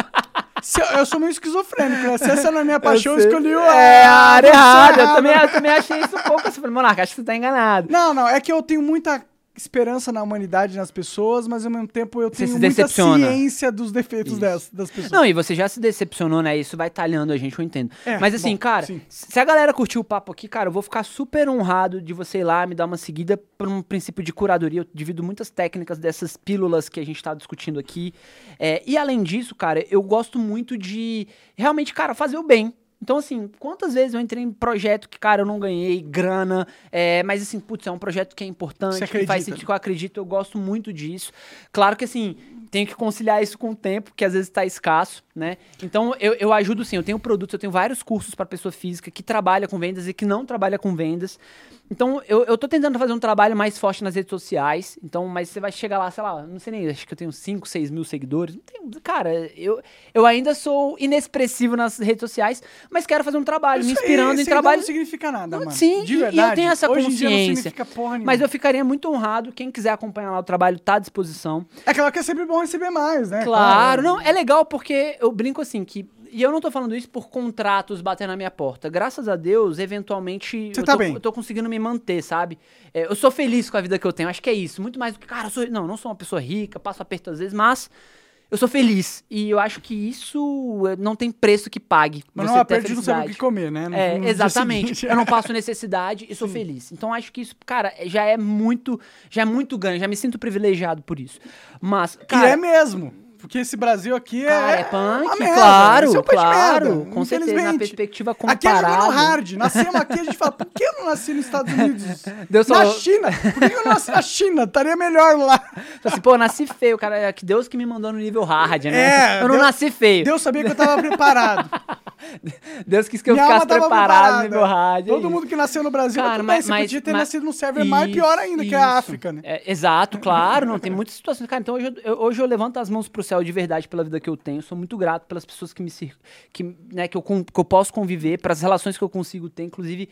Se eu, eu sou meio esquizofrênico, né? Se essa não é minha paixão, eu, sei. escolhi a, É a área errada. Eu também, eu também achei isso um pouco assim. Falei, Monarca, acho que você tá enganado. Não, não, é que eu tenho muita esperança na humanidade, nas pessoas, mas ao mesmo tempo eu tenho muita ciência dos defeitos Isso. das, das pessoas. Não, e você já se decepcionou, né? Isso vai talhando a gente, eu entendo. É, Mas assim, bom, cara, sim. se a galera curtiu o papo aqui, cara, eu vou ficar super honrado de você ir lá me dar uma seguida por um princípio de curadoria. Eu divido muitas técnicas dessas pílulas que a gente tá discutindo aqui. É, e além disso, cara, eu gosto muito de realmente, cara, fazer o bem. Então, assim, quantas vezes eu entrei em projeto que, cara, eu não ganhei grana, é, mas assim, putz, é um projeto que é importante, que faz sentido, que eu acredito, eu gosto muito disso. Claro que, assim, tenho que conciliar isso com o tempo, que às vezes tá escasso, né? Então, eu, eu ajudo sim, eu tenho produtos, eu tenho vários cursos para pessoa física que trabalha com vendas e que não trabalha com vendas. Então, eu, eu tô tentando fazer um trabalho mais forte nas redes sociais. Então, mas você vai chegar lá, sei lá, não sei nem, acho que eu tenho 5, 6 mil seguidores. Não tenho- cara, eu, eu ainda sou inexpressivo nas redes sociais, mas quero fazer um trabalho, me Isso aí, inspirando em seguidor trabalho. Não significa nada, mano. Sim, de e- e eu verdade. tenho essa Hoje em dia não consciência. significa porra nenhuma. Mas eu ficaria muito honrado. Quem quiser acompanhar lá o trabalho, tá à disposição. É claro que é sempre bom receber mais, né? Claro, não, é legal porque eu brinco assim que. E eu não tô falando isso por contratos bater na minha porta. Graças a Deus, eventualmente, Você eu, tá tô, bem. eu tô conseguindo me manter, sabe? É, eu sou feliz com a vida que eu tenho. Acho que é isso. Muito mais do que, cara, eu sou. Não, eu não sou uma pessoa rica, passo aperto às vezes, mas eu sou feliz. E eu acho que isso eh, não tem preço que pague. Mas você não é ter a não o que comer, né? No- É, no exatamente. seguinte. Eu não passo necessidade e sou feliz. Então acho que isso, cara, já é muito, já é muito ganho, já me sinto privilegiado por isso. Mas, Que cara, é mesmo. Porque esse Brasil aqui é. Cara, é punk, merda, claro, esse é um claro, merda, com certeza, na perspectiva Aqui é jogando comparada. hard. Nascemos aqui, a gente fala, por que eu não nasci nos Estados Unidos? Deus na falou- China? Por que eu não nasci na China? Estaria melhor lá. Assim, pô, eu nasci feio, cara, é que Deus que me mandou no nível hard, né? É, eu não Deus- nasci feio. Deus, Deus sabia que eu tava preparado. quis que eu Minha ficasse preparado no nível hard. é Todo isso. mundo que nasceu no Brasil, Cara, mas, mas- bem, você mas- podia ter mas- nascido num server mais pior ainda, que é a Isso, África, né? É, exato, claro, não tem muitas situações. Cara, então hoje eu- hoje eu levanto as mãos pro céu de verdade pela vida que eu tenho. Sou muito grato pelas pessoas que me que, né, que, eu, que eu posso conviver, pelas relações que eu consigo ter, inclusive.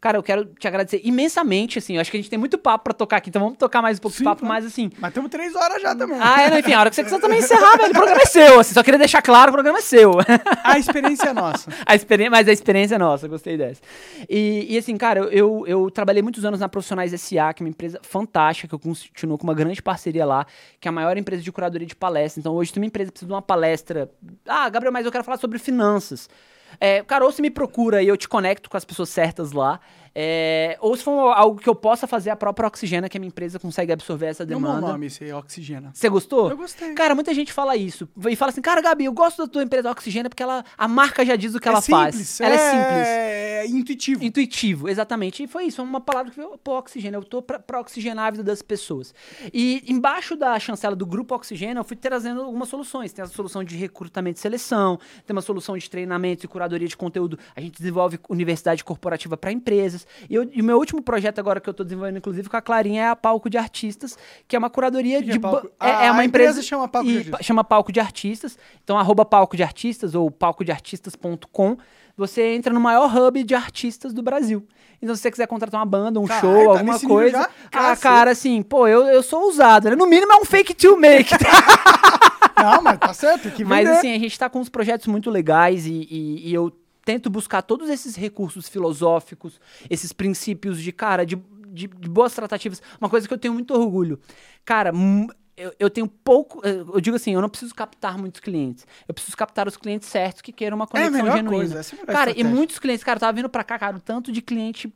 Cara, eu quero te agradecer imensamente, assim. Eu acho que a gente tem muito papo pra tocar aqui, então vamos tocar mais um pouco Sim, de papo, mas assim. Mas temos três horas já também. Ah, é, não, enfim, a hora que você quiser também encerrar, velho. O programa é seu, assim. Só queria deixar claro, o programa é seu. A experiência é nossa. A experiência, mas a experiência é nossa, gostei dessa. E, e assim, cara, eu, eu, eu trabalhei muitos anos na Profissionais SA, que é uma empresa fantástica, que eu continuo com uma grande parceria lá, que é a maior empresa de curadoria de palestra. Então, hoje, se uma empresa precisa de uma palestra. Ah, Gabriel, mas eu quero falar sobre finanças. É, cara, ou você me procura e eu te conecto com as pessoas certas lá. É, ou se for algo que eu possa fazer, a própria Oxigena, que a minha empresa consegue absorver essa Deu um bom demanda. nome esse aí, Oxigena. Você gostou? Eu gostei. Cara, muita gente fala isso. E fala assim, cara, Gabi, eu gosto da tua empresa Oxigênio porque ela, a marca já diz o que ela faz. Ela é simples. É intuitivo. Intuitivo, exatamente. E foi isso, é uma palavra que veio pro oxigênio. Eu tô pra, pra oxigenar a vida das pessoas. E embaixo da chancela do grupo Oxigênio, eu fui trazendo algumas soluções. Tem a solução de recrutamento e seleção, tem uma solução de treinamento e curadoria de conteúdo. A gente desenvolve universidade corporativa para empresas. Coisas. E, eu- e o meu último projeto agora que eu tô desenvolvendo, inclusive, com a Clarinha, é a Palco de Artistas, que é uma curadoria que de... é Palco? É, Ah, é uma a empresa empresa... chama Palco de e- Artistas. Chama Palco de Artistas. Então, arroba Palco de Artistas ou palcodeartistas.com. Você entra no maior hub de artistas do Brasil. Então, se você quiser contratar uma banda, um Caralho, show, tá alguma coisa... Ah, cara, assim, pô, eu, eu sou ousado, né? No mínimo é um fake to make, Não, mas tá certo, que mas vender. assim, a gente tá com uns projetos muito legais e, e- e eu tento buscar todos esses recursos filosóficos, esses princípios de, cara, de, de- de boas tratativas. Uma coisa que eu tenho muito orgulho. Cara, eu, eu tenho pouco. Eu eu digo assim, eu não preciso captar muitos clientes. Eu preciso captar os clientes certos que queiram uma é conexão melhor genuína. coisa, é Cara, e estratégia. muitos clientes, cara, eu tava vindo pra cá, cara, o tanto de cliente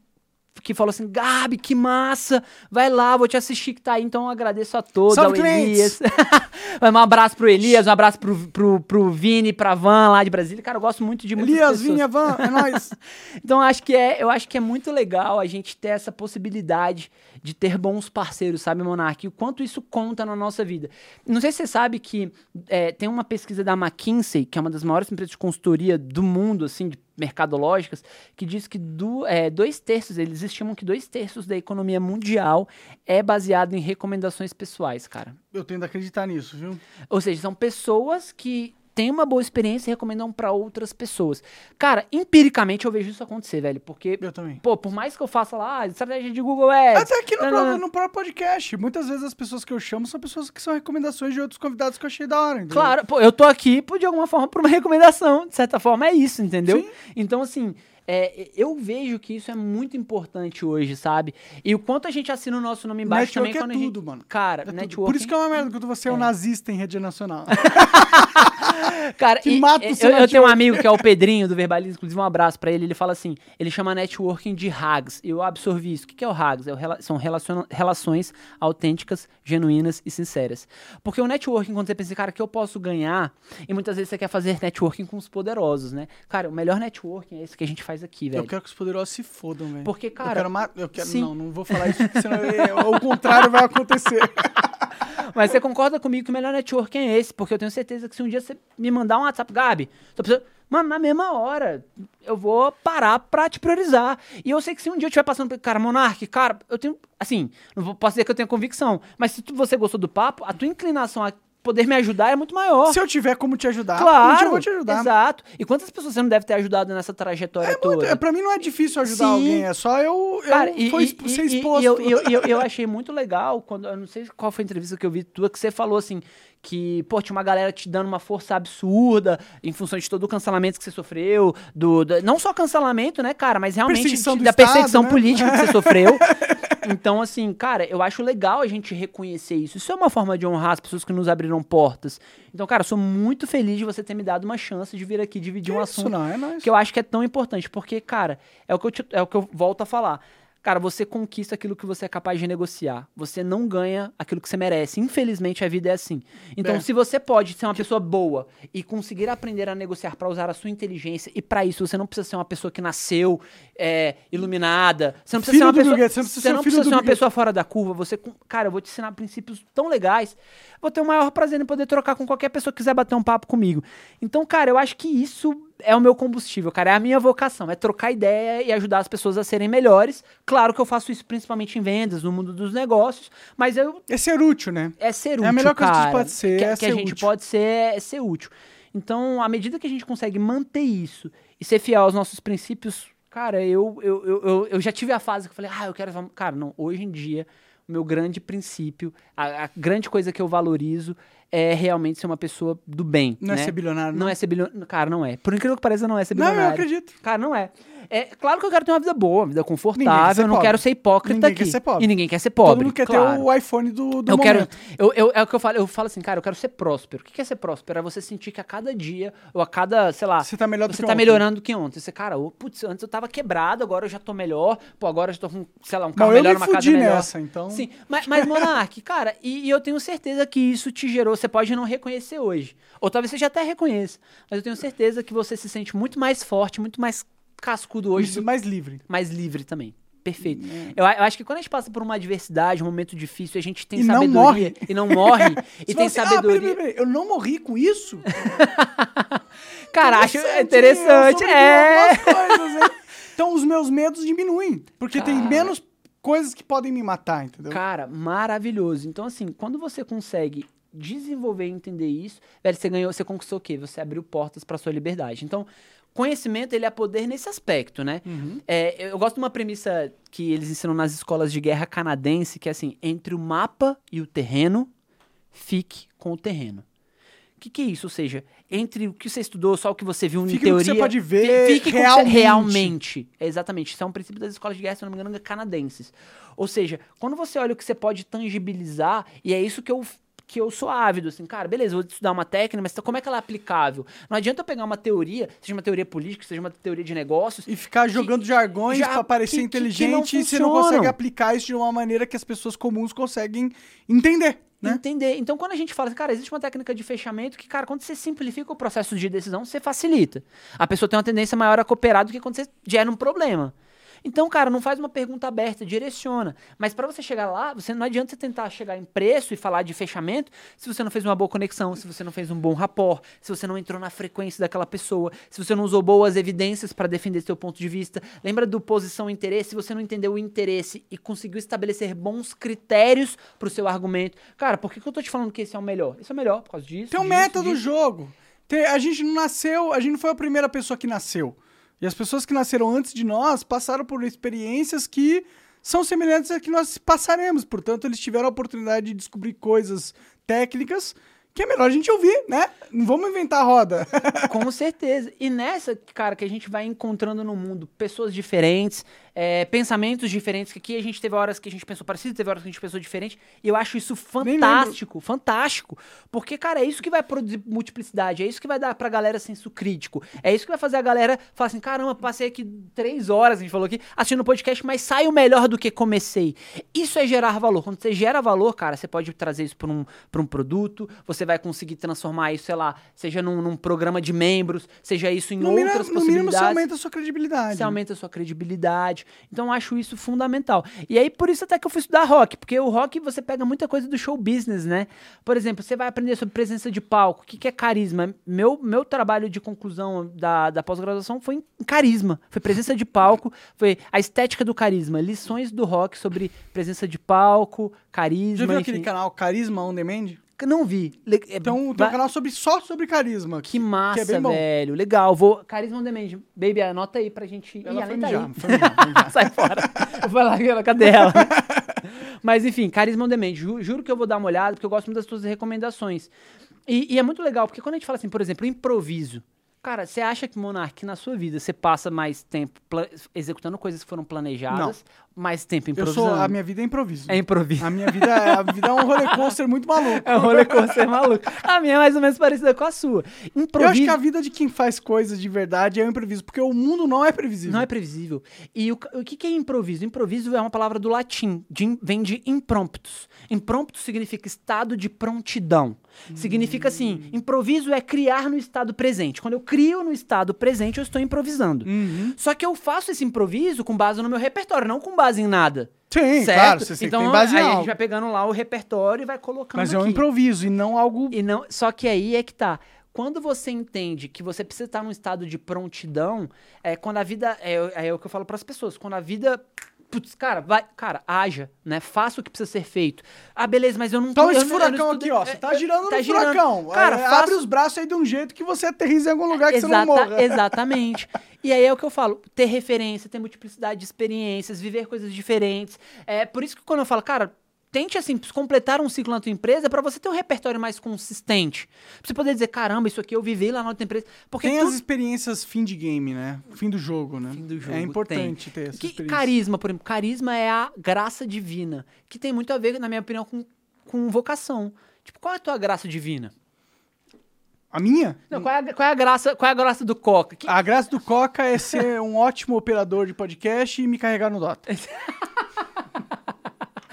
que falou assim, Gabi, que massa, vai lá, vou te assistir que tá aí, então eu agradeço a todos, Salve, ao! Elias. um abraço pro Elias, um abraço pro, pro, pro Vini, pra Van lá de Brasília, cara, eu gosto muito de muitas Elias, pessoas. Vinha, Van, é nóis. Então acho que é, eu acho que é muito legal a gente ter essa possibilidade de ter bons parceiros, sabe, Monark? E o quanto isso conta na nossa vida. Não sei se você sabe que é, tem uma pesquisa da McKinsey, que é uma das maiores empresas de consultoria do mundo, assim, de mercadológicas, que diz que do, é, dois terços, eles estimam que dois terços da economia mundial é baseado em recomendações pessoais, cara. Eu tento acreditar nisso, viu? Ou seja, são pessoas que têm uma boa experiência e recomendam pra outras pessoas. Cara, empiricamente eu vejo isso acontecer, velho, porque Eu também. Pô, por mais que eu faça lá, ah, estratégia de Google Ads. Até aqui no, próprio, no próprio podcast. Muitas vezes as pessoas que eu chamo são pessoas que são recomendações de outros convidados que eu achei da hora. entendeu? Claro, pô, eu tô aqui por, de alguma forma por uma recomendação. De certa forma, é isso, entendeu? Sim. Então, assim, é, eu vejo que isso é muito importante hoje, sabe? E o quanto a gente assina o nosso nome embaixo Network também é quando a gente. tudo, mano. Cara, É tudo. network. Por isso que é uma merda quando você é um É. nazista em rede nacional. Cara, que e- mata o e- seu eu, eu tenho um amigo que é o Pedrinho do Verbalismo, inclusive um abraço pra ele. Ele fala assim: ele chama networking de HAGs. Eu absorvi isso. O que é o HAGs? É o rela- são relaciona- relações autênticas, genuínas e sinceras. Porque o networking, quando você pensa, cara, que eu posso ganhar, e muitas vezes você quer fazer networking com os poderosos, né? Cara, o melhor networking é esse que a gente faz aqui, velho. eu quero que os poderosos se fodam, velho. Porque, Eu cara. quero ma- eu quero... Não, não vou falar isso, porque senão eu- o contrário vai acontecer. Mas você concorda comigo que o melhor networking é esse? Porque eu tenho certeza que se um dia você me mandar um WhatsApp, Gabi, tô precisando. Mano, na mesma hora, eu vou parar pra te priorizar. E eu sei que se um dia eu estiver passando. Cara, Monark, cara, eu tenho. Assim, não posso dizer que eu tenho convicção. Mas se tu- você gostou do papo, a tua inclinação a poder me ajudar é muito maior. Se eu tiver como te ajudar, claro, eu vou te ajudar. Exato. E quantas pessoas você não deve ter ajudado nessa trajetória É toda? muito, é, pra mim não é difícil ajudar Sim. alguém, é só eu, eu Cara, e, foi e- ser exposto. E eu, e eu, e eu, eu achei muito legal quando. Eu não sei qual foi a entrevista que eu vi tua, que você falou assim. Que, pô, tinha uma galera te dando uma força absurda em função de todo o cancelamento que você sofreu. Do, da- não só cancelamento, né, cara, mas realmente de- do da Estado, perseguição né? política que você sofreu. Então, assim, cara, eu acho legal a gente reconhecer isso. Isso é uma forma de honrar as pessoas que nos abriram portas. Então, cara, eu sou muito feliz de você ter me dado uma chance de vir aqui dividir um Isso assunto não, é que eu acho que é tão importante, porque, cara, é o que eu, te- é o que eu volto a falar. Cara, você conquista aquilo que você é capaz de negociar. Você não ganha aquilo que você merece. Infelizmente, a vida é assim. Então, É. se você pode ser uma pessoa boa e conseguir aprender a negociar para usar a sua inteligência, e para isso você não precisa ser uma pessoa que nasceu é, iluminada. Você não precisa Filho ser uma pessoa. Você não precisa ser o não precisa ser uma pessoa fora da curva. Você, cara, eu vou te ensinar princípios tão legais. Vou ter o maior prazer em poder trocar com qualquer pessoa que quiser bater um papo comigo. Então, cara, eu acho que isso é o meu combustível, cara. É a minha vocação. É trocar ideia e ajudar as pessoas a serem melhores. Claro que eu faço isso principalmente em vendas, no mundo dos negócios. Mas eu É ser útil, né? é ser útil, É a melhor coisa que a gente cara. pode ser, Que, é que a gente útil. pode ser é ser útil. Então, à medida que a gente consegue manter isso e ser fiel aos nossos princípios, cara, eu, eu, eu, eu, eu já tive a fase que eu falei, ah, eu quero. Cara, não, hoje em dia, o meu grande princípio, a, a grande coisa que eu valorizo é realmente ser uma pessoa do bem. Não é né? ser bilionário, Não é ser bilionário. Cara, não é. Por incrível que pareça, não é ser Não, eu bilionário. acredito. Cara, não é. É claro que eu quero ter uma vida boa, uma vida quer confortável. Eu não pobre. quero ser hipócrita Ninguém aqui. quer ser pobre. E ninguém quer ser pobre. Todo mundo quer claro. ter o iPhone do, do Eu quero. momento. Eu, eu- é o que eu falo. Eu falo assim, cara, eu quero ser próspero. O que é ser próspero? É você sentir que a cada dia, ou a cada, sei lá, Você tá melhor você tá ontem. melhorando do que ontem. Você, cara, ô, putz, antes eu tava quebrado, agora eu já tô melhor. Pô, agora eu já tô com, sei lá, um carro Não, melhor, me uma casa melhor. nessa, então. Sim, mas, mas Monark, cara, e, e eu tenho certeza que isso te gerou. Você pode não reconhecer hoje. Ou talvez você já até reconheça. Mas eu tenho certeza que você se sente muito mais forte, muito mais cascudo hoje Isso, do mais livre. mais livre também. Perfeito. Eu, a- eu acho que quando a gente passa por uma adversidade, um momento difícil, a gente tem E não sabedoria morre. e não morre e tem assim, Ah, sabedoria. peraí, peraí, peraí, eu não morri com isso? Cara, acho eu interessante. É. coisas, hein? Então os meus medos diminuem. Porque tem Cara. menos coisas que podem me matar, entendeu? Cara, maravilhoso. Então, assim, quando você consegue desenvolver e entender isso, velho, você ganhou, você conquistou o quê? Você abriu portas pra sua liberdade. Então, conhecimento, ele é poder nesse aspecto, né? Uhum. É, eu gosto de uma premissa que eles ensinam nas escolas de guerra canadense, que é assim, entre o mapa e o terreno, fique com o terreno. O que, que é isso? Ou seja, entre o que você estudou, só o que você viu Fique em teoria... você pode ver fique com o que você- realmente. realmente. É, Exatamente. Isso é um princípio das escolas de guerra, se não me engano, canadenses. Ou seja, quando você olha o que você pode tangibilizar, e é isso que eu, que eu sou ávido, assim, cara, beleza, vou estudar uma técnica, mas como é que ela é aplicável? Não adianta eu pegar uma teoria, seja uma teoria política, seja uma teoria de negócios, E ficar jogando jargões já- pra parecer que- que- que inteligente não e você não consegue aplicar isso de uma maneira que as pessoas comuns conseguem entender, né? Entender. Então, quando a gente fala, assim, cara, existe uma técnica de fechamento que, cara, quando você simplifica o processo de decisão, você facilita. A pessoa tem uma tendência maior a cooperar do que quando você gera um problema. Então, cara, não faz uma pergunta aberta, direciona. Mas para você chegar lá, você não adianta você tentar chegar em preço e falar de fechamento se você não fez uma boa conexão, se você não fez um bom rapport, se você não entrou na frequência daquela pessoa, se você não usou boas evidências para defender seu ponto de vista. Lembra do posição e interesse? Se você não entendeu o interesse e conseguiu estabelecer bons critérios para o seu argumento. Cara, por que, que eu tô te falando que esse é o melhor? Esse é o melhor por causa disso. Tem um disso, meta do disso. jogo. Tem- a gente não nasceu, a gente não foi a primeira pessoa que nasceu. E as pessoas que nasceram antes de nós passaram por experiências que são semelhantes a que nós passaremos. Portanto, eles tiveram a oportunidade de descobrir coisas técnicas que é melhor a gente ouvir, né? Não vamos inventar a roda. Com certeza. E nessa, cara, que a gente vai encontrando no mundo pessoas diferentes, é, pensamentos diferentes, que aqui a gente teve horas que a gente pensou parecido, teve horas que a gente pensou diferente, e eu acho isso fantástico, fantástico. Porque, cara, é isso que vai produzir multiplicidade, é isso que vai dar pra galera senso crítico, é isso que vai fazer a galera falar assim, caramba, passei aqui três horas, a gente falou aqui, assistindo o podcast, mas saio melhor do que comecei. Isso é gerar valor. Quando você gera valor, cara, você pode trazer isso pra um, pra um produto, você vai conseguir transformar isso, sei lá, seja num, num programa de membros, seja isso em No mínimo, outras no mínimo, possibilidades. você aumenta a sua credibilidade. Você aumenta a sua credibilidade. Então, eu acho isso fundamental. E aí, por isso até que eu fui estudar rock, porque o rock você pega muita coisa do show business, né? Por exemplo, você vai aprender sobre presença de palco, o que, que é carisma. Meu, meu trabalho de conclusão da, da pós-graduação foi em carisma, foi presença de palco, foi a estética do carisma, lições do rock sobre presença de palco, carisma. Já viu enfim. aquele canal Carisma On Demand? Não vi. Le- é, Então, tem um canal sobre, só sobre carisma. que massa, que é velho. Legal. Vou. Carisma on demand. Baby, anota aí pra gente. Ela Ih, foi tá mijar, mijar. Sai fora. Eu vou lá, ela, cadê ela? Mas enfim, Carisma on Demand. Ju- juro que eu vou dar uma olhada, porque eu gosto muito das suas recomendações. E, e é muito legal, porque quando a gente fala assim, por exemplo, improviso. Cara, você acha que, Monark, na sua vida, você passa mais tempo executando coisas que foram planejadas, mais tempo Eu improvisando? sou, a minha vida é improviso. É improviso. A minha vida, é- a vida é um roller coaster muito maluco. É um roller coaster maluco. A minha é mais ou menos parecida com a sua. Eu Improviso. acho que a vida de quem faz coisas de verdade é o improviso, porque o mundo não é previsível. Não é previsível. E o, o que, que é improviso? Improviso é uma palavra do latim, de vem de impromptus. Impromptus significa estado de prontidão. Significa assim, improviso é criar no estado presente. Quando eu crio no estado presente, eu estou improvisando. Uhum. Só que eu faço esse improviso com base no meu repertório, não com base em nada. Sim, certo? claro, você então, tem base em aí a gente algo. vai pegando lá o repertório e vai colocando Mas é um aqui. improviso e não algo... E não, só que aí é que tá. Quando você entende que você precisa estar num estado de prontidão, é quando a vida. É, é o que eu falo para as pessoas. Quando a vida. Putz, cara, vai. Cara, haja, né? Faça o que precisa ser feito. Ah, beleza, mas eu não Toma eu esse furacão aqui, ó. Você tá é, girando tá no furacão. Cara, É, faça- abre os braços aí de um jeito que você aterriza em algum lugar que você não Exata- morra. Exatamente. E aí é o que eu falo, ter referência, ter multiplicidade de experiências, viver coisas diferentes. É por isso que quando eu falo, cara, tente assim completar um ciclo na tua empresa para você ter um repertório mais consistente. Pra você poder dizer, caramba, isso aqui eu vivi lá na outra empresa. Porque Tem tudo- as experiências fim de game, né? Fim do jogo, né? Do jogo, é importante ter essa que carisma, por exemplo, carisma é a graça divina, que tem muito a ver, na minha opinião, com, com vocação. Tipo, qual é a tua graça divina? A minha? Não, qual é a, qual é a graça, qual é a graça do Coca? Que- A graça do Coca é ser um ótimo operador de podcast e me carregar no Dota.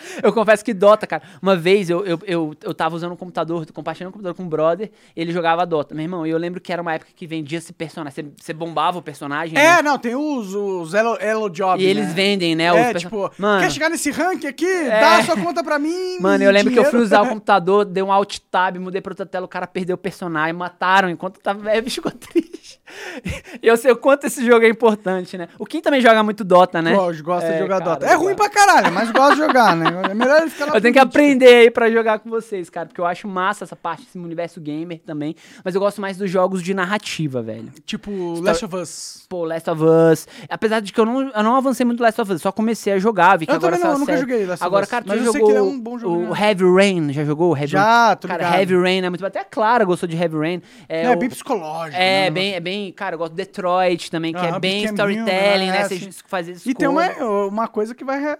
Eu confesso que Dota, cara. Uma vez eu, eu, eu, eu tava usando um computador, compartilhando um computador com um brother, ele jogava Dota. Meu irmão, e eu lembro que era uma época que vendia esse personagem. Você, você bombava o personagem. né? É, não, tem os, os Elo, Elo Job, E eles né? vendem, né? É, tipo, Mano, quer chegar nesse rank aqui? Dá a sua conta pra mim. Mano, eu lembro que eu dinheiro. fui usar o computador, dei um alt tab, mudei pra outra tela, o cara perdeu o personagem, mataram enquanto tava. É, bicho ficou triste. Eu sei o quanto esse jogo é importante, né? O Kim também joga muito Dota, né? Gosto, gosta de É, jogar cara, Dota. É ruim pra caralho, mas gosta de jogar, né? É melhor ele ficar lá Eu tenho que aprender aí pra jogar com vocês, cara, porque eu acho massa essa parte desse universo gamer também, mas eu gosto mais dos jogos de narrativa, velho. Tipo, Last of Us. Pô, Last of Us. Apesar de que eu não, eu não avancei muito Last of Us, só comecei a jogar, vi que Eu agora também não, essa nunca série- joguei Last of Agora, Us, cara, tu mas já eu sei jogou que ele é um bom jogo, o né? Heavy Rain, já jogou o Heavy Já, tô Cara, ligado. Heavy Rain é muito... Até a Clara gostou de Heavy Rain. É, É, o- bem psicológico. É, né? bem, é bem, cara, eu gosto de Detroit também, que é Aham, bem Pequeno storytelling, né? é, Você assim. faz isso. E tem uma, uma coisa que vai.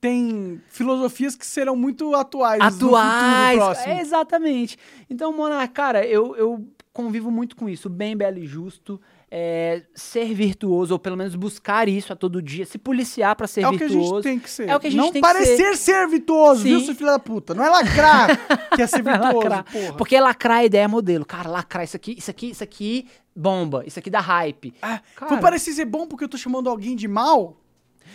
tem filosofias que serão muito atuais. atuais. É, exatamente. Então, Mona, cara, eu, eu convivo muito com isso. Bem, belo e justo. É, ser virtuoso, ou pelo menos buscar isso a todo dia. Se policiar pra ser É o que a virtuoso. gente tem que ser. É o que a gente não tem que parecer ser, virtuoso, viu, Sim. seu filho da puta? Não é lacrar que é ser Vai virtuoso, porra. Porque lacrar a ideia é modelo. Cara, lacrar isso aqui, isso aqui, isso aqui, bomba. Isso aqui dá hype. Ah, Cara. vou parecer ser bom porque eu tô chamando alguém de mal?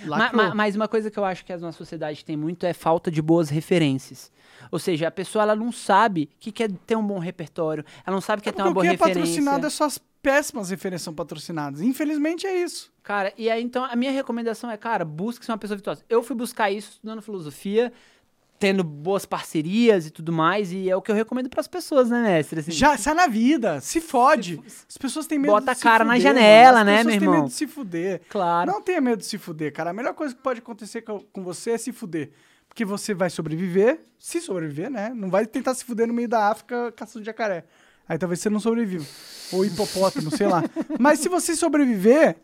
Ma- ma- mas uma coisa que eu acho que a nossa sociedade tem muito é falta de boas referências. Ou seja, a pessoa ela não sabe que quer ter um bom repertório, ela não sabe que quer ter uma boa o que é referência. patrocinado é só as péssimas referências são patrocinadas. Infelizmente é isso. Cara, e aí então a minha recomendação é, cara, busque ser uma pessoa virtuosa. Eu fui buscar isso estudando filosofia, tendo boas parcerias e tudo mais, e é o que eu recomendo pras pessoas, né, mestre? Assim, Já sai na vida, se fode. As pessoas têm medo Bota de se a cara na fuder, janela, mano. né, As pessoas meu têm irmão? medo de se fuder. Claro. Não tenha medo de se fuder, cara. A melhor coisa que pode acontecer co- com você é se fuder. Porque você vai sobreviver, se sobreviver, né? Não vai tentar se fuder no meio da África caçando jacaré. Aí talvez você não sobreviva. Ou hipopótamo, sei lá. Mas se você sobreviver,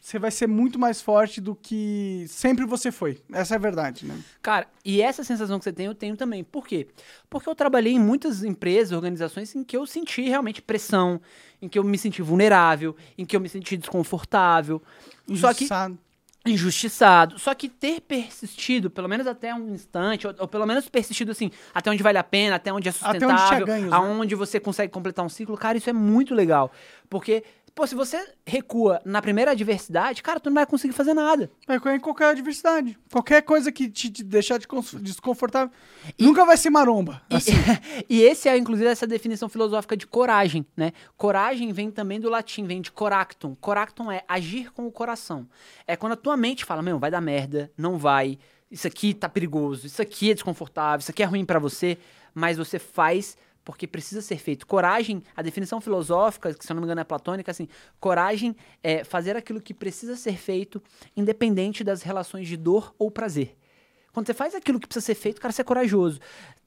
você vai ser muito mais forte do que sempre você foi. Essa é a verdade, né? Cara, e essa sensação que você tem, eu tenho também. Por quê? Porque eu trabalhei em muitas empresas, organizações em que eu senti realmente pressão, em que eu me senti vulnerável, em que eu me senti desconfortável. Só que Injustiçado. Só que ter persistido, pelo menos até um instante, ou, ou pelo menos persistido assim, até onde vale a pena, até onde é Até onde sustentável, ganhos, né? aonde você consegue completar um ciclo, cara, isso é muito legal. Porque, pô, se você recua na primeira adversidade, cara, tu não vai conseguir fazer nada. É em qualquer adversidade. Qualquer coisa que te, te deixar de desconfortável. Nunca vai ser maromba. E, Assim. e esse é, inclusive, essa definição filosófica de coragem, né? Coragem vem também do latim, vem de coractum. Coractum é agir com o coração. É quando a tua mente fala, meu, vai dar merda, não vai, isso aqui tá perigoso, isso aqui é desconfortável, isso aqui é ruim pra você, mas você faz porque precisa ser feito. Coragem, a definição filosófica, que se eu não me engano é platônica, assim, coragem é fazer aquilo que precisa ser feito, independente das relações de dor ou prazer. Quando você faz aquilo que precisa ser feito, cara, você é corajoso.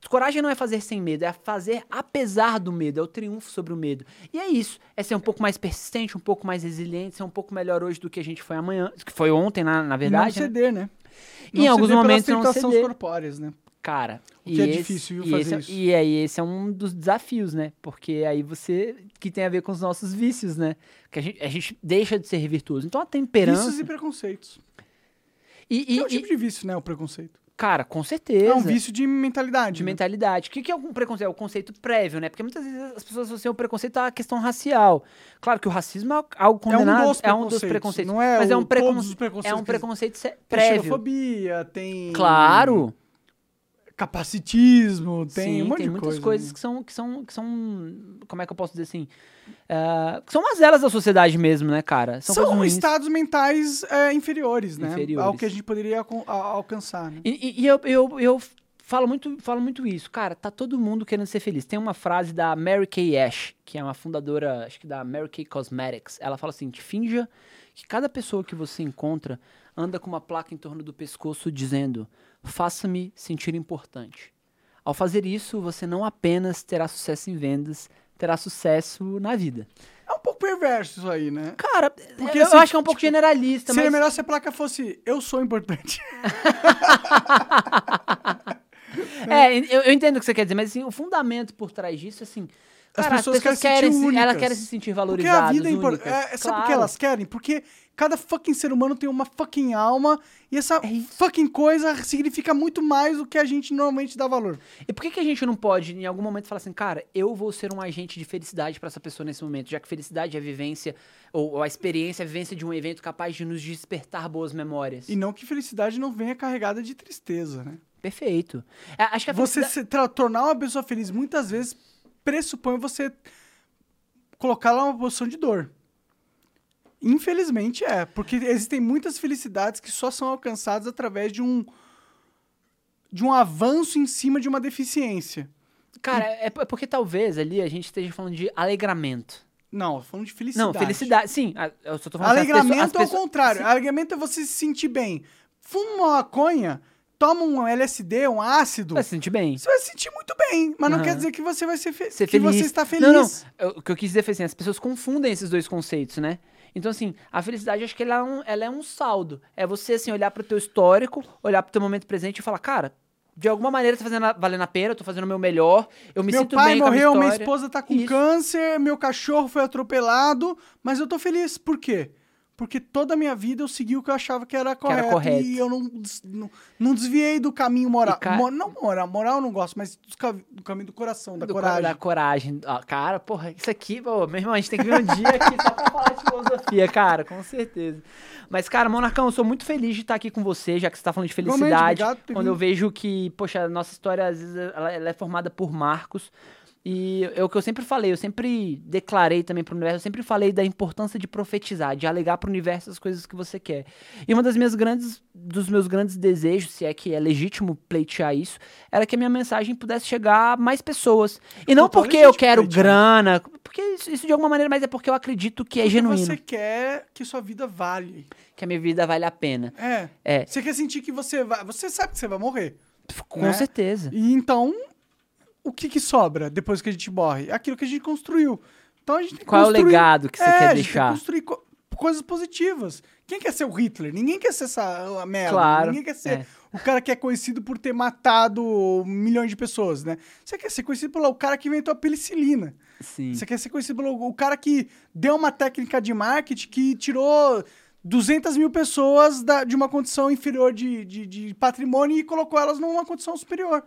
Coragem não é fazer sem medo, é fazer apesar do medo, é o triunfo sobre o medo. E é isso, é ser um pouco mais persistente, um pouco mais resiliente, ser um pouco melhor hoje do que a gente foi amanhã, que foi ontem, na, na não verdade. né? ceder, né? Em Não alguns ceder momentos não ceder. corpóreas, né? Cara, O e que é esse- difícil, viu, e fazer esse é- isso. E aí, esse é um dos desafios, né? Porque aí você. que tem a ver com os nossos vícios, né? Que a gente, a gente deixa de ser virtuoso. Então a temperança. Vícios e preconceitos. E, Que e- é um e- tipo de vício, né? O preconceito. cara, com certeza. É um vício de mentalidade. de né? mentalidade. O que, que é um preconceito? É o conceito prévio, né? Porque muitas vezes as pessoas associam o preconceito à questão racial. Claro que o racismo é algo condenado, dos é um dos preconceitos, preconceitos. não é mas é o- um, precon... todos os preconceitos é um preconceito se- Tem prévio. xenofobia, tem. Claro. Capacitismo, tem Sim, um monte tem de muitas coisa, coisas né? que são, que são, que são, como é que eu posso dizer assim, Ah, que são mazelas da sociedade mesmo, né, cara? São, São, estados mentais é, inferiores, né? Inferiores. Ao que a gente poderia alcançar, né? E, e- e eu, eu, eu falo, muito, falo muito isso. Cara, tá todo mundo querendo ser feliz. Tem uma frase da Mary Kay Ash, que é uma fundadora, acho que da Mary Kay Cosmetics. Ela fala assim, finja que cada pessoa que você encontra anda com uma placa em torno do pescoço dizendo faça-me sentir importante. Ao fazer isso, você não apenas terá sucesso em vendas, terá sucesso na vida. É um pouco perverso isso aí, né? Cara, Porque, eu, assim, eu acho que é um pouco tipo, generalista, Seria mas... melhor se a placa fosse eu sou importante. É, eu, eu entendo o que você quer dizer, mas assim, o fundamento por trás disso, assim. As cara, pessoas querem se querem, sentir se, elas querem se sentir Porque valorizadas. a vida é importante. É, sabe por que Claro. elas querem? Porque cada fucking ser humano tem uma fucking alma e essa É fucking coisa significa muito mais do que a gente normalmente dá valor. E por que, que a gente não pode, em algum momento, falar assim, cara, eu vou ser um agente de felicidade pra essa pessoa nesse momento, já que felicidade é a vivência, ou, ou a experiência, a vivência de um evento capaz de nos despertar boas memórias. E não que felicidade não venha carregada de tristeza, né? Perfeito. É, acho que Você felicidade- se tornar uma pessoa feliz muitas vezes pressupõe você colocá-la numa posição de dor. Infelizmente é, porque existem muitas felicidades que só são alcançadas através de um de um avanço em cima de uma deficiência. Cara, é é porque talvez ali a gente esteja falando de alegramento. Não, falando de felicidade. Não, felicidade. Sim, eu só tô falando Alegramento é o pessoas- contrário. Alegramento é você se sentir bem. Fuma uma maconha, toma um LSD, um ácido. Vai se sentir bem. Você vai se sentir muito bem, mas não Aham. quer dizer que você vai ser, fe Ser que feliz. você está feliz. Não, não. O que eu quis dizer foi assim, as pessoas confundem esses dois conceitos, né? Então, assim, a felicidade, acho que ela é um, ela é um saldo. É você, assim, olhar pro teu histórico, olhar pro teu momento presente e falar, cara, de alguma maneira tá fazendo valendo a pena, eu tô fazendo o meu melhor, eu me meu sinto pai bem a minha morreu, minha esposa tá com Isso. câncer, meu cachorro foi atropelado, mas eu tô feliz. Por quê? Porque toda a minha vida eu segui o que eu achava que era correto. correto. E eu não, não, não desviei do caminho moral. Ca- Mo- não moral, moral eu não gosto, mas do caminho do coração, da Do- coragem. Da coragem. Ah, cara, porra, isso aqui, pô, meu irmão, a gente tem que vir um dia aqui só pra falar de filosofia, cara, com certeza. Mas, cara, Monarcão, eu sou muito feliz de estar aqui com você, já que você tá falando de felicidade. obrigado por ter quando eu vejo que, poxa, a nossa história, às vezes, ela, ela é formada por marcos. E é o que eu sempre falei, eu sempre declarei também pro universo, eu sempre falei da importância de profetizar, de alegar pro universo as coisas que você quer. E uma das minhas grandes, dos meus grandes desejos, se é que é legítimo pleitear isso, era que a minha mensagem pudesse chegar a mais pessoas. E não porque eu quero pleitear. grana, porque isso, isso de alguma maneira, mas é porque eu acredito que é Porque genuíno, você quer que sua vida vale. que a minha vida vale a pena. É. É. Você quer sentir que você vai. Você sabe que você vai morrer. Com né? certeza. E então, o que, que sobra depois que a gente morre? Aquilo que a gente construiu. Então a gente tem que Qual é o construir- legado que você É, quer a gente tem que deixar? construir co- coisas positivas. Quem quer ser o Hitler? Ninguém quer ser essa merda. Claro, Ninguém quer ser é. o cara que é conhecido por ter matado milhões de pessoas, né? Você quer ser conhecido pelo cara que inventou a penicilina. Sim. Você quer ser conhecido pelo o cara que deu uma técnica de marketing que tirou 200 mil pessoas da- de uma condição inferior de, de, de patrimônio e colocou elas numa condição superior.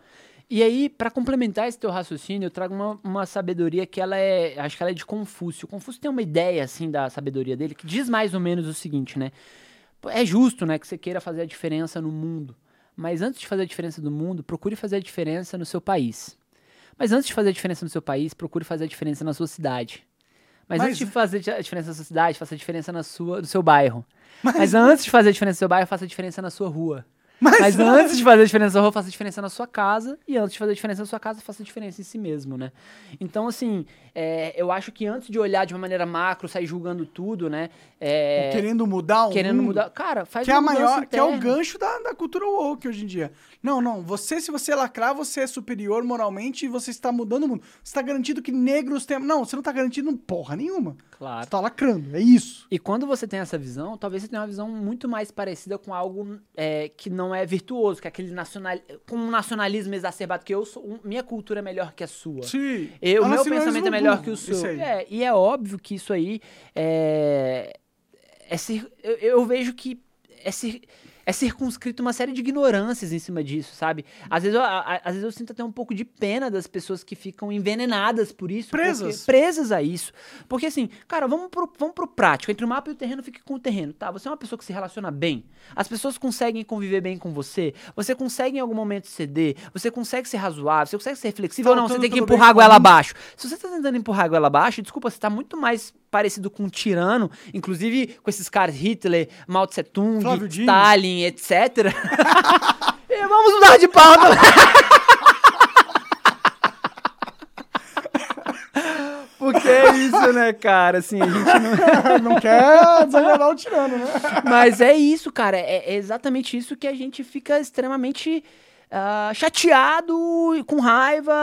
E aí, pra complementar esse teu raciocínio, eu trago uma, uma sabedoria que ela é. Acho que ela é de Confúcio. Confúcio tem uma ideia, assim, da sabedoria dele, que diz mais ou menos o seguinte, né? É justo, né, que você queira fazer a diferença no mundo. Mas antes de fazer a diferença no mundo, procure fazer a diferença no seu país. Mas antes de fazer a diferença no seu país, procure fazer a diferença na sua cidade. Mas, Mas- antes de fazer a diferença na sua cidade, faça a diferença na sua, no seu bairro. Mas, antes de fazer a diferença no seu bairro, faça a diferença na sua rua. Mas, antes de fazer a diferença na rua, faça a diferença na sua casa. E antes de fazer a diferença na sua casa, faça a diferença em si mesmo, né? Então, assim, é, eu acho que antes de olhar de uma maneira macro, sair julgando tudo, né? é, querendo mudar o querendo mundo. mudar. Cara, faz Que é, a maior, que é o gancho da, da cultura woke hoje em dia. Não, não. Você, se você lacrar, você é superior moralmente e você está mudando o mundo. Você está garantido que negros têm. Não, você não está garantido porra nenhuma. Claro. Você está lacrando. É isso. E quando você tem essa visão, talvez você tenha uma visão muito mais parecida com algo é, que não é virtuoso, que é aquele nacional, com um nacionalismo exacerbado, que eu sou, minha cultura é melhor que a sua. Sim. Eu, o meu nacionalismo pensamento é melhor que o seu. É, e é óbvio que isso aí é. é eu, eu vejo que é, é circunscrito uma série de ignorâncias em cima disso, sabe? Às vezes, eu, a- às vezes eu sinto até um pouco de pena das pessoas que ficam envenenadas por isso. Presas. presas a isso. Porque assim, cara, vamos pro, vamos pro prático. Entre o mapa e o terreno, fique com o terreno. Tá, você é uma pessoa que se relaciona bem. As pessoas conseguem conviver bem com você. Você consegue em algum momento ceder. Você consegue ser razoável. Você consegue ser flexível. ou não, você tem que empurrar a goela abaixo. Se você tá tentando empurrar a goela abaixo, desculpa, você tá muito mais parecido com um tirano, inclusive com esses caras Hitler, Mao Tse Tung. Stalin, etc. vamos mudar de pauta. Porque é isso, né, cara? Assim, a gente não. não quer desagradar o tirano, né? Mas é isso, cara. É, é exatamente isso que a gente fica extremamente ah, chateado e com raiva.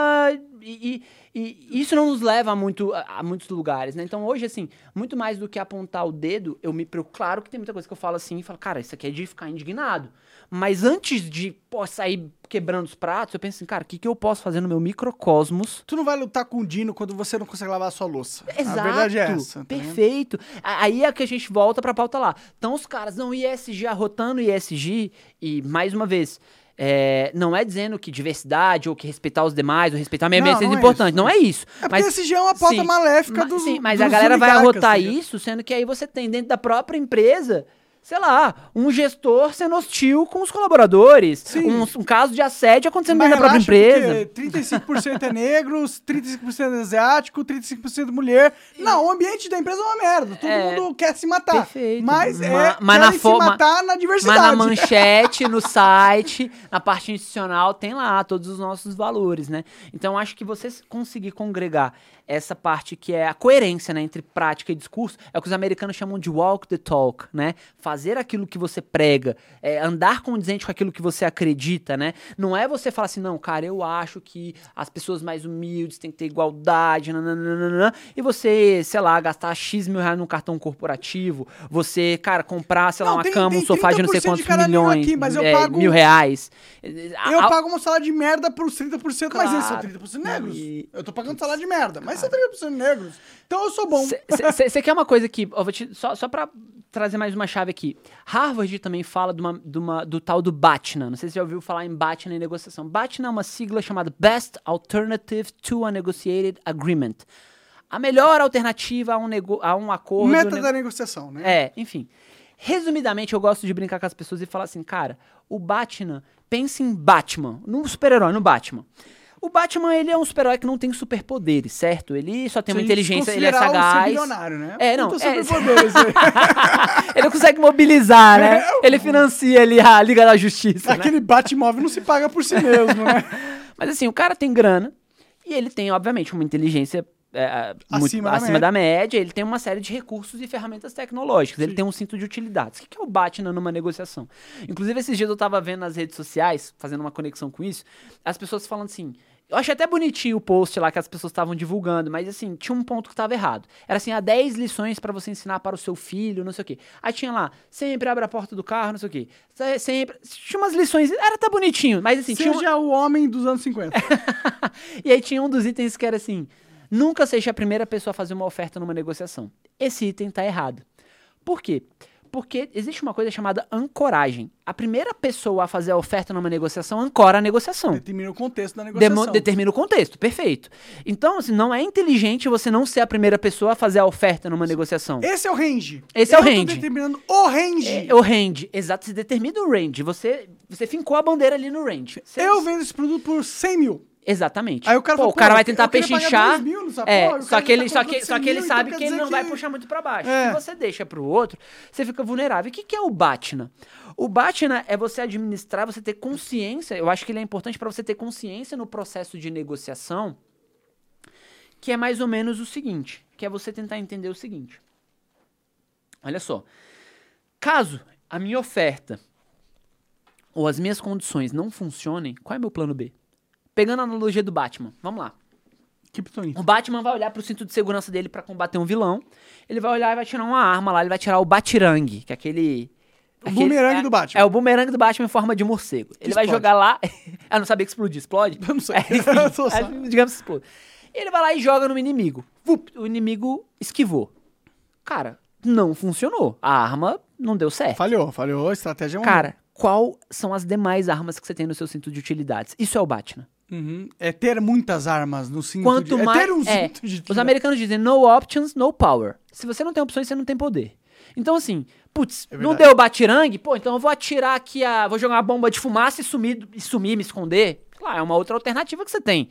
E, e- e isso não nos leva a, muito, a, a muitos lugares, né? Então hoje, assim, muito mais do que apontar o dedo, eu me preocupo. Claro que tem muita coisa que eu falo assim e falo, cara, isso aqui é de ficar indignado. Mas antes de pô, sair quebrando os pratos, eu penso assim, cara, o que, que eu posso fazer no meu microcosmos Tu não vai lutar com o Dino quando você não consegue lavar a sua louça. Exato. A verdade é essa. tá perfeito. Aí é que a gente volta pra pauta lá. Então os caras, não, ISG, arrotando ISG, e mais uma vez, é, não é dizendo que diversidade ou que respeitar os demais ou respeitar a minha Não, ambiente é é importante. isso. não é isso. É porque esse já é uma pauta maléfica ma- dos Sim, mas a dos galera vai arrotar ligado? isso, sendo que aí você tem dentro da própria empresa sei lá, um gestor sendo hostil com os colaboradores. Sim. Um, um caso de assédio acontecendo Mas dentro da própria empresa. porque 35% é negros, 35% é asiático, 35% mulher. Não, o ambiente da empresa é uma merda. Todo É, mundo quer se matar. perfeito. Mas, é, Ma- mas na se ma- matar na diversidade. Mas na manchete, no site, na parte institucional, tem lá todos os nossos valores, né? Então acho que você conseguir congregar essa parte que é a coerência né, entre prática e discurso, é o que os americanos chamam de walk the talk, né? Fazer aquilo que você prega, é, andar condizente com aquilo que você acredita, né? Não é você falar assim, não, cara, eu acho que as pessoas mais humildes têm que ter igualdade, nananana, e você, sei lá, gastar X mil reais num cartão corporativo, você, cara, comprar, sei lá, Não, uma tem- cama, tem um sofá de não sei 30% de quantos milhões, aqui, mas eu é, pago- mil reais. Eu A- pago uma salário de merda pros 30%, mas eles são Claro. 30% negros. E- Eu tô pagando salário de merda, mas são 30% negros. Então eu sou bom. Você quer uma coisa aqui, te, só, só pra trazer mais uma chave aqui. Harvard também fala de uma, de uma- do tal do BATNA. Não sei se você já ouviu falar em BATNA em negociação. BATNA é uma sigla chamada Best Alternative to a Negotiated Agreement. A melhor alternativa a um, nego, a um acordo... Meta ne- da negociação, né? É, enfim. Resumidamente, eu gosto de brincar com as pessoas e falar assim, cara, o Batman, pense em Batman, num super-herói, no Batman. O Batman, ele é um super-herói que não tem superpoderes, certo? Ele só tem Se uma inteligência, ele é sagaz. bilionário, né? É, não, é- aí. ele consegue mobilizar, né? Ele financia ali a Liga da Justiça, né? Aquele Batmóvel não se paga por si mesmo, né? Mas assim, o cara tem grana e ele tem, obviamente, uma inteligência é, muito Acima da acima média. da média. Ele tem uma série de recursos e ferramentas tecnológicas. Ele tem um cinto de utilidades. O que é o Batman numa negociação? Inclusive, esses dias eu tava vendo nas redes sociais, fazendo uma conexão com isso, as pessoas falando assim. Eu achei até bonitinho o post lá que as pessoas estavam divulgando, mas assim, tinha um ponto que estava errado. Era assim, há 10 lições para você ensinar para o seu filho, não sei o quê. Aí tinha lá, sempre abre a porta do carro, não sei o quê. Se- Sempre. Tinha umas lições, era até bonitinho, mas assim, tinha. um- Seja o homem dos anos 50. e aí tinha um dos itens que era assim: nunca seja a primeira pessoa a fazer uma oferta numa negociação. Esse item tá errado. Por quê? Porque existe uma coisa chamada ancoragem. A primeira pessoa a fazer a oferta numa negociação ancora a negociação. Determina o contexto da negociação. Demo- determina o contexto, perfeito. Então, assim, não é inteligente você não ser a primeira pessoa a fazer a oferta numa negociação. Esse é o range. Esse é o Eu range. determinando o range. É, o range, exato, você determina o range. Você, você fincou a bandeira ali no range. Você- Eu vendo esse produto por 100 mil. Exatamente. Aí o cara Pô, fala, o cara vai tentar pechinchar. 2 mil nessa É, porra, só que ele, tá só que, só 100 que ele então sabe quer que ele não vai que- puxar muito pra baixo. É. Se você deixa pro outro, você fica vulnerável. O que, que é o Batna? O Batna é você administrar, você ter consciência. Eu acho que ele é importante para você ter consciência no processo de negociação, que é mais ou menos o seguinte, que é você tentar entender o seguinte. Olha só. Caso a minha oferta ou as minhas condições não funcionem, qual é meu plano B? Pegando a analogia do Batman, vamos lá. Kryptonita. O Batman vai olhar pro cinto de segurança dele pra combater um vilão. Ele vai olhar e vai tirar uma arma lá, ele vai tirar o Batirangue, que é aquele. O aquele- bumerangue é- do Batman. É o bumerangue do Batman em forma de morcego. Ele vai explode. jogar lá. ah, não sabia que explodir. Explode? Eu não sei. É, enfim, Eu sabe. digamos que explode. Ele vai lá e joga no inimigo. Vup, o inimigo esquivou. Cara, não funcionou. A arma não deu certo. Falhou, falhou. A estratégia é uma... Cara, qual são as demais armas que você tem no seu cinto de utilidades? Isso é o Batman. Uhum. É ter muitas armas no cinto Quanto de... mais. É ter um é, cinto de... os americanos dizem no options, no power. Se você não tem opções, você não tem poder. Então, assim, putz, É não deu batirangue, pô, então eu vou atirar aqui a. Vou jogar uma bomba de fumaça e sumir, e sumir me esconder. Claro, é uma outra alternativa que você tem.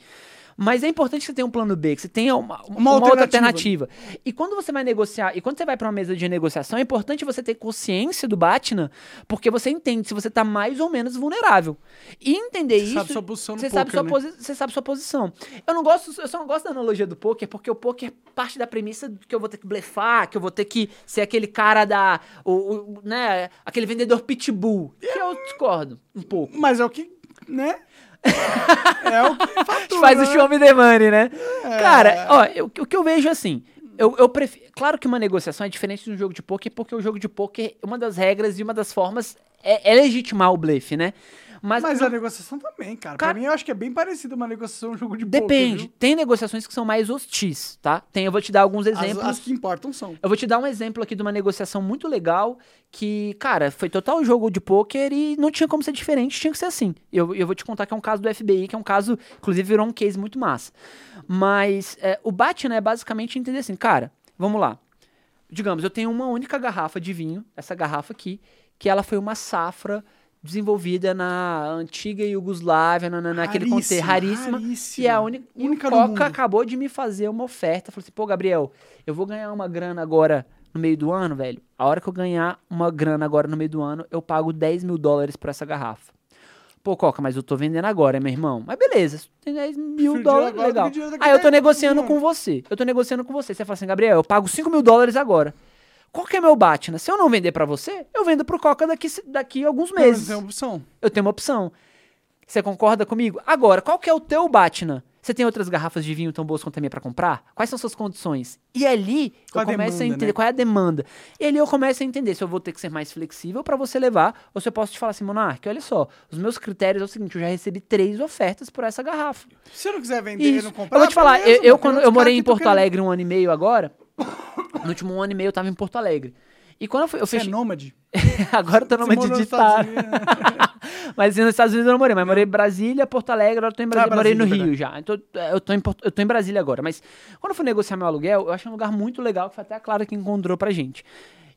Mas é importante que você tenha um plano B, que você tenha uma, uma, outra alternativa. E quando você vai negociar, e quando você vai para uma mesa de negociação, é importante você ter consciência do Batna, porque você entende se você tá mais ou menos vulnerável. E entender Você isso. sabe sua posição no você sabe poker, sua né? você sabe sua posição. Eu não gosto, eu só não gosto da analogia do poker, porque o poker parte da premissa de que eu vou ter que blefar, que eu vou ter que ser aquele cara da, o, o- né, aquele vendedor pitbull. Que eu discordo um pouco. Mas é o que, né? É o que A gente fatura, faz o né? show me the money, né? É. Cara, ó, eu- o que eu vejo é assim, eu, eu prefiro, claro que uma negociação é diferente de um jogo de poker, porque o jogo de poker, uma das regras e uma das formas é, é legitimar o blefe, né? Mas, Mas a negociação também, cara. Cara- Pra mim, eu acho que é bem parecido uma negociação um jogo de poker, depende. viu? Tem negociações que são mais hostis, tá? Tem, eu vou te dar alguns As, exemplos. as que importam são. Eu vou te dar um exemplo aqui de uma negociação muito legal que, cara, foi total jogo de pôquer e não tinha como ser diferente, tinha que ser assim. Eu, eu vou te contar que é um caso do FBI, que é um caso, inclusive virou um case muito massa. Mas é, o Batman é basicamente entender assim, cara, vamos lá. digamos, eu tenho uma única garrafa de vinho, essa garrafa aqui, que ela foi uma safra desenvolvida na antiga Iugoslávia, na, na- naquele contexto raríssima. E é a única, e Única Coca acabou de me fazer uma oferta. Falou assim, pô, Gabriel, eu vou ganhar uma grana agora no meio do ano, velho. A hora que eu ganhar uma grana agora no meio do ano, eu pago 10 mil dólares por essa garrafa. Pô, Coca, mas eu tô vendendo agora, meu irmão. Mas beleza, tem 10 mil dólares, legal. Aí eu tô 10 negociando com você. Eu tô negociando com você. Você fala assim, Gabriel, eu pago 5 mil dólares agora. Qual que é meu Batna? Se eu não vender pra você, eu vendo pro Coca daqui, daqui a alguns Meses. meses Tem opção. eu tenho uma opção. Você concorda comigo? Agora, qual que é o teu Batna? Você tem outras garrafas de vinho tão boas quanto a minha pra comprar? Quais são suas condições? E ali Qual eu começo a demanda, entender né? qual é a demanda. E ali eu começo a entender se eu vou ter que ser mais flexível pra você levar, ou se eu posso te falar assim, Monark, olha só, os meus critérios é o seguinte, eu já recebi três ofertas por essa garrafa. Se você não quiser vender e não comprar, eu vou te falar, eu, eu quando eu morei em Porto Alegre um ano e meio agora, no último ano e meio eu tava em Porto Alegre. E quando eu, fui, eu Você é fechei... nômade? Agora eu tô. Estados Unidos, Mas nos Estados Unidos eu não morei, mas morei em Brasília, Porto Alegre, agora eu tô em Brasília, Ah, morei no Brasília, Rio já. Então, é, eu, tô em, Porto- eu tô em Brasília agora. Mas quando eu fui negociar meu aluguel, eu achei um lugar muito legal, que foi até a Clara que encontrou pra gente.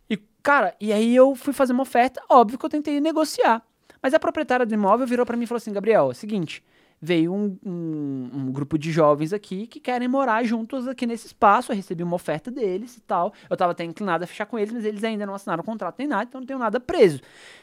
E, cara, e aí eu fui fazer uma oferta, óbvio que eu tentei negociar. Mas a proprietária do imóvel virou pra mim e falou assim: Gabriel, é o seguinte. Veio um, um- um grupo de jovens aqui que querem morar juntos aqui nesse espaço. Eu recebi uma oferta deles e tal. Eu tava até inclinado a fechar com eles, mas eles ainda não assinaram contrato nem nada, então não tenho nada preso.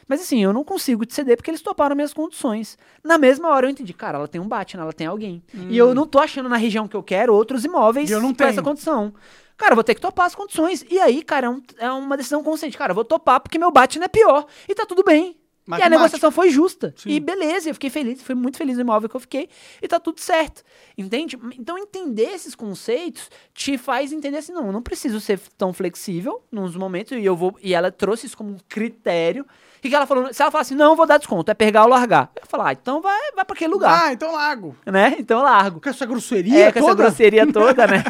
Mas assim, eu não consigo te ceder porque eles toparam minhas condições. Na mesma hora eu entendi, cara, ela tem um Batman, ela tem alguém. E eu não tô achando na região que eu quero outros imóveis eu não com essa condição. Cara, eu vou ter que topar as condições. E aí, cara, é, um- é uma decisão consciente. Cara, eu vou topar porque meu Batman é pior. E tá tudo bem. E a negociação foi justa. Sim. E beleza, eu fiquei feliz, fui muito feliz no imóvel que eu fiquei. E tá tudo certo. Entende? Então, entender esses conceitos te faz entender assim, não, eu não preciso ser tão flexível nos momentos. E eu vou. E ela trouxe isso como um critério. O que, ela falou? Se ela falar assim, não, vou dar desconto, é pegar ou largar. Eu ia falar, ah, então vai, vai pra aquele lugar. Ah, então largo. Né? Então largo. Com essa grosseria É, com essa toda? grosseria toda, né?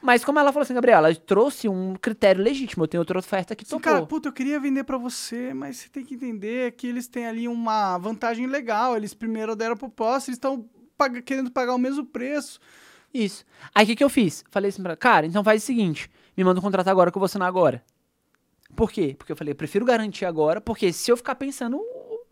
Mas como ela falou assim, Gabriela, ela trouxe um critério legítimo. Eu tenho outra oferta que Assim, topou. cara, puta, eu queria vender pra você, mas você tem que entender que eles têm ali uma vantagem legal. Eles primeiro deram a proposta, eles estão querendo pagar o mesmo preço. Isso. Aí o que, que eu fiz? Falei assim pra ela, cara, então faz o seguinte: me manda um contrato agora que eu vou assinar agora. Por quê? Porque eu falei, eu prefiro garantir agora, porque se eu ficar pensando,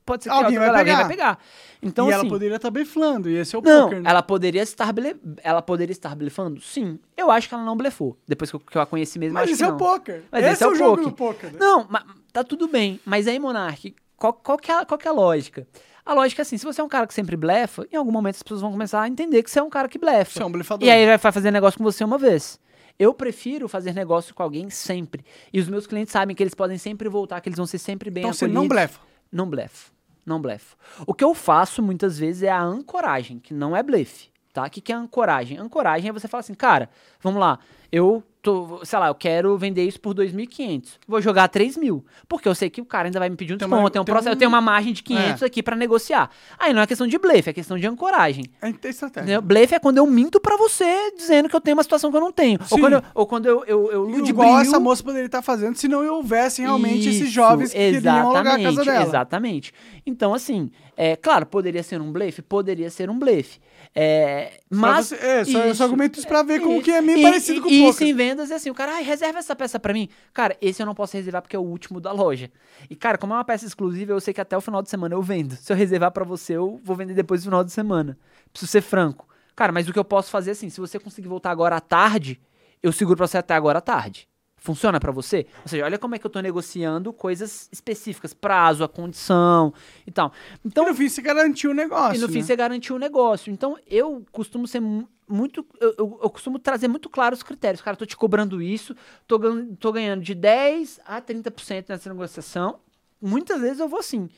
pode ser que Alguém vai galera- alguém vai pegar. pegar. Então, e assim. ela poderia estar blefando, e esse é o Não, poker, né? ela poderia estar ble... ela poderia estar blefando? Sim. Eu acho que ela não blefou. Depois que eu, que eu a conheci mesmo, Mas acho esse que é não. o poker. Mas esse, esse é, é o jogo poker. do poker. né? Não, mas tá tudo bem. Mas aí, Monark, qual, qual, que é, a- qual que é a lógica? A lógica é assim, se você é um cara que sempre blefa, em algum momento as pessoas vão começar a entender que você é um cara que blefa. Você é um blefador. E aí vai fazer negócio com você uma vez. Eu prefiro fazer negócio com alguém sempre. E os meus clientes sabem que eles podem sempre voltar, que eles vão ser sempre bem Então você acolhidos. não blefa. Não blefo. Não blefo. O que eu faço muitas vezes é a ancoragem, que não é blefe, tá? O que, que é ancoragem? Ancoragem é você falar assim, cara, vamos lá, eu tô, sei lá, eu quero vender isso por 2.500. Vou jogar 3 mil. Porque eu sei que o cara ainda vai me pedir um Tem desconto, uma- tem um tem processo, um- eu tenho uma margem de 500 É. aqui pra negociar. Aí não é questão de blefe, é questão de ancoragem. É estratégia. Blefe é quando eu minto pra você dizendo que eu tenho uma situação que eu não tenho. Ou Sim. quando eu, ou quando eu, eu, eu Igual ludibrio- essa moça poderia estar fazendo se não houvessem realmente esses Isso, jovens que queriam alugar a casa exatamente, dela. Exatamente. Então, assim, é claro, poderia ser um blefe? Poderia ser um blefe. É, mas. você- é, só- eu só argumento isso pra ver como que é meio E- parecido e- com o e poker. Isso em vendas é assim, o cara, ai, reserva essa peça pra mim. Cara, esse eu não posso reservar porque é o último da loja. E, cara, como é uma peça exclusiva, eu sei que até o final de semana eu vendo. Se eu reservar pra você, eu vou vender depois do final de semana. Preciso ser franco. Cara, mas o que eu posso fazer é assim, se você conseguir voltar agora à tarde, eu seguro pra você até agora à tarde. Funciona pra você? Ou seja, olha como é que eu tô negociando coisas específicas, prazo, a condição e tal. Então, E no fim você garantiu o negócio. e no fim né? você garantiu o negócio. Então, eu costumo ser mu- muito. Eu, eu- eu costumo trazer muito claro os critérios. Cara, tô te cobrando isso, tô, tô ganhando de 10 a 30% nessa negociação. Muitas vezes eu vou assim.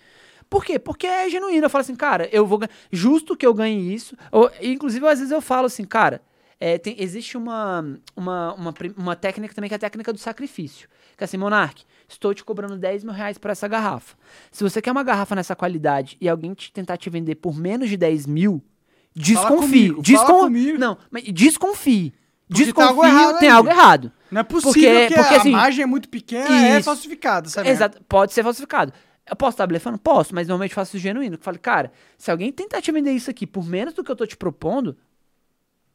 Por quê? Porque é genuíno. Eu falo assim, cara, eu vou ganhar. Justo que eu ganhe isso. Ou, inclusive, às vezes eu falo assim, cara. É, tem- existe uma, uma, uma, uma técnica também que é a técnica do sacrifício. Que é assim, Monark, estou te cobrando 10 mil reais por essa garrafa. Se você quer uma garrafa nessa qualidade e alguém te tentar te vender por menos de 10 mil, desconfie. comigo, Descon... fala comigo. Não, mas desconfie. Porque Desconfie, tem algo errado tem algo errado. Não é possível Porque- que porque, a assim, margem é muito pequena, é isso. falsificada, sabe? Exato, pode ser falsificado. Eu posso estar blefando? Posso, mas normalmente eu faço isso genuíno. Eu falo, cara, se alguém tentar te vender isso aqui por menos do que eu tô te propondo,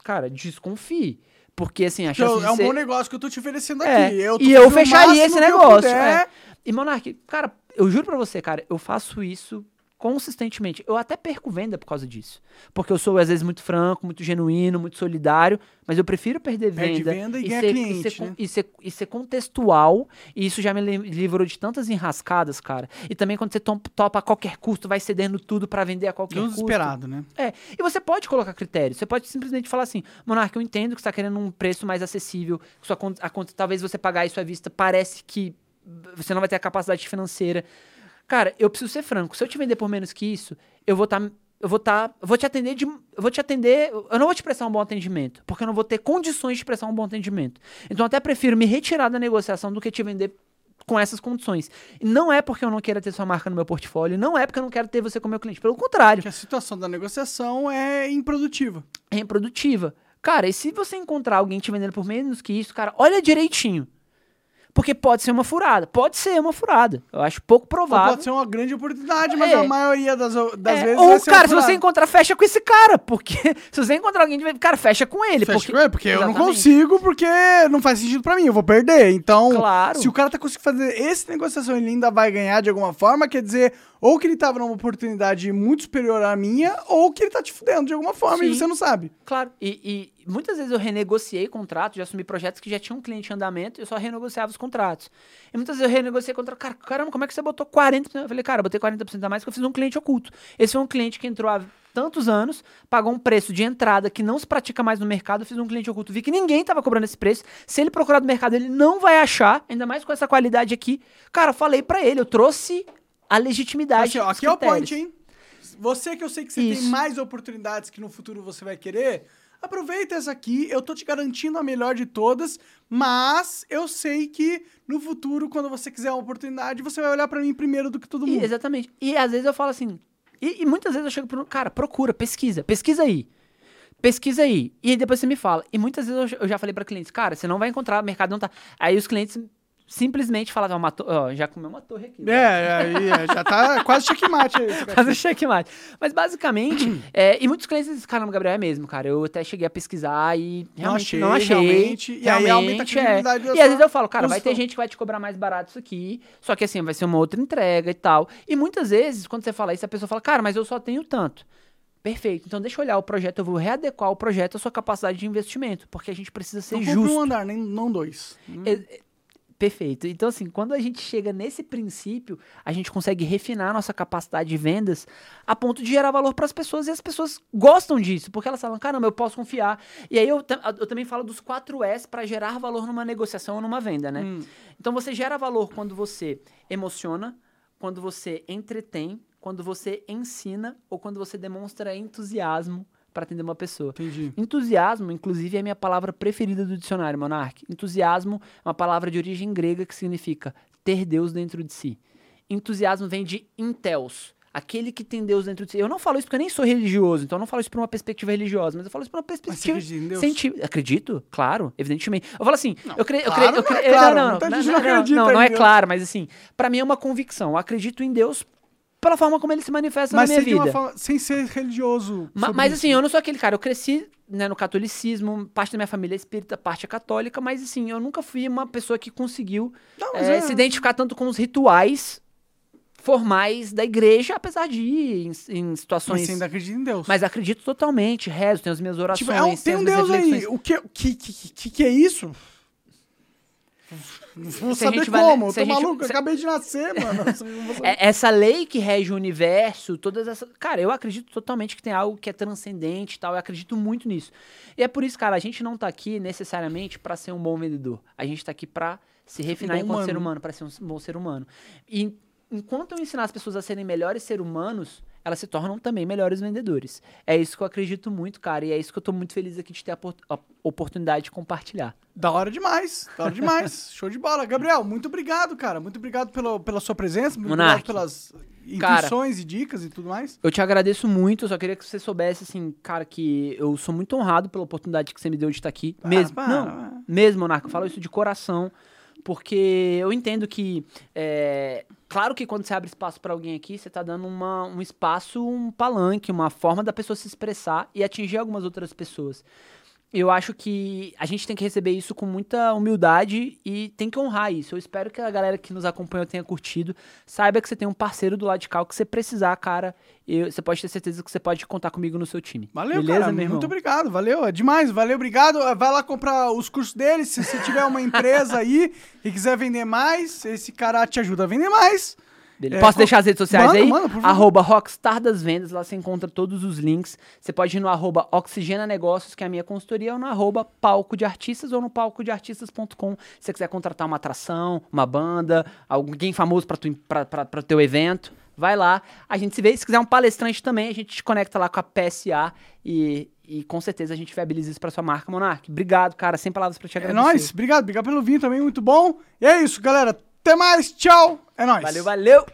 cara, desconfie. Porque, assim, a chance eu- é um ser... bom negócio que eu tô te oferecendo É, aqui. Eu e eu fecharia esse negócio. é. E, Monark, cara, eu juro pra você, cara, eu faço isso consistentemente. Eu até perco venda por causa disso. Porque eu sou, às vezes, muito franco, muito genuíno, muito solidário, mas eu prefiro perder Perde venda, venda e ganha ser, cliente, ser, con- né? e, ser, e ser contextual. E isso já me li- livrou de tantas enrascadas, cara. E também quando você topa a qualquer custo, vai cedendo tudo pra vender a qualquer custo. Desesperado, né? É, e você pode colocar critérios. Você pode simplesmente falar assim, Monarca, eu entendo que você está querendo um preço mais acessível, sua conta, a conta, talvez você pagar isso à vista, parece que você não vai ter a capacidade financeira. Cara, eu preciso ser franco. Se eu te vender por menos que isso, eu vou estar. eu vou estar. eu vou te atender de. Eu vou te atender. Eu não vou te prestar um bom atendimento. Porque eu não vou ter condições de prestar um bom atendimento. Então até prefiro me retirar da negociação do que te vender com essas condições. Não é porque eu não queira ter sua marca no meu portfólio, não é porque eu não quero ter você como meu cliente. Pelo contrário Que a situação da negociação é improdutiva. é improdutiva. Cara, e se você encontrar alguém te vendendo por menos que isso, cara, olha direitinho. Porque pode ser uma furada. Pode ser uma furada. Eu acho pouco Ou provável. pode ser uma grande oportunidade, mas É. a maioria das, das É, vezes ou, cara, se você encontrar, fecha com esse cara. Porque se você encontrar alguém, cara, fecha com ele. Fecha porque, com ele, porque eu não consigo, porque não faz sentido pra mim, eu vou perder. Então, Claro. se o cara tá conseguindo fazer esse negociação e ele ainda vai ganhar de alguma forma, quer dizer, ou que ele tava numa oportunidade muito superior à minha, ou que ele tá te fudendo de alguma forma e Sim. você não sabe. Claro, e, e muitas vezes eu renegociei contratos, já assumi projetos que já tinham um cliente em andamento, eu só renegociava os contratos. E muitas vezes eu renegociei contrato, cara, caramba, como é que você botou 40%? Eu falei, cara, eu botei 40% a mais porque eu fiz um cliente oculto. Esse foi um cliente que entrou há tantos anos, pagou um preço de entrada que não se pratica mais no mercado, eu fiz um cliente oculto, vi que ninguém tava cobrando esse preço. Se ele procurar no mercado, ele não vai achar, ainda mais com essa qualidade aqui. Cara, eu falei pra ele, eu trouxe a legitimidade. Assim, aqui é o point, hein? Você que eu sei que você tem Isso. mais oportunidades que no futuro você vai querer, aproveita essa aqui. Eu tô te garantindo a melhor de todas, mas eu sei que no futuro, quando você quiser uma oportunidade, você vai olhar pra mim primeiro do que todo E, mundo. exatamente. E às vezes eu falo assim. E, e muitas vezes eu chego pro. Cara, procura, pesquisa. Pesquisa aí. Pesquisa aí. E depois você me fala. E muitas vezes eu, já- eu já falei pra clientes, cara, você não vai encontrar, o mercado não tá. Aí os clientes simplesmente falavam, uma to- ó, já comeu uma torre aqui. É, aí é, já tá quase checkmate aí. Fazer checkmate. Mas basicamente, é, e muitos clientes dizem, caramba, Gabriel, é mesmo, cara. Eu até cheguei a pesquisar e realmente não achei. achei, realmente, e aí aumenta a realmente, credibilidade da E às vezes eu falo, cara, vai ter gente que vai te cobrar mais barato isso aqui, só que assim, vai ser uma outra entrega e tal. E muitas vezes, quando você fala isso, a pessoa fala, cara, mas eu só tenho tanto. Perfeito. Então deixa eu olhar o projeto, eu vou readequar o projeto à sua capacidade de investimento, porque a gente precisa ser Então justo. um andar, nem, não dois. É- é- Perfeito. Então, assim, quando a gente chega nesse princípio, a gente consegue refinar a nossa capacidade de vendas a ponto de gerar valor para as pessoas e as pessoas gostam disso, porque elas falam, caramba, eu posso confiar. E aí eu, eu também falo dos 4 S para gerar valor numa negociação ou numa venda, né? Hum. Então, você gera valor quando você emociona, quando você entretém, quando você ensina ou quando você demonstra entusiasmo para atender uma pessoa. Entendi. Entusiasmo, inclusive, é a minha palavra preferida do dicionário, Monark. Entusiasmo é uma palavra de origem grega que significa ter Deus dentro de si. Entusiasmo vem de intel's, aquele que tem Deus dentro de si. Eu não falo isso porque eu nem sou religioso, então eu não falo isso por uma perspectiva religiosa, mas eu falo isso por uma perspectiva acredita em Deus? científica. Acredito, claro, evidentemente. Eu falo assim, eu creio, eu claro creio, eu não é creio, claro, não, não, não, não, não não, não, não é claro, mas assim, pra mim é uma convicção. Eu acredito em Deus pela forma como ele se manifesta Mas na minha vida. forma- sem ser religioso. Ma- mas isso. assim, eu não sou aquele cara. Eu cresci né, no catolicismo, parte da minha família é espírita, parte é católica, mas assim, eu nunca fui uma pessoa que conseguiu Não, mas eh, é- se identificar tanto com os rituais formais da igreja, apesar de ir em, em Mas situações. você ainda acredita em Deus. Mas acredito totalmente, rezo, tenho as minhas orações. Tipo, é um- tem um Deus aí. reflexões. O que, que, que, que, que é isso? Não vou saber gente vai- como. Eu tô gente- maluco, se- acabei de nascer, mano. É- essa lei que rege o universo, todas essas. Cara, eu acredito totalmente que tem algo que é transcendente e tal. Eu acredito muito nisso. E é por isso, cara, a gente não tá aqui necessariamente pra ser um bom vendedor. A gente tá aqui pra se refinar bom enquanto humano. ser humano, pra ser um bom ser humano. E enquanto eu ensinar as pessoas a serem melhores seres humanos, elas se tornam também melhores vendedores. É isso que eu acredito muito, cara. E é isso que eu tô muito feliz aqui de ter a, a oportunidade de compartilhar. Da hora demais, da hora demais. Show de bola. Gabriel, muito obrigado, cara. Muito obrigado pela, pela sua presença, muito Monark. obrigado pelas Cara. intuições e dicas e tudo mais. Eu te agradeço muito, eu só queria que você soubesse, assim, cara, que eu sou muito honrado pela oportunidade que você me deu de estar aqui. mesmo. para, não, para. mesmo, Monarca, eu falo isso de coração, porque eu entendo que. é, claro que quando você abre espaço pra alguém aqui, você tá dando uma- um espaço, um palanque, uma forma da pessoa se expressar e atingir algumas outras pessoas. Eu acho que a gente tem que receber isso com muita humildade e tem que honrar isso. Eu espero que a galera que nos acompanhou tenha curtido. Saiba que você tem um parceiro do lado de cá, o que você precisar, cara. Eu, você pode ter certeza que você pode contar comigo no seu time. Valeu, Beleza, cara. meu irmão? Muito obrigado. Valeu. É demais. Valeu, obrigado. Vai lá comprar os cursos dele. Se você tiver uma empresa aí e quiser vender mais, esse cara te ajuda a vender mais. Beleza. É, Posso deixar as redes sociais Manda, aí? manda, por favor. arroba Rockstar das Vendas, lá você encontra todos os links. Você pode ir no arroba Oxigena Negócios, que é a minha consultoria, ou no arroba Palco de Artistas, ou no palcodeartistas.com. Se você quiser contratar uma atração, uma banda, alguém famoso para o teu evento, vai lá. A gente se vê. Se quiser um palestrante também, a gente te conecta lá com a PSA e, e com certeza a gente viabiliza isso para sua marca, Monark. Obrigado, cara. Sem palavras para te É agradecer. nóis. Obrigado. Obrigado pelo vinho também. Muito bom. E é isso, galera. Até mais. Tchau. É nóis. Valeu, valeu!